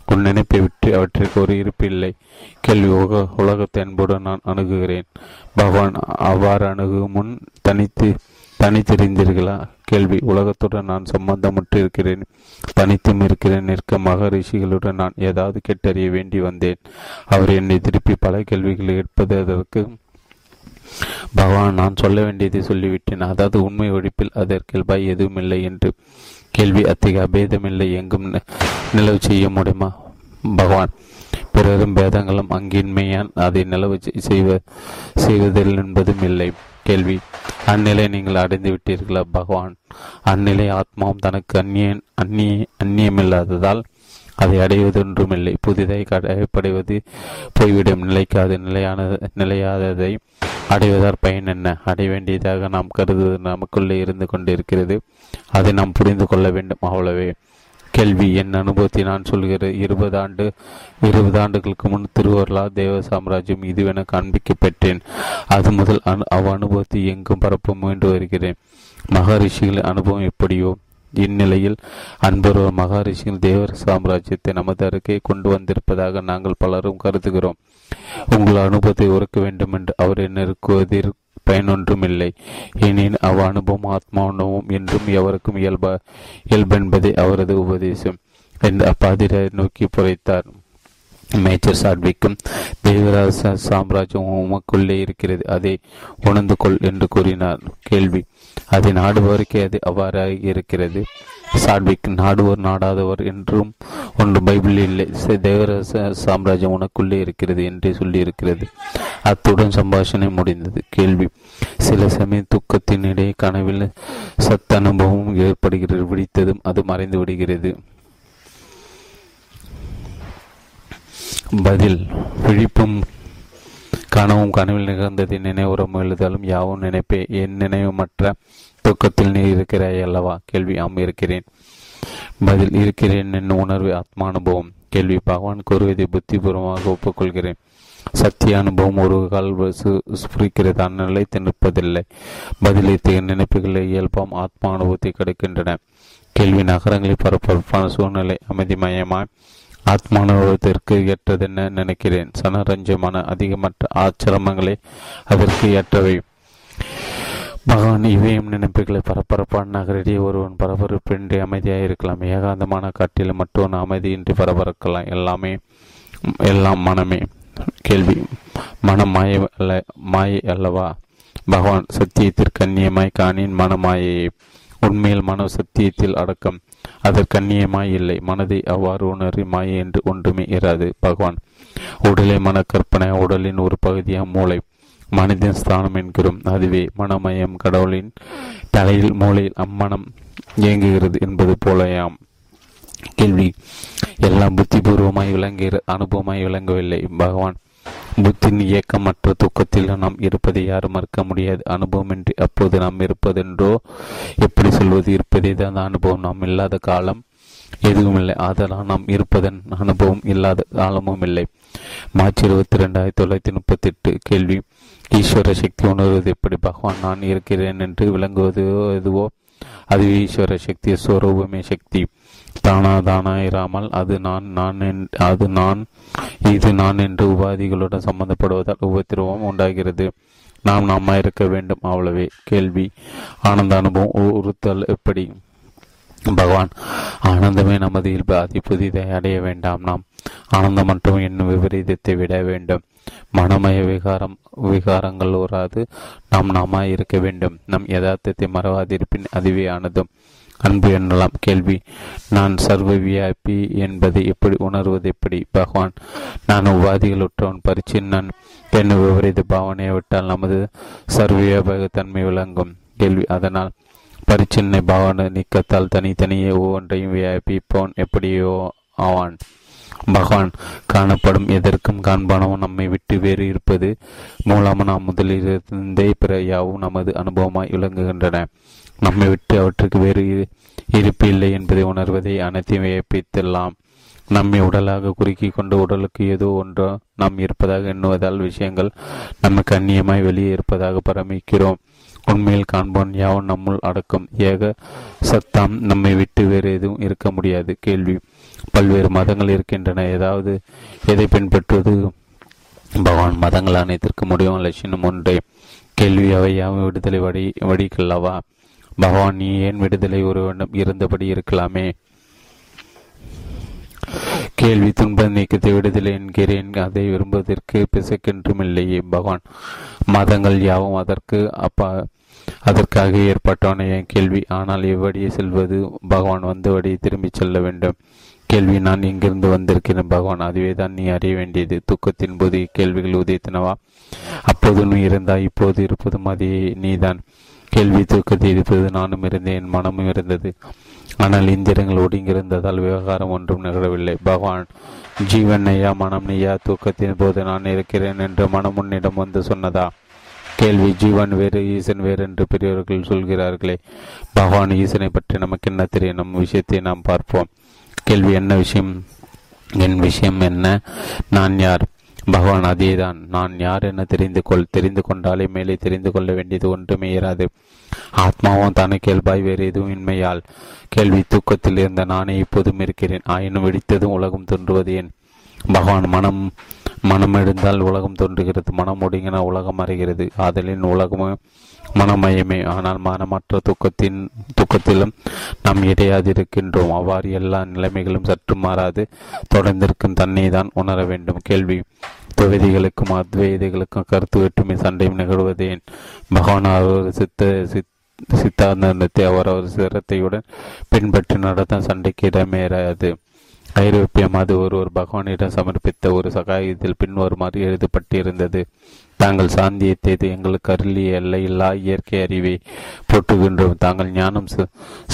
Speaker 1: உன் நினைப்பை விட்டு அவற்றிற்கு ஒரு இருப்பு இல்லை. கேள்வி உலக உலகத்தை அன்புடன் நான் அணுகுகிறேன். பகவான் அவ்வாறு அணுகும் முன் தனித்து தனித்தெறிந்தீர்களா கேள்வி. உலகத்துடன் நான் சம்பந்தமுற்றிருக்கிறேன். தனித்தும் இருக்கிறேன். நிற்க மகரிஷிகளுடன் நான் ஏதாவது கேட்டறிய வேண்டி வந்தேன். அவர் என்னை திருப்பி பல கேள்விகளை கேட்பது அதற்கு பகவான் நான் சொல்ல வேண்டியதை சொல்லிவிட்டேன். அதாவது உண்மை ஒழிப்பில் அதற்கில்பாய் எதுவும் இல்லை என்று. கேள்வி அத்தகைய அபேதமில்லை எங்கும் நிலவு செய்ய முடியுமா? பகவான் பிறரும் பேதங்களும் அங்கின்மையான். அதை நிலவு செய்வ செய்வதில் என்பதும் இல்லை. கேள்வி. அந்நிலை நீங்கள் அடைந்து விட்டீர்களா பகவான்? அந்நிலை ஆத்மாவும் தனக்கு அந்நியன் அந்நிய அந்நியமில்லாததால் அதை அடைவதொன்றுமில்லை. புதிதாக கடைப்படைவது போய்விடும். நிலைக்காது. நிலையான நிலையாததை அடைவதால் பயன் என்ன? அடைய வேண்டியதாக நாம் கருதுவது நமக்குள்ளே இருந்து கொண்டிருக்கிறது. அதை நாம் புரிந்து கொள்ள வேண்டும் அவ்வளவே. கேள்வி என் அனுபவத்தை நான் சொல்கிறேன் இருபது ஆண்டு இருபது ஆண்டுகளுக்கு முன் திருவருளா தேவ சாம்ராஜ்யம் இதுவென காண்பிக்க பெற்றேன் அது முதல் அனு அவ் அனுபவத்தை எங்கும் பரப்ப முயன்று வருகிறேன். மகரிஷிகளின் அனுபவம் எப்படியோ இந்நிலையில் அன்பர் மகாரிஷிகள் தேவர் சாம்ராஜ்யத்தை நமது அருகே கொண்டு வந்திருப்பதாக நாங்கள் பலரும் கருதுகிறோம். உங்கள் அனுபவத்தை உறக்க வேண்டும் என்று அவர் நெருக்குவதில் பயனொன்றுமில்லை. எனின் அவ் அனுபவம் ஆத்மா என்றும் எவருக்கும் இயல்ப இயல்பென்பதே அவரது உபதேசம் என்று அப்பாதிரை நோக்கி புரைத்தார். மேஜர் சாட்விக்கும் தேவராச சாம்ராஜ்யம் உமக்குள்ளே இருக்கிறது. அதை உணர்ந்து கொள் என்று கூறினார். கேள்வி அதை நாடுபவருக்கே அது அவ்வாறாக இருக்கிறது. சாட்விக் நாடுவோர் நாடாதவர் என்றும் ஒன்று பைபிள் இல்லை. தேவராச சாம்ராஜ்யம் உனக்குள்ளே இருக்கிறது என்றே சொல்லியிருக்கிறது. அத்துடன் சம்பாஷணை முடிந்தது. கேள்வி. சில சமயம் துக்கத்தினிடையே கனவில் சத்த அனுபவம் ஏற்படுகிறது விடித்ததும் அது மறைந்து விடுகிறது. பதில். விழிப்பும் கனவும் கனவில் நிகழ்ந்ததை. நினைவுறம் எழுதாலும் யாவும் நினைப்பே. என் நினைவு மற்ற துக்கத்தில் நீ இருக்கிறாய் அல்லவா? கேள்வி ஆம் இருக்கிறேன். பதில் இருக்கிறேன் என் உணர்வு ஆத்மானுபவம். கேள்வி பகவான் கூறுவதை புத்திபூர்வமாக ஒப்புக்கொள்கிறேன். சத்திய அனுபவம் ஒரு கால் ஸ்புரிக்கிறது அந்நிலைத்து நிற்பதில்லை பதிலீர்த்திய நினைப்புகளை இயல்பாம் ஆத்மா அனுபவத்தை கிடைக்கின்றன. கேள்வி நகரங்களில் பரபரப்பான சூழ்நிலை அமைதிமயமாய் ஆத்மானுபவத்திற்கு ஏற்றதென்ன நினைக்கிறேன்? சனரஞ்சமான அதிகமற்ற ஆச்சிரமங்களே அதற்கு ஏற்றவை. பகவான் இவையும் நினைப்புகளை பரபரப்பான நகரிடையே ஒருவன் பரபரப்பின்றி அமைதியாக இருக்கலாம் ஏகாந்தமான காட்டில் மற்றொன்று அமைதியின்றி பரபரக்கலாம். எல்லாமே எல்லாம் மனமே. கேள்வி. மனம் மாய அல்ல மாயை அல்லவா? பகவான் சத்தியத்திற்கு அந்நியமாய் காணின் மனமாயை உண்மையில் மன சத்தியத்தில் அடக்கம். அதற்கு அந்நியமாய் இல்லை. மனதை அவ்வாறு உணரி மாயை என்று ஒன்றுமே இராது. பகவான் உடலை மனக்கற்பனை உடலின் ஒரு பகுதியாக மூளை மனிதன் ஸ்தானம் என்கிறோம். அதுவே மனமயம். கடவுளின் தலையில் மூளையில் அம்மனம் இயங்குகிறது என்பது போலயாம். கேள்வி. எல்லாம் புத்திபூர்வமாய் விளங்குகிற அனுபவமாய் விளங்கவில்லை. பகவான் புத்தின் இயக்கமற்ற துக்கத்தில் நாம் இருப்பதை யாரும் மறுக்க முடியாது. அனுபவமின்றி அப்போது நாம் இருப்பதென்றோ எப்படி சொல்வது இருப்பதே தான் அனுபவம். நாம் இல்லாத காலம் எதுவும் இல்லை. ஆதலால் நாம் இருப்பதன் அனுபவம் இல்லாத காலமும் இல்லை. மார்ச் இருபத்தி ரெண்டு ஆயிரத்தி தொள்ளாயிரத்தி முப்பத்தி எட்டு கேள்வி. ஈஸ்வர சக்தி உணர்வது எப்படி? பகவான் நான் இருக்கிறேன் என்று விளங்குவது எதுவோ? அது ஈஸ்வர சக்தி ஸ்வரூபமே சக்தி. தானா தானா இராமல் அது நான் நான் அது நான் இது நான் என்று உபாதிகளுடன் சம்பந்தப்படுவதால் உபத்திரவம் உண்டாகிறது. நாம் நாம இருக்க வேண்டும் அவ்வளவே. கேள்வி. ஆனந்த அனுபவம் உறுத்தல் எப்படி? பகவான் ஆனந்தமே நமது இயல்பு அதி புதிதை அடைய வேண்டாம் நாம். ஆனந்தம் மற்றும் என்னும் விபரீதத்தை விட வேண்டும். மனமய விகாரம் விகாரங்கள் உறாது நாம் நாம இருக்க வேண்டும். நம் யதார்த்தத்தை மறவாதிருப்பின் அதுவே ஆனதும் அன்பு எனலாம் கேள்வி. நான் சர்வ வியாபி என்பதை எப்படி உணர்வது எப்படி? பகவான் நான் உபாதிகளுற்றவன் பரிச்சின்னன். என் விபரீத பாவனையை விட்டால் நமது சர்வ தன்மை விளங்கும்? கேள்வி. அதனால் பரிச்சின்னை பாவனை நீக்கத்தால் தனித்தனியே ஒவ்வொன்றையும் வியாபிப்போன் எப்படியோ ஆவான். பகவான் காணப்படும் எதற்கும் காண்பானவன் நம்மை விட்டு வேறு இருப்பது மூலமாக நாம் முதலிலிருந்தே பிற யாவும் நமது அனுபவமாய் விளங்குகின்றன. நம்மை விட்டு அவற்றுக்கு வேறு இருப்பு இல்லை என்பதை உணர்வதை அனைத்தையும் வியப்பித்தெல்லாம் நம்மை உடலாக குறுக்கி கொண்டு உடலுக்கு ஏதோ ஒன்றோ நாம் இருப்பதாக எண்ணுவதால் விஷயங்கள் நமக்கு அந்நியமாய் வெளியே இருப்பதாக பரமிக்கிறோம். உண்மையில் காண்போன் யாவும் நம்முள் அடக்கும். ஏக சத்தாம் நம்மை விட்டு வேறு எதுவும் இருக்க முடியாது. கேள்வி. பல்வேறு மதங்கள் இருக்கின்றன. ஏதாவது எதை பின்பற்றுவது? பகவான் மதங்கள் அனைத்திற்கு முடியும் லட்சணம் ஒன்றே. கேள்வி அவை யாவும் விடுதலை வடி வடிக்கல்லவா? பகவான் நீ ஏன் விடுதலை ஒருவனும் இருந்தபடி இருக்கலாமே? கேள்வி துன்ப நீக்கத்தை விடுதலை என்கிறேன். அதை விரும்புவதற்கு பிசைக்கென்றும் இல்லையே பகவான். மதங்கள் யாவும் அதற்கு அப்பா அதற்காக ஏற்பட்டவன என் கேள்வி. ஆனால் எவ்வடியே செல்வது பகவான் வந்த வழியை திரும்பிச் செல்ல வேண்டும். கேள்வி நான் இங்கிருந்து வந்திருக்கிறேன் பகவான். அதுவே தான் நீ அறிய வேண்டியது. தூக்கத்தின் போது கேள்விகள் உதயத்தினவா அப்போது நீ இருந்தாய் இப்போது இருப்பதும் அதே நீதான். கேள்வி தூக்கத்தை இருப்பது நானும் இருந்தேன் என் மனமும் இருந்தது. ஆனால் இந்திரங்கள் ஒடுங்கியிருந்ததால் விவகாரம் ஒன்றும் நிகழவில்லை. பகவான் ஜீவன் ஐயா மனம் நெய்யா தூக்கத்தின் போது நான் இருக்கிறேன் என்று மனம் உன்னிடம் வந்து சொன்னதா? கேள்வி ஜீவன் வேறு ஈசன் வேறு என்று பெரியவர்கள் சொல்கிறார்களே. பகவான் ஈசனை பற்றி நமக்கு என்ன தெரியும்? நம் விஷயத்தை நாம் பார்ப்போம். கேள்வி என்ன விஷயம்? என் விஷயம் என்ன? நான் யார்? பகவான் அதேதான். நான் யார் என தெரிந்து கொள் தெரிந்து கொண்டாலே மேலே தெரிந்து கொள்ள வேண்டியது ஒன்றுமே இராது. ஆத்மாவும் தானே கேள்பாய் வேறு எதுவும் இன்மையால். கேள்வி தூக்கத்தில் இருந்த நானே இப்போதும் இருக்கிறேன். ஆயினும் வெடித்ததும் உலகம் தோன்றுவது ஏன்? பகவான் மனம் மனம் எழுந்தால் உலகம் தோன்றுகிறது. மனம் ஒடுங்கின உலகம் அறிகிறது ஆதலின் உலகமும் மனமயமே. ஆனால் மனமற்ற துக்கத்தின் துக்கத்திலும் நாம் இடையாதிருக்கின்றோம். அவ்வாறு எல்லா நிலைமைகளும் சற்று மாறாது. தொடர்ந்திருக்கும் தன்னை தான் உணர வேண்டும். கேள்வி துவைதிகளுக்கும் அத்வைதிகளுக்கும் கருத்து வேற்றுமை சண்டையும் நிகழ்வதேன் பகவான் அவர் சித்த சித் சித்தாந்தத்தை அவரவர் சிரத்தையுடன் பின்பற்றி நடத்த சண்டைக்கு இடமேறாது. ஐரோப்பிய மது ஒருவர் பகவானிடம் சமர்ப்பித்த ஒரு சகாயத்தில் பின்வருமாறு எழுதப்பட்டிருந்தது. தாங்கள் சாந்தியத்தை எங்களுக்கு அருளிய எல்லையில்லா இயற்கை அறிவை போட்டுகின்றோம் தாங்கள் ஞானம்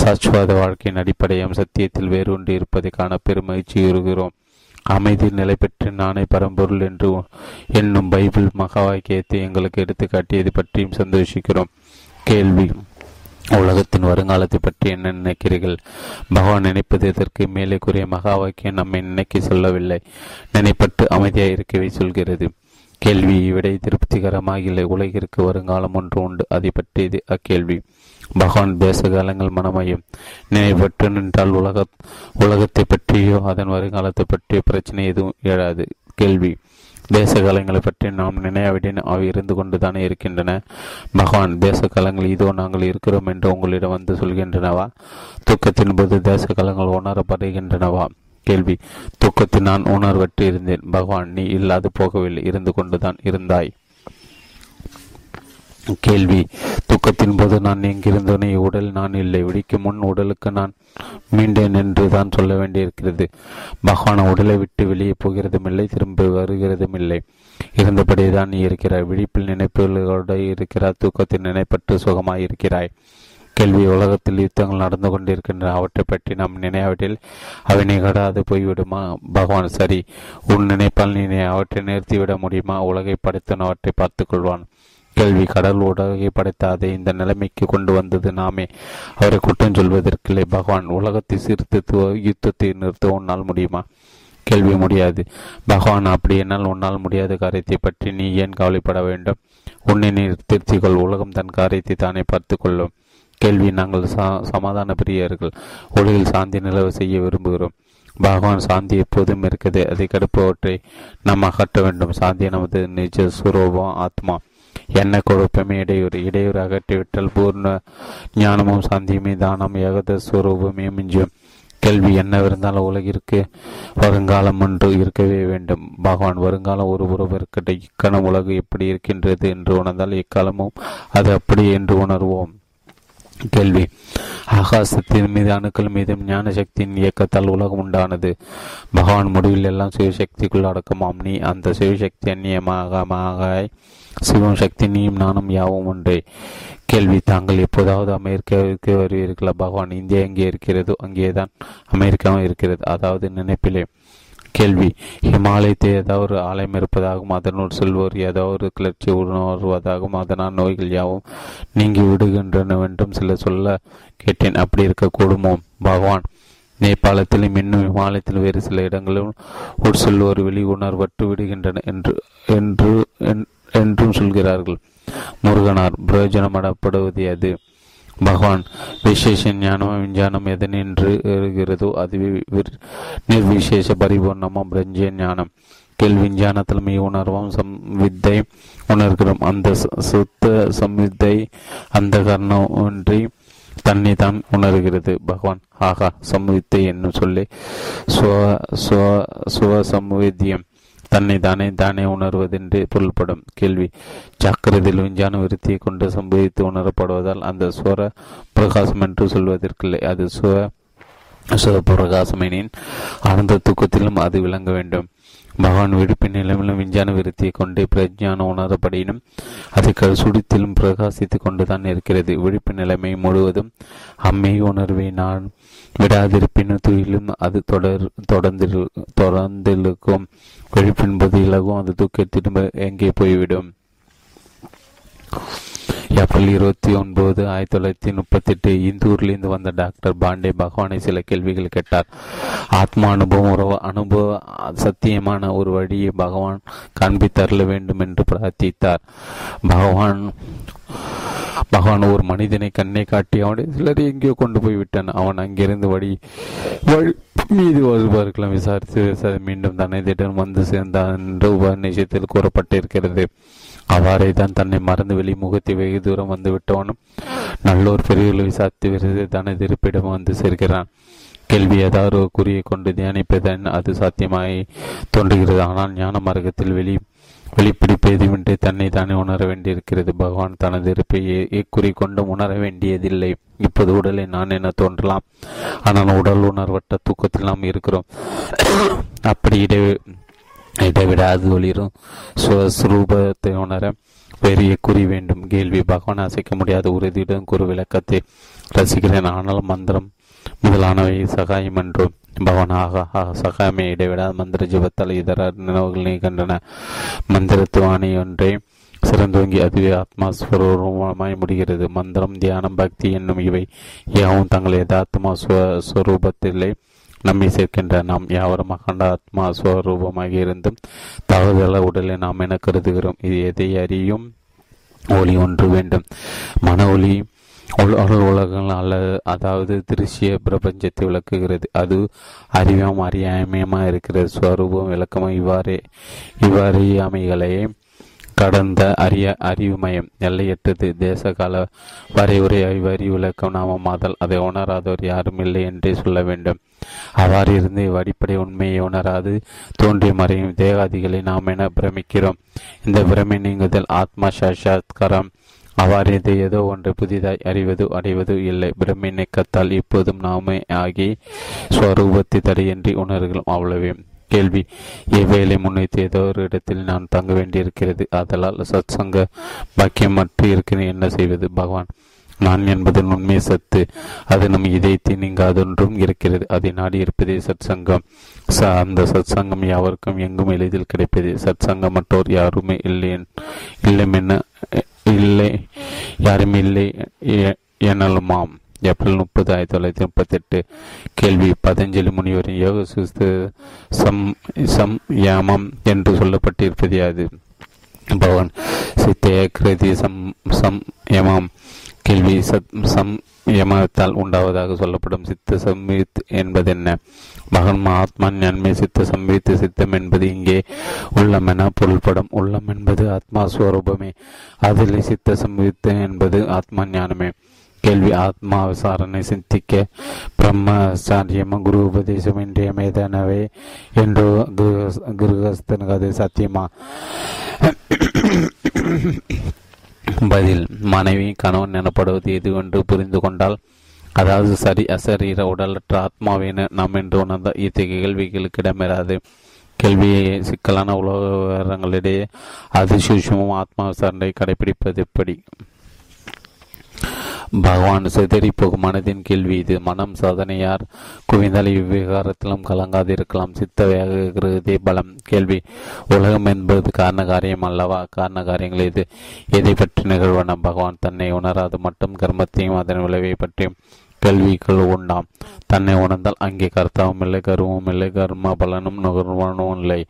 Speaker 1: சாஸ்வாத வாழ்க்கையின் அடிப்படையும் சத்தியத்தில் வேறொன்று இருப்பதை காண பெருமகிழ்ச்சியுறுகிறோம். அமைதி நிலை பெற்று நானே பரம்பொருள் என்று என்னும் பைபிள் மகா வாக்கியத்தை எங்களுக்கு எடுத்து காட்டியது பற்றியும் சந்தோஷிக்கிறோம். கேள்வி உலகத்தின் வருங்காலத்தை பற்றி என்ன நினைக்கிறீர்கள்? பகவான் நினைப்பது இதற்கு மேலே கூறிய மகா வாக்கியம் நம்மை நினைக்க சொல்லவில்லை. நினைப்பட்டு அமைதியாக இருக்கவே சொல்கிறது. கேள்வி விடை திருப்திகரமாக இல்லை. உலகிற்கு வருங்காலம் ஒன்று உண்டு. அதை பற்றியது அக்கேள்வி. பகவான் பேச காலங்கள் மனமையும். நினைவற்று நின்றால் உலக உலகத்தை பற்றியோ அதன் வருங்காலத்தை பற்றியோ பிரச்சனை எதுவும் எழாது. கேள்வி. தேச காலங்களை பற்றி நாம் நினையாவிடன் அவை இருந்து கொண்டுதானே இருக்கின்றன. பகவான் தேச காலங்கள் இதோ நாங்கள் இருக்கிறோம் என்று உங்களிடம் வந்து சொல்கின்றனவா? தூக்கத்தின் போது தேச காலங்கள் உணரப்படுகின்றனவா? கேள்வி. தூக்கத்தில் நான் உணர்வற்று இருந்தேன். பகவான் நீ இல்லாது போகவில்லை. இருந்து கொண்டுதான் இருந்தாய். கேள்வி. துக்கத்தின் போது நான் எங்கிருந்தனே உடல் நான் இல்லை. விடிக்கும் முன் உடலுக்கு நான் மீண்டேன் என்று தான் சொல்ல வேண்டியிருக்கிறது. பகவான உடலை விட்டு வெளியே போகிறதும் இல்லை திரும்ப வருகிறதும் இல்லை இருந்தபடியே தான் நீ இருக்கிறாய். விழிப்பில் நினைப்புகளோடு இருக்கிறாய். தூக்கத்தில் நினைப்பட்டு சுகமாய் இருக்கிறாய். கேள்வி உலகத்தில் யுத்தங்கள் நடந்து கொண்டிருக்கின்றன. அவற்றை பற்றி நாம் நினையாவிட்டில் அவை நிகழாது போய்விடுமா? பகவான் சரி. உன் நினைப்பால் நீ அவற்றை நிறுத்திவிட முடியுமா? உலகை படைத்தன் அவற்றை பார்த்துக் கொள்வான் கேள்வி கடல் உலகை படைத்த அதை இந்த நிலைமைக்கு கொண்டு வந்தது நாமே. அவரை குற்றம் சொல்வதற்கில்லை. பகவான் உலகத்தை சீர்திருத்து யுத்தத்தை நிறுத்த உன்னால் முடியுமா? கேள்வி முடியாது. பகவான் அப்படி என்னால் உன்னால் முடியாத காரியத்தை பற்றி நீ ஏன் கவலைப்பட வேண்டும்? உன்னை நீ திருத்திக்கொள் உலகம் தன் காரியத்தை தானே பார்த்து கொள்ளும். கேள்வி நாங்கள் சமாதான பிரியர்கள். உலகில் சாந்தி நிலவு செய்ய விரும்புகிறோம். பகவான் சாந்தி எப்போதும் இருக்குது. அதை கடுப்பவற்றை நாம் அகற்ற வேண்டும். சாந்தி நமது நிஜ சுரூபம் ஆத்மா. என்ன குழப்பமே இடையூறு இடையூறு அகற்றிவிட்டால் பூர்ண ஞானமும் சாந்தியுமே தானம் ஏகத ஸ்வரூபமே மிஞ்சும். கேள்வி என்னவிருந்தாலும் உலகிற்கு வருங்காலம் ஒன்று இருக்கவே வேண்டும். பகவான் வருங்காலம் ஒரு உறவிற்கிட்ட இக்கணம் உலகு எப்படி இருக்கின்றது என்று உணர்ந்தால் இக்காலமும் அது அப்படி என்று உணர்வோம். கேள்வி. ஆகாசத்தின் மீது அணுக்கள் மீதும் ஞான சக்தியின் இயக்கத்தால் உலகம் உண்டானது. பகவான் முடிவில் எல்லாம் சிவசக்திக்குள் அடக்கமாம். நீ அந்த சிவசக்தி அந்நியமாக சிவம் சக்தி நீயும் நானும் யாவும் ஒன்றே. கேள்வி தாங்கள் எப்போதாவது அமெரிக்காவிற்கு வருவீர்களா? பகவான் இந்தியா எங்கே இருக்கிறதோ அங்கேதான் அமெரிக்காவும் இருக்கிறது. அதாவது நினைப்பிலே. கேள்வி ஹிமாலயத்தில் ஏதாவது ஒரு ஆலயம் இருப்பதாகவும் அதனுள் செல்வோர் ஏதாவது ஒரு கிளர்ச்சி உணர்வதாகவும் அதனால் நோய்கள் யாவும் நீங்கி விடுகின்றனவென்றும் சில சொல்ல கேட்டேன். அப்படி இருக்கக்கூடுமோ பகவான் நேபாளத்திலும் இன்னும் இமாலயத்தில் வேறு சில இடங்களிலும் ஒரு செல்வோர் வெளி உணர்வற்று விடுகின்றன என்று என்று என்றும் சொல்கிறார்கள். முருகனார் பிரயோஜனமடப்படுவது அது பகவான் விசேஷ ஞானம் விஞ்ஞானம் எதனின்று இருக்கிறதோ அதுவே நிர்விசேஷ பரிபூர்ணமும் பிரஞ்ச ஞானம். கேள்வி விஞ்ஞானத்தில் உணர்வும் சம் வித்தை உணர்கிறோம். அந்த சுத்த சம்வித்தை அந்த காரணமின்றி தன்னை தான் உணர்கிறது. பகவான் ஆகா சம்வித்தை என்னும் சொல்லி. சுவ சுவ சம்வேத்தியம். தன்னை தானே தானே உணர்வதென்று பொருள்படும் கேள்வி. ஜாக்கிரதையில் விஞ்ஞான விருத்தியை கொண்டு சம்பவித்து உணரப்படுவதால் அந்த சுவர பிரகாசம் என்று சொல்வதற்கில்லை. அது சுவ சுவபிரகாசமெனின் ஆனந்த தூக்கத்திலும் அது விளங்க வேண்டும். பகவான் விடுப்பின் நிலைமையிலும் விஞ்ஞான விருத்தியை கொண்டு பிரஜானம் உணரப்படினும் அது சுடித்திலும் பிரகாசித்துக் கொண்டுதான் இருக்கிறது. விழிப்பு நிலைமை முழுவதும் அம்மை உணர்வை நான் விடாதிருப்பின் துயிலும் அது தொடர் தொடர்ந்து தொடர்ந்திருக்கும். விழிப்பின் போது இலகும் அது தூக்கத்திலும் எங்கே போய்விடும்? ஏப்ரல் இருபத்தி ஒன்பது ஆயிரத்தி தொள்ளாயிரத்தி முப்பத்தி எட்டு இந்தூரிலிருந்து வந்த டாக்டர் பாண்டே பகவானை சில கேள்விகள் கேட்டார். ஆத்மா அனுபவம் உறவு அனுபவ சத்தியமான ஒரு வழியை பகவான் காண்பித்தரல வேண்டும் என்று பிரார்த்தித்தார். பகவான் பகவான் ஒரு மனிதனை கண்ணை காட்டி அவனை சிலரை எங்கேயோ கொண்டு போய் விட்டான். அவன் அங்கிருந்து வழி வழி மீது வருபவர்களும் விசாரித்து மீண்டும் தன்னை திட்டம் வந்து சேர்ந்தான் என்று உபநிஷத்தில் கூறப்பட்டிருக்கிறது. அவ்வாறே தான் தன்னை மறந்து வெளிமுகத்தை வெகு தூரம் வந்து விட்டவனும் நல்லோர் பெரியவர்கள் விசாரித்து விருது தனது இருப்பிடம் வந்து சேர்கிறான். கேள்வி ஏதாவது குறியை கொண்டு தியானிப்பதன் அது சாத்தியமாய் தோன்றுகிறது. ஆனால் ஞான மார்க்கத்தில் வெளி வெளிப்பிடிப்பேதுமின்றி தன்னை தானே உணர வேண்டியிருக்கிறது. பகவான் தனது இருப்பை இக்குறி கொண்டும் உணர வேண்டியதில்லை. இப்போது உடலை நான் என தோன்றலாம்? ஆனால் உடல் உணர்வட்ட தூக்கத்தில் நாம் இருக்கிறோம். அப்படி இடை இடைவிடாது ஒளிரும். சுரூபத்தை உணர பெரிய குறி வேண்டும். கேள்வி பகவான் அசைக்க முடியாத உறுதியுடன் குறு விளக்கத்தை ரசிக்கிறேன். ஆனால் மந்திரம் முதலானவை சகாயம் என்றும் பவனாக ஆகா சகாயமே மந்திர ஜீவத்தால் இதர நினைவுகள் நீக்கின்றன மந்திரத்துவானி ஒன்றை சிறந்தோங்கி அதுவே ஆத்மாஸ்வரூபமாய் முடிகிறது. மந்திரம் தியானம் பக்தி என்னும் இவை யாவும் தங்கள் யதாத்மா ஸ்வரூபத்திலே நம்மை சேர்க்கின்ற நாம் யாவரும் அகண்ட ஆத்மா ஸ்வரூபமாக இருந்தும் தவறுதல உடலை நாம் என கருதுகிறோம். இது எதை அறியும்? ஒளி ஒன்று வேண்டும். மன ஒளி உலகங்கள் அல்லது அதாவது திருஷ்ய பிரபஞ்சத்தை விளக்குகிறது. அது அறிவம் அறியாமையமா இருக்கிறது. ஸ்வரூபம் விளக்கமும் இவ்வாறே இவ்வாறியாமைகளை கடந்த அறிய அறிவுமயம். எல்லையற்றது. தேச கால வரைவுரை அறிவு விளக்கம் நாம மாதல் அதை உணராதவர் யாரும் இல்லை என்றே சொல்ல வேண்டும். அவ்வாறு இருந்து அடிப்படை உண்மையை உணராது தோன்றிய மறையும் தேகாதிகளை நாம் என பிரமிக்கிறோம். இந்த பிரமை நீங்குதல் ஆத்மா சாட்சாத்காரம். அவ்வாறு இது ஏதோ ஒன்று புதிதாய் அறிவது அடைவது இல்லை. பிரமை நீக்கத்தால் இப்போதும் நாமே ஆகி ஸ்வரூபத்தை தடையின்றி உணர்கிறோம் அவ்வளவே. கேள்வி இவ்வேளை முன்வைத்து ஏதோ ஒரு இடத்தில் நான் தங்க வேண்டியிருக்கிறது. அதனால் சத்சங்க பாக்கியம் மற்ற இருக்கிறேன் என்ன செய்வது? பகவான் நான் என்பதன் உண்மை சத்து. அது நம் இதயத்தை நீங்காதொன்றும் இருக்கிறது. அதை நாடி இருப்பதே சத்சங்கம். ச அந்த சத்சங்கம் யாவருக்கும் எங்கும் எளிதில் கிடைப்பது. சத்சங்கம் மற்றோர் யாருமே இல்லை இல்லை இல்லை யாரும் இல்லை எனலுமாம். ஏப்ரல் முப்பது ஆயிரத்தி தொள்ளாயிரத்தி முப்பத்தி எட்டு கேள்வி பதஞ்சலி முனிவரின் யோக சுஸ்து சம் சம் யாமம் என்று சொல்லப்பட்டிருப்பது அது பவன் சித்த கிருதி சம் சம் யமம். கேள்வி சத் சம் யமத்தால் உண்டாவதாக சொல்லப்படும் சித்த சம்வித் என்பது என்ன மகன் ஆத்மன் நன்மை சித்த சம்வித்து சித்தம் என்பது இங்கே உள்ளம் என பொருள்படும். உள்ளம் என்பது ஆத்மா ஸ்வரூபமே. அதில் சித்த சம்வித்து என்பது ஆத்மா ஞானமே. கேள்வி ஆத்மா விசாரணை சிந்திக்க பிரம்மசாரியம் குரு உபதேசம் இன்றியமைதனவே என்று கிருகஸ்தனுக்கு அது சத்தியமா? பதில் மனைவி கணவன் எனப்படுவது எது என்று புரிந்து கொண்டால் அதாவது சரி அசரீர உடலற்ற ஆத்மாவின நாம் என்று உணர்ந்த இத்தகைய கேள்விகளுக்கு இடம்பெறாது. கேள்வியை சிக்கலான உலக விவரங்களிடையே அதிசூஷமும் ஆத்மா விசாரணை கடைபிடிப்பது எப்படி? பகவான் சிதறி போகும் மனதின் கேள்வி இது. மனம் சாதனையார். குவிந்தால் இவ்விவகாரத்திலும் கலங்காதிருக்கலாம். சித்த வேகதே பலம். கேள்வி. உலகம் என்பது காரண காரியம் அல்லவா? காரண காரியங்கள் இது எதை பற்றி நிகழ்வன பகவான் தன்னை உணராது மட்டும் கர்மத்தையும் அதன் விளைவை பற்றியும் கேள்விகள் உண்டாம். தன்னை உணர்ந்தால் அங்கே கர்த்தாவும் இல்லை கருவும் இல்லை கர்ம பலனும் நுகர்வனும் இல்லை.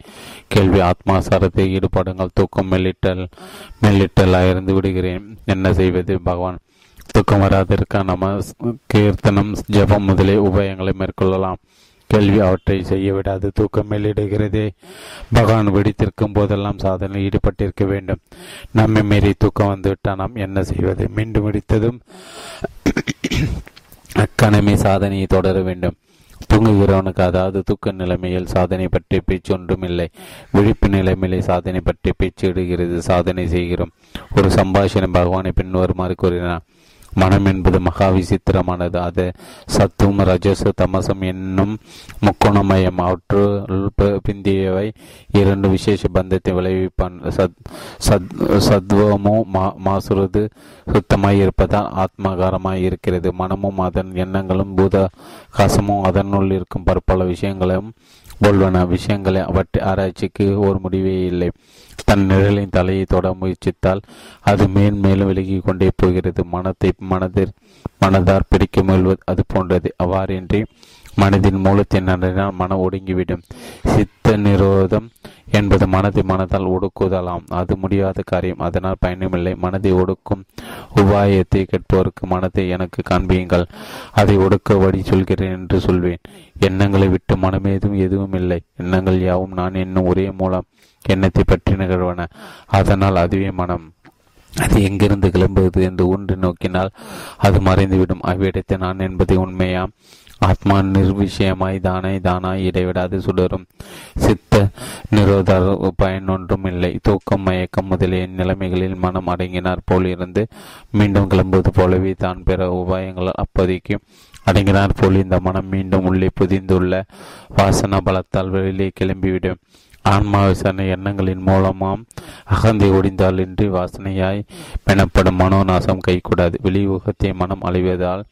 Speaker 1: கேள்வி. ஆத்மாசாரத்தை ஈடுபாடுங்கள் தூக்கம் மெல்லிட்டல் மெல்லிட்டலாக இருந்து விடுகிறேன். என்ன செய்வது? பகவான் தூக்கம் வராதிருக்க? நம்ம கீர்த்தனம் ஜபம் முதலே உபயங்களை மேற்கொள்ளலாம். கேள்வி அவற்றை செய்ய விடாது. தூக்கம் மேலிடுகிறதே. பகவான் வெடித்திருக்கும் போதெல்லாம் சாதனையில் ஈடுபட்டிருக்க வேண்டும். நம்மை மீறி தூக்கம் வந்துவிட்டால் நாம் என்ன செய்வது? மீண்டும் வெடித்ததும் அக்கணமே சாதனையை தொடர வேண்டும். தூங்குகிறவனுக்கு அதாவது தூக்க நிலைமையில் சாதனை பற்றி பேச்சு ஒன்றும் இல்லை. விழிப்பு நிலைமையிலே சாதனை பற்றி பேச்சு இடுகிறது. சாதனை செய்கிறோம். ஒரு சம்பாஷணம் பகவானை பின்வருமாறு கூறினார். மனம் என்பது மகா விசித்திரமானது அது சத்துவம் ரஜச தமசம் என்னும் முக்கோணமயம் அவற்றுள் பிந்தியவை இரண்டு விசேஷ பந்தத்தை விளைவிப்பான். சத் சத் சத்வமோ மா மாசுறது சுத்தமாய் இருப்பதால் ஆத்மகாரமாய் இருக்கிறது. மனமும் அதன் எண்ணங்களும் பூத காசமும் அதனுள் இருக்கும் பற்பல விஷயங்களும் போல்வன விஷயங்களை அவற்றை ஆராய்ச்சிக்கு ஒரு முடிவே இல்லை. தன் நிழலின் தலையை தொட முயற்சித்தால் அது மேன்மேலும் விலகி கொண்டே போகிறது. மனத்தை மனதில் மனதார் பிடிக்க முயல்வது அது போன்றது. அவ்வாறின்றி மனதின் மூலத்தை நன்றினால் மனம் ஒடுங்கிவிடும். சித்த நிரோதம் என்பது மனதை மனதால் ஒடுக்குதலாம் அது முடியாத காரியம். அதனால் பயனுமில்லை மனதை ஒடுக்கும் உபாயத்தை கேட்பவருக்கு மனதை எனக்கு காண்பியுங்கள். அதை ஒடுக்க வழி சொல்கிறேன் என்று சொல்வேன். எண்ணங்களை விட்டு மனமேதும் எதுவும் இல்லை. எண்ணங்கள் யாவும் நான் என்னும் ஒரே மூலம் எண்ணத்தை பற்றி நிகழ்வன. அதனால் அதுவே மனம். அது எங்கிருந்து கிளம்புவது என்று ஒன்று நோக்கினால் அது மறைந்துவிடும். அவ்விடத்தை நான் என்பதை உண்மையாம். ஆத்மா நிர்விஷயமாய் தானே தானாய் இடைவிடாது சுடரும். சித்த நிரோத பயனொன்றும் இல்லை. தூக்கம் மயக்கம் முதலிய நிலைமைகளில் மனம் அடங்கினார் போல் இருந்து மீண்டும் கிளம்புவது போலவே தான் பிற உபாயங்கள் அப்போதைக்கு அடங்கினார் போல் இந்த மனம் மீண்டும் உள்ளே புதிந்துள்ள வாசன பலத்தால் வெளியே கிளம்பிவிடும். ஆன்மா விசாரணை எண்ணங்களின் மூலமாம் அகந்தை ஒடிந்தால் இன்றி வாசனையாய் பெணப்படும் மனோநாசம் கைகூடாது. வெளியுகத்தை மனம் அழிவதால்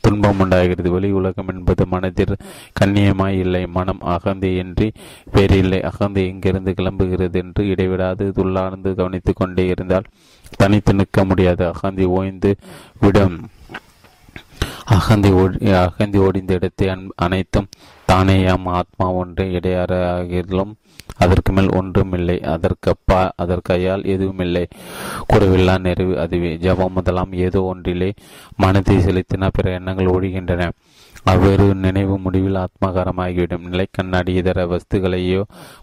Speaker 1: துன்பம் உண்டாகிறது. வெளி உலகம் என்பது மனதில் கண்ணியமாய் இல்லை மனம் அகந்தையின்றி வேறில்லை. அகந்தை எங்கிருந்து கிளம்புகிறது என்று இடைவிடாது துள்ளார்ந்து கவனித்துக் கொண்டே இருந்தால் தனித்து நிற்க முடியாது. அகந்தி ஓய்ந்து விடும். அகந்தி ஓடி அகந்தி ஓடிந்த இடத்தை அனைத்தும் தானே ஆத்மா ஒன்று இடையறாகிலும் அதற்கு மேல் ஒன்றும் இல்லை அதற்கப்பா அதற்கையால் எதுவும் இல்லை குறைவில்லா நிறைவு அதுவே. ஜபம் முதலாம் ஏதோ ஒன்றிலே மனதை செலுத்தினா பிற எண்ணங்கள் ஒழிகின்றன. அவ்வேறு நினைவு முடிவில் ஆத்மாகாரமாகிவிடும். நிலை கண்ணாடி இதர வஸ்துகளையோ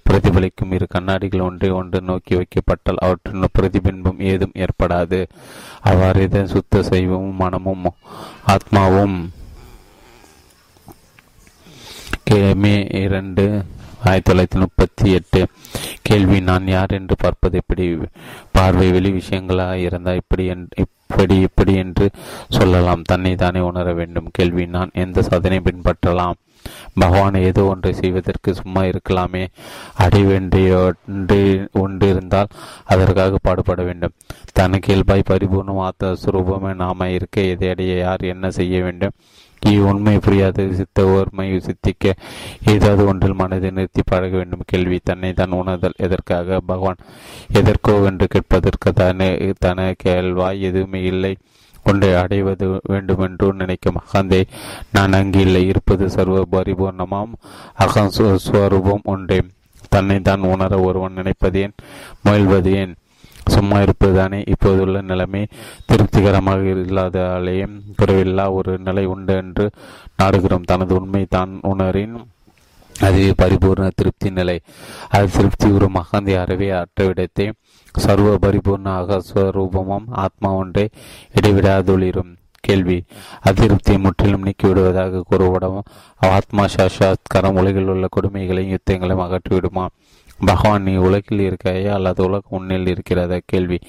Speaker 1: பிரதிபலிக்கும் இரு கண்ணாடிகள் ஒன்றை ஒன்று நோக்கி வைக்கப்பட்டால் அவற்றின் பிரதிபிம்பம் ஏதும் ஏற்படாது. அவ்வாறு இதன் சுத்த செய்வமும் மனமும் ஆத்மாவும். கிழமே இரண்டு ஆயிரத்தி தொள்ளாயிரத்தி முப்பத்தி எட்டு கேள்வி நான் யார் என்று பார்ப்பது எப்படி? பார்வை வெளி விஷயங்களாக இருந்தால் இப்படி இப்படி இப்படி என்று சொல்லலாம். தன்னை தானே உணர வேண்டும். கேள்வி நான் எந்த சாதனை பின்பற்றலாம்? பகவான் ஏதோ ஒன்றை செய்வதற்கு சும்மா இருக்கலாமே. அடை வேண்டிய ஒன்று ஒன்று இருந்தால் அதற்காக பாடுபட வேண்டும். தனக்கு இயல்பாய் பரிபூர்ணம் ஆத்த சுரூபமே. நாம இருக்க எதை அடைய யார் என்ன செய்ய வேண்டும்? உண்மை புரியாது சித்த ஓர்மை சித்திக்க ஏதாவது ஒன்றில் மனதை நிறுத்தி பழக வேண்டும். கேள்வி தன்னை தான் உணர்தல். எதற்காக? பகவான் எதற்கோ என்று கேட்பதற்கு தானே தன கேள்வாய்? எதுவுமே இல்லை. ஒன்றை அடைவது வேண்டுமென்று நினைக்கும் அகந்தை. நான் அங்கு இல்லை. இருப்பது சர்வ பரிபூர்ணமாம். அகம் ஸ்வரூபம் ஒன்றே தன்னை தான் உணர ஒருவன் நினைப்பதேன் முயல்வது ஏன்? சும்மா இருப்பதுதானே? இப்போதுள்ள நிலைமை திருப்திகரமாக இல்லாதாலேயே குறைவில்லா ஒரு நிலை உண்டு என்று நாடுகிறோம். தனது உண்மை தான் உணரின் அதுவே பரிபூர்ண திருப்தி நிலை. அது திருப்தி ஒரு மகந்தி அறவே அற்றவிடத்தை சர்வ பரிபூர்ண அகஸ்வரூபமும் ஆத்மா ஒன்றை இடைவிடாதொழிரும் கேள்வி. அதிருப்தியை முற்றிலும் நீக்கிவிடுவதாக கூறுவடம் ஆத்மா சாஷாத்காரம் உலகில் உள்ள கொடுமைகளையும் யுத்தங்களையும் அகற்றிவிடுமா? பகவான் நீ உலகில் இருக்கையா அல்லது உலகம் உன்னில் இருக்கிறதா? கேள்வி.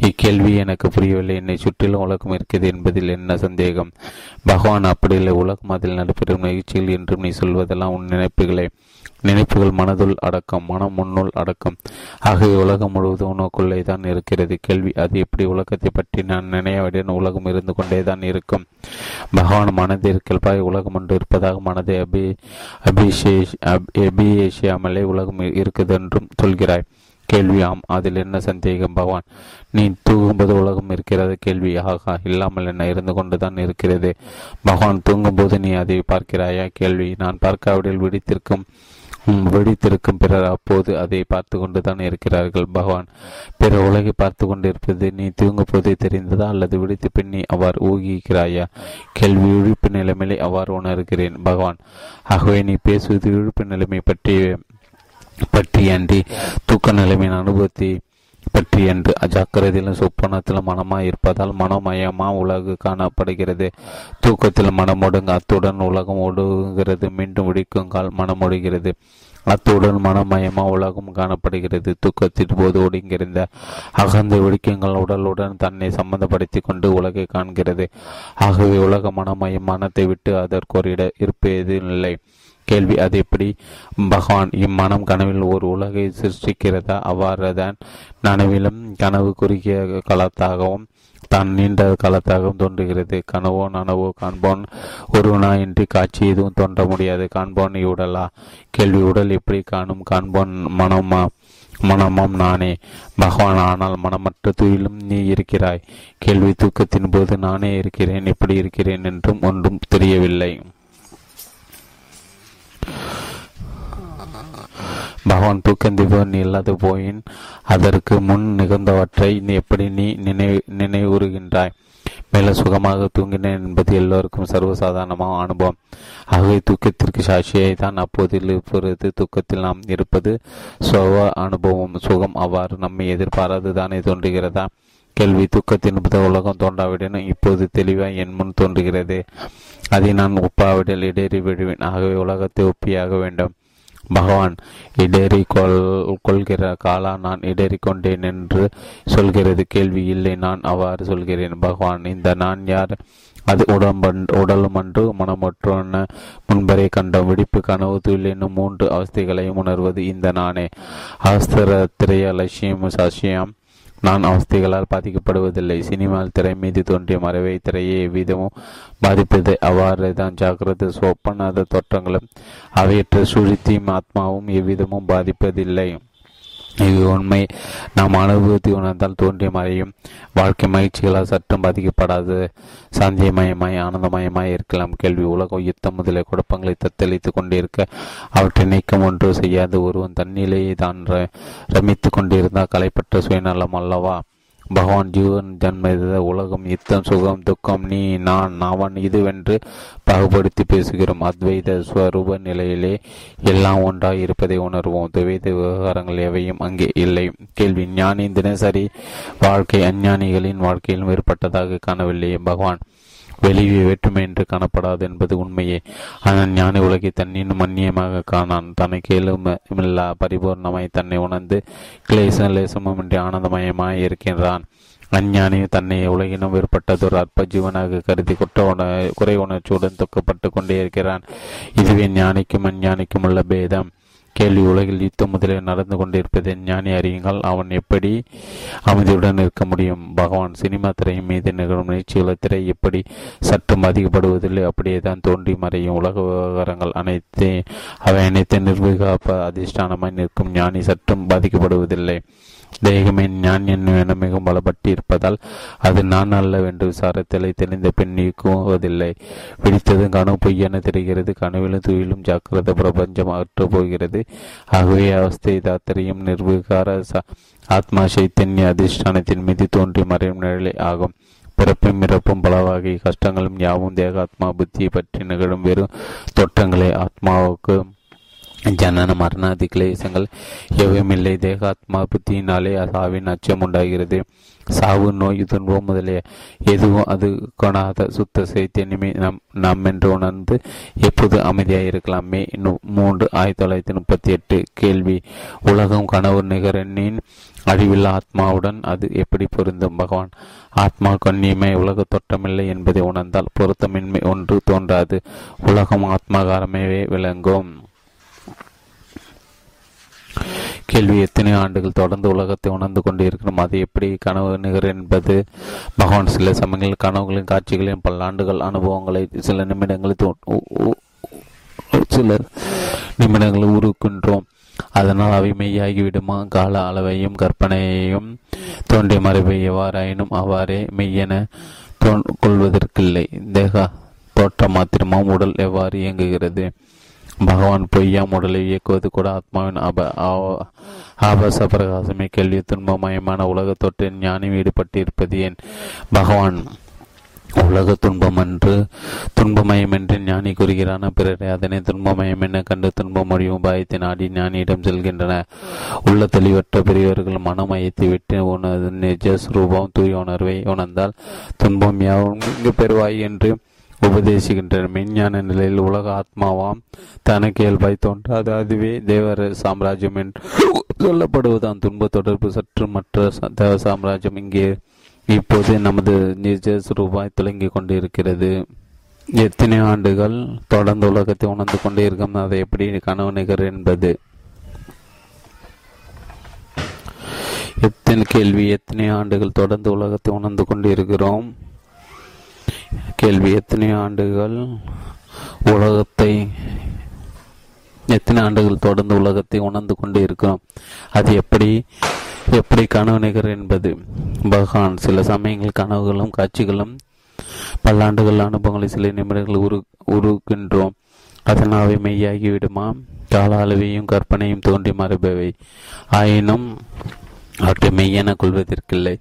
Speaker 1: இக்கேள்வி எனக்கு புரியவில்லை. என்னை சுற்றிலும் உலகம் இருக்கிறது என்பதில் என்ன சந்தேகம்? பகவான் அப்படி இல்லை உலகம் அதில் நடைபெறும் நிகழ்ச்சிகள் என்றும் நீ சொல்வதெல்லாம் உன் நினைப்புகளே. நினைப்புகள் மனதுள் அடக்கம் மனம் முன்னுள் அடக்கம். ஆகிய உலகம் முழுவதும் உனக்குள்ளே தான் இருக்கிறது. கேள்வி அது எப்படி உலகத்தை பற்றி நான் நினையவுடன் உலகம் இருந்து கொண்டே தான் இருக்கும். பகவான் மனதிற்கல்பாய் உலகம் ஒன்று இருப்பதாக மனதை அபி அபிஷேஷ் அபிஷேஷியாமலே உலகம் இருக்குது என்றும் சொல்கிறாய். கேள்வி ஆம் அதில் என்ன சந்தேகம் பகவான்? நீ தூங்கும்போது உலகம் இருக்கிறது. கேள்வி ஆகா இல்லாமல் என்ன இருந்து கொண்டுதான் இருக்கிறது? பகவான் தூங்கும்போது நீ அதை பார்க்கிறாயா? கேள்வி நான் பார்க்காவிடில் விடுத்திருக்கும் வெடித்திருக்கும் பிறர் அப்போது அதை பார்த்து கொண்டுதான் இருக்கிறார்கள். பகவான் பிற உலகை பார்த்து கொண்டிருப்பது நீ தூங்கும் போதே தெரிந்ததா அல்லது விடுத்து பின் நீ அவ்வாறு ஊகிக்கிறாயா? கேள்வி விழிப்பு நிலைமையை அவ்வாறு உணர்கிறேன். பகவான் ஆகவே நீ பேசுவது விழிப்பு நிலைமை பற்றி பற்றி அன்றி தூக்க நிலைமையின் அனுபவத்தை பற்றி என்று அஜாக்கிரதையிலும் சொப்பனத்திலும் மனமாய் இருப்பதால் மனோமயமா உலகு காணப்படுகிறது. தூக்கத்தில் மனம் ஒடுங்க அத்துடன் உலகம் ஒடுகிறது மீண்டும் விடிக்குங்கால் மனம் ஒடுகிறது. அத்துடன் மனமயமா உலகம் காணப்படுகிறது. தூக்கத்தின் போது ஒடுங்கிருந்த அகந்த ஒடுக்கங்கள் உடலுடன் தன்னை சம்பந்தப்படுத்தி கொண்டு உலகை காண்கிறது. ஆகவே உலக மனமயம் மனத்தை விட்டு அதற்கு ஒரு இட இருப்பது இல்லை. கேள்வி அது எப்படி? பகவான் இம்மனம் கனவில் ஒரு உலகை சிருஷ்டிக்கிறதா? அவ்வாறுதான் நனவிலும் கனவு குறுகிய காலத்தாகவும் தான் நீண்ட காலத்தாகவும் தோன்றுகிறது. கனவோ நனவோ காண்போன் ஒருவனா இன்றி காட்சி எதுவும் தோன்ற முடியாது. காண்போன் உடலா கேள்வி உடல் எப்படி காணும்? காண்போன் மனமா? மனமாம் நானே. பகவான் ஆனால் மனமற்ற துயிலும் நீ இருக்கிறாய். கேள்வி தூக்கத்தின் போது நானே இருக்கிறேன். எப்படி இருக்கிறேன் என்றும் ஒன்றும் தெரியவில்லை. பகவான் தூக்கந்திபு நீ இல்லாது போயின். அதற்கு முன் நிகழ்ந்தவற்றை நீ எப்படி நீ நினைவு நினைவுறுகின்றாய் மேல சுகமாக தூங்கினேன் என்பது எல்லோருக்கும் சர்வசாதாரணமான அனுபவம். ஆகவே தூக்கத்திற்கு சாட்சியை தான் அப்போதில் இருப்பது தூக்கத்தில் நாம் இருப்பது சுவ அனுபவம். சுகம் அவ்வாறு நம்மை எதிர்பாராது தானே தோன்றுகிறதா? கேள்வி. தூக்கத்தின் உலகம் தோன்றாவிடனும் இப்போது தெளிவாய் என் முன் தோன்றுகிறது. அதை நான் ஒப்பாவிடல் இடேறி விடுவேன். ஆகவே உலகத்தை ஒப்பியாக வேண்டும். பகவான் இடேறி கொள் கொள்கிற காலா நான் இடேறி கொண்டேன் என்று சொல்கிறது. கேள்வி இல்லை நான் அவ்வாறு சொல்கிறேன். பகவான் இந்த நான் யார்? அது உடம்பன் உடலும் அன்று மனமற்றொன்ன முன்பரை கண்ட வெடிப்பு கனவு துயில் என்னும் மூன்று அவஸ்தைகளையும் உணர்வது இந்த நானே. அவஸ்திர திரைய லட்சியம் சாட்சியம் நான் அவஸ்தைகளால் பாதிக்கப்படுவதில்லை. சினிமாவில் திரை மீது தோன்றிய மறைவை திரையை எவ்விதமும் பாதிப்பது அவ்வாறு தான். ஜாக்கிரத சொப்பனாத தோற்றங்களும் அவையற்ற சுழித்தியும் ஆத்மாவும் எவ்விதமும் பாதிப்பதில்லை. இது உண்மை. நாம் அனுபவித்து உணர்ந்தால் தோன்றிய மறையும். வாழ்க்கை மகிழ்ச்சிகளால் சற்றும் பாதிக்கப்படாது. சாந்தியமயமாய் ஆனந்தமயமாய் இருக்கலாம். கேள்வி உலக யுத்தம் முதலிய குழப்பங்களை தத்தளித்துக் கொண்டிருக்க அவற்றை நீக்கம் ஒன்று செய்யாது. ஒருவன் தன்னிலையை தான் ரமித்துக் கொண்டிருந்தால் கலைப்பற்ற சுயநலம் அல்லவா? பகவான் ஜீவன் ஜன்மத உலகம் யுத்தம் சுகம் துக்கம் நீ நான் அவன் இதுவென்று பாகுபடுத்தி பேசுகிறோம். அத்வைத ஸ்வரூப நிலையிலே எல்லாம் ஒன்றாய் இருப்பதை உணர்வோம். துவைத விவகாரங்கள் எவையும் அங்கே இல்லை. கேள்வி ஞானி தினசரி வாழ்க்கை அஞ்ஞானிகளின் வாழ்க்கையிலும் ஏற்பட்டதாக காணவில்லையே. பகவான் வெளியே வேற்றுமை என்று காணப்படாது என்பது உண்மையே. ஆனால் ஞானி உலகை தன்னின் மன்னியமாக காணான். தன்னை கேளுமில்லா பரிபூர்ணமாய் தன்னை உணர்ந்து கிளேச லேசமுமின்றி ஆனந்தமயமாய் இருக்கின்றான். அஞ்ஞானி தன்னை உலகினும் வேறுபட்டதொரு அற்ப ஜீவனாக கருதி குற்ற உண குறை உணர்ச்சியுடன் துக்கப்பட்டு கொண்டே இருக்கிறான். இதுவே ஞானிக்கும் அஞ்ஞானிக்கும் உள்ள பேதம். கேள்வி உலகில் யுத்தம் முதலில் நடந்து கொண்டிருப்பதை ஞானி அறியுங்கள். அவன் எப்படி அமைதியுடன் இருக்க முடியும்? பகவான் சினிமா திரையின் மீது நிகழும் நிகழ்ச்சிகளை திரை எப்படி சற்றும் அதிகப்படுவதில்லை? அப்படியே தான் தோன்றி மறையும் உலக விவகாரங்கள் அனைத்து அவை அனைத்து நிர்விகாப்ப அதிஷ்டானமாய் நிற்கும். ஞானி சற்றும் பாதிக்கப்படுவதில்லை. தேகமே ஞான் என்ன மிகவும் பலப்பட்டு இருப்பதால் அது நான் அல்லவென்று விசாரத்தில் தெளிந்த பெண் நீக்குவதில்லை. பிடித்ததும் கனவு பொய்யென தெரிகிறது. கனவிலும் துயிலும் ஜாக்கிரத பிரபஞ்சம் அற்று போகிறது. ஆகவே அவஸ்தை தாத்திரியம் நிர்வீகார ஆத்மா சைத்தன்ய அதிஷ்டானத்தின் மீது தோன்றி மறையும் நிழலை ஆகும். பிறப்பும் இறப்பும் பல வகை கஷ்டங்களும் யாவும் தேகாத்மா புத்தியை பற்றி நிகழும் வெறும் தோற்றங்களை ஆத்மாவுக்கு ஜனன மரணாதி கிளேசங்கள் எவையுமில்லை தேகாத்மா புத்தியினாலே சாவின் அச்சம் உண்டாகிறது. சாவு நோய் துன்பம் முதலிய எதுவும் அது கொணாத சுத்த சைத்தன்யமே நம் நம் என்று உணர்ந்து எப்போது அமைதியாக இருக்கலாம் மே மூன்று ஆயிரத்தி தொள்ளாயிரத்தி முப்பத்தி எட்டு கேள்வி. உலகம் கனவு நிகரனின் அழிவில்லா ஆத்மாவுடன் அது எப்படி பொருந்தும்? பகவான் ஆத்மா கண்ணியமே உலக தோற்றமில்லை என்பதை உணர்ந்தால் பொருத்தமின்மை ஒன்று தோன்றாது. உலகம் ஆத்மாகாரமே விளங்கும். கேள்வி எத்தனை ஆண்டுகள் தொடர்ந்து உலகத்தை உணர்ந்து கொண்டு இருக்கிறோம் அது எப்படி கனவு நிகர் என்பது? பகவான் சில சமயங்களில் கனவுகளின் காட்சிகளின் பல ஆண்டுகள் அனுபவங்களை சில நிமிடங்களில் சில நிமிடங்களில் உருக்கின்றோம். அதனால் அவை மெய்யாகிவிடுமா? கால அளவையும் கற்பனையையும் தோன்றிய மறைவை எவ்வாறாயினும் அவ்வாறே மெய்யென கொள்வதற்கில்லை. தேக தோற்றம் மாத்திரமாம் உடல் எவ்வாறு இயங்குகிறது? பகவான் பொய்யாம் உடலை இயக்குவது கூட ஆத்மாவின் அப ஆபாச பிரகாசமே. கேள்வி துன்பமயமான உலக தொற்றின் ஞானி ஈடுபட்டிருப்பது ஏன்? பகவான் உலக துன்பம் என்று துன்பமயம் என்று ஞானி கூறுகிறான. பிறரை அதனை துன்பமயம் என கண்டு துன்பம் மொழியும் உபாயத்தை நாடி ஞானியிடம் செல்கின்றன. உள்ள தெளிவற்ற பெரியவர்கள் மனமயத்தை விட்டு உணர் நிஜ ரூபம் தூய உணர்வை உணர்ந்தால் துன்பம் யாவும் இங்கு பெறுவாய் என்று உபதேசிக்கின்றனர் மெய்ஞான நிலையில் உலக ஆத்மாவாம் தனக்கு இயல்பாய் தோன்றாது. அதுவே தேவர சாம்ராஜ்யம் என்று சொல்லப்படுவதான் துன்ப தொடர்பு சற்று மற்ற தேவ சாம்ராஜ்யம் இங்கே இப்போது நமது நிஜ ரூபாய் துளங்கி கொண்டிருக்கிறது. எத்தனை ஆண்டுகள் தொடர்ந்து உலகத்தை உணர்ந்து கொண்டே இருக்கும். அதை எப்படி கனவு நிகர் என்பது. எத்தனை கேள்வி எத்தனை ஆண்டுகள் தொடர்ந்து உலகத்தை உணர்ந்து கொண்டு இருக்கிறோம் கேள்வி எத்தனை ஆண்டுகள் உலகத்தை எத்தனை ஆண்டுகள் தொடர்ந்து உலகத்தை உணர்ந்து கொண்டு இருக்கிறோம்? அது எப்படி எப்படி கனவு நிகர் என்பது? பகவான் சில சமயங்கள் கனவுகளும் காட்சிகளும் பல்லாண்டுகள் அனுபவங்களை சில நிமிடங்கள் உரு உருகின்றோம் அதனால் அவை மெய்யாகிவிடுமா? கால அளவையும் கற்பனையும் தோன்றி மறைபவை. ஆயினும் அவற்றை மெய்யென கொள்வதற்கில்லை.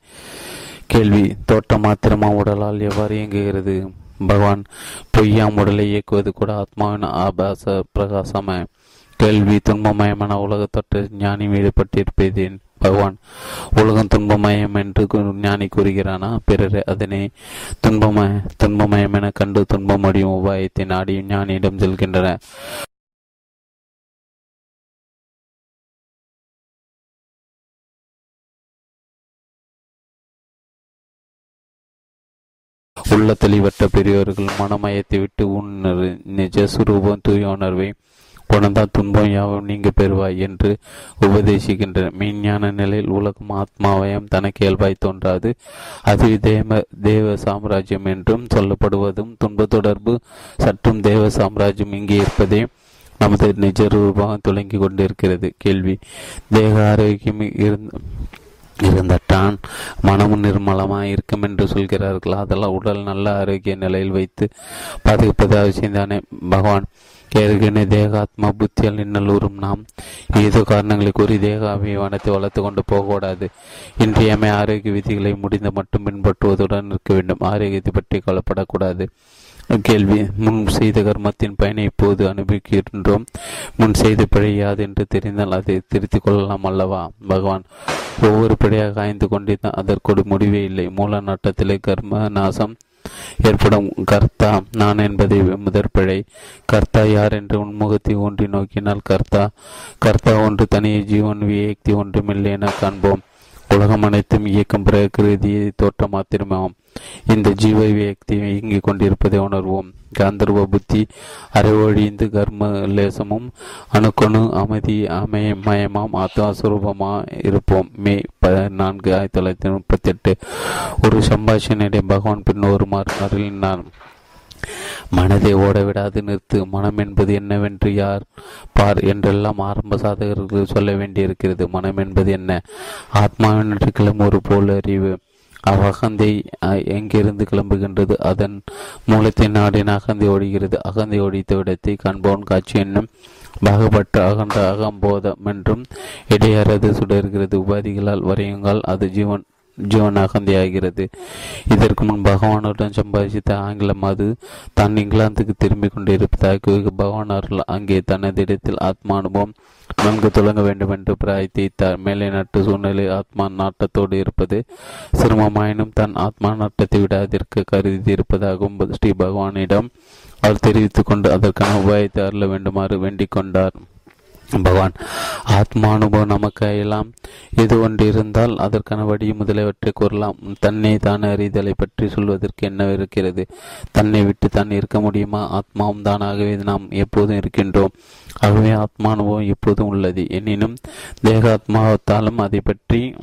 Speaker 1: கேள்வி தோட்டம் மாத்திரமா உடலால் எவ்வாறு இயங்குகிறது? பகவான் பொய்யாம் உடலை இயக்குவது கூட ஆத்மாவின் ஆபாச பிரகாசம. கேள்வி துன்பமயமான உலகத்தொற்று ஞானி ஈடுபட்டிருப்பேன் பகவான் உலகம் துன்பமயம் என்று ஞானி கூறுகிறானா? பிறர் அதனை துன்பமய துன்பமயம் என கண்டு துன்பமடியும் உபாயத்தை நாடியும் ஞானியிடம் செல்கின்றன. உள்ள தெளிவற்ற பெரியவர்கள் மனமயத்தை விட்டு உன்னர் நிஜ சுரூபம் தூய உணர்வை உணர்ந்தால் துன்பம் யாவும் நீங்க பெறுவாய் என்று உபதேசிக்கின்றனர். மெய்ஞான நிலையில் உலகம் ஆத்மாவயம் தனக்கு இயல்பாய் தோன்றாது. அது தேவ தேவ சாம்ராஜ்யம் என்றும் சொல்லப்படுவதும் துன்ப தொடர்பு சற்றும் தேவ சாம்ராஜ்யம் இங்கே இருப்பதே நமது நிஜ ரூபாக துளங்கி கொண்டிருக்கிறது. கேள்வி. தேக ஆரோக்கியம் இருந்த இருந்தட்டான் மனமும் நிர்மலமாக இருக்கும் என்று சொல்கிறார்கள். அதெல்லாம் உடல் நல்ல ஆரோக்கிய நிலையில் வைத்து பாதுகாப்பது அவசியம்தானே பகவான் ஏற்கனவே தேகாத்மா புத்தியால் இன்னலூரும் நாம். ஏதோ காரணங்களை கூறி தேக அபிமானத்தை வளர்த்து கொண்டு போகக்கூடாது. இன்றியமை ஆரோக்கிய விதிகளை முடிந்த மட்டும் பின்பற்றுவதுடன் இருக்க வேண்டும். ஆரோக்கியத்தை பற்றி கவலைப்படக்கூடாது. கேள்வி முன் செய்த கர்மத்தின் பயனை இப்போது அனுபவிக்கின்றோம். முன் செய்த பிழை யாது என்று தெரிந்தால் அதை திருத்திக் கொள்ளலாம் அல்லவா? பகவான் ஒவ்வொரு பிழையாக ஆய்ந்து கொண்டிருந்தால் அதற்கொடு முடிவே இல்லை. மூல நாட்டத்திலே கர்ம நாசம் ஏற்படும். கர்த்தா நான் என்பதை முதற் பிழை. கர்த்தா யார் என்று உன்முகத்தை ஒன்றி நோக்கினால் கர்த்தா. கர்த்தா ஒன்று தனியே ஜீவன் வியக்தி ஒன்றுமில்லை என காண்போம். உலகம் அனைத்தும் இயக்கம் பிரகிருதியை தோற்றம் மாத்திரமாகும் இந்த ஜீவ வியக்தி இயங்கிக் கொண்டிருப்பதை உணர்வோம். காந்தர்வ புத்தி அரைவழிந்து கர்ம லேசமும் அணுக்கணு அமைதி அமைய மயமாம் ஆத்மாஸ்வரூபமா இருப்போம். மே பதினான்கு ஆயிரத்தி தொள்ளாயிரத்தி முப்பத்தி எட்டு ஒரு சம்பாஷணையிட பகவான் பின் ஒரு அருளினார் மனதை ஓடவிடாது நிறுத்து மனம் என்பது என்னவென்று யார் பார்? என்றெல்லாம் ஆரம்ப சாதகர்கள் சொல்ல வேண்டியிருக்கிறது. மனம் என்பது என்ன? ஆத்மாவின் கிளம்பும் ஒரு போல் அறிவு அவ்வகந்தை எங்கிருந்து கிளம்புகின்றது? அதன் மூலத்தின் நாடின் அகந்தை ஓடுகிறது அகந்தை ஒடித்த விடத்தை காண்பவன் காட்சி என்னும் பாகப்பட்ட அகன்ற அகம்போதம் என்றும் இடையறது சுடர்கிறது. உபாதிகளால் வரையுங்கள் அது ஜீவன் ஜீவன் அகந்தியாகிறது. இதற்கு முன் பகவானுடன் சம்பாதித்த ஆங்கிலம் மது தான் இங்கிலாந்துக்கு திரும்பிக் கொண்டிருப்பதாக பகவான் அருள் அங்கே தனது இடத்தில் ஆத்மா அனுபவம் நன்கு தொடங்க வேண்டும் என்று பிரார்த்தித்தார். மேலே நட்டு சூழ்நிலை ஆத்மா நாட்டத்தோடு இருப்பது சிரமமாயினும் தன் ஆத்மா நாட்டத்தை விடாதிருக்க கருதி இருப்பதாகவும் ஸ்ரீ பகவானிடம் அவர் தெரிவித்துக் கொண்டு அதற்கான உபாயத்தை அருள வேண்டுமாறு வேண்டிக் கொண்டார். பகவான் ஆத்மானுபவம் நமக்கு எல்லாம் எது ஒன்று இருந்தால் அதற்கான வழி முதலியவற்றை கூறலாம். தன்னை தான் அறிதலை பற்றி சொல்வதற்கு என்ன இருக்கிறது? தன்னை விட்டு தான் இருக்க முடியுமா? ஆத்மாவும் தானாகவே நாம் எப்போதும் இருக்கின்றோம். ஆகவே ஆத்மானுபவம் எப்போதும் உள்ளது. எனினும் தேகாத்மாவத்தாலும் அதை பற்றி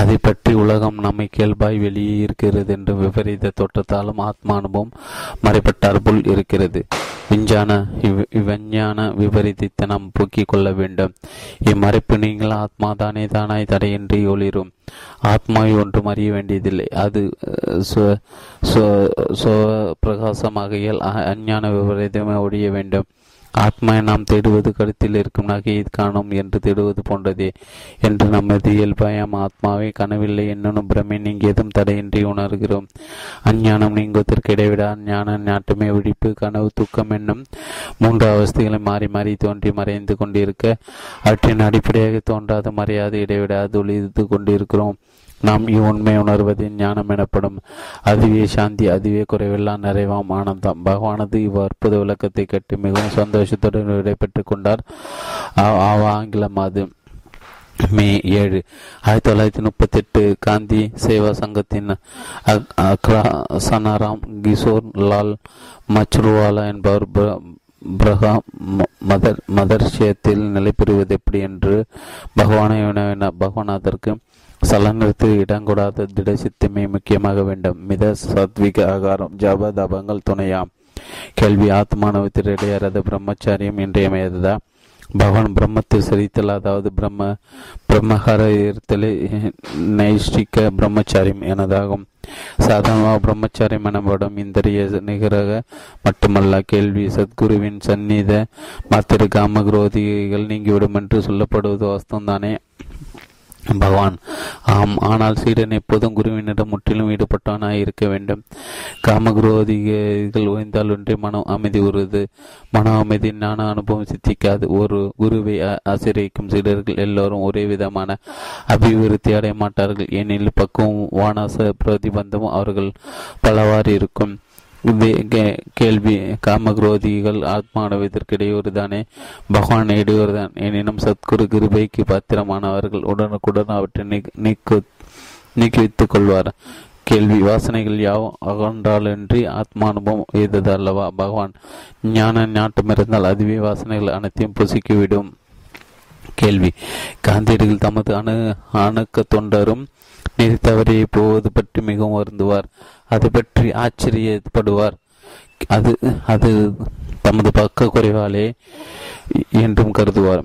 Speaker 1: அதை பற்றி உலகம் நம்மை கேள்பாய் வெளியே இருக்கிறது என்று விபரீத தோற்றத்தாலும் ஆத்மானுபவம் மறைப்பட்டார் போல் இருக்கிறது. விஞ்ஞான விஞ்ஞான விபரீதத்தை நாம் போக்கிக் கொள்ள வேண்டும். இம்மறைப்பு நீங்கள் ஆத்மா தானே தானாய் தடையின்றி ஒளிரும். ஆத்மாவை ஒன்றும் அறிய வேண்டியதில்லை. அது பிரகாசமாகையால் அஞ்ஞான விபரீதமே ஒழிய வேண்டும். ஆத்மாவை நாம் தேடுவது கருத்தில் இருக்கும் நகையை காணும் என்று தேடுவது போன்றதே. என்று நமது இயல்பாயம் ஆத்மாவை கனவில்லை என்னும் பிரமை நீங்கியதும் தடையின்றி உணர்கிறோம். அஞ்ஞானம் நீங்குவதற்கு இடைவிட அஞ்ஞான நாட்டுமே விழிப்பு கனவு தூக்கம் என்னும் மூன்று அவஸ்தைகளை மாறி மாறி தோன்றி மறைந்து கொண்டிருக்க அவற்றின் அடிப்படையாக தோன்றாது மறையாது இடைவிடாது ஒளிந்து கொண்டிருக்கிறோம். நாம் இவ்வுண்மை உணர்வது ஞானம் எனப்படும் அதுவே சாந்தி அதுவே குறைவெல்லாம் நிறைவாம் ஆனந்தம். பகவானது இவ் அற்புத விளக்கத்தை கட்டி மிகவும் சந்தோஷத்துடன் விடைபெற்றுக் கொண்டார். ஆங்கிலம் அது. மே ஏழு. ஆயிரத்தி தொள்ளாயிரத்தி முப்பத்தி எட்டு காந்தி சேவா சங்கத்தின் அக்ராசனாராம் கிஷோர் லால் மச்ருவாலா என்பவர் பிரகா மதர் மதர்ஷயத்தில் நிலை பெறுவது எப்படி என்று பகவானை வினவினார். பகவான் அதற்கு சலனத்தில் இடங்கூடாத திட சித்தமே முக்கியமாக வேண்டும். மித சத்விக ஆகாரம் ஜப தபங்கள் துணையாம். கேள்வி ஆத்மானவத்தில் இடையறது பிரம்மச்சாரியம் இன்றியமையாததா? பகவான் பிரம்மத்தில் சிரித்தல் அதாவது பிரம்ம பிரம்மஹர இருத்தலே நைஷ்டிக பிரம்மச்சாரியம் எனதாகும். சாதாரணமாக பிரம்மச்சாரியம் எனப்படும் இந்திரிய நிகராக மட்டுமல்ல கேள்வி சத்குருவின் சந்நித மாத்திர காமகுரோதிகள் நீங்கிவிடும் என்று சொல்லப்படுவது வாஸ்தவம்தானே பகவான். ஆம் ஆனால் சீடன் எப்போதும் குருவினிடம் முற்றிலும் ஈடுபட்டவனாய் இருக்க வேண்டும். காமகுரோதிகள் ஓய்ந்தால் ஒன்றே மனம் அமைதி வருவது மன அமைதி ஞான அனுபவம் சித்திக்காது. ஒரு குருவை ஆசிரியக்கும் சீடர்கள் எல்லோரும் ஒரே விதமான அபிவிருத்தி அடைய மாட்டார்கள். ஏனெனில் பக்குவம் வானாச பிரதிபந்தமும் அவர்கள் பலவாறு இருக்கும். கேள்வி காமக்ரோதிகள் ஆத்மானவத்திற்கு இடையூறுதானே பகவான் இடையூறுதான் எனினும் சத்குரு கிருபைக்கு பாத்திரமானவர்கள் உடனுக்குடன் அவற்றை நீக்கு நீக்கி வைத்துக் கொள்வார். கேள்வி வாசனைகள் யாவும் அகன்றாலின்றி ஆத்மானுபவம் எய்தது அல்லவா பகவான் ஞான ஞாட்டம் இருந்தால் அதுவே வாசனைகள் அனைத்தையும் புசிக்கிவிடும். கேள்வி காந்தியடிகள் தமது அணு அணுக்க தொண்டரும் நிதி தவறி போவது பற்றி மிகவும் வருந்துவார். அது பற்றி ஆச்சரியப்படுவார். அது அது தமது பக்க குறைவாலே என்றும் கருதுவார்.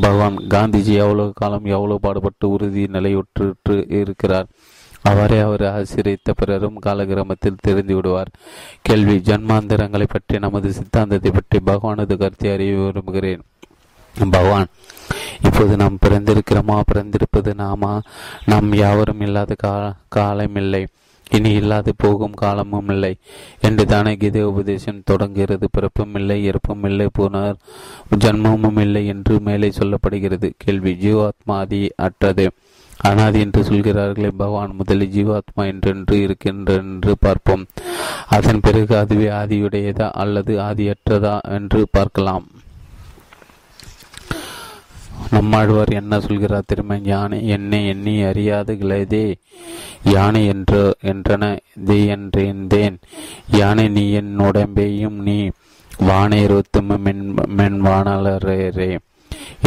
Speaker 1: பகவான் காந்திஜி எவ்வளவு காலம் எவ்வளவு பாடுபட்டு உறுதி நிலையுற்று இருக்கிறார்? அவரை அவர் ஆசிரியத்த பிறரும் காலகிரமத்தில் தெரிந்து விடுவார். கேள்வி ஜன்மாந்திரங்களை பற்றி நமது சித்தாந்தத்தை பற்றி பகவானது கருத்தை அறிய விரும்புகிறேன். பகவான் இப்போது நாம் பிறந்திருக்கிறோமா? பிறந்திருப்பது நாமா? நாம் யாவரும் இல்லாத கா காலமில்லை. இனி இல்லாது போகும் காலமும் இல்லை. என்று தானே கீதை உபதேசம் தொடங்குகிறது. பிறப்பும் இல்லை இறப்பும் இல்லை புனர் ஜன்மமும் இல்லை என்று மேலே சொல்லப்படுகிறது. கேள்வி ஜீவாத்மா ஆதி அற்றது. அனாதி என்று சொல்கிறார்களே பகவான் முதலில் ஜீவாத்மா என்றென்று இருக்கின்ற என்று பார்ப்போம். அதன் பிறகு அதுவே ஆதியுடையதா அல்லது ஆதியற்றதா என்று பார்க்கலாம். நம்மாழ்வார் என்ன சொல்கிறார் திரும்ப யானை என்னை எண்ணி அறியாது கிளைதே யானை என்று என்றன. தே என்றேன் யானை நீ என் உடம்பையும் நீ வானை ருத்தும் மென் மென்வானலரே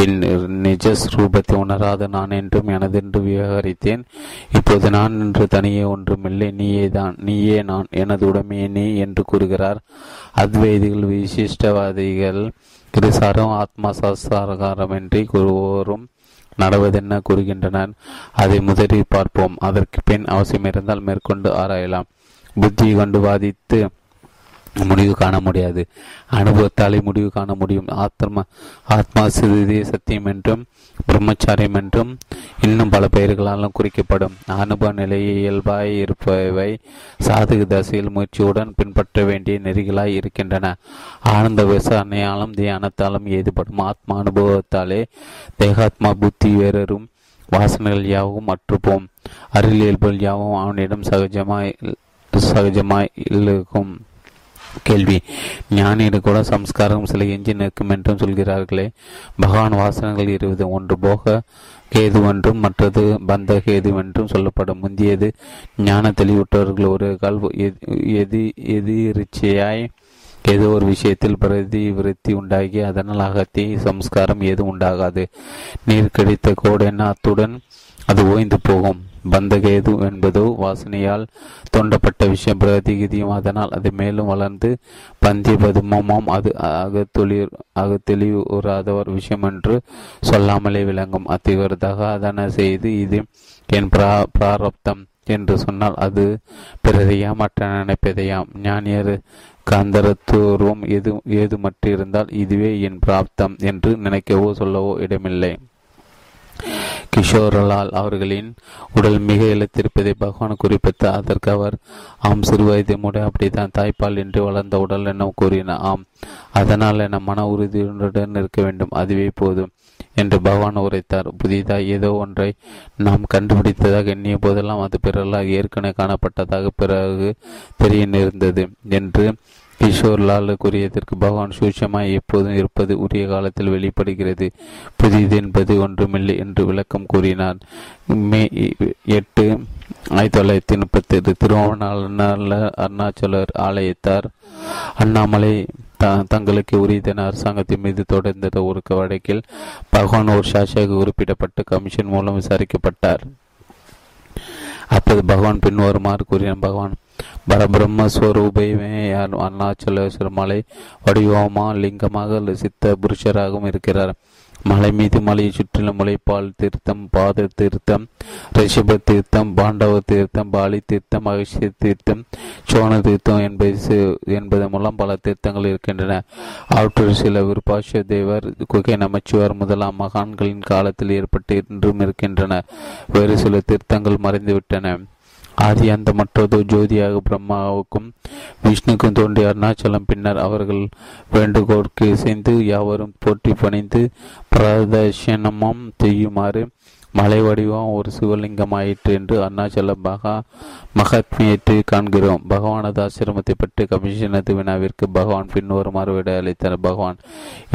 Speaker 1: என் நிஜ ரூபத்தை உணராத நான் என்றும் எனதென்று விவகரித்தேன். இப்போது நான் என்று தனியே ஒன்றுமில்லை. நீயே தான் நீயே நான் எனது உடமையே நீ என்று கூறுகிறார். அத்வைதிகள் விசிஷ்டவாதிகள் கிருசாரம் ஆத்மா சாஸ்திரகாரமின்றி குருவோரும் நடவதென்ன கூறுகின்றனர்? அதை முதலில் பார்ப்போம். அதற்கு பின் அவசியம் இருந்தால் மேற்கொண்டு ஆராயலாம். புத்தியை கொண்டு வாதித்து முடிவு காண முடியாது. அனுபவத்தாலே முடிவு காண முடியும். ஆத்ம ஆத்மா சிறிதே சத்தியம் என்றும் பிரம்மச்சாரியம் என்றும் இன்னும் பல பெயர்களாலும் குறிக்கப்படும். அனுபவ நிலையை இயல்பாய் இருப்பவை சாதக தசையில் முயற்சியுடன் பின்பற்ற வேண்டிய நெறிகளாய் இருக்கின்றன. ஆனந்த விசாரணையாலும் தியானத்தாலும் ஏதுபடும் ஆத்மா அனுபவத்தாலே தேகாத்மா புத்தி வேறரும் வாசனைகள் யாவும் அற்றுப்போம். அருள் இயல்புகள் யாவும் அவனிடம் சகஜமாய் சகஜமாய் இருக்கும். கேள்வி. ஞானியிடம் கூட சம்ஸ்காரம் சில எஞ்சி நிற்கும் என்றும் சொல்கிறார்களே. பகவான் வாசனங்கள் இருபது ஒன்று. போக கேது என்றும் மற்றது பந்த கேது என்றும் சொல்லப்படும். முந்தியது ஞான தெளிவுற்றவர்கள் ஒரு கால் எதி எதிர்ச்சியாய் ஏதோ ஒரு விஷயத்தில் பிரதி விருத்தி உண்டாகி அதனால் அகத்தி சம்ஸ்காரம் ஏதும் உண்டாகாது. நீர் கிடைத்த கோடென அத்துடன் அது ஓய்ந்து போகும். பந்தகேது என்பதோ வாசனையால் தோண்டப்பட்ட விஷயம். பிரதிகிதியும் அதனால் அது மேலும் வளர்ந்து பந்திய பதுமமாம் அது அகத்தொழில் அகத்தெளிவுறாதவர் விஷயம் என்று சொல்லாமலே விளங்கும். அத்திவர் தகாதன செய்து இது என் பிரா பிராரப்தம் என்று சொன்னால் அது பிறரையா மற்ற நினைப்பதையாம். ஞானியர் காந்தரத்துவம் எது ஏதுமற்று இருந்தால் இதுவே என் பிராப்தம் என்று நினைக்கவோ சொல்லவோ இடமில்லை. கிஷோரலால் அவர்களின் உடல் மிக இழத்திருப்பதை பகவான் குறிப்பிட்டு அதற்கு அவர் ஆம் சிறு வயது முறை அப்படித்தான் தாய்ப்பால் இன்றி வளர்ந்த உடல் என கூறினார் ஆம் அதனால் என மன உறுதியுடன் இருக்க வேண்டும் அதுவே போதும் என்று பகவான் உரைத்தார். புதிதாக ஏதோ ஒன்றை நாம் கண்டுபிடித்ததாக எண்ணிய போதெல்லாம் அது பிறலாக ஏற்கனவே காணப்பட்டதாக பிறகு தெரிய நேர்ந்தது என்று கிஷோர்லால் கூறியதற்கு பகவான் சூட்சமாய் எப்போதும் இருப்பது உரிய காலத்தில் வெளிப்படுகிறது. புதியது என்பது ஒன்றுமில்லை என்று விளக்கம் கூறினார். மே எட்டு ஆயிரத்தி தொள்ளாயிரத்தி முப்பத்தி எட்டு திருவண்ணாமல அருணாச்சலர் ஆலயத்தார் அண்ணாமலை த தங்களுக்கு உரியதன அரசாங்கத்தின் மீது தொடர்ந்த ஒரு வழக்கில் பகவான் ஒரு சாட்சியாக குறிப்பிடப்பட்டு கமிஷன் மூலம் விசாரிக்கப்பட்டார். அப்போது பகவான் பின்வருமாறு கூறினார். பகவான் பரபிரம்மஸ்வரூபமே அருணாச்சலேஸ்வர மலை வடிவமா லிங்கமாக சித்த புருஷராகவும் இருக்கிறார். மலை மீது மலையை சுற்றிலும் முளைப்பால் தீர்த்தம் பாத தீர்த்தம் ரிஷப தீர்த்தம் பாண்டவ தீர்த்தம் பாலி தீர்த்தம் மகிழ்ச்சி தீர்த்தம் சோன தீர்த்தம் என்பது என்பதன் மூலம் பல தீர்த்தங்கள் இருக்கின்றன. அவற்றில் சில விருப்பாஷ தேவர் குகை நமச்சிவார் முதலாம் மகான்களின் காலத்தில் ஏற்பட்டு இன்றும் இருக்கின்றன. வேறு சில தீர்த்தங்கள் மறைந்துவிட்டன. ஆதி அந்த மற்றதோ ஜோதியாக பிரம்மாவுக்கும் விஷ்ணுக்கும் தோன்றிய அருணாச்சலம் பின்னர் அவர்கள் வேண்டுகோளுக்கு இசைந்து யாவரும் போட்டி பணிந்து பிரதர்ஷனமும் செய்யுமாறு மலை வடிவம் ஒரு சிவலிங்கம் ஆயிற்று என்று அருணாச்சல மகா மகாத்மியத்தை காண்கிறோம். பகவானது ஆசிரமத்தை பற்றி கமிஷனது வினாவிற்கு பகவான் பின்வருமாறு விட அளித்தார். பகவான்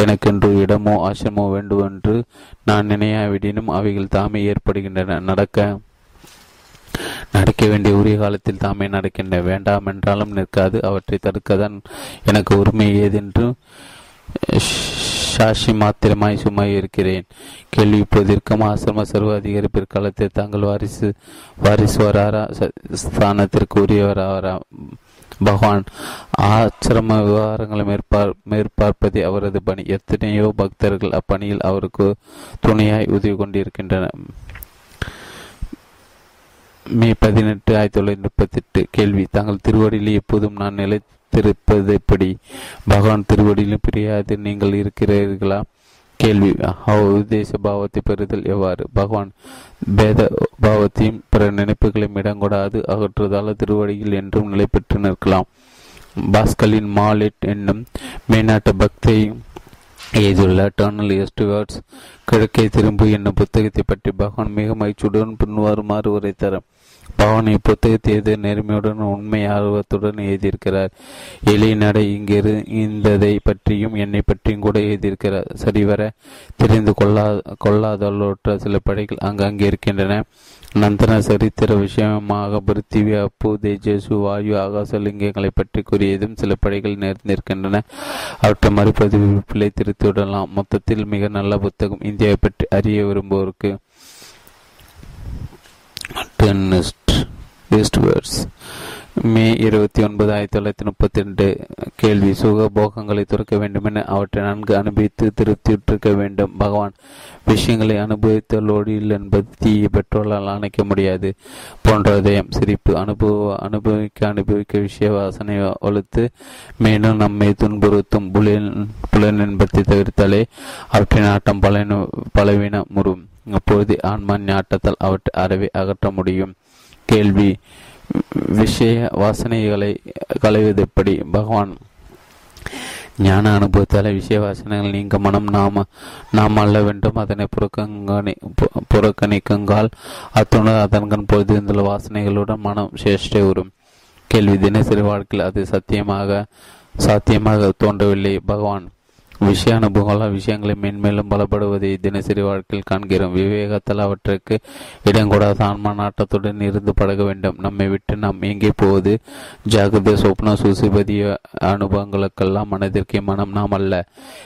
Speaker 1: எனக்கென்று இடமோ ஆசிரமோ வேண்டுமென்று நான் நினையாவிடினும் அவைகள் தாமே ஏற்படுகின்றன. நடக்க நடக்க வேண்டிய உரிய காலத்தில் தாமே நடக்கின்ற வேண்டாம் என்றாலும் நிற்காது. அவற்றை தடுக்கதான் எனக்கு உரிமை ஏதென்று சாஷி மாத்திரமாய் சும்மா இருக்கிறேன். கேள்வி இப்போதிருக்கும் ஆசிரம சர்வ அதிகாரி பிற்காலத்தில் தாங்கள் வாரிசு வாரிசுவராரா? ஸ்தானத்திற்கு உரியவராரா பகவான் ஆசிரம விவகாரங்களை மேற்பார் மேற்பார்ப்பதே அவரது பணி. எத்தனையோ பக்தர்கள் அப்பணியில் அவருக்கு துணையாய் உதவி கொண்டிருக்கின்றனர் மே பதினெட்டு ஆயிரத்தி தொள்ளாயிரத்தி முப்பத்தி எட்டு கேள்வி. தாங்கள் திருவடியில் எப்போதும் நான் நிலைத்திருப்பது எப்படி? பகவான் திருவடியிலும் பிரியாது நீங்கள் இருக்கிறீர்களா? கேள்வி. உத்தேச பாவத்தை பெறுதல் எவ்வாறு? பகவான் பேத பாவத்தையும் பிற நினைப்புகளையும் இடங்கூடாது அகற்றுவதால் திருவடியில் என்றும் நிலை பெற்று நிற்கலாம் பாஸ்கலின் மாலிட் என்னும் மேநாட்டு பக்தியையும் எழுதியுள்ள டர்னல் எஸ்டுவர்ட்ஸ் கிழக்கே திரும்பு என்னும் புத்தகத்தை பற்றி பகவான் மிக மகிழ்ச்சியுடன் பின்வருமாறு உரைத்தார். பவன் இப்புத்தகத்தை எது நேர்மையுடன் உண்மை ஆர்வத்துடன் எழுதியிருக்கிறார். எளிய நடை இங்கிரு இந்ததை பற்றியும் என்னை பற்றியும் கூட எழுதியிருக்கிறார். சரிவர தெரிந்து கொள்ளா கொள்ளாதவற்ற சில படைகள் அங்கங்கே இருக்கின்றன. நந்தன சரித்திர விஷயமாக பிருத்திவி அப்பு தேஜசு வாயு ஆகாசலிங்கங்களை பற்றி கூறியதும் சில படைகள் நேர்ந்திருக்கின்றன. அவற்றை மறுபதிப்பிலை திருத்தி விடலாம். மொத்தத்தில் மிக நல்ல புத்தகம் இந்தியாவை பற்றி அறிய விரும்புவோருக்கு. மே இருபத்தி ஒன்பது ஆயிரத்தி தொள்ளாயிரத்தி முப்பத்தி ரெண்டு கேள்வி. சுக போகங்களை துறக்க வேண்டுமென அவற்றை நன்கு அனுபவித்து திருப்தியுற்றிருக்க வேண்டும். பகவான் விஷயங்களை அனுபவித்தலோடு என்பது தீயை பெற்றோரால் அணைக்க முடியாது. போன்றதயம் சிரிப்பு அனுபவ அனுபவிக்க அனுபவிக்க விஷய வாசனை வலுத்து மேலும் நம்மை துன்புறுத்தும் புலன் புலன் என்பத்தை தவிர்த்தாலே அவற்றின் ஆட்டம் பலன பலவீனம் முறும் அப்பொழுது ஆன்மா ஆட்டத்தால் அவற்றை அறவே அகற்ற முடியும். கேள்வி. விஷய வாசனைகளை களைவது எப்படி பகவான் ஞான அனுபவத்தால் விஷய வாசனைகள் நீங்க மனம் நாம நாம் அல்ல வேண்டும். அதனை புறக்கணி புறக்கணிக்குங்கால் அத்துணர் அதன்கண் பொழுது இருந்துள்ள வாசனைகளுடன் மனம் சேஷ்டை வரும் கேள்வி. தினசரி வாழ்க்கையில் அது சத்தியமாக சாத்தியமாக தோன்றவில்லை. பகவான் விஷய அனுபவங்களால் விஷயங்களை மென்மேலும் பலப்படுவதை தினசரி வாழ்க்கையில் காண்கிறோம். விவேகத்தால் அவற்றுக்கு இடங்கூடாத ஆன்மா நாட்டத்துடன் இருந்து பழக வேண்டும். நம்மை விட்டு நாம் எங்கே போவது? ஜாகிரத சொப்ன சுசிபதிய அனுபவங்களுக்கெல்லாம் மனதிற்கு மனம் நாம் அல்ல.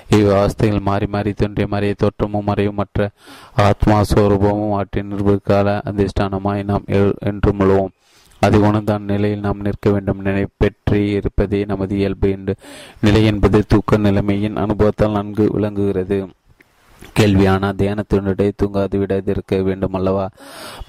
Speaker 1: இவ்வாஸ்தைகள் மாறி மாறி தோன்றிய மறைய தோற்றமும் மறையும் மற்ற ஆத்மா ஸ்வரூபமும் அவற்றின் நிர்வகிக்கால அதிஷ்டானமாய் நாம் என்றும் உள்ளோம். அது உணர்ந்தான் நிலையில் நாம் நிற்க வேண்டும். நிலை பெற்றி இருப்பதே நமது இயல்பு என்று. நிலை என்பது தூக்க நிலைமையின் அனுபவத்தால் நன்கு விளங்குகிறது. கேள்வியான தியானத்தினுடைய தூங்காது விடாதிருக்க வேண்டும் அல்லவா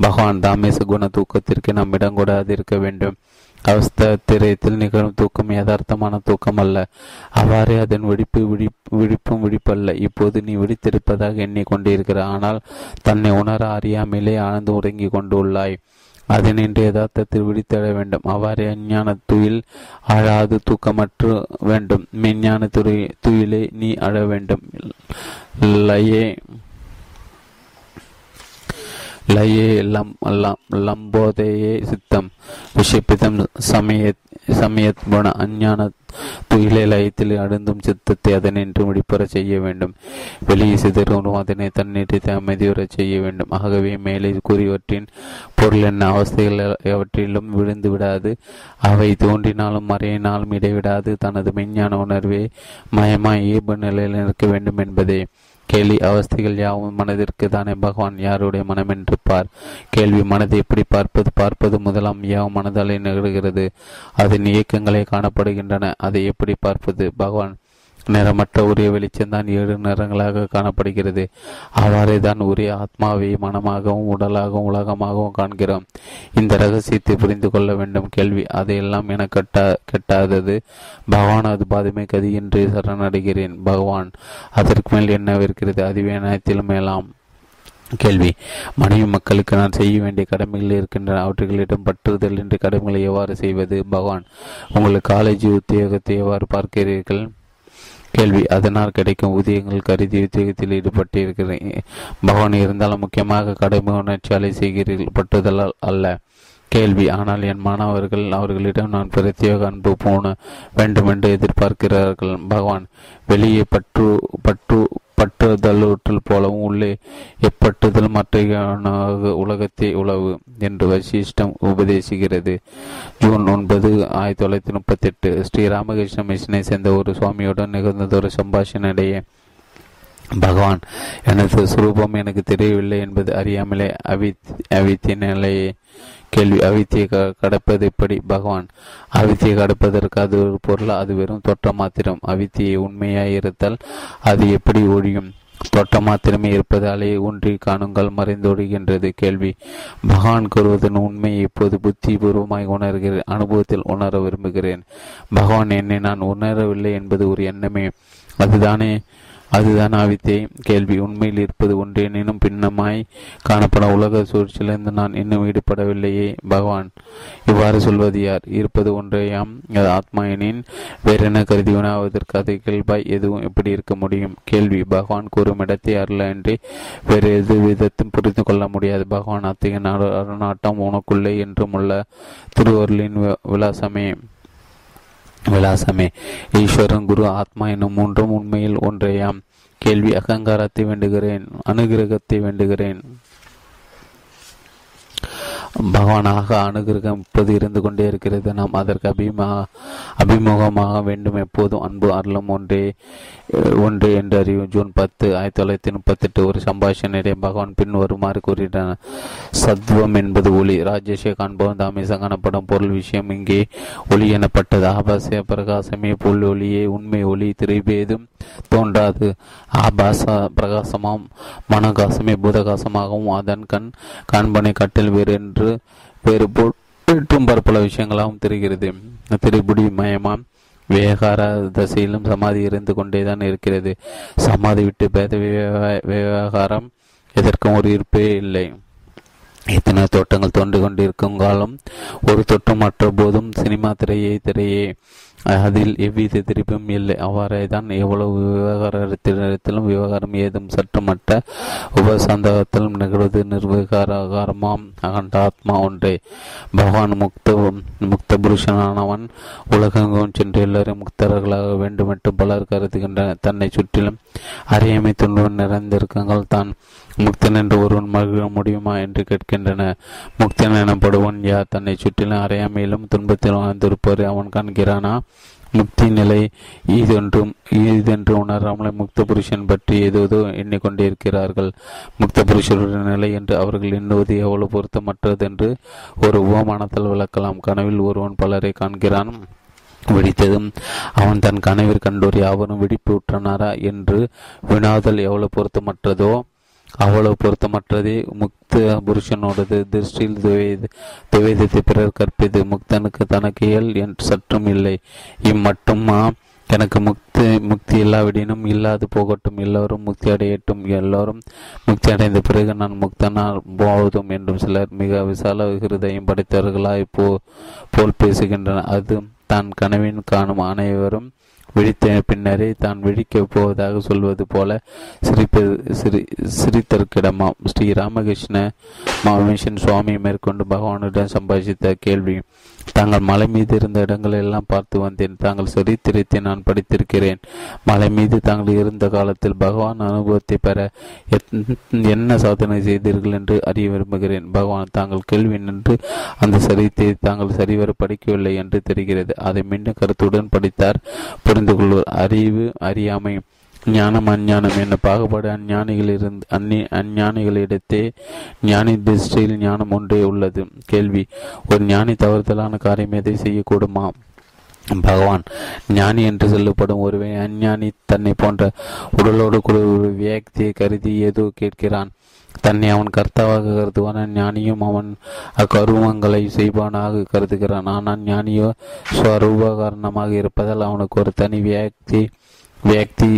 Speaker 1: பகவான் தாமேச குண தூக்கத்திற்கு நாம் இடம் கூடாது இருக்க வேண்டும் அவஸ்திரத்தில் நிகழும் தூக்கம் யதார்த்தமான தூக்கம் அல்ல அவ்வாறே அதன் விழிப்பு விழிப்பு விழிப்பும் விழிப்பல்ல. இப்போது நீ விழித்திருப்பதாக எண்ணிக்கொண்டிருக்கிற ஆனால் தன்னை உணர அறியாமலே ஆழ்ந்து உறங்கி கொண்டுள்ளாய். அதை நின்று யதார்த்தத்தில் விழித்தட வேண்டும். அவ்வாறு அஞ்ஞான துயில் அழாது தூக்கமற்று வேண்டும். மெஞ்ஞான துறை துயிலே நீ அழ வேண்டும். லயே லயே லம் லம் லம்போதையே சித்தம். விஷப்பிதம் சமய சமயத் குண அஞ்ஞான துயிலை லயத்தில் அழுந்தும் சித்தத்தை அதனின்று முடிப்புற செய்ய வேண்டும். வெளியே சிதறும் அதனை தண்ணீரை அமைதியுற செய்ய வேண்டும். ஆகவே மேலே கூறியவற்றின் பொருள் என்ன? அவஸ்தைகள் எவற்றிலும் விழுந்து விடாது. அவை தோன்றினாலும் மறையினாலும் இடைவிடாது. தனது மெஞ்ஞான உணர்வே மயமாய் இயல்பு நிலையில் நிற்க வேண்டும் என்பதே. கேள்வி அவஸ்தைகள் யாவும் மனதிற்கு தானே? பகவான் யாருடைய மனம் என்று கேள்வி மனதை எப்படி பார்ப்பது? பார்ப்பது முதலாம் யாவும் மனதாலே நிகழ்கிறது. அதன் இயக்கங்களே காணப்படுகின்றன. அதை எப்படி பார்ப்பது? பகவான் நிறமற்ற உரிய வெளிச்சம்தான் ஏழு நிறங்களாக காணப்படுகிறது. அவ்வாறே தான் உரிய ஆத்மாவை மனமாகவும் உடலாகவும் உலகமாகவும் காண்கிறோம். இந்த ரகசியத்தை புரிந்து கொள்ள வேண்டும். கேள்வி. அதையெல்லாம் என கட்டா கெட்டாதது. பகவான் அது பாதுமை கதி என்று சரணடைகிறேன். பகவான் அதற்கு மேல் என்னவிருக்கிறது? அதுவே அனைத்திலும் மேலாம். கேள்வி. மனைவி மக்களுக்கு நான் செய்ய வேண்டிய கடமைகள் இருக்கின்றன. அவற்றுகளிடம் பற்றுதல் என்று கடமைகளை எவ்வாறு செய்வது? பகவான் உங்கள் காலேஜ் உத்தியோகத்தை எவ்வாறு பார்க்கிறீர்கள்? கேள்வி. அதனால் கிடைக்கும் ஊதியங்கள் கருதி உத்தியோகத்தில் ஈடுபட்டிருக்கிறேன். பகவான் இருந்தாலும் முக்கியமாக கடமை உணர்ச்சியாலை செய்கிறீர்கள். பட்டுதலால் அல்ல. கேள்வி. ஆனால் என் மாணவர்கள் அவர்களிடம் நான் பிரத்யேக அன்பு போன வேண்டும் என்று எதிர்பார்க்கிறார்கள். பகவான் வெளியே பற்று பற்று பற்றுதலூற்றல் போலவும் உள்ளே எப்பட்டுதல் மற்ற உலகத்தை உழவு என்று வசிஷ்டம் உபதேசிக்கிறது. ஜூன் ஒன்பது ஆயிரத்தி தொள்ளாயிரத்தி முப்பத்தி எட்டு ஸ்ரீ ராமகிருஷ்ண மிஷனை சேர்ந்த ஒரு சுவாமியுடன் நிகழ்ந்ததொரு சம்பாஷணையிடையே பகவான் எனது சுரூபம் எனக்கு தெரியவில்லை என்பது அறியாமலே அவித் அவித்தின் நிலையை கேள்வி அவித்தியை கடப்பது எப்படி? பகவான் அவித்தியை கடப்பதற்கு அது ஒரு பொருள்? அது வெறும் தோற்ற மாத்திரம். அவித்தியை உண்மையாய் இருத்தால் அது எப்படி ஒழியும்? தோட்ட மாத்திரமே இருப்பதாலே ஒன்றி காணுங்கள் மறைந்தோடுகின்றது கேள்வி. பகவான் கூறுவதன் உண்மையை இப்போது புத்தி பூர்வமாய் உணர்கிறேன் அனுபவத்தில் உணர விரும்புகிறேன். பகவான் என்னை நான் உணரவில்லை என்பது ஒரு எண்ணமே. அதுதானே அதுதான் ஆவித்தை கேள்வி. உண்மையில் இருப்பது ஒன்றேனும் பின்னமாய் காணப்படும் உலக சூழ்ச்சியிலிருந்து நான் இன்னும் ஈடுபடவில்லையே பகவான். இவ்வாறு சொல்வது யார்? இருப்பது ஒன்றையாம். ஆத்மாயனின் வேறென கருதி உணாவதற்கு அது கேள்பாய் எதுவும் எப்படி இருக்க முடியும்? கேள்வி. பகவான் கூறும் இடத்தை அருள என்று வேறு எது விதத்தும் புரிந்து கொள்ள முடியாது. பகவான் அத்தகைய அருநாட்டம் உனக்குள்ளே என்றும் உள்ள திருவருளின் விலாசமே. விலாசமே. ஈஸ்வரன் குரு ஆத்மா என்னும் மூன்றும் உண்மையில் ஒன்றையாம். கேள்வி அகங்காரத்தை வேண்டுகிறேன் அனுகிரகத்தை வேண்டுகிறேன். பகவானாக அனுகிரகம் இப்போது இருந்து கொண்டே இருக்கிறது. நாம் அதற்கு அபிமா அபிமுகமாக வேண்டும். எப்போதும் அன்பு அருளும் ஒன்றே ஒன்று என்று அறியும் ஜூன் பத்து ஆயிரத்தி தொள்ளாயிரத்தி முப்பத்தி எட்டு ஒரு சம்பாஷணையிடையே பகவான் பின் வருமாறு கூறினார் சத்வம் என்பது ஒளி. ராஜேஷை காண்பவன் தாமே காணப்படும் பொருள் விஷயம் இங்கே ஒளி எனப்பட்டது. ஆபாச பிரகாசமே பொருள் ஒளியே உண்மை ஒளி திரைபேதும் தோன்றாது. ஆபாச பிரகாசமாம் மனகாசமே பூதகாசமாகவும் அதன் கண் காண்பனை கட்டில் வேறு என்று வேறு போற்றும் பற்பல விஷயங்களாகவும் தெரிகிறது. திரைபுடி மயமாம் விவகார தசையிலும் சமாதி இருந்து கொண்டேதான் இருக்கிறது. சமாதி விட்டு பேத விவகாரம் எதற்கும் ஒரு இருப்பே இல்லை. எத்தனை தோட்டங்கள் தோன்று கொண்டிருக்கும் காலம் ஒரு தொட்டம் மற்ற போதும் சினிமா திரையே திரையே. அதில் எவ்வித திருப்பும் இல்லை. அவ்வாறே தான் எவ்வளவு விவகாரத்திலும் விவகாரம் ஏதும் சற்றுமட்ட உபசந்தகத்திலும் நிகழ்வது நிர்விகாரகாரமாம். அகண்ட ஆத்மா ஒன்றே. பகவான் முக்த முக்த புருஷனானவன் உலகெங்கும் சென்று எல்லாரும் முக்தர்களாக வேண்டுமென்று பலர் கருதுகின்றனர். தன்னை சுற்றிலும் அறியாமை துன்பம் நிறைந்திருக்கங்கள் தான். முக்தன் என்று ஒருவன் மகிழ முடியுமா என்று கேட்கின்றன. முக்தன் எனப்படுவன் யார்? தன்னை சுற்றிலும் அறையாமையிலும் துன்பத்திலும் வாழ்ந்திருப்பவரை அவன் காண்கிறானா? முக்தி நிலை இதென்றும் இதென்று உணராமலே முக்த புருஷன் பற்றி ஏதோ எண்ணிக்கொண்டிருக்கிறார்கள். முக்த புருஷருடைய நிலை என்று அவர்கள் எண்ணுவது எவ்வளவு பொருத்தமற்றது என்று ஒரு உபமானத்தால் விளக்கலாம். கனவில் ஒருவன் பலரை காண்கிறான். வெடித்ததும் அவன் தன் கனவில் கண்டோர் யாவரும் வெடிப்பு உற்றனாரா? என்று வினாதல் எவ்வளவு பொருத்தமற்றதோ அவ்வளவு பொருத்தமற்றதே. முக்த புருஷனோடது திருஷ்டியில் துவேதத்தை பிறர் கற்பிது முக்தனுக்கு தனக்கு இயல் என்று சற்றும் இல்லை. இம்மட்டுமா? எனக்கு முக்தி முக்தி இல்லாவிடினும் இல்லாது போகட்டும். எல்லோரும் முக்தி அடையட்டும். எல்லோரும் முக்தி அடைந்த பிறகு நான் முக்தனால் போவதும் என்றும் சிலர் மிக விசால ஹிருதயம் படைத்தவர்களாய் போ போல் பேசுகின்றனர். அது தான் கனவின் காணும் அனைவரும் விழித்த பின்னரே தான் விழிக்கப் போவதாக சொல்வது போல சிரிப்பது சிரி சிரித்தற்கிடமாம். ஸ்ரீ ராமகிருஷ்ண மாமிஷன் சுவாமி மேற்கொண்டு பகவானுடன் சம்பாதித்த கேள்வி தாங்கள் மலை மீது இருந்த இடங்களை எல்லாம் பார்த்து வந்தேன். தாங்கள் சரித்திரத்தை நான் படித்திருக்கிறேன். மலை மீது தாங்கள் இருந்த காலத்தில் பகவான் அனுபவத்தை பெற என்ன சாதனை செய்தீர்கள் என்று அறிய விரும்புகிறேன். பகவான் தாங்கள் கேள்வி நின்று அந்த சரித்தை தாங்கள் சரிவர படிக்கவில்லை என்று தெரிகிறது. அதை மீண்டும் கருத்துடன் படித்தார். புரிந்து கொள்வோர் அறிவு அறியாமை ஞானம் அஞ்ஞானம் என்ன பாகுபாடு அஞ்ஞானிகளிலிருந்து அந்நி அஞ்ஞானிகளிடத்தே ஞானி திருஷ்டியில் ஞானம் ஒன்றே உள்ளது. கேள்வி ஒரு ஞானி தவறுதலான காரியம் எதை செய்யக்கூடுமா? பகவான் ஞானி என்று சொல்லப்படும் ஒருவன் அஞ்ஞானி தன்னை போன்ற உடலோடு கூட ஒரு வியக்தியை கருதி ஏதோ கேட்கிறான். தன்னை அவன் கர்த்தாவாக கருதுவான் ஞானியும் அவன் அக்கருமங்களை செய்வானாக கருதுகிறான். ஆனால் ஞானியோ ஸ்வரூப காரணமாக இருப்பதால் அவனுக்கு ஒரு தனி வியக்தி வியக்தி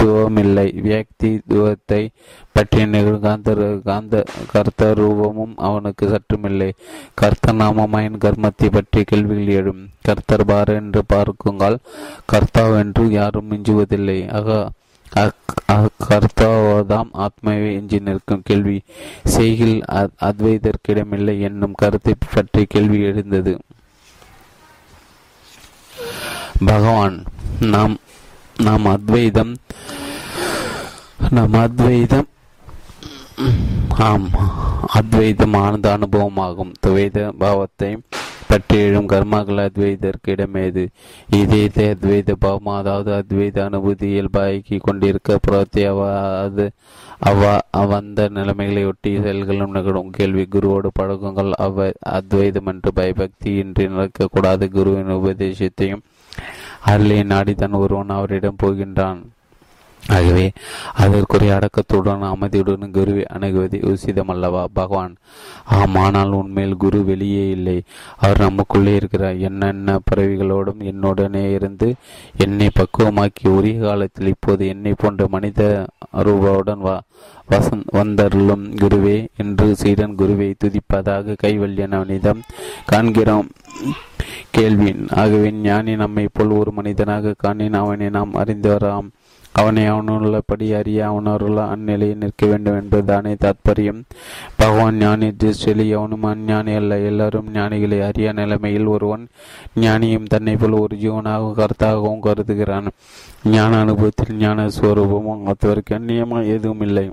Speaker 1: துவமில்லை. வியக்தி துவத்தை பற்றிய நிகழ்வு காந்த காந்த கர்த்த ரூபமும் அவனுக்கு சற்றுமில்லை. கர்த்த நாமமாயின் கர்மத்தை பற்றிய கேள்விகள் எழும். கர்த்தர் பார் என்று பார்க்குங்கால் கர்த்தாவென்று யாரும் மிஞ்சுவதில்லை. ஆக கர்த்தாவதாம் ஆத்மாவே எஞ்சி நிற்கும் கேள்வி. செய்கில் அத்வைதற்கிடமில்லை என்னும் கருத்தை பற்றி கேள்வி எழுந்தது. பகவான் நாம் நாம் அத்வைதம் நம் அத்வைதம் ஆம் அத்வைதம் ஆனந்த அனுபவமாகும். துவைத பாவத்தை பற்றி எழும் கர்மாக்கள் அத்வைதற்கு இடமேது. இதே அத்வைத பாவம் அதாவது அத்வைத அனுபூதி இயல்பாக்கி கொண்டிருக்க புறத்தை அவ்வாது அவ்வா அவ்வந்த நிலைமைகளை ஒட்டி செயல்களும் நிகழும். கேள்வி குருவோடு பழக்கங்கள் அவ அத்வைதம் என்று பயபக்தி இன்றி நடக்கக்கூடாது. குருவின் உபதேசத்தையும் அருளை நாடித்தான் ஒருவன் அவரிடம் போகின்றான். ஆகவே அதற்குரிய அடக்கத்துடன் அமைதியுடன் குருவை அணுகுவது உசிதம் அல்லவா பகவான்? ஆம் ஆனால் உண்மையில் குரு வெளியே இல்லை. அவர் நமக்குள்ளே இருக்கிறார். என்னென்ன பறவைகளோடும் என்னுடனே இருந்து என்னை பக்குவமாக்கி உரிய காலத்தில் இப்போது என்னை போன்ற மனித ரூபாவுடன் வா வசந் வந்தருளும் குருவே என்று சீடன் குருவை துதிப்பதாக கைவல்யனிடம் காண்கிறோம். கேள்வி ஆகவே ஞானி நம்மை போல் ஒரு மனிதனாக காணின் அவனை நாம் அறிந்தவராம். அவனை அவனுள்ளபடி அறிய அவனருள்ள அந்நிலையில் நிற்க வேண்டும் என்பதுதானே தாத்பரியம். பகவான் ஞானி திருஷ்டியில் அவனும் அஞ்ஞானி அல்ல. எல்லாரும் ஞானிகளை அறிய நிலைமையில் ஒருவன் ஞானியும் தன்னை போல் ஒரு ஜீவனாகவும் கருத்தாகவும் கருதுகிறான். ஞான அனுபவத்தில் ஞான ஸ்வரூபமும் அத்தவருக்கு அந்நியமாக எதுவும் இல்லை.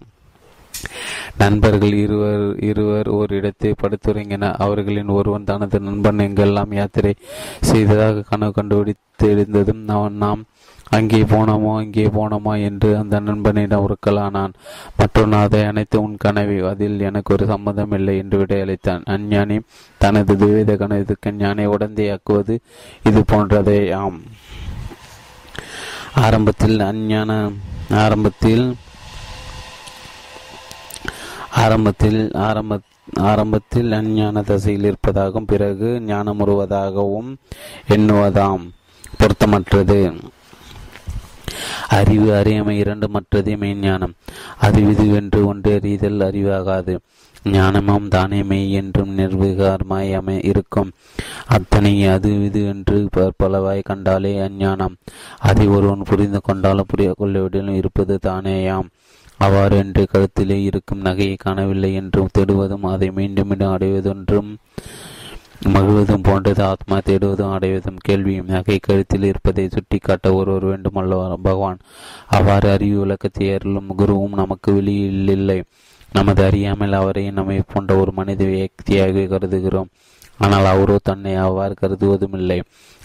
Speaker 1: நண்பர்கள் இருவர் இருவர் ஒரு இடத்தை படுத்துறங்கினர் அவர்களின் ஒருவன் தனது நண்பன் எங்கெல்லாம் யாத்திரை செய்ததாக கனவு கண்டுபிடித்து எழுந்ததும் அவன் நாம் அங்கே போனோமோ அங்கே போனோமா? என்று அந்த நண்பனிடம் உருக்கலானான். மற்றொன்று அதை அனைத்து உன் கனவி அதில் எனக்கு ஒரு சம்மதம் இல்லை என்று விடையளித்தான். அஞ்ஞானி தனது துவேத கணத்துக்கு ஞானை உடந்தையாக்குவது இது போன்றதே ஆம். ஆரம்பத்தில் அஞ்ஞான ஆரம்பத்தில் ஆரம்பத்தில் ஆரம்ப ஆரம்பத்தில் அஞ்ஞான தசையில் இருப்பதாகவும் பிறகு ஞானம் வருவதாகவும் எண்ணுவதாம். பொருத்தமற்றது. அறிவு அறியாமை இரண்டு மற்றதே மெய்ஞானம் அறிவிதுவென்று ஒன்று அறிதல் அறிவாகாது. ஞானமும் தானே மெய் என்றும் நிர்விகாரமாய் அமை இருக்கும். அத்தனை அது இது என்று பலவாய் கண்டாலே அஞ்ஞானம். அதை ஒருவன் புரிந்து கொண்டாலும் புரிய கொள்ளவிடலும் இருப்பது தானேயாம். அவ்வாறு என்று கழுத்திலே இருக்கும் நகையை காணவில்லை என்றும் தேடுவதும் அதை மீண்டும் மீண்டும் அடைவதென்றும் மகிழ்வதும் போன்றது. ஆத்மா தேடுவதும் அடைவதும் கேள்வியும் நகை கழுத்தில் இருப்பதை சுட்டிக்காட்ட ஒருவர் வேண்டும் அல்லவா பகவான் அவ்வாறு அறிவு விளக்கத்தை அருளும் குருவும் நமக்கு வெளியில் இல்லை நமது அறியாமல் அவரை நம்மை போன்ற ஒரு மனித வியக்தியாக கருதுகிறோம். ஆனால் அவரோ தன்னை அவ்வாறு கருதுவதும் இல்லை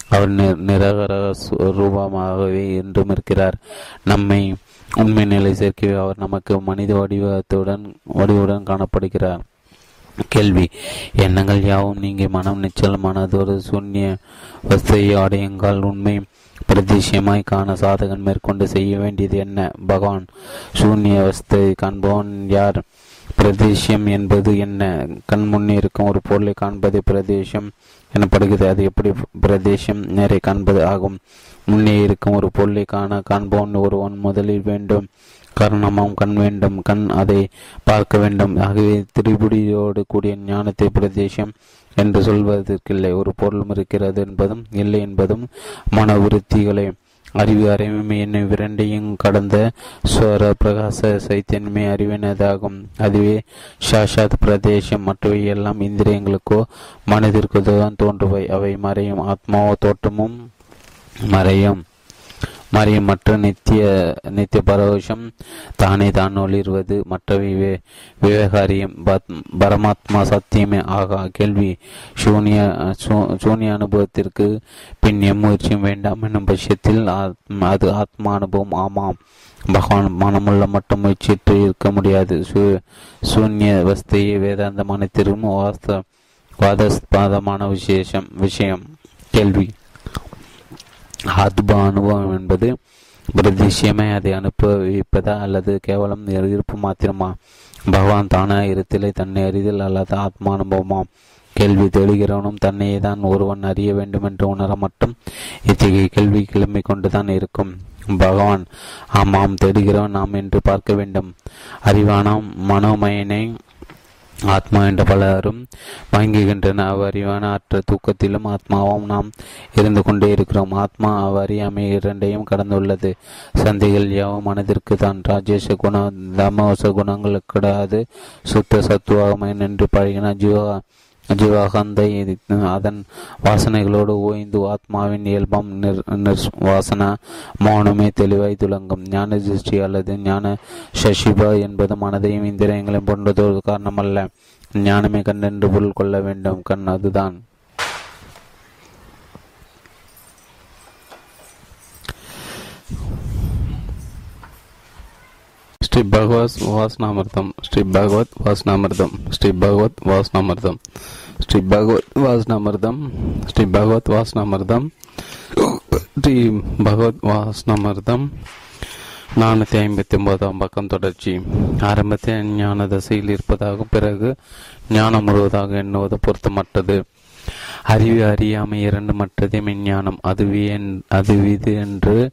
Speaker 1: அவர் நிரகர ரூபமாகவே என்றும் இருக்கிறார் நம்மை உண்மை நிலை சேர்க்கவே அவர் நமக்கு மனித வடிவத்துடன் வடிவுடன் காணப்படுகிறார். கேள்வி எண்ணங்கள் யாவும் நீங்க மனம் நிச்சலமானதொரு சூன்ய வசதியை அடையுங்கள். உண்மை பிரதிஷயமாய் காண சாதகன் மேற்கொண்டு செய்ய வேண்டியது என்ன? பகவான் சூன்ய வஸ்தை காண்பவன் யார்? பிரதேசியம் என்பது என்ன? கண் முன்னே இருக்கும் ஒரு பொருளை காண்பது பிரதேசம் எனப்படுகிறது. அது எப்படி பிரதேசம் நேரை காண்பது ஆகும். முன்னே இருக்கும் ஒரு பொருளை காண காண்பவன் ஒருவன் முதலில் வேண்டும். காரணமாம் கண் வேண்டும். கண் அதை பார்க்க வேண்டும். ஆகவே திரிபுடியோடு கூடிய ஞானத்தை பிரதேசம் என்று சொல்வதற்கில்லை. ஒரு பொருளும் இருக்கிறது என்பதும் இல்லை என்பதும் மன விருத்திகளை. அறிவு அறிவுமை என்னும் இரண்டையும் கடந்த ஸ்வர பிரகாச சைத்தன்மை அறிவினதாகும். அதுவே சாஷாத் பிரதேசம் மற்றவை எல்லாம் இந்திரியங்களுக்கோ மனதிற்கோ தான் தோன்றுவை அவை மறையும் ஆத்மாவோ தோற்றமும் மறையும். மறியும் மற்ற நித்திய நித்திய பரவசம் தானே தான் ஒளிர்வது மற்றவை விவே விவேகாரியம் பரமாத்மா சத்தியமே ஆகா. கேள்வி சூனிய சூனிய அனுபவத்திற்கு பின் எம்முயற்சியும் வேண்டாம் என்னும் பட்சத்தில் அது ஆத்மா அனுபவம் ஆமாம். பகவான் மனமுள்ள மட்டும் முயற்சிட்டு இருக்க முடியாது. சூன்ய வஸ்தையை வேதாந்த மனத்திற்கும் வாஸ்த வாதஸ்பாதமான விசேஷம் விஷயம். கேள்வி. ஆத்ம அனுபவம் என்பது பிரதிஷியமே அதை அனுபவிப்பதா அல்லது கேவலம் இருப்பு மாத்திரமா? பகவான் தானா இருத்தலை தன்னை அறிதல் அல்லது ஆத்மா அனுபவமாம் கேள்வி தெளிகிறவனும் தன்னையே தான் ஒருவன் அறிய வேண்டும் என்று உணர மட்டும் இத்தகைய கேள்வி கிளம்பி கொண்டுதான் இருக்கும். பகவான் ஆமாம் தேடுகிறவன் நாம் என்று பார்க்க வேண்டும். அறிவான மனோமயனை ஆத்மா என்ற பலரும் வாங்குகின்றன அவ்வறிவான அற்ற தூக்கத்திலும் ஆத்மாவும் நாம் இருந்து கொண்டே இருக்கிறோம். ஆத்மா அவ்வறியாமை இரண்டையும் கடந்துள்ளது. சந்தைகள் யாவும் மனதிற்கு தான். ராஜேஷ குண தமோச குணங்களுக்கு சுத்த சத்துவாகமன் என்று பழகின ஜீவா ஜீவாகந்தை அதன் வாசனைகளோடு ஓய்ந்து ஆத்மாவின் இயல்பம் நிர் வாசன மௌனமே தெளிவாய் துலங்கும். ஞான திருஷ்டி அல்லது ஞான சசிபா என்பது மனதையும் இந்திரியங்களையும் போன்றதொரு காரணமல்ல. ஞானமே கண்டென்று பொருள் கொள்ள வேண்டும். கண் அதுதான். ஸ்ரீ பகவத் வாசனாமிர்தம். ஸ்ரீ பகவத் வாசனாமிர்தம். ஸ்ரீ பகவத் வாசனாமிர்தம். ஸ்ரீ பகவத் வாசனாமிர்தம். ஸ்ரீ பகவத் வாசனாமிர்தம். ஸ்ரீ பகவத் வாசனாமிர்தம். நானூற்றி ஐம்பத்தி ஒன்பதாம் பக்கம் தொடர்ச்சி. ஆரம்பத்தில் ஞான தசையில் இருப்பதாக பிறகு ஞானம் முழுவதாக எண்ணுவது பொருத்தமற்றது. அறிவு அறியாமை இரண்டு மற்றதே மெஞ்ஞானம். அதுவே அது இது என்று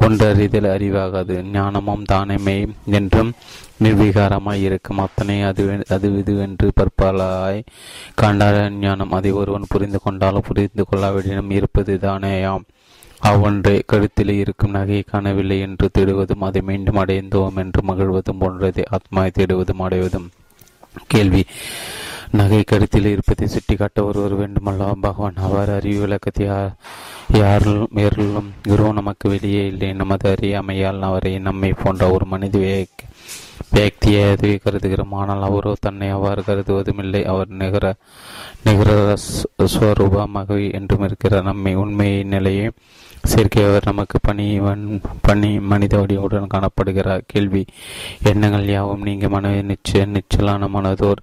Speaker 1: ஒன்றறிதல் அறிவாகாது. ஞானமும் தானமே என்றும் நிர்வீகாரமாய் இருக்கும். அத்தனை அது அது இதுவென்று பற்பலாய் கண்டார ஞானம். அதை ஒருவன் புரிந்து கொண்டாலும் புரிந்து கொள்ளாவிடனும் இருப்பது தானேயாம். அவ்வொன்றை கழுத்தில் இருக்கும் நகையை காணவில்லை என்று தேடுவதும் அதை மீண்டும் அடைந்தோம் என்று மகிழ்வதும் போன்றது. ஆத்மாவை தேடுவதும் அடைவதும். கேள்வி. நகை கருத்தில் இருப்பதை சுட்டிக்காட்ட ஒருவர் வேண்டுமல்லவா பகவான் அவர் அறிவு விளக்கத்தை யாரும் யாரிலும் குரு நமக்கு வெளியே இல்லை. நமது அறியாமையால் அவரை நம்மை போன்ற ஒரு மனித வியக்தியை அதுவே கருதுகிறோம். ஆனால் அவரோ தன்னை அவ்வாறு கருதுவதும் இல்லை அவர் நிகர நிகர ஸ்வரூபமாகவே என்றும் இருக்கிறார். நம்மை உண்மையின் நிலையை செயற்கையவர் நமக்கு பணி பணி மனித வடிவுடன் காணப்படுகிறார் கேள்வி எண்ணங்கள் யாவும் நீங்கள் மன நிச்சய நிச்சலான மனதோர்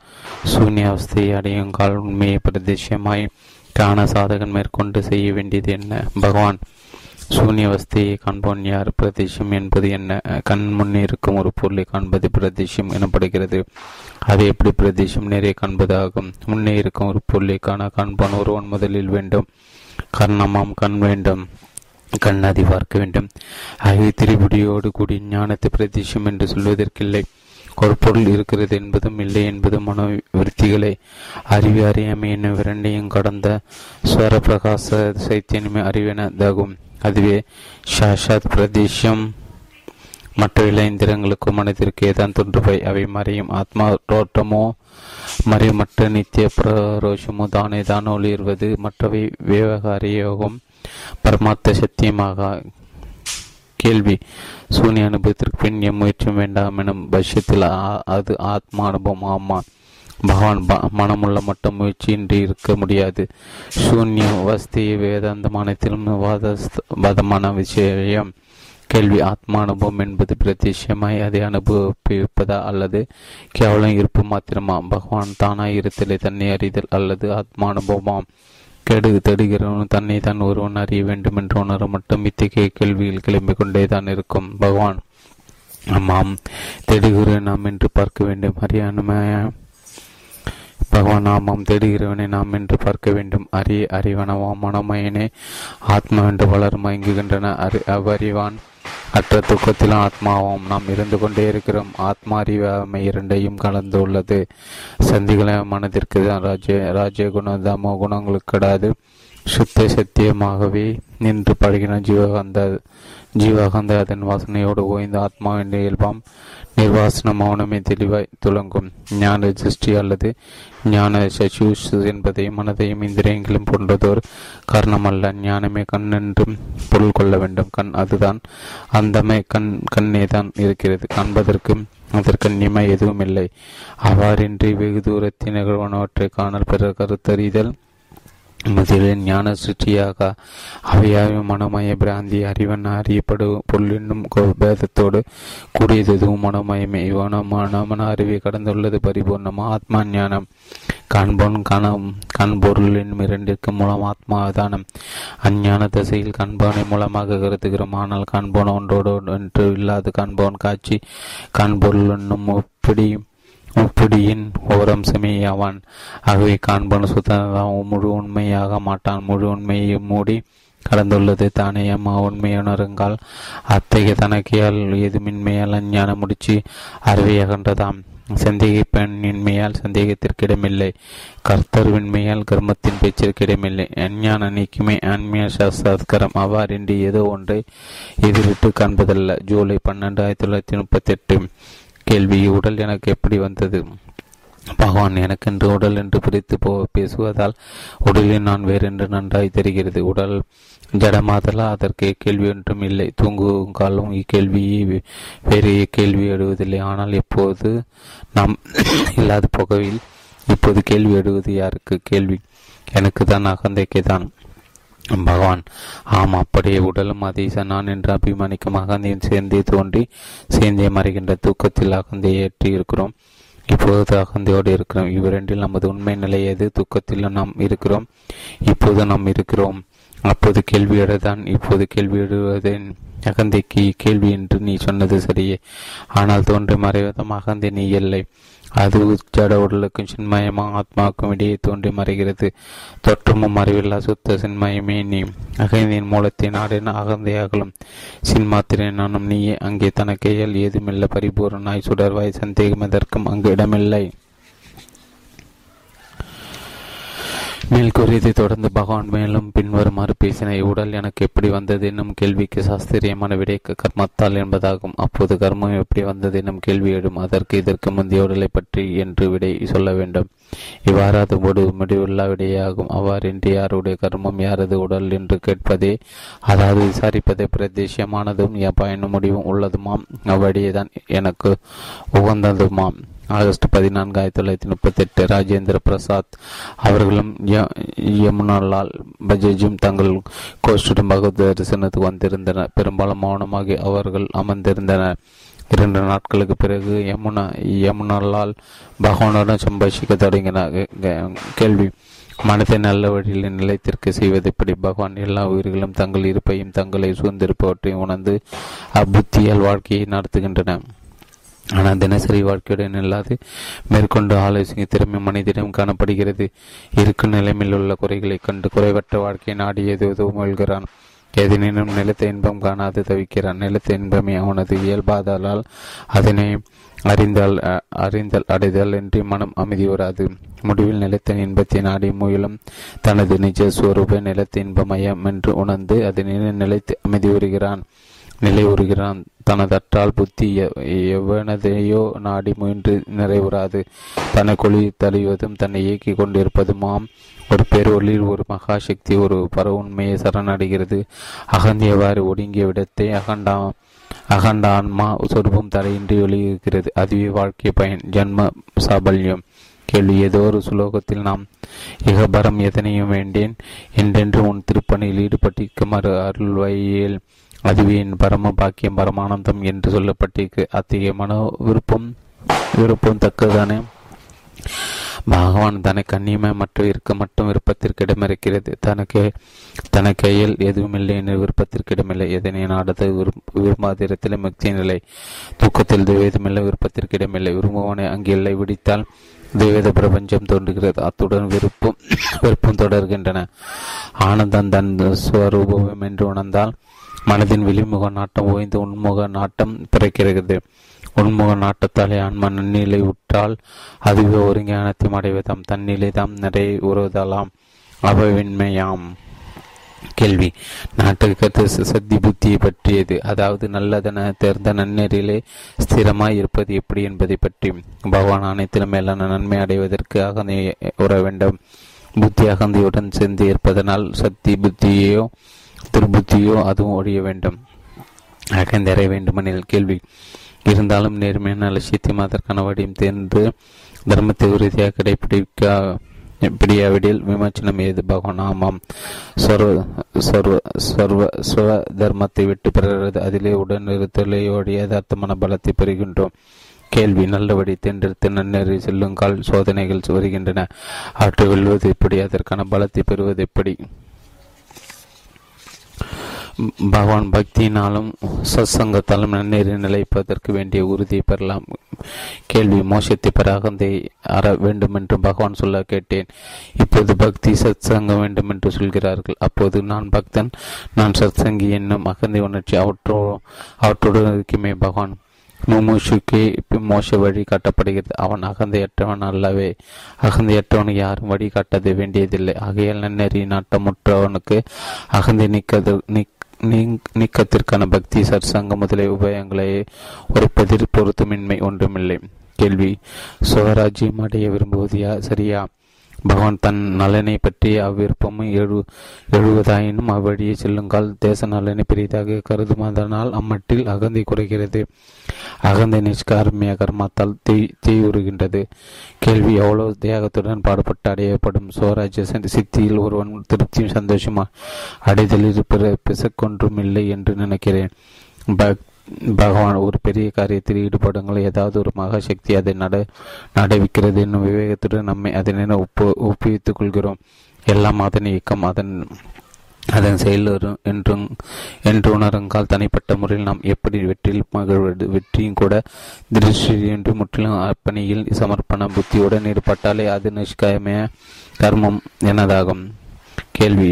Speaker 1: சூன்யாவஸ்தையை அடையும் கால் உண்மையை பிரதிஷ்யமாய் காண சாதகன் மேற்கொண்டு செய்ய வேண்டியது என்ன? பகவான் சூன்யவஸ்தையை காண்போன் யார்? பிரதேசம் என்பது என்ன? கண் முன்னே இருக்கும் ஒரு பொருளை காண்பது பிரதேசம் எனப்படுகிறது. அது எப்படி பிரதேசம் நிறைய காண்பதாகும்? முன்னே இருக்கும் ஒரு பொருளை காண காண்பான் ஒருவன் முதலில் வேண்டும். கர்ணமாம் கண் வேண்டும். கண்ணாதி பார்க்க வேண்டும். ஆகிய திரிபுடியோடு கூடிய ஞானத்தை பிரதிஷம் என்று சொல்வதற்கில்லை. கொற்பொருள் இருக்கிறது என்பதும் இல்லை என்பதும் மனோவிருத்திகளை. அறிவு அறியாமை என்னும் இரண்டையும் கடந்த ஸ்வர பிரகாச சைத்தியமே அறிவெனதாகும். அதுவே ஷாஷாத் பிரதேசம் மற்ற இளைந்திரங்களுக்கும் மனதிற்கே தான் தோன்றுவை அவை மறையும் ஆத்மா தோற்றமோ மறைமற்ற நித்திய பிரரோஷமோ தானே தான் ஒளிர்வது. மற்றவை விவகாரியோகம். பரமார்த்த சத்தியமாக கேள்வி சூனிய அனுபவத்திற்கு பின் எம் முயற்சியும் வேண்டாம் எனும் பட்சத்தில் அது ஆத்மா அனுபவம் ஆமா. பகவான் மனமுள்ள மட்டும் முயற்சியின்றி இருக்க முடியாது. சூன்ய வஸ்திய வேதாந்த மானத்திலும் வாதமான விஷயம். கேள்வி ஆத்மா அனுபவம் என்பது பிரத்யட்சமாய் அதை அனுபவிப்பதா அல்லது கேவலம் இருப்பு மாத்திரமா? பகவான் தானாய் இருத்தலை தன்னை அறிதல் அல்லது ஆத்மா அனுபவமாம். கெடு தேடுகிறவன் தன்னை தான் ஒருவன் அறிய வேண்டும் என்று உணர மட்டும் இத்தகைய கேள்வியில் கிளம்பிக் கொண்டே தான் இருக்கும். பகவான் ஆமாம் தேடுகிறேன் நாம் என்று பார்க்க வேண்டும். அறியானுமே பகவான் ஆமாம் தேடுகிறவனை நாம் என்று பார்க்க வேண்டும். அறிய அறிவனவாம் மனமயனே ஆத்மா என்று வளரும் மயங்குகின்றன. அறி அவ்வறிவான் அற்ற துக்கத்திலும் ஆத்மாவும் நாம் இருந்து கொண்டே இருக்கிறோம். ஆத்மா அறிவாமை இரண்டையும் கலந்து உள்ளது சந்திகளை மனதிற்கு தான் ராஜ்ய ராஜ்ய குண தமோ குணங்களுக்கிடாது சுத்த சத்தியமாகவே நின்று பழகின ஜீவகாந்த ஜீவகாந்த அதன் வாசனையோடு ஓய்ந்த ஆத்மாவின் இயல்பாம் நிர்வாசன மௌனமே தெளிவாய் துளங்கும். ஞான திருஷ்டி அல்லது ஞான சசூஷ் என்பதையும் மனதையும் இந்திரியங்களும் போன்றதோர் காரணமல்ல. ஞானமே கண் என்றும் பொருள் கொள்ள வேண்டும். கண் அதுதான். அந்தமே கண் கண்ணே தான் இருக்கிறது. காண்பதற்கு அதற்கு நிமை எதுவும் இல்லை. அவ்வாறின்றி வெகு தூரத்தில் நிகழ்வனவற்றை காணல் பிற கருத்தறிதல் முதலில் ஞான சுற்றியாக அவையாவை மனமய பிராந்தி அறிவன் அறியப்படும் பொருளினும் பேதத்தோடு கூடியதும் மனமயமே. இவன மன அறிவை கடந்துள்ளது பரிபூர்ணம் ஆத்மா ஞானம். காண்போன் கணம் கண்பொருளின் இரண்டிற்கு மூலம் ஆத்மாதானம் அஞ்ஞான திசையில் கண்பானை மூலமாக கருத்துகிறோம் ஆனால் காண்போன் ஒன்றோடு ஒன்று இல்லாது காண்போன் காட்சி காண்பொருள் என்னும் ஒப்பிடியும் முப்பிடியின் ஓரம்சமே அவன். ஆகவே காண்பன் சுதந்திரம் முழு உண்மையாக மாட்டான். முழு உண்மையை மூடி கடந்துள்ளது தானே. அம்மா உண்மையுணருங்கால் அத்தகைய தனக்கையால் எதுமின்மையால் அஞ்ஞான முடிச்சு அறிவை அகன்றதாம். சந்தேக சந்தேகத்திற்கு சந்தேகத்திற்கிடமில்லை. கர்த்தர்வின்மையால் கர்மத்தின் பேச்சிற்கிடமில்லை. அஞ்ஞான நீக்குமே ஆன்மீக சாஸ்திரம் அவ்வாறின்றி ஏதோ ஒன்றை எதிரிட்டு காண்பதல்ல. ஜூலை பன்னெண்டு ஆயிரத்தி தொள்ளாயிரத்தி முப்பத்தி எட்டு கேள்வி உடல் எனக்கு எப்படி வந்தது? பகவான் எனக்கென்று உடல் என்று பிரித்து போ பேசுவதால் உடலில் நான் வேறென்று நன்றாய் தெரிகிறது. உடல் ஜடமாதலா அதற்கு கேள்வி ஒன்றும் இல்லை. தூங்கும் காலம் இக்கேள்வியை வேறு கேள்வி எழுவதில்லை. ஆனால் எப்போது நாம் இல்லாத புகவில் இப்போது கேள்வி எழுவது யாருக்கு? கேள்வி எனக்கு தான் அகந்தைக்கு தான். பகவான் ஆம் அப்படியே உடலும் அதீச நான் என்று அபிமானிக்கும் அகந்தையும் சேர்ந்தே தோன்றி சேர்ந்தே மறைகின்ற தூக்கத்தில் அகந்தையை ஏற்றி இருக்கிறோம். இப்போது அகந்தையோடு இருக்கிறோம். இவ்விரண்டில் நமது உண்மை நிலை எது? துக்கத்தில் நாம் இருக்கிறோம். இப்போது நாம் இருக்கிறோம். அப்போது கேள்வியிடதான். இப்போது கேள்வியிடுவதேன் அகந்தைக்கு கேள்வி என்று நீ சொன்னது சரியே. ஆனால் தோன்றி மறைவதும் அகந்தை நீ இல்லை. அது ஜட உடலுக்கும் சின்மயமாக ஆத்மாவுக்கும் இடையே தோன்றி மறைகிறது. தொற்றமும் அறிவில்லா சுத்த சின்மயமே நீ. அகந்தியின் மூலத்தை நாடின அகந்தையாகலும் சின்மாத்திரை நானும் நீயே. அங்கே தனக்கையால் ஏதுமில்ல. பரிபூர்ணாய் சுடர்வாய் சந்தேகம் எதற்கும் அங்கு இடமில்லை. மேல் கூறியதை தொடர்ந்து பகவான் மேலும் பின்வருமாறு பேசின உடல் எனக்கு எப்படி வந்தது என்னும் கேள்விக்கு சாஸ்திரியமான விடை கர்மத்தால் என்பதாகும். அப்போது கர்மம் எப்படி வந்தது என்னும் கேள்வி எழும். அதற்கு இதற்கு முந்தைய உடலை பற்றி என்று விடை சொல்ல வேண்டும். இவ்வாறு அது ஒரு முடிவுள்ள விடையாகும். அவ்வாறின்றி யாருடைய கர்மம் யாரது உடல் என்று கேட்பதே? அதாவது விசாரிப்பதே பிரதேசியமானதும் பயனும் முடிவும் உள்ளதுமாம். அவ்வழியேதான் எனக்கு உகந்ததுமாம். ஆகஸ்ட் பதினான்கு ஆயிரத்தி தொள்ளாயிரத்தி முப்பத்தி எட்டு ராஜேந்திர பிரசாத் அவர்களும் யமுனாலால் பஜேஜும் தங்கள் கோஷ்டுடன் பகவத் தரிசனத்துக்கு வந்திருந்தனர். பெரும்பாலும் மௌனமாக அவர்கள் அமர்ந்திருந்தனர். இரண்டு நாட்களுக்கு பிறகு யமுனா யமுனாலால் பகவானுடன் சம்பாஷிக்க தொடங்கினார். கேள்வி. மனதை நல்ல வழியில் நிலைத்திற்கு செய்வது எப்படி? பகவான் எல்லா உயிர்களும் தங்கள் இருப்பையும் தங்களை சூழ்ந்திருப்பவற்றையும் உணர்ந்து அப்புத்தியால் வாழ்க்கையை நடத்துகின்றன ஆனால் தினசரி வாழ்க்கையுடன் இல்லாது மேற்கொண்டு ஆலோசனை திறமை மனிதனிடம் காணப்படுகிறது. இருக்கும் நிலைமையில் உள்ள குறைகளை கண்டு குறைவற்ற வாழ்க்கையை நாடி எதுவதோ முயல்கிறான் எதனினும் நிலத்த இன்பம் காணாது தவிக்கிறான். நிலத்தை இன்பமே அவனது இயல்பாதலால் அதனை அறிந்தால் அறிந்தல் அடைதல் என்று மனம் அமைதி வராது. முடிவில் நிலத்தின் இன்பத்தை நாடி முயலும். தனது நிஜ சுவரூப நிலத்தின் இன்பமயம் என்று உணர்ந்து அதனை நிலைத்து அமைதி வருகிறான். நிலை உறுகிறான் தனதற்றால் புத்தி எவ்வனதையோ நாடி முயன்று நிறைவுறாது. தனக்குழி தழுவதும் தன்னை இயக்கி கொண்டிருப்பதுமாம். ஒரு பேரொழில் ஒரு மகாசக்தி ஒரு பர உண்மையை சரணடைகிறது. அகந்தியவாறு ஒடுங்கிய விடத்தை அகண்டா அகண்டான்மா சொருபம் தடையின்றி வெளியிருக்கிறது. அதுவே வாழ்க்கை பயன் ஜன்ம சாபல்யம். கேள்வி ஏதோ ஒரு சுலோகத்தில் நாம் இகபரம் எதனையும் வேண்டேன்? என்றென்று உன் திருப்பணியில் ஈடுபட்டிருக்கும் அருள்வையில் அதுவே என் பரம பாக்கியம் பரமானந்தம் என்று சொல்லப்பட்டிருக்கு. அத்தகைய மன விருப்பம் விருப்பம் தக்கதானே பகவான் தனக்கு அந்நியமாய் மற்றும் இருக்க மட்டும் விருப்பத்திற்கு இடமிருக்கிறது. தனக்கு தனக்கு கையில் எதுவும் இல்லை என்று விருப்பத்திற்கு இடமில்லை. எதனை நாடத்தை விரும்பாதிரத்தில் முக்தி நிலை. தூக்கத்தில் துவேதமில்லை விருப்பத்திற்கு இடமில்லை. விரும்புவனை அங்கு இல்லை விடித்தால் துவேத பிரபஞ்சம் தோன்றுகிறது. அத்துடன் விருப்பம் விருப்பம் தொடர்கின்றன. ஆனந்தம் தன் ஸ்வரூபம் என்று உணர்ந்தால் மனதின் வெளிமுக நாட்டம் ஓய்ந்து உன்முக நாட்டம் பிறக்கிறது உன்முக நாட்டத்தாலே ஆன்ம நன்னிலை உற்றால் அதுவே ஒருங்கியானத்தையும் அடைவதாம். தன்னிலை தாம் நிறை உறுதலாம் அவவின்மையாம். கேள்வி. நாட்டுக்கு சத்தி புத்தியை பற்றியது. அதாவது நல்லதென தேர்ந்த நன்னெறியிலே ஸ்திரமாய் இருப்பது எப்படி என்பதை பற்றி. பகவான் அனைத்திலும் மேலான நன்மை அடைவதற்கு அகந்தை உற வேண்டும் புத்தி அகந்தையுடன் சேர்ந்து இருப்பதனால் சக்தி புத்தியையோ திருபுத்தியோ அதுவும் ஒழிய வேண்டும். அகந்தற வேண்டுமெனில் கேள்வி இருந்தாலும் நேர்மையான லட்சியத்தையும் அதற்கான வடியும் தேர்ந்து தர்மத்தை உறுதியாக கடைபிடிக்க பிடியாவிடில் விமர்சனம் ஏது? பகவான் ஆமாம். சர்வ சர்வ சர்வ ஸ்வ தர்மத்தை விட்டு பெறுகிறது அதிலே உடனிருத்தலையோடைய யதார்த்தமான பலத்தை பெறுகின்றோம். கேள்வி நல்லபடி தேர்ந்தெடுத்து நன்னறி செல்லுங்கால் சோதனைகள் வருகின்றன. அவற்றை வெல்வது எப்படி? அதற்கான பலத்தை பெறுவது எப்படி? பகவான் பக்தியினாலும் சத்சங்கத்தாலும் நன்னேறி நிலைப்பதற்கு வேண்டிய உறுதியை பெறலாம். கேள்வி மோசத்தை பெற அற வேண்டும் என்று பகவான் சொல்ல கேட்டேன். இப்போது பக்தி சத் சங்கம் வேண்டும் என்று சொல்கிறார்கள். அப்போது நான் பக்தன் நான் சத்சங்கி என்னும் அகந்தை உணர்ச்சி அவற்றோ அவற்றுடன் இருக்குமே பகவான் முமுஷுக்கு மோச வழி காட்டப்படுகிறது. அவன் அகந்தையற்றவன் அல்லவே. அகந்தையற்றவனுக்கு யாரும் வழி காட்டது வேண்டியதில்லை. ஆகையால் நன்னறி நாட்டமுற்றவனுக்கு அகந்தை நீக்கது நீக்கத்திற்கான பக்தி சற்சங்கம் முதலிய உபயங்களை உரைப்பதில் பொருத்தமின்மை ஒன்றுமில்லை. கேள்வி சுவராஜ்யம் அடைய விரும்புவது சரியா? பகவான் தன் நலனை பற்றி அவ்விருப்பமும் எழு எழுவதாயினும் அவ்வழியே செல்லுங்கால் தேச நலனை பெரிதாக கருதுமதனால் அம்மட்டில் அகந்தை குறைகிறது. அகந்தை நிஷ்காரமிய கர்மத்தால் தீ தீவுறுகின்றது கேள்வி எவ்வளவு தியாகத்துடன் பாடுபட்டு அடையப்படும்? சுவராஜ்ய சித்தியில் ஒருவன் திருப்தியும் சந்தோஷமா? அடைதலில் பிற பிசக்கொன்றும் இல்லை என்று நினைக்கிறேன். பக் பகவான் ஒரு பெரிய காரியத்தில் ஈடுபடுங்கள். ஏதாவது ஒரு மகாசக்தி அதை நட நடவிக்கிறது என்னும் விவேகத்துடன் நம்மை அதனை ஒப்பு ஒப்புவித்துக் கொள்கிறோம். எல்லாம் அதன் இயக்கம் அதன் அதன் செயல் என்றும் என்று உணருங்கால் தனிப்பட்ட முறையில் நாம் எப்படி வெற்றியில் மகிழ்வது வெற்றியும் கூட திருஷ்டியின்றி முற்றிலும் அப்பணியில் சமர்ப்பண புத்தியுடன் ஈடுபட்டாலே அது நிஷ்காயமே கர்மம் எனதாகும். கேள்வி.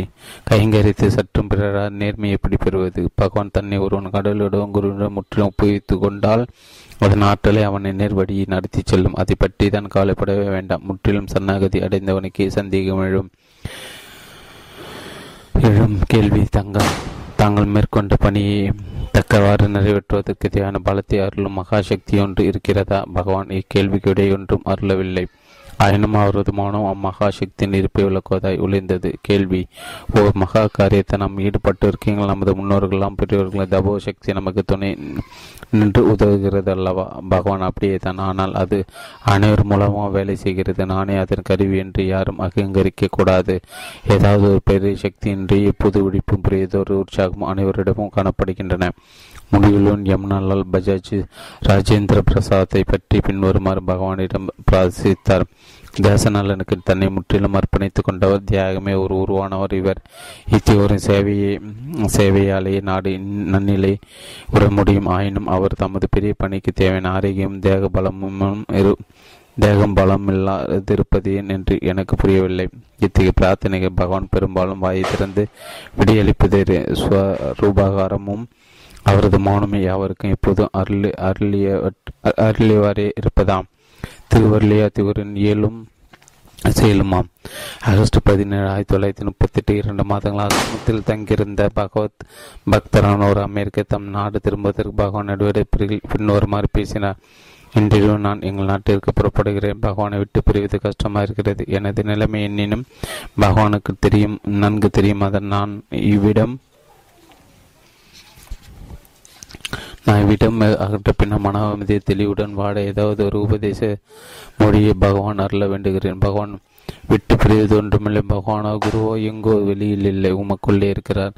Speaker 1: கைங்கரித்து சற்றும் பிறரார் நேர்மையை எப்படி பெறுவது பகவான் தன்னை ஒருவன் கடலிடம் குருவிடம் முற்றிலும் ஒப்புவித்து கொண்டால் அதன் ஆற்றலை அவனை நேர்வழியை நடத்தி செல்லும். அதை பற்றி தான் கவலைப்படவே வேண்டாம். முற்றிலும் சன்னாகதி அடைந்தவனுக்கு சந்தேகம் எழும். எழும் கேள்வி. தங்கள் தாங்கள் மேற்கொண்ட பணியை தக்கவாறு நிறைவேற்றுவதற்கு தேவையான பலத்தை அருளும் மகாசக்தி ஒன்று இருக்கிறதா? பகவான் இக்கேள்விக்கு இடையொன்றும் அருளவில்லை. ஆயினும் அவரது மௌனம் அம்மகா சக்தியின் இருப்பை விளக்குவதாய் ஒளிந்தது கேள்வி ஓ மகா காரியத்தை நாம் ஈடுபட்டு இருக்கீங்கள் நமது முன்னோர்கள்லாம் பெரியவர்கள் தபோ சக்தி நமக்கு துணை நின்று உதவுகிறது அல்லவா பகவான் அப்படியே தான். ஆனால் அது அனைவர் மூலமாக வேலை செய்கிறது. நானே அதன் கருவி என்று யாரும் அகங்கரிக்க கூடாது ஏதாவது ஒரு பெரிய சக்தியின்றி புது விழிப்பும் பெரியதொரு உற்சாகமும் அனைவரிடமும் காணப்படுகின்றன. முடிவிலும் யமுனாலால் பஜாஜ் ராஜேந்திர பிரசாத்தை பற்றி பின்வருமாறு பகவானிடம் பிரார்த்தித்தார். தேசநலனுக்கு தன்னை முற்றிலும் அர்ப்பணித்துக் கொண்டவர் தியாகமே ஒரு உருவானவர் இவர். இத்தியோரின் சேவையை சேவையாலேயே நாடு நன்னிலை உற முடியும். ஆயினும் அவர் தமது பெரிய பணிக்கு தேவையான ஆரோக்கியம் தேக பலமும் இரு தேகம் பலம் இல்லாதிருப்பது என்று எனக்கு புரியவில்லை. இத்தகைய பிரார்த்தனைகள் பகவான் பெரும்பாலும் வாயை திறந்து விடியளிப்பது ஸ்வரூபகாரமும் அவரது மௌனமே யாவருக்கும் எப்போதும் அருள் அருளிய அருளியவாறே இருப்பதாம். திருவருளியா திருவரின் இயலும் செயலுமாம். ஆகஸ்ட் பதினேழு ஆயிரத்தி தொள்ளாயிரத்தி முப்பத்தி எட்டு இரண்டு மாதங்கள் ஆசிரமத்தில் தங்கியிருந்த பகவத் பக்தரான ஒரு அமெரிக்க தம் நாடு திரும்புவதற்கு பகவான் நடுவரை பின்வருமாறு பேசினார். இன்றிரவு நான் எங்கள் நாட்டிற்கு புறப்படுகிறேன். பகவானை விட்டு பிரிவது கஷ்டமாக இருக்கிறது. எனது நிலைமை எண்ணினும் பகவானுக்கு தெரியும் நன்கு தெரியும். அதன் நான் இவ்விடம் நான் விடம் அகற்ற பின்ன மனவமதிய தெளிவுடன் வாட ஏதாவது ஒரு உபதேச மொழியை பகவான் அருள வேண்டுகிறேன். பகவான் விட்டு பிரிவது ஒன்றுமில்லை. பகவானோ குருவோ எங்கோ வெளியில் இல்லை. உமக்குள்ளே இருக்கிறார்.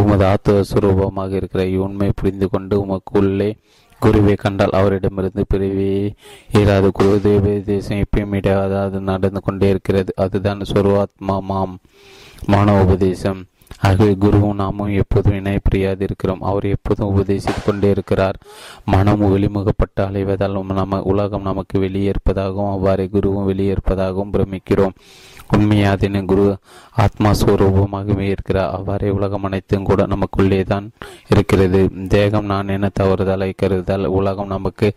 Speaker 1: உமது ஆத்துவ சுரூபமாக இருக்கிற உண்மை புரிந்து கொண்டு உமக்குள்ளே குருவை கண்டால் அவரிடமிருந்து பிரிவே இராது குரு தேவதேசம் எப்பயும் இடாது நடந்து கொண்டே இருக்கிறது. அதுதான் சுருவாத்மா மாம். மான உபதேசம் ஆகவே குருவும் நாமும் எப்போதும் இணை இருக்கிறோம் அவர் எப்போதும் உபதேசித்துக் கொண்டே இருக்கிறார். மனம் வெளிமுகப்பட்டு அலைவதால் நம்ம உலகம் நமக்கு வெளியேற்பதாகவும் அவ்வாறே குருவும் வெளியேற்பதாகவும் பிரமிக்கிறோம். உண்மையாதின குரு ஆத்மா ஸ்வரூபமாகவே இருக்கிறார். அவ்வாறே உலகம் அனைத்தும் கூட நமக்குள்ளே தான் இருக்கிறது. தேகம் நான் என்ன தவறுதலை கருதால் உலகம் நமக்கு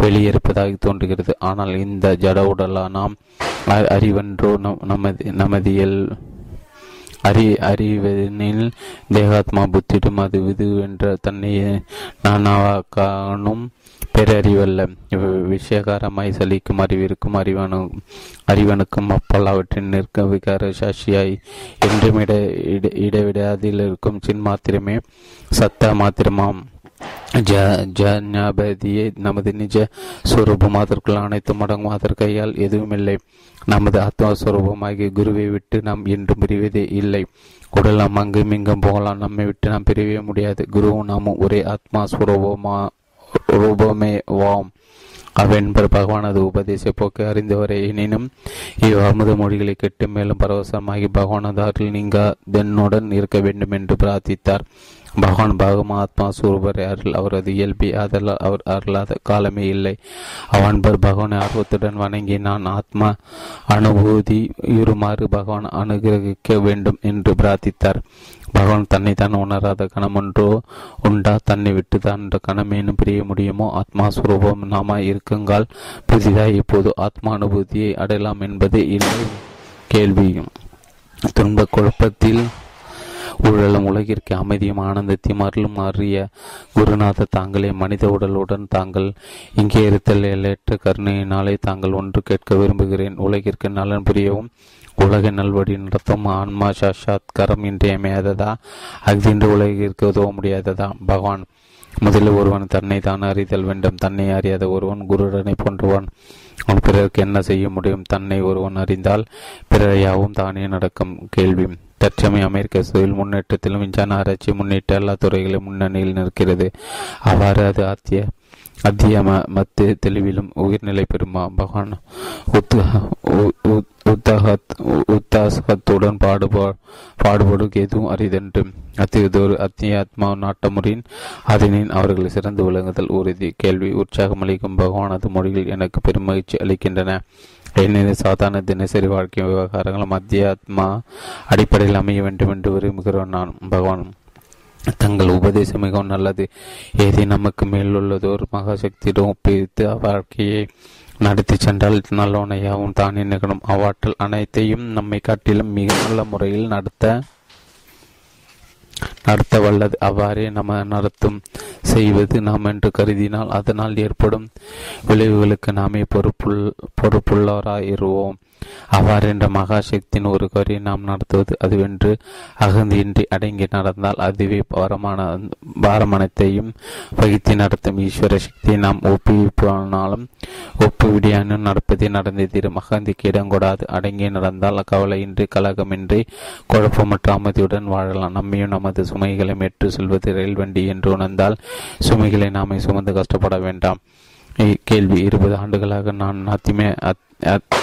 Speaker 1: வெளியேற்பதாக தோன்றுகிறது. ஆனால் இந்த ஜட உடலா நாம் நம் நமது நமதியல் அறி அறிவெனில் தேகாத்மா புத்திடும் அது விது என்ற தன்னை நானாக்கானும் பேரறிவல்ல. விஷயகாரமாய் சலிக்கும் அறிவிற்கும் அறிவனு அறிவனுக்கும் அப்பால் அவற்றின் நிற்க விகார சாட்சியாய் என்றும் இட இடைவிடாதில் இருக்கும் சின் மாத்திரமே சத்த மாத்திரமாம். ஜாபதியே நமது நிஜ சுரூபம் அதற்குள் அனைத்தும் அடங்கும் அதற்கையால் எதுவுமில்லை. நமது ஆத்மஸ்வரூபமாகிய குருவை விட்டு நாம் என்றும் பிரிவதே இல்லை. உடல் நாம் அங்கும் இங்கும் போகலாம். நம்மை விட்டு நாம் பிரிவே முடியாது. குருவும் நாமும் ஒரே ஆத்மா சுரூபமா ரூபமே வாம். அவென்பர் பகவானது உபதேச போக்கு அறிந்தவரை. எனினும் இவ் அமுத மொழிகளை கெட்டு மேலும் பரவசமாகி பகவானது அருள் நீங்க தென்னுடன் இருக்க வேண்டும் என்று பிரார்த்தித்தார். பகவான் பகமாத்மா ஆத்மா அருள் அவரது இயல்பி அதெல்லாம் அவர் அருளாத காலமே இல்லை. அவன்பர் பகவானை ஆர்வத்துடன் வணங்கி நான் ஆத்மா அனுபூதி இருமாறு பகவான் அனுகிரகிக்க வேண்டும் என்று பிரார்த்தித்தார். பகவான் தன்னை தான் உணராத கணம் ஒன்றோ உண்டா? தன்னை விட்டு தான் என்ற கணமேனும் பிரிய முடியுமோ? ஆத்மா சுரூபம் நாம இருக்குங்கால் புதிதாக இப்போது ஆத்மா அனுபூதியை அடையலாம் என்பதே இல்லை. கேள்வியும் துன்ப குழப்பத்தில் ஊழலும் உலகிற்கு அமைதியும் ஆனந்தத்தையும் அருளும் அறிய குருநாத தாங்களே மனித உடலுடன் தாங்கள் இங்கே இருத்தல் எல்லையற்ற கருணையினாலே தாங்கள் ஒன்று கேட்க விரும்புகிறேன். உலகிற்கு நலன் புரியவும். உலக நல்வழி நடத்தும் ஆன்மா சாஷாத்காரம் இன்றியமையாததா அஃதின்றி உலகிற்கு உதவ முடியாததா? பகவான் முதலில் ஒருவன் தன்னை தான் அறிதல் வேண்டும். தன்னை அறியாத ஒருவன் குருடனை போன்றவன். பிறருக்கு என்ன செய்ய முடியும்? தன்னை ஒருவன் அறிந்தால் பிறரையாவும் தானே நடக்கும் கேள்வி. தற்சமயம் அமெரிக்க தொழில் முன்னேற்றத்திலும் விஞ்ஞான ஆராய்ச்சி முன்னிட்டு எல்லா துறைகளும் முன்னணியில் நிற்கிறது. அவ்வாறு அது ஆத்திய அத்திய மத்து தெளிவிலும் உயிர்நிலை பெறுமா பகவான் உத்தாசகத்துடன் பாடுபா பாடுபடும் எதுவும் அரிதென்று அத்தியதோர் அத்திய ஆத்மா நாட்டமுறின் அதனின் அவர்கள் சிறந்து விளங்குதல் உறுதி. கேள்வி உற்சாகம் அளிக்கும் பகவானது மொழிகள் எனக்கு பெருமகிழ்ச்சி அளிக்கின்றன. ஏனெனில் சாதாரண தினசரி வாழ்க்கை விவகாரங்கள் மத்திய ஆத்மா அடிப்படையில் அமைய வேண்டும் என்று விரும்புகிறோம் நான் பகவான். தங்கள் உபதேசம் மிகவும் நல்லது. எதை நமக்கு மேலுள்ளதோர் மகாசக்தியிடம் ஒப்பித்து வாழ்க்கையை நடத்தி சென்றால் நல்லவனையாகவும் தானே நிகழும். அவ்வாற்றல் அனைத்தையும் நம்மை காட்டிலும் மிக நல்ல முறையில் நடத்த நடத்த வல்லது அவ்வாறே நம்ம நடத்தும் செய்வது நாம் என்று கருதினால் அதனால் ஏற்படும் விளைவுகளுக்கு நாமே பொறுப்புள் பொறுப்புள்ளவராயிருவோம். அவ்வாறென்ற மகாசக்தியின் ஒரு குறையை நாம் நடத்துவது அதுவென்று அகந்தியின்றி அடங்கி நடந்தால் அதுவே பாரமான பாரமனத்தையும் வகித்து நடத்தும் ஈஸ்வர சக்தியை நாம் ஒப்புவிப்பானாலும் ஒப்புவிடியானும் நடப்பதே நடந்தே தீரும். அகந்திக்கு இடங்கூடாது அடங்கி நடந்தால் கவலையின்றி கலகமின்றி குழப்பமற்ற அமைதியுடன் வாழலாம். நம்மையும் நமது சுமைகளை ஏற்று செல்வது ரயில் வண்டி என்று உணர்ந்தால் சுமைகளை நாமே சுமந்து கஷ்டப்பட வேண்டாம். கேள்வி இருபது ஆண்டுகளாக நான் அத்திமே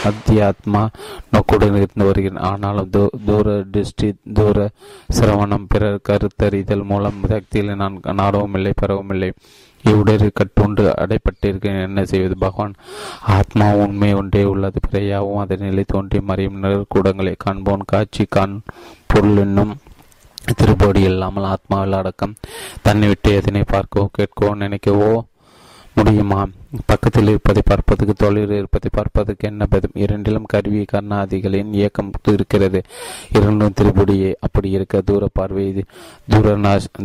Speaker 1: அத்தியாத்மா நோக்குடன் இருந்து வருகிறேன். ஆனாலும் தூர திருஷ்டி தூர சிரவணம் பிறர் கருத்தறிதல் மூலம் சக்திகளை நான் நாடவும் இல்லை பெறவும் இல்லை. இவ்வுடலில் கட்டுண்டு அடைப்பட்டிருக்கேன் என்ன செய்வது? பகவான் ஆத்மா உண்மை ஒன்றே உள்ளது. பிறையாவும் அதன் நிலை தோன்றி மறையும் கூடங்களை. காண்போன் காட்சி காண் பொருள் என்னும் திருப்படி இல்லாமல் ஆத்மாவில் அடக்கம். தன்னை விட்டு எதனை பார்க்கவோ கேட்கவோ நினைக்கவோ முடியுமா? பக்கத்தில் இருப்பதை பார்ப்பதற்கு தொழில் இருப்பதை பார்ப்பதற்கு என்ன பதம் இரண்டிலும் கருவி கர்ணாதிகளின் இயக்கம் இருக்கிறது இரண்டும் திருப்படியே. அப்படி இருக்க தூர பார்வை தூர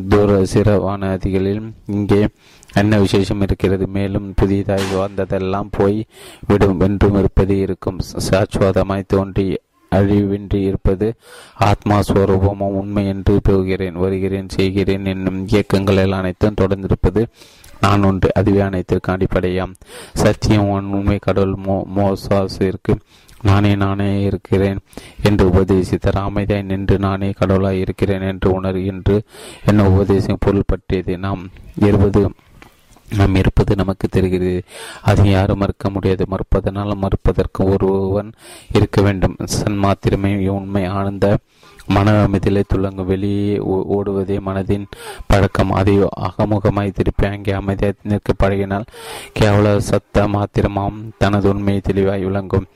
Speaker 1: தூர சிறவானதிகளில் இங்கே என்ன விசேஷம் இருக்கிறது? மேலும் புதியதாய் வந்ததெல்லாம் போய் விடும் என்றும் இருப்பது இருக்கும். சாஸ்வதமாய் தோன்றி அழிவின்றி இருப்பது ஆத்மா ஸ்வரூபமும் உண்மை என்று போகிறேன் வருகிறேன் செய்கிறேன் என்னும் இயக்கங்கள் அனைத்தும் தொடர்ந்திருப்பது நான் ஒன்று அதுவே அனைத்திற்கு அடிப்படையாம். சத்தியம் உண்மை கடவுள் மோ மோசாசிற்கு நானே நானே இருக்கிறேன் என்று உபதேசித்தார். அமைதியாய் நின்று நானே கடவுளாய் இருக்கிறேன் என்று உணர் என்று என்ன உபதேசம் பொருள் பற்றியது நாம் இருபது நாம் இருப்பது நமக்கு தெரிகிறது. அதை யாரும் மறுக்க முடியாது. மறுப்பதனால் மறுப்பதற்கு ஒருவன் இருக்க வேண்டும். சன் மாத்திரமே உண்மை ஆனந்த மன அமைதியிலே துளங்கும் வெளியே ஓடுவதே மனதின் பழக்கம். அதை அகமுகமாய் திருப்பி அங்கே அமைதியாக நிற்க பழகினால் கேவல சத்த மாத்திரமாம் தனது உண்மையை தெளிவாய் விளங்கும்.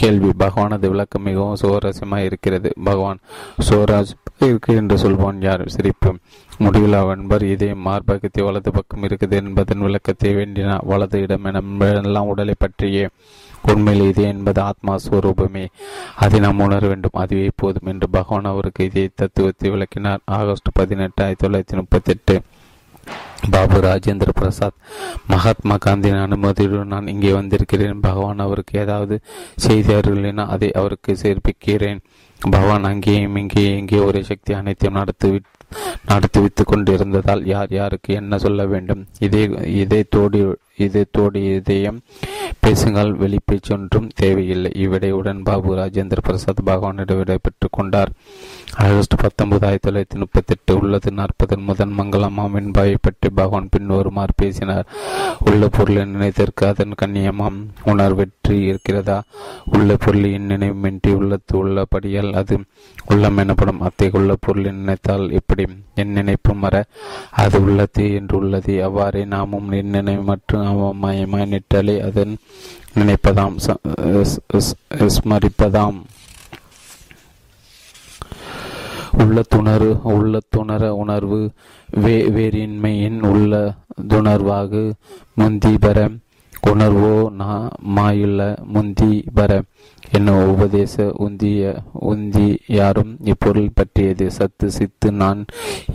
Speaker 1: கேள்வி. பகவானது விளக்கம் மிகவும் சுவாரஸ்யமாக இருக்கிறது. பகவான் சுவராஜ் இருக்கு என்று சொல்வான் யார்? சிரிப்பு. முடிவில் அவன்பர் இதே மார்பகத்தை வலது பக்கம் இருக்குது என்பதன் விளக்கத்தை வேண்டினார் வலது இடம் எல்லாம் உடலை பற்றியே உண்மையில் இது என்பது ஆத்மா ஸ்வரூபமே. அதை நாம் உணர வேண்டும். அதுவே போதும் என்று பகவான் அவருக்கு இதே தத்துவத்தை விளக்கினார். ஆகஸ்ட் பதினெட்டு ஆயிரத்தி தொள்ளாயிரத்தி முப்பத்தி எட்டு பாபு ராஜேந்திர பிரசாத் மகாத்மா காந்தியின் அனுமதியுடன் நான் இங்கே வந்திருக்கிறேன். பகவான் அவருக்கு ஏதாவது செய்தார்களேனா அதை அவருக்கு சேர்ப்பிக்கிறேன். பகவான் அங்கேயும் இங்கே இங்கே ஒரே சக்தி அனைத்தையும் நடத்தி நடத்தி வைத்துக் கொண்டிருந்ததால் யார் யாருக்கு என்ன சொல்ல வேண்டும்? இதே இதே தோடி இதே தோடி இதயம் பேசுங்கள் வெளிப்பேச்சொன்றும் தேவையில்லை. இவ்விடையுடன் பாபு ராஜேந்திர பிரசாத் பகவானிடம் விடை பெற்றுக் கொண்டார். ஆகஸ்ட் பத்தொன்பது ஆயிரத்தி தொள்ளாயிரத்தி முப்பத்தி எட்டு உள்ளது நாற்பது முதன் மங்களமாம் பாயை பற்றி பகவான் பின்வருமாறு பேசினார் உள்ள பொருளை நினைத்திற்கு அதன் கண்ணியமாம் உணர்வெற்றி இருக்கிறதா உள்ள பொருளின் நினைவுமின்றி உள்ளத்து உள்ளபடியால் அது உள்ளம் எனப்படும் அத்தை உள்ள பொருளை நினைத்தால் எப்படி என் நினைப்பு மற அது உள்ளது என்று உள்ளது அவ்வாறே நாமும் என் நினைவு மற்றும் அவமயமாய் நிற்றலை அதன் நினைப்பதாம் ஸ்மரிப்பதாம் உள்ளத்துணர்வு உள்ளத்துணர உணர்வு வே வேறின்மையின் உள்ள துணர்வாக முந்தி பெற உணர்வோ நா மாயுள்ள முந்தி பெற என்ன உபதேச உந்திய உந்தி யாரும் இப்பொருள் பற்றியது. சத்து சித்து நான்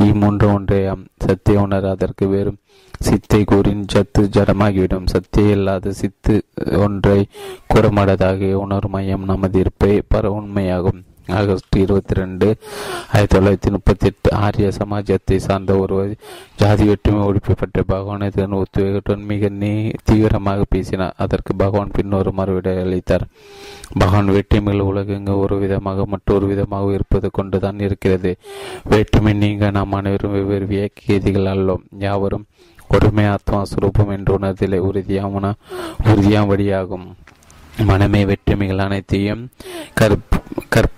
Speaker 1: இம்மூன்று ஒன்றையாம். சத்தை உணர அதற்கு வெறும் சித்தை கூறின் சத்து ஜடமாகிவிடும். சத்திய இல்லாத சித்து ஒன்றை கூறமாடதாக உணர் மையம் நமது இருப்பை பர உண்மையாகும். ஆகஸ்ட் இருபத்தி ரெண்டு ஆயிரத்தி தொள்ளாயிரத்தி முப்பத்தி எட்டு ஆரிய சமாஜத்தை சார்ந்த ஒருவர் ஜாதி வெற்றுமை ஒழிக்கப்பட்ட பகவானை தன் ஒத்துழைப்புடன் மிக நீ தீவிரமாக பேசினார். அதற்கு பகவான் பின்னொரு மறுவிடை அளித்தார். பகவான் வேற்றுமைகள் உலகெங்கு ஒரு விதமாக மற்றொரு விதமாக இருப்பது கொண்டுதான் இருக்கிறது. வேற்றுமை நீங்க நாம் அனைவரும் வெவ்வேறு வியக்கியதிகள் அல்லோம். யாவரும் ஒருமை ஆத்மா சுரூபம் என்று உணர்தலை உறுதியான உறுதியாம் வழியாகும் மனமே வெற்றுமைகள் அனைத்தையும் கற்ப கற்ப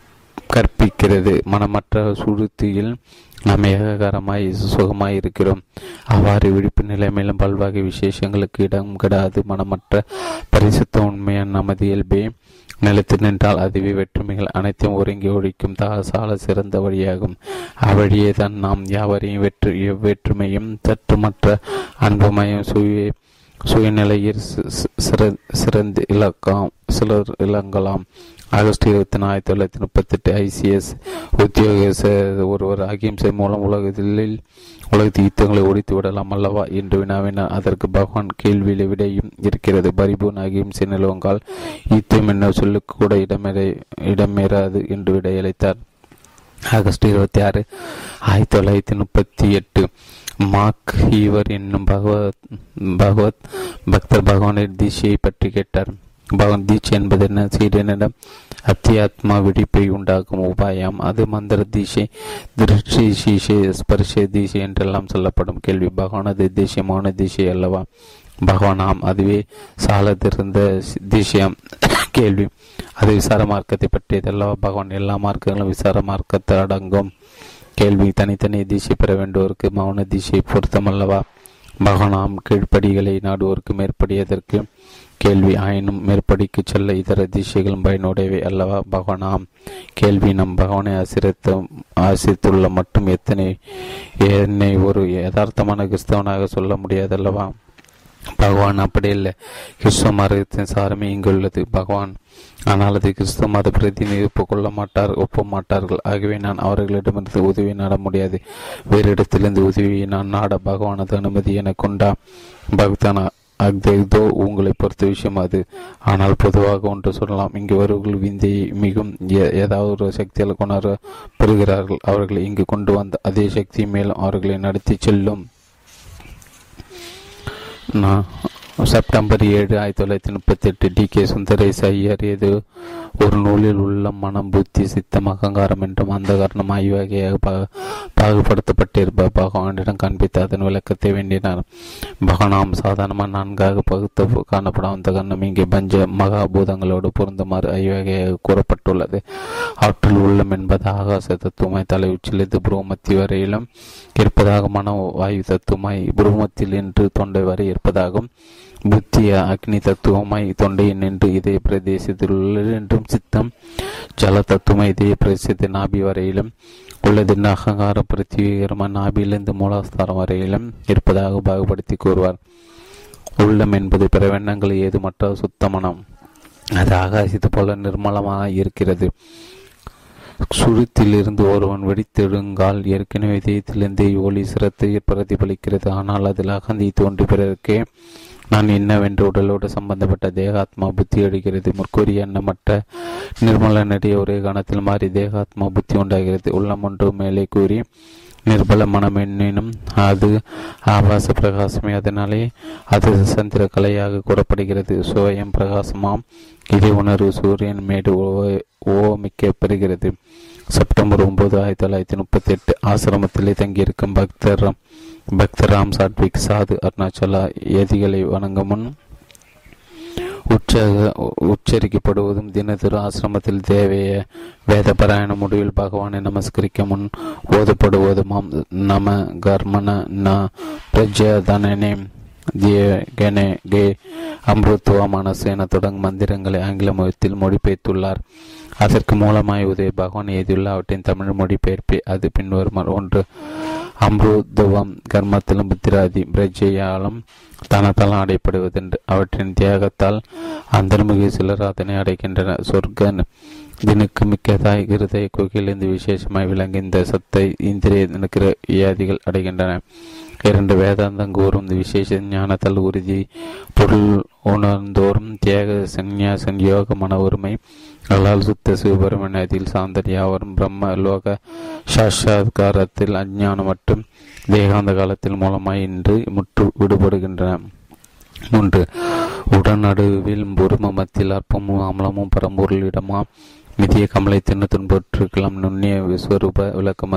Speaker 1: கற்பிக்கிறது. மனமற்ற சுருத்தியில் நாம் ஏககாரமாய் சுகமாய் இருக்கிறோம். அவ்வாறு விழிப்பு நிலைமையிலும் பல்வகை விசேஷங்களுக்கு இடம் கிடாது. மனமற்ற பரிசுத்த உண்மையான நமது இயல்பே நிலைத்து நின்றால் அதுவே வெற்றுமைகள் அனைத்தையும் ஒருங்கி ஒழிக்கும். தாசால சிறந்த வழியாகும். அவ்வழியே தான் நாம் யாவரையும் வெற்று எவ்வேற்றுமையும் சற்றுமற்ற அன்புமயம் சுய சுயநிலையில் சிறந்து இழக்கலாம் சிலர் இழங்கலாம். ஆகஸ்ட் இருபத்தி நாலு ஆயிரத்தி தொள்ளாயிரத்தி முப்பத்தி எட்டு ஐசிஎஸ் உத்தியோக ஒருவர் அகிம்சை மூலம் உலகத்தில் உலகத்து யுத்தங்களை ஒழித்து விடலாம் அல்லவா என்று வினாவினார். அதற்கு பகவான் கேள்வியில் விடையும் இருக்கிறது. பரிபூன் அகிம்சை நிலவங்கால் யுத்தம் என்ன சொல்லுக்கு கூட இடமேற இடமேறாது என்று விடையளித்தார். ஆகஸ்ட் இருபத்தி ஆறு ஆயிரத்தி தொள்ளாயிரத்தி முப்பத்தி எட்டு மாக் ஈவர் என்னும் பகவத் பகவத் பக்தர் பகவானின் திசையை பற்றி கேட்டார். பகவான் தீட்சை என்பது என்ன? சீடனிடம் அத்தியாத்மா விழிப்பை உண்டாக்கும் உபாயம். அது மந்திர தீஷை திருஷ்டி சீஷை ஸ்பர்ஷ தீஷை என்றெல்லாம் சொல்லப்படும் கேள்வி. பகவானது தேசியமான தீஷை அல்லவா? பகவானாம் அதுவே சாலத்திருந்த திசையம் கேள்வி. அது விசார மார்க்கத்தை பற்றியதல்லவா பகவான் எல்லா மார்க்கங்களும் விசார மார்க்கத்தை அடங்கும் கேள்வி. தனித்தனி திசை பெற வேண்டுவோருக்கு மௌன திசை பொருத்தமல்லவா பகவானாம் கீழ்ப்படிகளை நாடுவோருக்கு மேற்படியதற்கு கேள்வி ஆயினும் மேற்படிக்கு செல்ல இதர திசைகளும் பயனுடையவை அல்லவா? பகவானாம் கேள்வி நம் பகவானை ஆசிரித்த ஆசிரித்துள்ள மட்டும் எத்தனை என்னை ஒரு யதார்த்தமான கிறிஸ்தவனாக சொல்ல முடியாதல்லவா? பகவான் அப்படி இல்லை. கிறிஸ்துவ மதத்தின் சாரமே இங்குள்ளது பகவான் ஆனால் அது கிறிஸ்துவ மத பிரதிநிதிப்பு கொள்ள மாட்டார் ஒப்ப மாட்டார்கள். ஆகவே நான் அவர்களிடமிருந்து உதவி நாட முடியாது. வேறு இடத்திலிருந்து உதவியை நான் நாட பகவானது அனுமதி எனக்கு உண்டா பக்தனா அக்தேதோ உங்களை பொறுத்த விஷயம் அது. ஆனால் பொதுவாக ஒன்று சொல்லலாம் இங்கு வருவர்கள் விந்தை மிகவும் ஏதாவது ஒரு சக்தியால் கொணர பெறுகிறார்கள் அவர்களை இங்கு கொண்டு வந்த அதே சக்தி மேலும் அவர்களை நடத்தி செல்லும். செப்டம்பர் ஏழு ஆயிரத்தி தொள்ளாயிரத்தி முப்பத்தி எட்டு டி கே சுந்தரேஸ் ஐயர் ஏதோ ஒரு நூலில் உள்ள மனம் புத்தி சித்தம் அகங்காரம் என்றும் அந்த காரணம் ஆய்வகையாக பாகுபடுத்தப்பட்டிருப்ப பகவானிடம் காண்பித்து அதன் விளக்கத்தை வேண்டினார். பகவானாம் சாதாரணமாக நான்காக பகுத்து காணப்படும் அந்த கண்ணம் இங்கே பஞ்ச மகாபூதங்களோடு பொருந்துமாறு ஐவகையாக கூறப்பட்டுள்ளது. ஆற்றல் உள்ளம் என்பது ஆகாச தத்துவமாய் தலை உச்சிலிருந்து புருவமத்தி வரையிலும் இருப்பதாக மன வாயு தத்துவமாய் புருவமத்தில் என்று தொண்டை வரை இருப்பதாகவும் புத்திய அக்னி தத்துவமாய் தொண்டையின் நின்று இதய பிரதேசத்தில் உள்ளது என்றும் சித்தம். ஜல தத்துவமாய் இதய பிரதேசத்தின் நாபி வரையிலும் உள்ளது. அகங்கார பிரத்திகரமான நாபியிலிருந்து மூலாஸ்தாரம் வரையிலும் இருப்பதாக பாகுபடுத்தி கூறுவார். உள்ளம் என்பது பிறவெண்ணங்கள் ஏதுமற்ற சுத்தமனம். அது ஆகாசித்து போல நிர்மலமாக இருக்கிறது. சுருத்திலிருந்து ஒருவன் வெடித்தெடுங்கால் ஏற்கனவே இதயத்திலிருந்து ஒளி சிரத்தை பிரதிபலிக்கிறது ஆனால் அதில் அகந்தி தோன்றி பிறருக்கே நான் என்னவென்று உடலோடு சம்பந்தப்பட்ட தேகாத்மா புத்தி அடைகிறது முற்கூறிய எண்ணமற்ற நிர்மல நடிகை ஒரே கணத்தில் மாறி தேகாத்மா புத்தி உண்டாகிறது உள்ளம் ஒன்று மேலே கூறி நிர்பல மனம் என்னினும் அது ஆபாச பிரகாசமே அதனாலே அது சந்திர கலையாக கூறப்படுகிறது சுவயம் பிரகாசமாம் இதை உணர்வு சூரியன் மேடு ஓமிக்க பெறுகிறது செப்டம்பர் ஒன்பது ஆயிரத்தி தொள்ளாயிரத்தி முப்பத்தி எட்டு ஆசிரமத்திலே தங்கியிருக்கும் பக்தர் பக்தர் ராம் சாது அருணாச்சலா எதிகளை வணங்கும் முன் உற்சாக உச்சரிக்கப்படுவதும் தினதொரு ஆசிரமத்தில் தேவைய வேத பாராயண முடிவில் பகவானை நமஸ்கரிக்க முன் ஓதப்படுவதுமாம். நம கர்மன ந பிரஜதனே கே கே அம்ருத்துவ மனசு என தொடங்கும் மந்திரங்களை ஆங்கில மொழியத்தில் மொழிபெய்த்துள்ளார் அதற்கு மூலமாய் உதய பகவான் எழுதியுள்ள அவற்றின் தமிழ் மொழிபெயர்ப்பை அது பின்வருமாறு ஒன்று. அம்ருதுவம் கர்மத்திலும் புத்திராதி பிரஜையாலும் தனத்தாலும் அடைப்படுவதென்று. அவற்றின் தியாகத்தால் அந்தர்முகி சிலர் அதனை அடைக்கின்றனர் சொர்க்க தினுக்கு மிக்கதாய் இருதய குகையிலிருந்து விசேஷமாய் விளங்கி இந்த சத்தை இந்திரிய நிற்கிற வியாதிகள் அடைகின்றன. இரண்டு வேதாந்தம் கூறும் விசேஷ ஞானத்தால் உறுதி. பொருள் உணர்ந்தோறும் தியாக சந்நியாசன் யோக மன உரிமை அல்லால் சுத்த சிவபெருமன் சாந்தர்யா வரும் பிரம்ம லோக சாட்சாத்காரத்தில் அஞ்ஞானம் மற்றும் தேகாந்த காலத்தில் மூலமாய் இன்று முற்று விடுபடுகின்றன. மூன்று உடனடுவில் பொறும மத்தியில் அற்பமும் அமலமும் பரம்பொருள் இடமா மிதிய கமலை தின்னு துன்பற்றிருக்கலாம். நுண்ணிய விஸ்வரூப விளக்கம்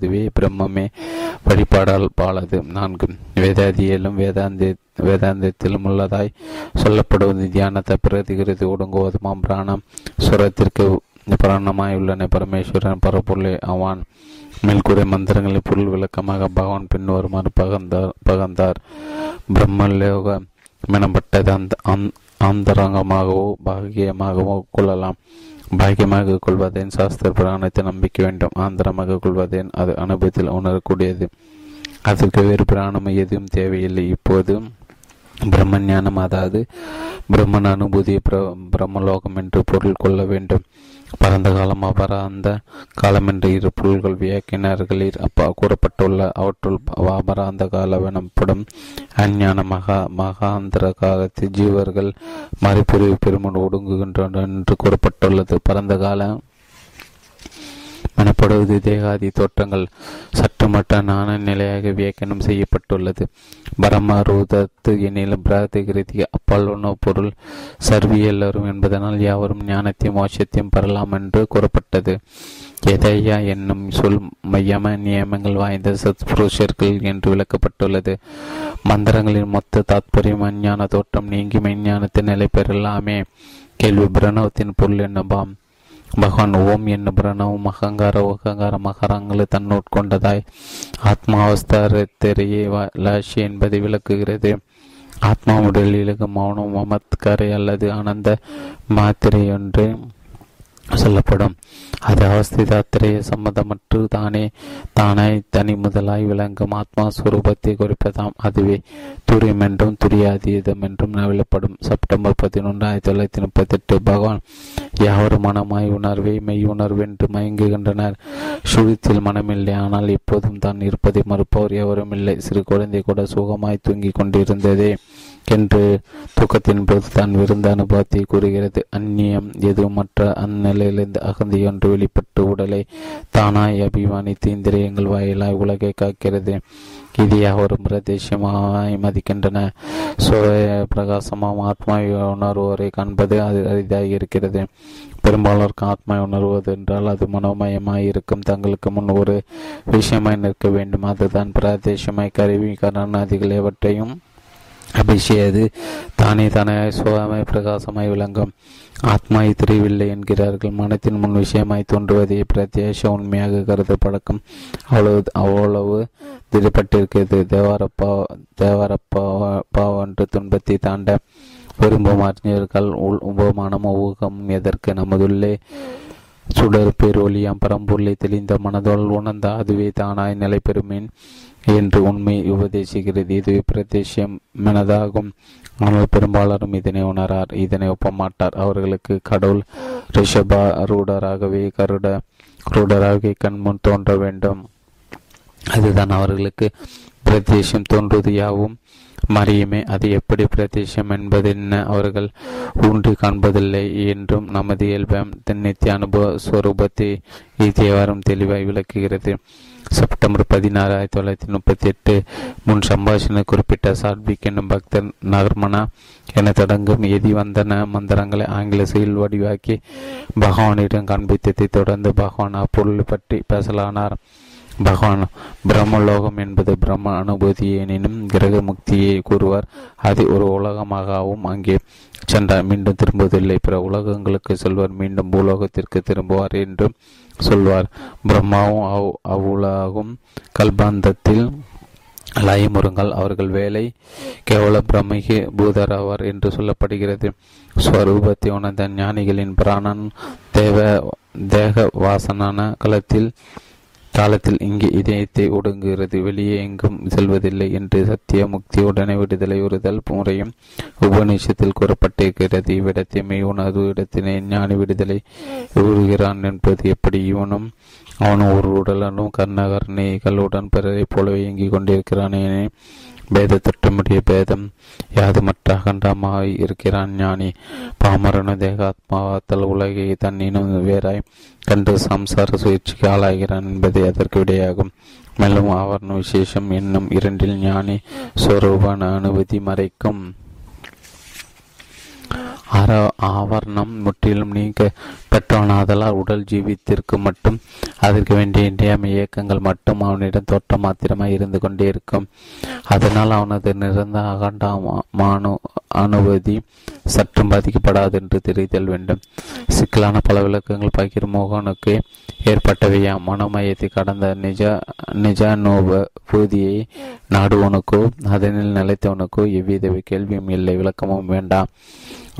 Speaker 1: அதுவே பிரம்மமே வழிபாடால் பாலது. நான்கு வேதாதியிலும் வேதாந்தி வேதாந்தத்திலும் உள்ளதாய் சொல்லப்படுவது தியானத்தை பிரதிகிறது. ஒடுங்குவதுமாம் பிராணம். சுரத்திற்கு பிராணமாய் உள்ளன பரமேஸ்வரன் பரப்புள்ளே அவான். மேல்கூடிய மந்திரங்களை பொருள் விளக்கமாக பகவான் பின்வருமாறு பகந்தார் பகந்தார். பிரம்மலோக மெனப்பட்டது அந்த அந்தரங்கமாகவோ பாகியமாகவோ கொள்ளலாம். பாக்கியமாக கொள்வதேன் சாஸ்திர புராணத்தை நம்பிக்க வேண்டும். ஆந்திரமாக கொள்வதேன் அது அனுபவத்தில் உணரக்கூடியது. அதற்கு வேறு பிராணம் எதுவும் தேவையில்லை. இப்போது பிரம்மஞானம் அதாவது பிரம்மன் அனுபூதி பிரம்மலோகம் என்று பொருள் கொள்ள வேண்டும். பரந்த காலம் அபராந்த காலம் என்ற இரு பொருள்கள் வியாக்கினர்களில் அப்பா கூறப்பட்டுள்ள அவற்றுள் அபராந்த காலம் எனப்படும் அஞ்ஞான மகா மகாந்திர காலத்தில் ஜீவர்கள் மறுபிரிவு பெருமன் ஒடுங்குகின்றனர் என்று கூறப்பட்டுள்ளது. பரந்த காலம் எனப்படுவது தேகாதி தோற்றங்கள் சற்றுமட்ட நாண நிலையாக வியாக்கியம் செய்யப்பட்டுள்ளது. பரமருதத்து எனில் பிராதிகிருதி அப்பால் உணவு பொருள் சர்வியல்லரும் என்பதனால் யாவரும் ஞானத்தையும் மோட்சத்தையும் பெறலாம் என்று கூறப்பட்டது. எதையா என்னும் சொல் மையம நியமங்கள் வாய்ந்த சத்புருஷர்கள் என்று விளக்கப்பட்டுள்ளது. மந்திரங்களின் மொத்த தாத்பரியம் அஞ்ஞான தோற்றம் நீங்கி மெஞ்ஞானத்தை நிலை பெறலாமே கேள்வி பிரணவத்தின் பொருள் என்னபாம் பகவான் ஓம் என்ன பிரணவம் அகங்கார அகங்கார மகரங்களை தன்னுட்கொண்டதாய் ஆத்மாவஸ்தாரத்திரையே லாஷி என்பதை விளக்குகிறது. ஆத்மா உடலிலுக்கு மௌனம் மமத்கரை அல்லது ஆனந்த மாத்திரையொன்று. சொல்லப்படும். அது அவஸ்திதாத்திரைய சம்மதமற்று தானே தானாய் தனி முதலாய் விளங்கும் ஆத்மா சுரூபத்தை குறிப்பதாம். அதுவே துரியம் என்றும் துரியாதீதம் என்றும் நவிழப்படும். செப்டம்பர் பதினொன்று ஆயிரத்தி தொள்ளாயிரத்தி முப்பத்தி எட்டு பகவான் யாவரும் மனமாய் உணர்வை மெய் உணர்வென்று மயங்குகின்றனர். சுழித்தில் மனமில்லை ஆனால் இப்போதும் தான் இருப்பதை மறுப்பவர் எவரும் இல்லை சிறு குழந்தை கூட சுகமாய் தூங்கிக் கொண்டிருந்ததே. என்று தூக்கத்தின் போது தான் விருந்த அனுபவத்தை கூறுகிறது. அந்நியம் எதுவுமற்ற அந்நிலையிலிருந்து அகந்தியொன்று வெளிப்பட்டு உடலை தானாய் அபிமானித்து இந்திரியங்கள் வாயிலாய் உலகை காக்கிறது. இதையாக ஒரு பிரதேசமாய் மதிக்கின்றன. சுய பிரகாசமாம் ஆத்மா உணர்வோரை காண்பது அது அரிதாக இருக்கிறது பெரும்பாலோருக்கு ஆத்மா உணர்வது என்றால் அது மனோமயமாய் இருக்கும். தங்களுக்கு முன் ஒரு விஷயமாய் நிற்க வேண்டும். அதுதான் பிரதேசமாய் கருவி கருணாதிகள் எவற்றையும் அபிஷேது. தானே தானே சுகமாய் பிரகாசமாய் விளங்கும். ஆத்மா தெரியவில்லை என்கிறார்கள். மனத்தின் முன் விஷயமாய் தோன்றுவதை பிரத்யேஷ உண்மையாக கருத பழக்கம். அவ்வளவு அவ்வளவு திடப்பட்டிருக்கிறது தேவாரப்பா தேவாரப்பா பாவன்று துன்பத்தை தாண்ட விரும்பும் அறிஞர்கள் உள் உபமானம் ஊகம் எதற்கு? நமதுள்ளே சுடர் பேரொழியாம் பரம்பொருளை தெளிந்த மனதால் உணர்ந்த அதுவே தானாய் நிலை பெறுமேன் என்று உண்மை உபதேசிக்கிறது. இது பிரதேசியம் மனதாகும். ஆனால் பெரும்பாலரும் இதனை உணரார் இதனை ஒப்பமாட்டார். அவர்களுக்கு கடவுள் ரிஷபா ரூடராகவே கருட ரூடராகவே கண்முன் தோன்ற வேண்டும். அதுதான் அவர்களுக்கு பிரதேசம் தோன்றுவது யாவும் மறியுமே அது எப்படி பிரதேசம் என்பதென்ன அவர்கள் ஊன்றி காண்பதில்லை என்றும் நமது இயல்பம் நித்திய அனுபவ ஸ்வரூபத்தை தேவாரம் தெளிவாய் விளக்குகிறது. செப்டம்பர் பதினாறு ஆயிரத்தி தொள்ளாயிரத்தி முப்பத்தி எட்டு முன் சம்பாஷணை குறிப்பிட்ட சாட்விக் என்னும் பக்தர் நகர்மனா என தொடங்கும் எதி வந்தன மந்திரங்களை ஆங்கில செயல் வடிவாக்கி பகவானிடம் காண்பித்ததை தொடர்ந்து பகவான் அப்பொருள் பற்றி பேசலானார். பகவான் பிரம்மலோகம் என்பது பிரம்ம அனுபூதி எனினும் கிரக முக்தியை கூறுவார். அது ஒரு உலகமாகவும் அங்கே சென்றார். மீண்டும் திரும்புவதில்லை. பிற உலகங்களுக்கு செல்வார் மீண்டும் பூலோகத்திற்கு திரும்புவார் என்றும் சொல்வார். பிரம்மாவும் அவ் அவ்வுலகும் கல்பாந்தத்தில் லயமுறுங்கள் அவர்கள் வேலை கேவல பிரமிகி பூதராவார் என்று சொல்லப்படுகிறது. ஸ்வரூபத்தை உணர்ந்த ஞானிகளின் பிராணன் தேவ தேக வாசனான களத்தில் காலத்தில் இங்கே இதயத்தை ஒடுங்குகிறது வெளியே எங்கும் செல்வதில்லை என்று சத்திய முக்தி உடனே விடுதலை உறுதல் முறையும் உபநிஷத்தில் கூறப்பட்டிருக்கிறது. இவ்விடத்தை மெய் உணர்வு இடத்தினை ஞானி விடுதலை உறுகிறான் என்பது எப்படி? இவனும் அவனும் ஒரு உடலனும் கர்ணகர்ணிகளுடன் பிறரை போலவே இயங்கிக் கொண்டிருக்கிறானே. பேத பேதம் பேதம் யாதுமற்ற அகண்டமாய் இருக்கிறான் ஞானி. பாமரனு தேகாத்மாவாத்தல் உலகை தன்னினும் வேறாய் கண்டு சம்சார சுயற்சிக்கு ஆளாகிறான் என்பதே அதற்கு விடையாகும். மேலும் ஆவரண விசேஷம் என்னும் இரண்டில் ஞானி ஸ்வரூபான அனுமதி மறைக்கும். ஆவரணம் முற்றிலும் நீங்க பெற்றவனாதலால் உடல் ஜீவித்திற்கு மட்டும் அதற்கு வேண்டிய இன்றியமை இயக்கங்கள் மட்டும் அவனிடம் தோற்றம் மாத்திரமாய் இருந்து கொண்டே இருக்கும். அதனால் அவனது நிறந்த அகண்டாமானு அனுமதி சற்றும் பாதிக்கப்படாது என்று தெரிதல் வேண்டும். சிக்கலான பல விளக்கங்கள் பகிர் மோகனுக்கு ஏற்பட்டவையா மனோமயத்தை கடந்த நிஜ நிஜானோப பூதியை நாடுவனுக்கோ அதனில் நிலைத்தவனுக்கோ எவ்வித கேள்வியும் இல்லை விளக்கமும் வேண்டாம்.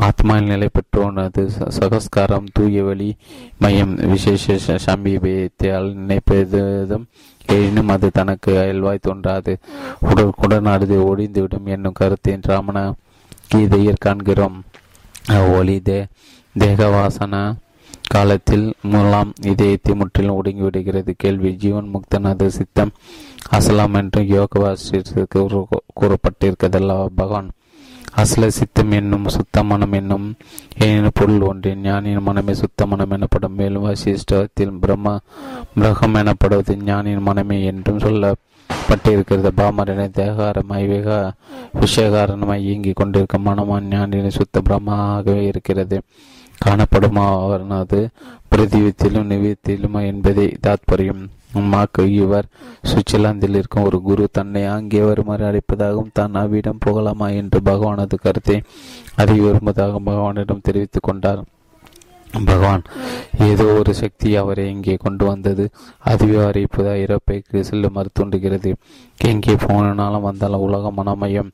Speaker 1: ஆத்மாவில் நிலை பெற்றவனது சகஸ்காரம் தூய வழி மையம் விசேஷ சமீபத்தால் நினைப்பதும் எனினும் அது தனக்கு அயல்வாய் தோன்றாது. உடல் அது ஒழிந்துவிடும் என்னும் கருத்தின் ராமண கீதையில் காண்கிறோம். ஒளி தே தேகவாசன காலத்தில் மூலாம் இதயத்தை முற்றிலும் ஒடுங்கிவிடுகிறது. கேள்வி. ஜீவன் முக்தனது சித்தம் அசலாம் என்றும் யோகவாசிற்கு கூறப்பட்டிருக்கதல்லவா பகவான் அசல சித்தம் என்னும் சுத்த மனம் என்னும் எனினும் பொருள் ஒன்றின். ஞானியின் மனமே சுத்த மனம் எனப்படும். மேலும் வசிஷ்டத்தில் பிரம்ம பிரகம் எனப்படுவது ஞானியின் மனமே என்றும் சொல்லப்பட்டிருக்கிறது. பாமரனை தேகாரமாய் வேக விஷயகாரணமாய் இயங்கிக் கொண்டிருக்கும் மனமான் ஞானியின் சுத்த பிரம்மாகவே இருக்கிறது. காணப்படும் அவனது பிரதிவத்திலும் நிவியத்திலுமா என்பதை தாத்பரியம். அம்மாக்கு இவர் சுவிட்சர்லாந்தில் இருக்கும் ஒரு குரு. தன்னை அங்கே வருமாறு அழைப்பதாகவும் தான் அவ்விடம் போகலாமா என்று பகவானது கருத்தை அறிய விரும்புவதாக பகவானிடம் தெரிவித்துக் கொண்டார். பகவான் ஏதோ ஒரு சக்தி அவரை இங்கே கொண்டு வந்தது. அதுவே அவரை இப்போது இறப்பைக்கு செல்லுமாறு தூண்டுகிறது எங்கே போனாலும் வந்தாலும் உலக மனமயம்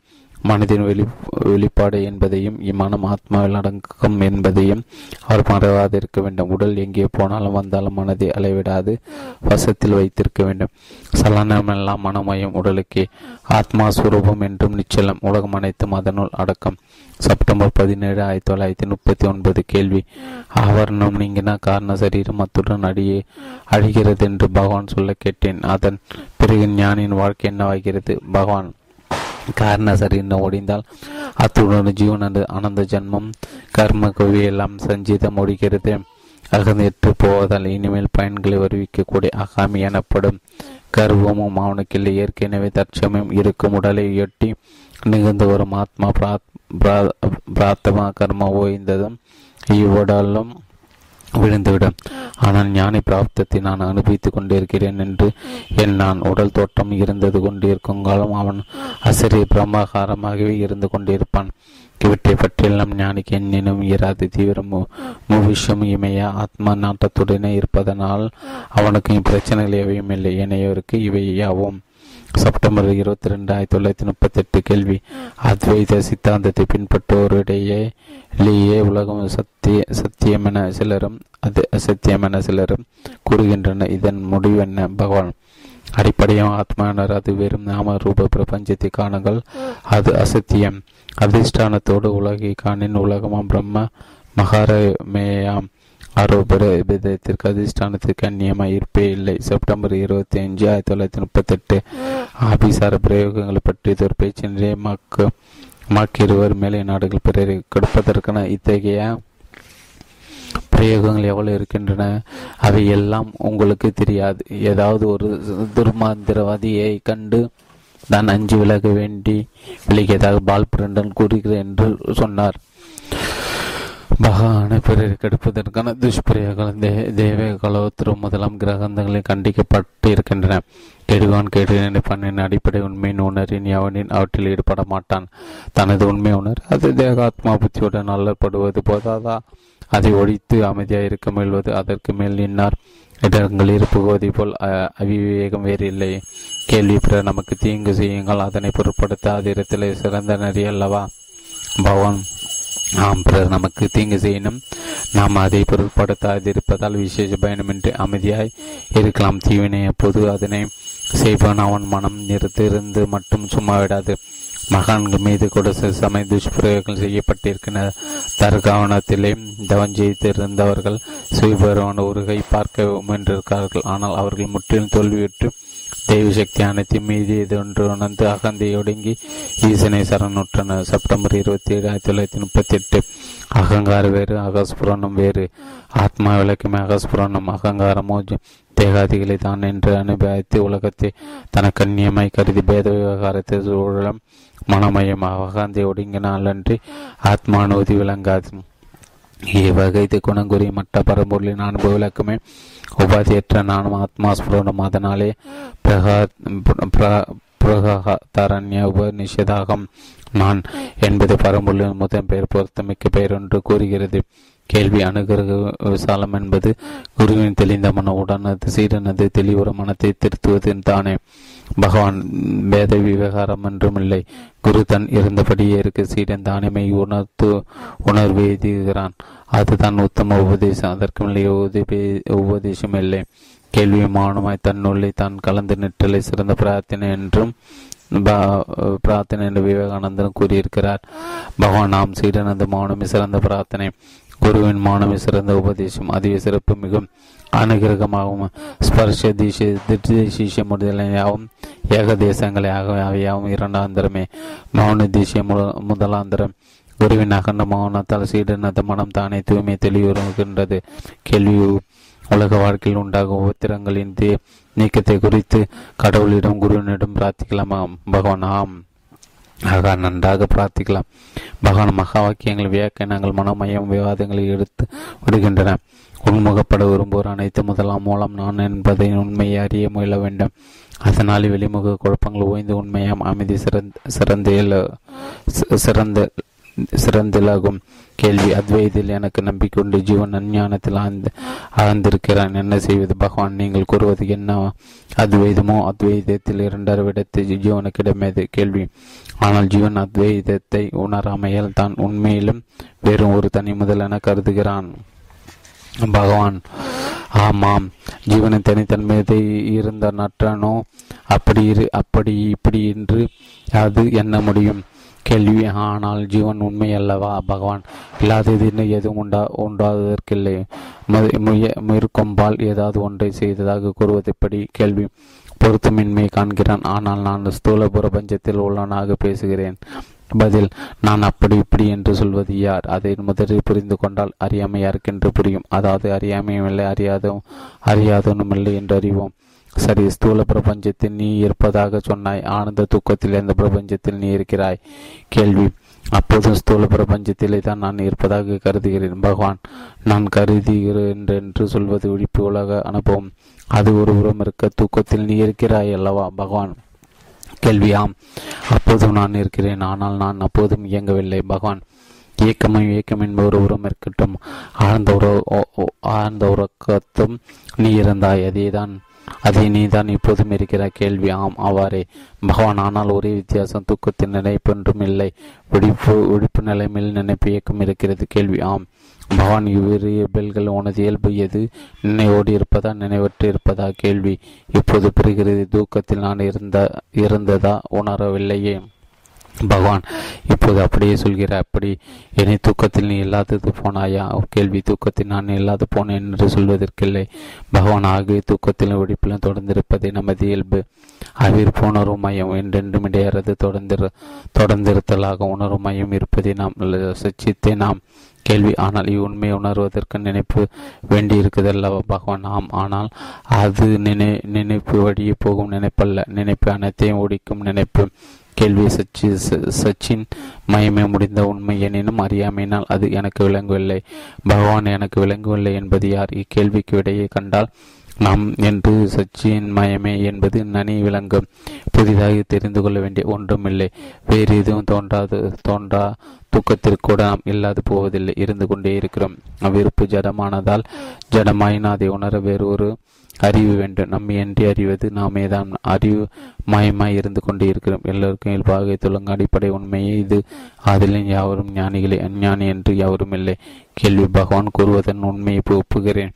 Speaker 1: மனதின் வெளி வெளிப்பாடு என்பதையும் இம்மனம் ஆத்மாவில் அடங்கும் என்பதையும் அவர் மறவாதிருக்க வேண்டும். உடல் எங்கே போனாலும் வந்தாலும் மனதை அளவிடாது. வசத்தில் வைத்திருக்க வேண்டும். சலனமெல்லாம் மனமயம் உடலுக்கு. ஆத்மா சுரூபம் என்றும் நிச்சலம் உலகம் அனைத்தும் அதனுள் அடக்கம். செப்டம்பர் பதினேழு ஆயிரத்தி தொள்ளாயிரத்தி முப்பத்தி ஒன்பது கேள்வி. ஆவரணம் நீங்கினா காரண சரீரம் அத்துடன் அடியே அழிகிறது என்று பகவான் சொல்ல கேட்டேன். அதன் பிறகு ஞானியின் வாழ்க்கை என்னவாகிறது? பகவான் காரண சரின்னு ஒடிந்தால் அத்துடன் ஜீவனது ஆனந்த ஜென்மம் கர்ம குவியெல்லாம் சஞ்சீதம் ஒடுகிறது அகந்திட்டு போவதால் இனிமேல் பயன்களை வருவிக்கக்கூடிய அகாமி எனப்படும் கர்வமும் அவனுக்கில்லை. ஏற்கனவே தற்சமயம் இருக்கும் உடலை எட்டி நிகழ்ந்து வரும் ஆத்மா பிரார்த்தமா கர்ம ஓய்ந்ததும் இவ்வுடலும் விழுந்துவிடும். ஆனால் ஞானி பிராப்தத்தை நான் அனுபவித்துக் கொண்டிருக்கிறேன் என்று என் நான் உடல் தோட்டம் இருந்தது கொண்டிருக்கும் காலம் அவன் அசரி பிரம்மகாரமாகவே இருந்து கொண்டிருப்பான். இவற்றை பற்றியெல்லாம் ஞானிக்கு என்னினும் இராது. தீவிரம் முவிஷம் இமைய ஆத்மா நாட்டத்துடனே இருப்பதனால் அவனுக்கு இப்பிரச்சனைகள் எவையும் இல்லை. இணையவருக்கு இவையாவும் செப்டம்பர் இருபத்தி ரெண்டு ஆயிரத்தி தொள்ளாயிரத்தி முப்பத்தி எட்டு கேள்வி. அத்வைத சித்தாந்தத்தை பின்பற்றோரிடையே உலகம் சத்திய சத்தியமென சிலரும் அது அசத்தியமென சிலரும் கூறுகின்றனர். இதன் முடிவு என்ன? பகவான் அடிப்படையாக ஆத்மானர் அது வெறும் நாம ரூப பிரபஞ்சத்தை காணுங்கள். அது அசத்தியம். அதிஷ்டானத்தோடு உலகை காணின் உலகமாம் பிரம்ம மகாரமேயாம். ஆரோபர விதத்திற்கு அதிஷ்டானத்திற்கு அந்நியமாக இருப்பே இல்லை. செப்டம்பர் இருபத்தி அஞ்சு ஆயிரத்தி தொள்ளாயிரத்தி முப்பத்தி எட்டு ஆபிசார பிரயோகங்களை பற்றி ஒரு பேச்சினரே மாக்கு இருவர் மேலை நாடுகள் பிறரை கொடுப்பதற்கான இத்தகைய பிரயோகங்கள் எவ்வளவு இருக்கின்றன? அவை எல்லாம் உங்களுக்கு தெரியாது. ஏதாவது ஒரு துர்மாந்திரவாதியை கண்டு தான் அஞ்சு விலக வேண்டி விலகியதாக பால் பிரண்டன் கூறுகிறேன் என்று சொன்னார். பகவானை பிறரை கெடுப்பதற்கான துஷ்பிரயோகம் தே தேவ கலோத்திர முதலாம் கிரகந்தங்களை கண்டிக்கப்பட்டு இருக்கின்றன கெடுவான் கேடு நினைப்பானின் அடிப்படை உண்மையின் உணரின் எவனின் அவற்றில் ஈடுபட மாட்டான். தனது உண்மை உணர் அது தேகாத்மா புத்தியுடன் அல்லப்படுவது போதாதா? அதை ஒழித்து அமைதியாக இருக்க முயல்வது அதற்கு மேல் நின்னார். இடங்களில் புகுவதை போல் அவிவேகம் வேறு இல்லை. கேள்வி பிற நமக்கு தீங்கு செய்யுங்கள் அதனை பொருட்படுத்த அதிரத்தில் சிறந்த நெறி அல்லவா? பவன் நாம் பிறர் நமக்கு தீங்கு செய்யணும். நாம் அதை பொருட்படுத்தாதிருப்பதால் விசேஷ பயணமின்றி அமைதியாய் இருக்கலாம். தீவினை அப்போது அதனை செய்வன்? அவன் மனம் நிறுத்திருந்து மட்டும் சும்மா விடாது. மகான்கள் மீது கூட சமய துஷ்பிரயோகங்கள் செய்யப்பட்டிருக்கிற தற்காவனத்திலே தவஞ்செய்திருந்தவர்கள் சுயபெருவன் உருகை பார்க்க முயன்றிருக்கிறார்கள் ஆனால் அவர்கள் முற்றிலும் தோல்வியுற்று தெய்வ சக்தி அனைத்தையும் மீது இதொன்று உணர்ந்து அகந்தை ஒடுங்கி ஈசனை சரணுற்றனர் செப்டம்பர் இருபத்தி ஏழு ஆயிரத்தி தொள்ளாயிரத்தி முப்பத்தி எட்டு அகங்காரம் வேறு அகஸ்புரணம் வேறு. ஆத்மா விளக்கமே அகஸ்புரணம் அகங்காரமோ தேகாதிகளை தான் என்று அனுபவித்து உலகத்தை தனக்கு அந்நியமாய் கருதி பேத விவகாரத்தை சூழலம். மனமயமாக அகந்தை ஒடுங்கினாலன்றி ஆத்மானுதி விளங்காது. இவ்வகை குணங்குறி மற்ற பரம்பொருளின் அனுபவ விளக்கமே உபாதியற்ற நானும் ஆத்மா ஸ்புரணம் அதனாலே பிரகாரண்ய உபநிஷதாகம். நான் என்பது பரம்பொருளின் முதன் பெயர் பொருத்தமிக்க பெயர் என்று கூறுகிறது. கேள்வி அணுகிற விசாலம் என்பது குருவின் தெளிந்த மன உடனது சீரனது தெளிவுற மனத்தை திருத்துவது தானே. பகவான் வேத விவகாரம் என்றும் இல்லை. குரு தன் இருந்தபடியே இருக்க. சீடன் தானிமை உணர்த்து உணர்வு எழுதுகிறான் அதுதான் உத்தம உபதேசம். அதற்கு உதவி உபதேசம் இல்லை. கேள்வி மானமாய் தன்னுள்ளே தான் கலந்து நிற்றலை. சிறந்த பிரார்த்தனை என்றும் பிரார்த்தனை என்று விவேகானந்தன் கூறியிருக்கிறார். பகவான் நாம் சீடனந்த மௌனமே சிறந்த பிரார்த்தனை. குருவின் மாணவி சிறந்த உபதேசம். அதிக சிறப்பு மிகும். அனுகிரகமாகவும் ஸ்பர்ஷ தீஷ திசீஷ முதலாவும் ஏக தேசங்களே ஆகவே அவையாவும் இரண்டாந்திரமே. மௌன தீஷ முதலாந்திரம். குருவின் அகண்ட மௌனத்தால் சீடனது மனம் தானே தூய்மை தெளிவுறுகின்றது கேள்வி உலக வாழ்க்கையில் உண்டாகும் உத்திரங்களின் நீக்கத்தை குறித்து கடவுளிடம் குருவினிடம் பிரார்த்திக்கலாம். பகவான் ஆம். ஆகா நன்றாக பிரார்த்திக்கலாம். பகவான் மகா வாக்கியங்கள் வியாக்கியங்கள் மனமயம் விவாதங்களை எடுத்து விடுகின்றன உள்முகப்பட விரும்புவோர் அனைத்து முதலாம் மூலம் நான் என்பதை உண்மையை அறிய முயல வேண்டும். அதனால் வெளிமுக குழப்பங்கள் ஓய்ந்து உண்மையாம். அமைதி சிறந்த சிறந்த சிறந்த சிறந்திலாகும். கேள்வி அத்வைதில் எனக்கு நம்பிக்கொண்டு ஜீவன் அஞ்ஞானத்தில் ஆழ்ந்து ஆழ்ந்திருக்கிறான். என்ன செய்வது? பகவான் நீங்கள் கூறுவது என்ன? அத்வைதமோ? அத்வைதத்தில் இரண்டரை விடத்து ஜீவனுக்கிடமேது கேள்வி. ஆனால் ஜீவன் அத்வைதத்தை உணராமையால் தான் உண்மையிலும் வெறும் ஒரு தனி முதல் என கருதுகிறான். பகவான் ஆமாம். ஜீவனின் தனித்தன்மையை இருந்த நற்றனோ? அப்படி இரு அப்படி இப்படி என்று அது என்ன முடியும்? கேள்வி ஆனால் ஜீவன் உண்மை அல்லவா? பகவான் இல்லாதது எதுவும் உண்டா உண்டாவதற்கில்லை மேற்கொம்பால் ஏதாவது ஒன்றை செய்ததாக கூறுவதைப்படி கேள்வி. பொருத்தமின்மையை காண்கிறான். ஆனால் நான் ஸ்தூல பிரபஞ்சத்தில் உள்ளவனாக பேசுகிறேன். பதில் நான் அப்படி இப்படி என்று சொல்வது யார்? அதை முதலில் புரிந்து கொண்டால் அறியாமை யாருக்கென்று புரியும். அதாவது அறியாமையும் இல்லை அறியாதும் அறியாதவனும் இல்லை என்று அறிவோம். சரி ஸ்தூல பிரபஞ்சத்தில் நீ இருப்பதாக சொன்னாய். ஆனந்த தூக்கத்தில் எந்த பிரபஞ்சத்தில் நீ இருக்கிறாய். கேள்வி. அப்போதும் ஸ்தூல பிரபஞ்சத்திலே தான் நான் இருப்பதாக கருதுகிறேன். பகவான் நான் கருதுகிறேன் என்று சொல்வது விழிப்பு உலக அனுபவம். அது ஒரு உரம் இருக்க தூக்கத்தில் நீ இருக்கிறாய் அல்லவா? பகவான் கேள்வி. ஆம். அப்போதும் நான் இருக்கிறேன். ஆனால் நான் அப்போதும் இயங்கவில்லை. பகவான் இயக்கமும் இயக்கம் என்பது ஒரு உரம் இருக்கட்டும். ஆழ்ந்த உற ஆழ்ந்த உறக்கத்தும் நீ இருந்தாய். அதேதான். அதை நீதான் இப்போதும் இருக்கிற கேள்வி. ஆம் அவ்வாறே. பகவான் ஆனால் ஒரே வித்தியாசம். தூக்கத்தின் நினைப்பு என்றும் இல்லை. விழிப்பு விழிப்பு நிலைமையில் நினைப்பு இயக்கம் இருக்கிறது கேள்வி. ஆம் பகவான் இவ்விரு இயல்புகள் உனது இயல்பு எது? நினைவோடு இருப்பதா நினைவற்று இருப்பதா? கேள்வி. இப்போது பெறுகிறது தூக்கத்தில் நான் இருந்த இருந்ததா? உணரவில்லையே. பகவான் இப்போது அப்படியே சொல்கிற அப்படி என்னை தூக்கத்தில் நீ இல்லாதது போனாயா? கேள்வி தூக்கத்தில் நான் இல்லாது போனேன் என்று சொல்வதற்கில்லை. பகவான் ஆகிய தூக்கத்திலும் வெடிப்பிலும் தொடர்ந்திருப்பதே நமது இயல்பு. அவிர்ப்பு உணர்வு மையம் என்றென்றும் இடையறது தொடர்ந்து தொடர்ந்திருத்தலாக உணர்வு மையம் இருப்பதை நாம் சச்சித்தே நாம் கேள்வி. ஆனால் இவ்வுண்மையை உணர்வதற்கு நினைப்பு வேண்டியிருக்குதல்லவா? பகவான் ஆம் ஆனால் அது நினை நினைப்பு வழியே போகும் நினைப்பல்ல. நினைப்பு அனைத்தையும் ஒடிக்கும் நினைப்பு. கேள்வி சச்சி சச்சின் மயமே முடிந்த உண்மை எனினும் அறியாமையினால் அது எனக்கு விளங்கவில்லை. பகவான் எனக்கு விளங்கவில்லை என்பது யார்? இக்கேள்விக்கு விடையை கண்டால் நாம் என்று சச்சியின் மயமே என்பது நனி விளங்கும். புதிதாக தெரிந்து கொள்ள வேண்டிய ஒன்றுமில்லை. வேறு எதுவும் தோன்றாது தோன்றா தூக்கத்திற்கு கூட நாம் இல்லாது போவதில்லை. இருந்து கொண்டே இருக்கிறோம். அவ்விருப்பு ஜடமானதால் ஜடமாயின் அதை உணர வேறு ஒரு அறிவு வேண்டும். நம்மை என்று அறிவது நாமே தான். அறிவு மயமாய் இருந்து கொண்டே இருக்கிறோம். எல்லோருக்கும் இயல்பாக துலங்க அடிப்படை உண்மையே இது. அதிலும் யாவரும் ஞானிகளே. அஞ்ஞானி என்று யாவரும் இல்லை. கேள்வி பகவான் கூறுவதன் உண்மையை ஒப்புகிறேன்.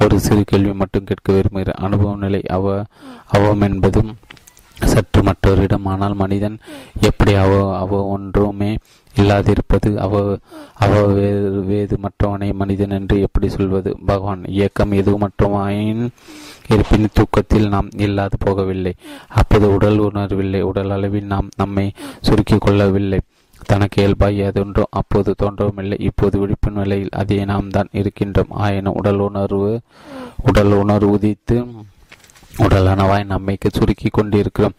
Speaker 1: ஒரு சிறு கேள்வி மட்டும் கேட்க விரும்புகிறேன் அனுபவ நிலை அவ அவம் என்பதும் சற்று மற்றவரிடம் ஆனால் மனிதன் எப்படி அவ அவ ஒன்றுமே இல்லாதிருப்பது. அவ அவ வேறு வேது மற்றவனை மனிதன் என்று எப்படி சொல்வது? பகவான் இயக்கம் எதுவுமற்றவாயின் இருப்பின் தூக்கத்தில் நாம் இல்லாது போகவில்லை. அப்போது உடல் உணர்வில்லை. உடல் அளவில் நாம் நம்மை சுருக்கிக் கொள்ளவில்லை. தனக்கு இயல்பாய் ஏதொன்றோ அப்போது தோன்றவும் இல்லை இப்போது விழிப்பு நிலையில் அதே நாம் தான் இருக்கின்றோம். ஆயினும் உடல் உணர்வு உடல் உணர்வு உதித்து உடலானவாய் நம்மைக்கு சுருக்கி கொண்டிருக்கிறோம்.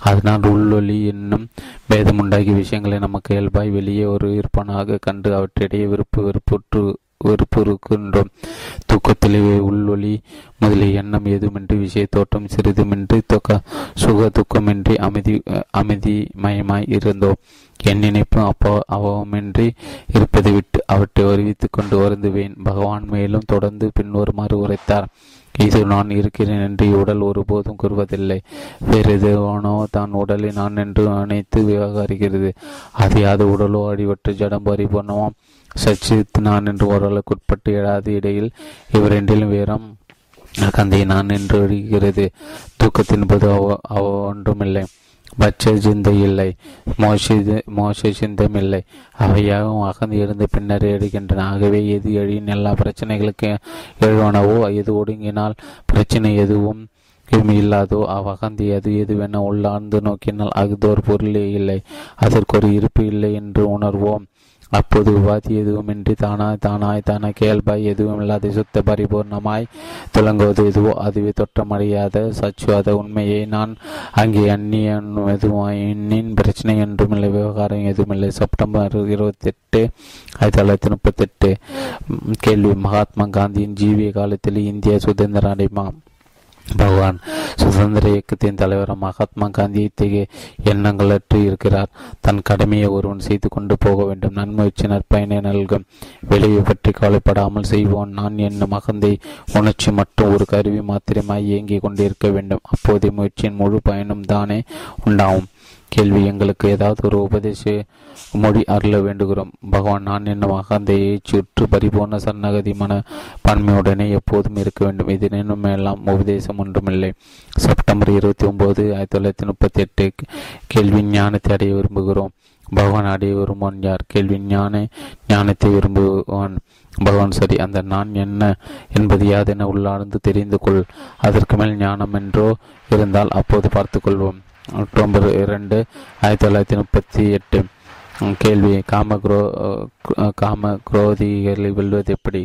Speaker 1: அதனால் உள்ளொலி என்னும் பேதம் விஷயங்களை நமக்கு இயல்பாய் வெளியே ஒரு இருப்பனாக கண்டு அவற்றிடையே விருப்பு வெறுப்புற்று வெறுப்புறுக்கின்றோம். தூக்கத்திலே உள்ளொளி முதலிய எண்ணம் ஏதுமின்றி விஷய தோட்டம் சிறிதுமின்றி தொக்க சுக துக்கமின்றி அமைதி அமைதி மயமாய் இருந்தோம். என் நினைப்பும் அப்போ அவமின்றி இருப்பதை விட்டு அவற்றை அறிவித்துக் கொண்டு வருந்துவேன். பகவான் மேலும் தொடர்ந்து பின்வருமாறு உரைத்தார். இது நான் இருக்கிறேன் என்று உடல் ஒருபோதும் கூறுவதில்லை. வேறு எதுவானோ தான் உடலை நான் என்று நினைத்து விவகாரிக்கிறது. அது யாது உடலோ அடிவற்று ஜடம் பரிபூர்ணமாம் சச்சித் நான் என்று ஓரளவுக்குட்பட்டு எழாத இடையில் இவரெண்டிலும் வேறம் கந்தையை நான் என்று எழுகிறது தூக்கத்தின் போது அவ அவ ஒன்றுமில்லை. பட்ச சிந்தை இல்லை மோச மோச சிந்தம் இல்லை. அவையாகவும் அகந்து எழுந்து பின்னர் எடுக்கின்றன ஆகவே எது எழின் எல்லா பிரச்சனைகளுக்கு எழுவனவோ எது ஒடுங்கினால் பிரச்சனை எதுவும் இல்லாதோ அவ்வகந்தி அது எதுவென உள்ளார்ந்து நோக்கினால் அகுதோர் பொருளே இல்லை. அதற்கு ஒரு இருப்பு இல்லை என்று உணர்வோம். அப்போது உபாதி எதுவுமின்றி தானாய் தானாய் தானாய் கேள்பாய் எதுவும் இல்லாத சுத்த பரிபூர்ணமாய் துலங்குவது எதுவோ அதுவே தொற்றமடையாத சச்சுவாத உண்மையை நான் அங்கே அந்நிய எதுவும் பிரச்சனை என்றுமில்லை விவகாரம் எதுவுமில்லை. செப்டம்பர் இருபத்தி எட்டு ஆயிரத்தி தொள்ளாயிரத்தி முப்பத்தி எட்டு கேள்வி. மகாத்மா காந்தியின் ஜீவிய காலத்தில் இந்தியா சுதந்திரம் அடைமா பகவான் சுதந்திர இயக்கத்தின் தலைவர் மகாத்மா காந்தி இத்தகைய எண்ணங்களற்று இருக்கிறார். தன் கடமையை ஒருவன் செய்து கொண்டு போக வேண்டும். நன்முயற்சி நற்பயனை நல்கும். விளைவு பற்றி கவலைப்படாமல் செய்வோம். நான் என்னும் மகந்தை உணர்ச்சி மட்டும் ஒரு கருவி மாத்திரமாய் இயங்கிக் கொண்டிருக்க வேண்டும். அப்போதே முயற்சியின் முழு பயனும் தானே உண்டாகும். கேள்வி எங்களுக்கு ஏதாவது ஒரு உபதேச மொழி அருள வேண்டுகிறோம். பகவான் நான் என்னும் அகந்தையை சுற்று பரிபூர்ண சன்னகதி மன பன்மையுடனே எப்போதும் இருக்க வேண்டும். இது எல்லாம் உபதேசம் ஒன்றுமில்லை. செப்டம்பர் இருபத்தி ஒன்பது ஆயிரத்தி தொள்ளாயிரத்தி முப்பத்தி எட்டு கேள்வி ஞானத்தை அடைய விரும்புகிறோம். பகவான் அடைய விரும்புவான் யார்? கேள்வி ஞான ஞானத்தை விரும்புவான். பகவான் சரி அந்த நான் என்ன என்பது யாதென உள்ளார்ந்து தெரிந்து கொள். அதற்கு மேல் ஞானம் என்றோ இருந்தால் அப்போது பார்த்துக்கொள்வோம் அக்டோபர் இரண்டு ஆயிரத்தி தொள்ளாயிரத்தி முப்பத்தி எட்டு. கேள்வி காம குரோ காம குரோதிகளை வெல்வது எப்படி?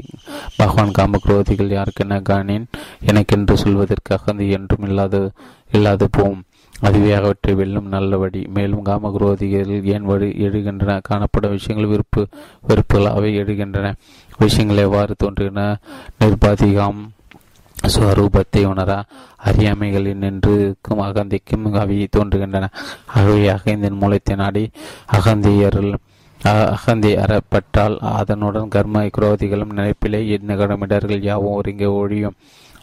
Speaker 1: பகவான் காம குரோதிகள் யாருக்கென காணின்? எனக்கென்று சொல்வதற்காக அது என்றும் இல்லாத இல்லாது போம். அதுவே அவற்றை வெல்லும் நல்ல வழி. மேலும் காம குரோதிகள் ஏன் வழி எழுகின்றன? காணப்படும் விஷயங்கள் விருப்பு வெறுப்புகள் அவை எழுகின்றன. விஷயங்கள் எவ்வாறு தோன்றுகின்றன? நிர்பாதிகாம் ஸ்வரூபத்தை உணரா அறியாமைகளில் நின்றுக்கும் அகந்திக்கும் அவை தோன்றுகின்றன. அவை அகந்தின் மூலத்தை நாடி அகந்தியர்கள் அகந்தி அறப்பட்டால் அதனுடன் கர்ம குரோதிகளும் நினைப்பிலே நிகழமிடர்கள் யாவும் ஒருங்கே ஒழியும்.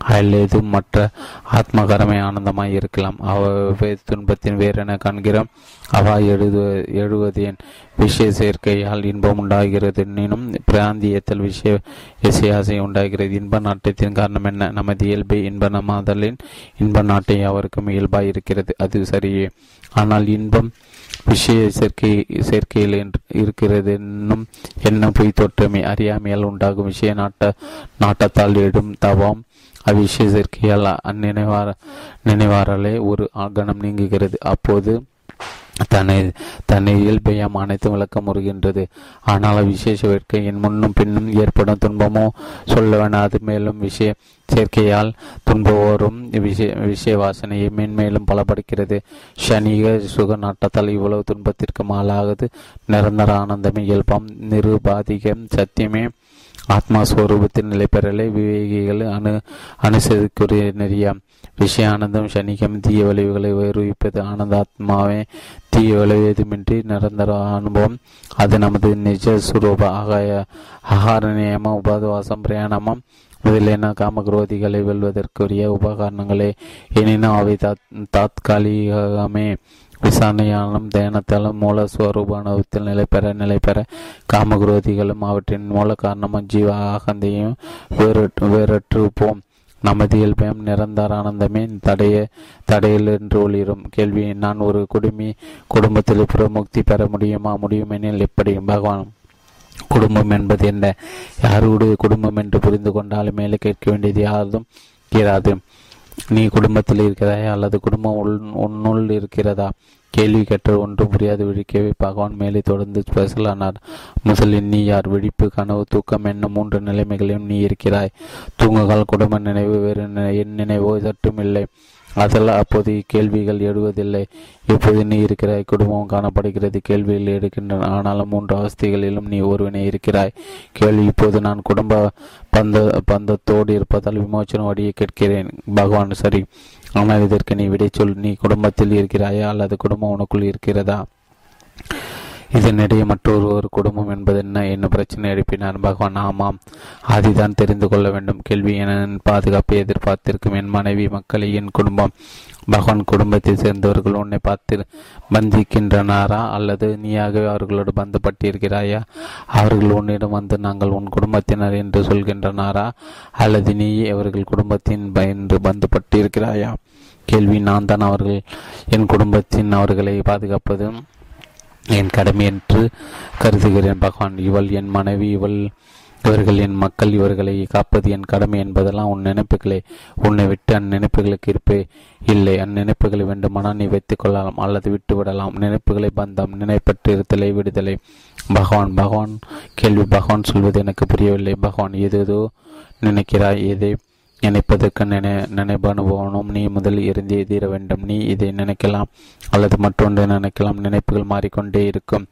Speaker 1: அல்லது மற்ற ஆத்மகரமே ஆனந்தமாய் இருக்கலாம். அவை துன்பத்தின் வேறென காண்கிறோம். அவா எழுது எழுவதேன் விஷய சேர்க்கையால் இன்பம் உண்டாகிறது. எனினும் பிராந்தியத்தில் விஷய இசையாசை உண்டாகிறது. இன்ப நாட்டத்தின் காரணம் என்ன? நமது இயல்பை இன்பனமாதலின் இன்ப நாட்டை அவருக்கும் இயல்பாய் இருக்கிறது. அது சரியே. ஆனால் இன்பம் விஷய சேர்க்கை சேர்க்கையில் இருக்கிறது. என்னும் என்ன பொய் தோற்றமே. அறியாமையால் உண்டாகும் விஷய நாட்ட நாட்டத்தால் எடும் தவம் அவ்விஷய சேர்க்கையால் அந்நினைவார நினைவாரலே ஒரு கணம் நீங்குகிறது. அப்போது தன்னை தன்னை இயல்பையாம் அனைத்தும் விளக்க முறுகின்றது. ஆனால் விசேஷ வேட்கையின் முன்னும் பின்னும் ஏற்படும் துன்பமோ சொல்ல வேணாது மேலும் விஷய சேர்க்கையால் துன்பவோரும் விஷய விஷய வாசனையை மேன்மேலும் பலப்படுகிறது. சனிக சுக நாட்டத்தால் இவ்வளவு துன்பத்திற்கு ஆளாகுது நிரந்தர ஆனந்தமே இயல்பம் நிருபாதிகம் சத்தியமே. ஆத்மா ஸ்வரூபத்தில் நிலை பெறலை. விவேகிகள் அணு அனுசரிக்குரிய நெறியா. விஷய ஆனந்தம் சனிக்கம் தீய விளைவுகளை உயர்விப்பது ஆனந்த ஆத்மாவே தீய விளைவு எதுமின்றி நிரந்தர அனுபவம். அது நமது நிஜ சுரூப ஆகாய ஆகார நியமம் உபாதவாசம் பிரயாணமம் முதலியன காமக்ரோதிகளை வெல்வதற்குரிய உபகரணங்களே. எனினும் அவை தாத்காலிகமே விசாரணையாலும் தியானத்தாலும் மூல ஸ்வரூபானுவத்தில் நிலை பெற நிலை பெற காமகுரோதிகளும் அவற்றின் மூல காரணமும் ஜீவ ஆகந்தையும் வேறற்று வேறற்றுப்போம். நமது இயல்பயம் நிரந்தர ஆனந்தமே தடைய தடையில் என்று ஒளிரும். கேள்வி நான் ஒரு குடுமி குடும்பத்தில் புறமுக்தி பெற முடியுமா? முடியுமெனில் எப்படி? பகவான் குடும்பம் என்பது என்ன? யாருடைய குடும்பம் என்று புரிந்து கொண்டாலும் மேலே கேட்க வேண்டியது யாரும் இராது நீ குடும்பத்தில் இருக்கிறாயா? அல்லது குடும்பம் உள் உன்னுள் இருக்கிறதா? கேள்வி கேட்டால் ஒன்றும் புரியாது விழிக்கவே பகவான் மேலே தொடர்ந்து பேசலானார். முதலில் நீ யார்? விழிப்பு கனவு தூக்கம் என்னும் மூன்று நிலைமைகளையும் நீ இருக்கிறாய். தூங்குகால் குடும்ப நினைவு வேறு என் நினைவோ? சற்றும் இல்லை. அதெல்லாம் அப்போது கேள்விகள் எழுவதில்லை. இப்போது நீ இருக்கிறாய் குடும்பம் காணப்படுகிறது? கேள்விகள் எடுக்கின்றன ஆனாலும் மூன்று அவஸ்தைகளிலும் நீ ஒருவனே இருக்கிறாய். கேள்வி இப்போது நான் குடும்ப பந்த பந்தத்தோடு இருப்பதால் விமோச்சன வழியை கேட்கிறேன். பகவான் சரி. ஆனால் இதற்கு நீ விடை சொல். நீ குடும்பத்தில் இருக்கிறாயா? அல்லது குடும்பம் உனக்குள் இருக்கிறதா? இதனிடையே மற்றொரு ஒரு குடும்பம் என்பது என்ன? என்ன பிரச்சனை? எழுப்பினார். பகவான் ஆமாம். அதுதான் தெரிந்து கொள்ள வேண்டும். கேள்வி என பாதுகாப்பை எதிர்பார்த்திருக்கும் என் மனைவி மக்களை என் குடும்பம். பகவான் குடும்பத்தை சேர்ந்தவர்கள் உன்னை பார்த்து பந்திக்கின்றனாரா? அல்லது நீயாகவே அவர்களோடு பந்தப்பட்டிருக்கிறாயா? அவர்கள் உன்னிடம் வந்து நாங்கள் உன் குடும்பத்தினர் என்று சொல்கின்றனாரா? அல்லது நீயே அவர்கள் குடும்பத்தின் பயின்று பந்தப்பட்டிருக்கிறாயா? கேள்வி. நான் தான் அவர்கள் என் குடும்பத்தின் அவர்களை பாதுகாப்பதும் என் கடமை என்று கருதுகிறேன். பகவான் இவள் என் மனைவி இவள் இவர்கள் என் மக்கள் இவர்களை காப்பது என் கடமை என்பதெல்லாம் உன் நினைப்புகளே. உன்னை விட்டு அந்நினைப்புகளுக்கு இருப்பே இல்லை. அந்நினைப்புகளை வேண்டுமானால் நீ வைத்துக் கொள்ளலாம் அல்லது விட்டு விடலாம் நினைப்புகளை பந்தம் நினைப்பற்றிருத்தலை விடுதலை. பகவான் பகவான் கேள்வி பகவான் சொல்வது எனக்கு புரியவில்லை. பகவான் ஏதேதோ நினைக்கிறாய் எதை நினைப்பதற்கு நினை நினைப்பனுபவனும் நீ முதல் இருந்தே தீர வேண்டும். நீ இதை நினைக்கலாம் அல்லது மற்றொன்று நினைக்கலாம். நினைப்புகள் மாறிக்கொண்டே இருக்கும்.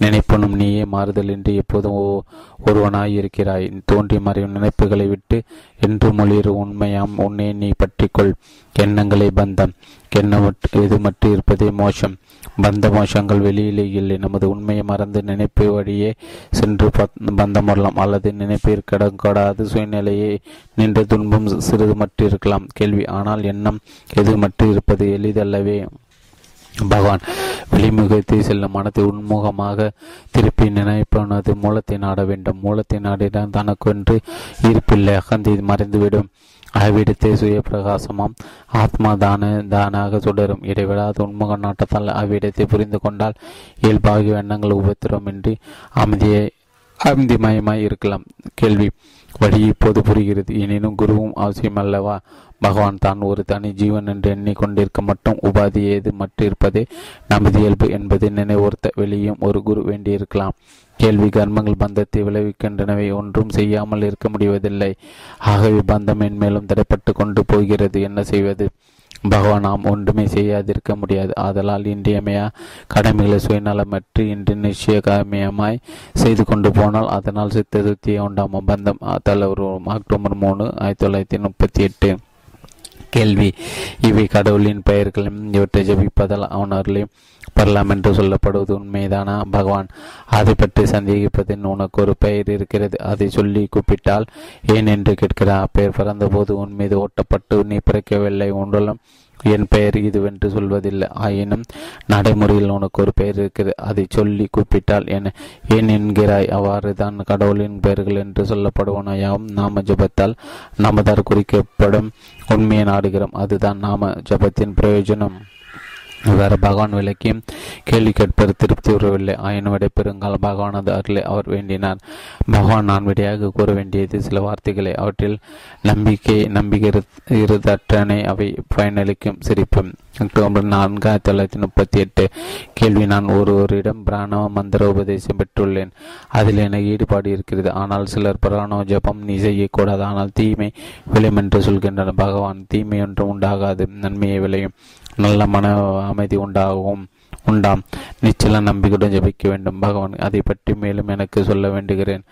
Speaker 1: நினைப்பனும் நீயே மாறுதல் என்று எப்போதும் ஒருவனாய் இருக்கிறாய். தோன்றி மறையும் நினைப்புகளை விட்டு என்று மொழியிற உண்மையாம். உன்னை நீ பற்றிக்கொள். எண்ணங்களை பந்தம். எண்ணம் எது மட்டும் இருப்பதே மோசம் பந்த மோஷங்கள் வெளியிலே இல்லை. நமது உண்மையை மறந்து நினைப்பு வழியே சென்று பந்தம் அல்லது நினைப்பில் கூடாது சூழ்நிலையை நின்று துன்பம் சிறிது மட்டும் இருக்கலாம் கேள்வி. ஆனால் எண்ணம் எது மட்டும் இருப்பது எளிதல்லவே. பகவான் வெளிமுகத்தை செல்லும் மனத்தை உன்முகமாக திருப்பி நினைப்பனது மூலத்தை நாட வேண்டும். மூலத்தை நாடினால் தனக்கொன்று இருப்பில்லை. அகந்தி மறைந்துவிடும். அவ்விடத்தை சுய பிரகாசமும் ஆத்மா தான தானாக சுடரும். இடைவிடாத உண்முக நாட்டத்தால் அவ்விடத்தை புரிந்து கொண்டால் இயல்பாகிய எண்ணங்கள் உபத்திரமின்றி அமைதியை அமைதிமயமாய் இருக்கலாம். கேள்வி. வழி இப்போது புரிகிறது. எனினும் குருவும் அவசியம் அல்லவா? பகவான் தான் ஒரு தனி ஜீவன் என்று எண்ணிக்கொண்டிருக்க மட்டும் உபாதி ஏது மற்றிருப்பதே நமது இயல்பு என்பதை நினைவுறுத்த வெளியும் ஒரு குரு வேண்டியிருக்கலாம். கேள்வி கர்மங்கள் பந்தத்தை விளைவிக்கின்றனவை ஒன்றும் செய்யாமல் இருக்க முடிவதில்லை. ஆகவே பந்தம் என்மேலும் தடைப்பட்டு கொண்டு போகிறது. என்ன செய்வது? பகவான் நாம் ஒன்றுமே செய்யாதிருக்க முடியாது. ஆதலால் இன்றியமையா கடமைகளை சுயநலமற்று இன்று நிச்சயகமயமாய் செய்து கொண்டு போனால் அதனால் சித்த சுத்தியை உண்டாம் பந்தம் தலைவர் அக்டோபர் மூணு ஆயிரத்தி தொள்ளாயிரத்தி முப்பத்தி எட்டு. கேள்வி. இவை கடவுளின் பெயர்களும் இவற்றை ஜபிப்பதால் அவன் அருளை பெறலாம் என்று சொல்லப்படுவது உண்மைதானா? பகவான் அதை பற்றி சந்தேகிப்பதின் உனக்கு ஒரு பெயர் இருக்கிறது. அதை சொல்லி கூப்பிட்டால் ஏன்? என்று கேட்கிறார். பெயர் பிறந்தபோது உன் மீது ஓட்டப்பட்டு நீ பிறக்கவில்லை. ஒன்றும் என் பெயர் இதுவென்று சொல்வதில்லை. ஆயினும் நடைமுறையில் உனக்கு ஒரு பெயர் இருக்கிறது. அதை சொல்லி கூப்பிட்டால் என ஏன் என்கிறாய்? அவ்வாறு தான் கடவுளின் பெயர்கள் என்று சொல்லப்படுவனையாவும் நாம ஜபத்தால் நமதார் குறிக்கப்படும். உண்மையை நாடுகிறோம். அதுதான் நாம ஜபத்தின் பிரயோஜனம். வேறு பகவான் விலக்கி கேள்வி கேட்பது திருப்தி உறவில்லை. ஆயினும் விட பெருங்கால பகவானது அருளை அவர் வேண்டினார். பகவான் நான் விடையாக கூற வேண்டியது சில வார்த்தைகளை அவற்றில் நம்பிக்கை நம்பிக்கை இருதற்றனை அவை பயனளிக்கும் சிரிப்பும். அக்டோபர் நான்கு ஆயிரத்தி தொள்ளாயிரத்தி முப்பத்தி எட்டு கேள்வி நான் ஒருவரிடம் பிராணவ மந்திர உபதேசம் பெற்றுள்ளேன். அதில் எனக்கு ஈடுபாடு இருக்கிறது. ஆனால் சிலர் பிராணவ ஜபம் நீ செய்யக்கூடாது. ஆனால் தீமை விளையும் என்று சொல்கின்றனர். பகவான் தீமை ஒன்றும் உண்டாகாது. நன்மையை விளையும். நல்ல மன அமைதி உண்டாகும் உண்டாம். நிச்சல நம்பிக்கையுடன் ஜபிக்க வேண்டும். பகவான் அதை பற்றி மேலும் எனக்கு சொல்ல வேண்டுகிறேன்.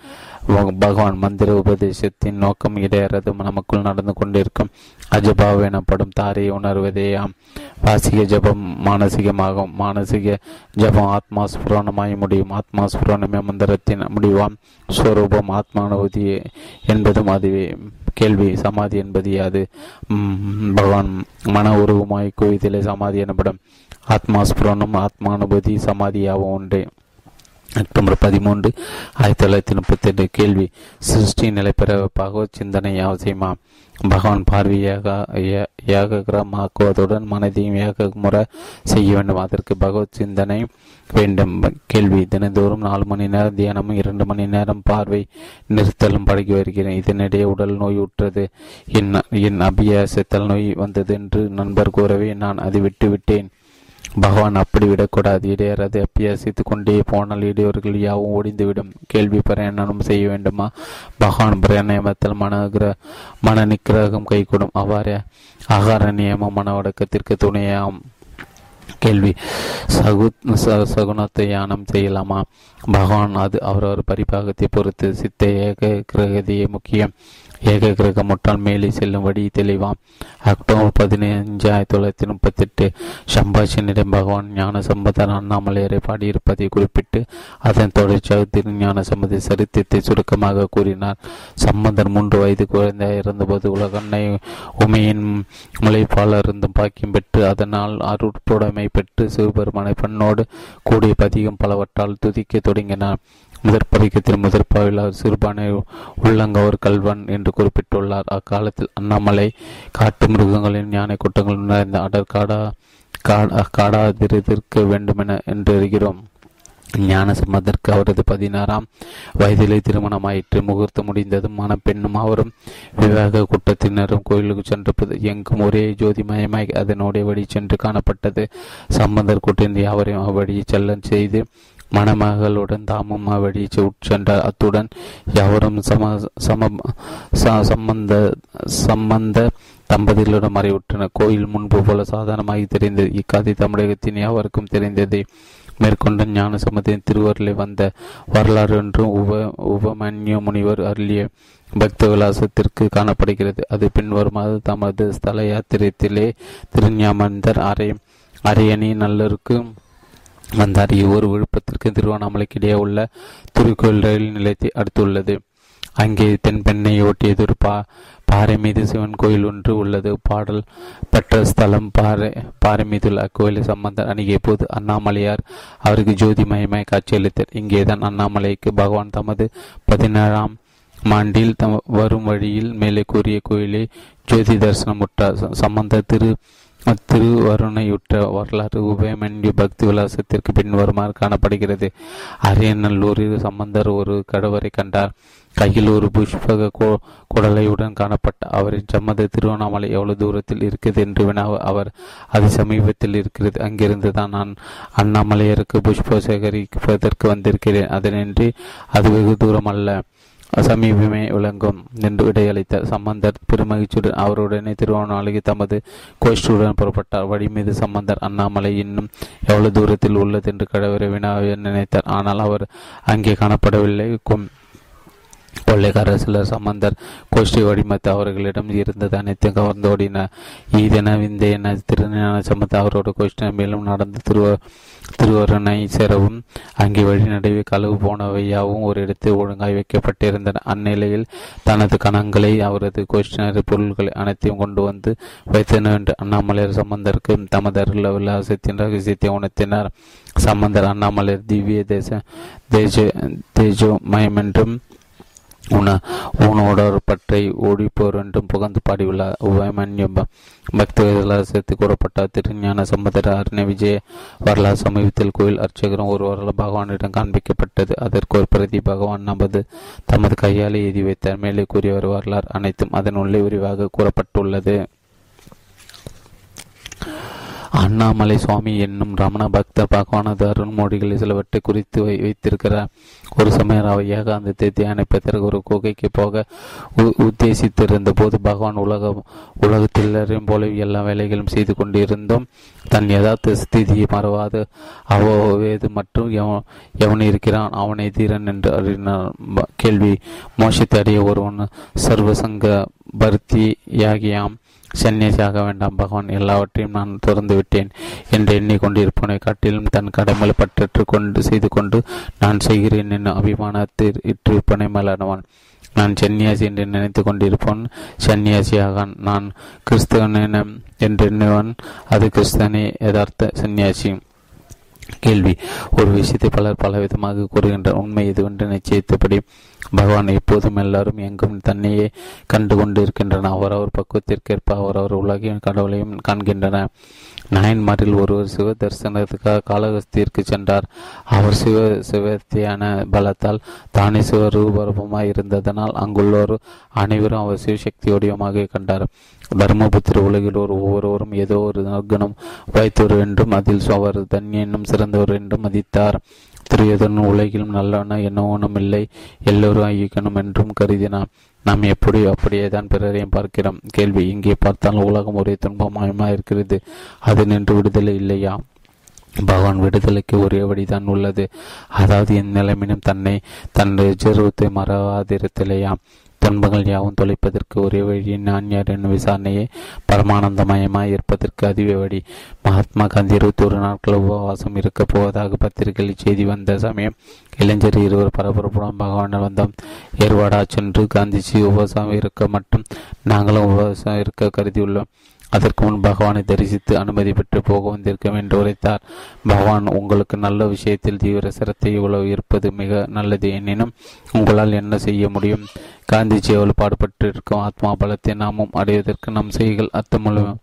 Speaker 1: பகவான் மந்திர உபதேசத்தின் நோக்கம் இடையறது நமக்குள் நடந்து கொண்டிருக்கும். அஜபாவ் எனப்படும் தாரையை உணர்வதேயாம் வாசிக ஜபம் மானசீகமாகும். மானசீக ஜபம் ஆத்மா ஸ்புரணமாய் முடியும். ஆத்மா ஸ்புரணமே மந்திரத்தின் முடிவாம். ஸ்வரூபம் ஆத்மானுபூதி என்பதும் அதுவே. கேள்வி சமாதி என்பது யாது? பகவான் மன உருவமாய் குவிதலை சமாதி எனப்படும். ஆத்மா ஸ்புரணம் ஆத்மானுபூதி சமாதியாகவும் ஒன்றே. அக்டோபர் பதிமூன்று ஆயிரத்தி தொள்ளாயிரத்தி முப்பத்தி எட்டு கேள்வி. சிருஷ்டி நிலைப்பெற பகவத் சிந்தனை அவசியமா? பகவான் பார்வையாக ஏககிரமாக்குவதுடன் மனதையும் ஏகமுறை செய்ய வேண்டும் அதற்கு பகவத் சிந்தனை வேண்டும். கேள்வி தினந்தோறும் நாலு மணி நேரம் தியானமும் இரண்டு மணி நேரம் பார்வை நிறுத்தலும் பழகி வருகிறேன். இதனிடையே உடல் நோய் உற்றது. என் என் அபியாசத்தல் நோய் வந்தது என்று நண்பர் கூறவே நான் அதை விட்டு விட்டேன் பகவான் அப்படி விடக்கூடாது. இடையறது அப்பியாசித்து கொண்டே போனால் இடையோர்கள் யாவும் ஒடிந்துவிடும். கேள்வி பிரயாணம் செய்ய வேண்டுமா? பகவான் பிரயாணத்தில் மனகிர மன நிக்கிரகம் கைகூடும். அவ்வாறு ஆகார நியமம் மன வடக்கத்திற்கு துணையாம். கேள்வி. சகு சகுனத்தை யானம் செய்யலாமா? பகவான் அது அவரவர் பரிபாகத்தை பொறுத்து சித்த ஏக கிரகதியே முக்கியம். ஏக கிரகம் முட்டால் மேலே செல்லும் வழி தெளிவாம். அக்டோபர் பதினைஞ்சு ஆயிரத்தி தொள்ளாயிரத்தி முப்பத்தி எட்டு சம்பாஷனிடம் பகவான் ஞான சம்பந்தன் அண்ணாமலையரை பாடியிருப்பதை குறிப்பிட்டு அதன் தொடர்ச்சியாக திருஞான சம்பதி சரித்திரத்தை சுருக்கமாக கூறினார். சம்பந்தர் மூன்று வயது குழந்தையாக இருந்தபோது உலகண்ணை உமையின் முளைப்பால் இருந்தும் பாக்கியம் பெற்று அதனால் அருட்புடைமை பெற்று சிவபெருமானை பெண்ணோடு கூடிய பதிகம் பலவற்றால் துதிக்க தொடங்கினார். முதற் பதிக்கத்தில் முதற் பாவிலார் சிறுபானை உள்ளங்கவர் கல்வன் என்று குறிப்பிட்டுள்ளார். அக்காலத்தில் அண்ணாமலை காட்டு மிருகங்களின் ஞான கூட்டங்கள் நிறைந்த அடற்காடா காடாதிருக்க வேண்டுமென என்று அறிகிறோம் ஞான அவரது பதினாறாம் வயதிலே திருமணமாயிற்று. முகூர்த்தம் முடிந்ததும் மணப்பெண்ணும் அவரும் விவாக கூட்டத்தினரும் கோயிலுக்கு சென்று எங்கும் ஒரே ஜோதிமயமாய் அதனுடைய வழி சென்று காணப்பட்டது. சம்பந்தர் கூட்டின் யாவரையும் அவ்வழியை செல்ல செய்து மணமகளுடன் தாமும் அவ்வழியை உட்சென்றார் அத்துடன் யாவரும் சம சம சம்பந்த சம்பந்த தம்பதிகளிடம் மறைவுற்றனர் கோயில் முன்பு போல சாதாரணமாகி தெரிந்தது. இக்காதி தமிழகத்தின் யாவருக்கும் தெரிந்தது. மேற்கொண்ட ஞான சமத்தின் திருவருளை வந்த வரலாறு என்றும் உப உபமன்யு முனிவர் அருளிய பக்த விலாசத்திற்கு காணப்படுகிறது. அது பின்வருமாறு தமது ஸ்தல யாத்திரத்திலே திருஞாமந்தர் அரை அரையணி நல்லருக்கு வந்தார். இவ்வொரு விழுப்புரத்திற்கு திருவண்ணாமலைக்கு இடையே உள்ள திருக்கோயில் ரயில் நிலையத்தை அடுத்துள்ளது. அங்கே தென்பெண்ணை ஒட்டியது ஒரு பா பாறை மீது சிவன் கோயில் ஒன்று உள்ளது. பாடல் பெற்ற ஸ்தலம் பாறை பாறை மீதுள்ள அக்கோயிலை சம்பந்தர் அணுகிய போது அண்ணாமலையார் அவருக்கு ஜோதிமயமாய் காட்சியளித்தார். இங்கேதான் அண்ணாமலைக்கு பகவான் தமது பதினேழாம் மாண்டில் தம் வரும் வழியில் மேலே கூறிய கோயிலை ஜோதி தரிசனமுற்றார். சம்பந்த திரு திருவருணையுற்ற வரலாறு உபயமன்யு பக்தி விலாசத்திற்கு பின்வருமாறு காணப்படுகிறது. அரியநல்லூரில் சம்பந்தர் ஒரு கடவரை கண்டார். கையில் ஒரு புஷ்பக குடலையுடன் காணப்பட்ட அவரின் சம்மத திருவண்ணாமலை எவ்வளவு தூரத்தில் இருக்கிறது என்று வினா அவர் அது சமீபத்தில் இருக்கிறது அங்கிருந்து தான் நான் அண்ணாமலையருக்கு புஷ்ப சேகரிப்பதற்கு வந்திருக்கிறேன். அதனின்றி அது வெகு தூரம் அல்ல சமீபமே விளங்கும். என்று விடையளித்தார் சம்பந்தர் பெருமகிழ்ச்சியுடன் அவருடனே திருவண்ணாமலைக்கு தமது கோஷ்டியுடன் புறப்பட்டார். வழி மீது சம்பந்தர் அண்ணாமலை இன்னும் எவ்வளவு தூரத்தில் உள்ளது என்று கடவுரை வினாவை நினைத்தார். ஆனால் அவர் அங்கே காணப்படவில்லை. கொள்ளைக்காரர் சிலர் சம்பந்தர் கோஷ்டி வடிமத்து அவர்களிடம் இருந்தது அனைத்தும் கவர்ந்தோடின ஈதென விந்தென திருஞான சம்பந்த அவரோட கோஷ்டி மேலும் நடந்து திருவ திருவருணை சேரவும் அங்கே வழி நடுவே களவு போனவையாவும் ஒரு இடத்தில் ஒழுங்காய் வைக்கப்பட்டிருந்தன. அந்நிலையில் தனது கணங்களை அவரது கோஷ்டினர் பொருள்களை அனைத்தையும் கொண்டு வந்து வைத்தனர் என்று அண்ணாமலையர் சம்பந்தருக்கு தமது அருள் விலாசத்தின் ரகசியத்தை உணர்த்தினார். சம்பந்தர் அண்ணாமலையர் திவ்ய தேச தேஜ தேஜோ மயம் உன உனோடர் பற்றை ஓடிப்போர் என்றும் புகழ்ந்து பாடியுள்ளார் உபயமன்யம் பக்தி விலாசத்து கூறப்பட்ட திருஞான சம்பந்தர் அருண விஜய வரலாறு சமீபத்தில் கோயில் அர்ச்சகரும் ஒரு வரலாறு பகவானிடம் காண்பிக்கப்பட்டது. அதற்கு ஒரு பிரதி பகவான் நமது தமது கையால் எழுதி வைத்தார். மேலே கூறியவர் வரலாறு அனைத்தும் அதன் உள்ளே விரிவாக கூறப்பட்டுள்ளது. அண்ணாமலை சுவாமி என்னும் ரமண பக்தர் பகவானது அருண்மொழிகளை சிலவற்றை குறித்து வை வைத்திருக்கிறார். ஒரு சமயம் அவை ஏகாந்தத்தை தியானிப்பதற்கு ஒரு குகைக்கு போக உத்தேசித்திருந்த போது பகவான் உலக உலகத்தில் போல எல்லா வேலைகளும் செய்து கொண்டிருந்தும். தன் யதார்த்த ஸ்திதியை மறவாது. அவ்வேது மற்றும் எவன் இருக்கிறான் அவனை தீரன் என்று அறினார் கேள்வி. மோஷத்தை அறிய ஒருவன் சர்வசங்க பர்த்தியாகியாம். சன்னியாசியாக வேண்டாம் பகவான் எல்லாவற்றையும் நான் திறந்து விட்டேன் என்று எண்ணிக்கொண்டிருப்பனை காட்டிலும் தன் கடமையை பற்றற்று கொண்டு செய்து கொண்டு நான் செய்கிறேன் என்னும் அபிமானத்தில் இற்றிருப்பனை மலர்வான் நான் சன்னியாசி என்று நினைத்து கொண்டிருப்பவன் சன்னியாசியாக நான் கிறிஸ்தவன் என்று எண்ணுவன். அது கிறிஸ்தவனே யதார்த்த சன்னியாசி. கேள்வி. ஒரு விஷயத்தை பலர் பலவிதமாக கூறுகின்ற உண்மை இதுவென்று நிச்சயித்தபடி பகவான் எப்போதும் எல்லாரும் எங்கும் தன்னையே கண்டு கொண்டு இருக்கின்றன அவரவர் பக்குவத்திற்கேற்ப அவரவர் உலகையும் கடவுளையும் காண்கின்றன. நாயன்மாரில் ஒருவர் சிவ தரிசனத்துக்காக காலகஸ்திற்கு சென்றார். அவர் சிவ சிவத்தியான பலத்தால் தானே சிவ ரூபரூபமாய் இருந்ததனால் அங்குள்ளோர் அனைவரும் அவர் சிவசக்தியோடியமாக கண்டார். தர்மபுத்திர உலகில் ஒரு ஒவ்வொருவரும் ஏதோ ஒரு நற்குணம் வைத்தவர் என்றும் அதில் அவர் தன் என்னும் சிறந்தவர் என்றும் மதித்தார். திரியதன் உலகிலும் நல்லவன என்ன இல்லை. எல்லோரும் ஐயக்கணும் என்றும் கருதினான். நாம் எப்படி அப்படியே தான் பிறரையும் பார்க்கிறோம். கேள்வி இங்கே பார்த்தால் உலகம் ஒரே துன்பமயமா இருக்கிறது. அது நின்று விடுதலை இல்லையா? பகவான் விடுதலைக்கு ஒரே வழிதான் உள்ளது. அதாவது என் நிலைமையிலும் தன்னை தன் ஜெருவத்தை மறவாதிருத்தலையாம் துன்பங்கள் யாவும் தொலைப்பதற்கு ஒரே வழி நான் யார் என்னும் விசாரணையை பரமானந்தமயமாய் இருப்பதற்கு அதுவே வழி. மகாத்மா காந்தி இருபத்தி ஒரு நாட்கள் உபவாசம் இருக்கப் போவதாக பத்திரிகையில் செய்தி வந்த சமயம் இளைஞர் இருவர் பரபரப்புடன் பகவான் வந்தோம். ஏற்பாடா சென்று காந்திஜி உபவாசம் இருக்க மட்டும் நாங்களும் உபவாசம் இருக்க கருதியுள்ளோம். அதற்கு முன் பகவானை தரிசித்து அனுமதி பெற்று போக வந்திருக்கும் என்று உரைத்தார். பகவான் உங்களுக்கு நல்ல விஷயத்தில் தீவிர சிரத்தை இவ்வளவு இருப்பது மிக நல்லது. எனினும் உங்களால் என்ன செய்ய முடியும்? காந்திஜி எவ்வளவு பாடுபட்டு இருக்கும் ஆத்மா பலத்தை நாமும் அடைவதற்கு நம் செய்கள் அர்த்தமுள்ள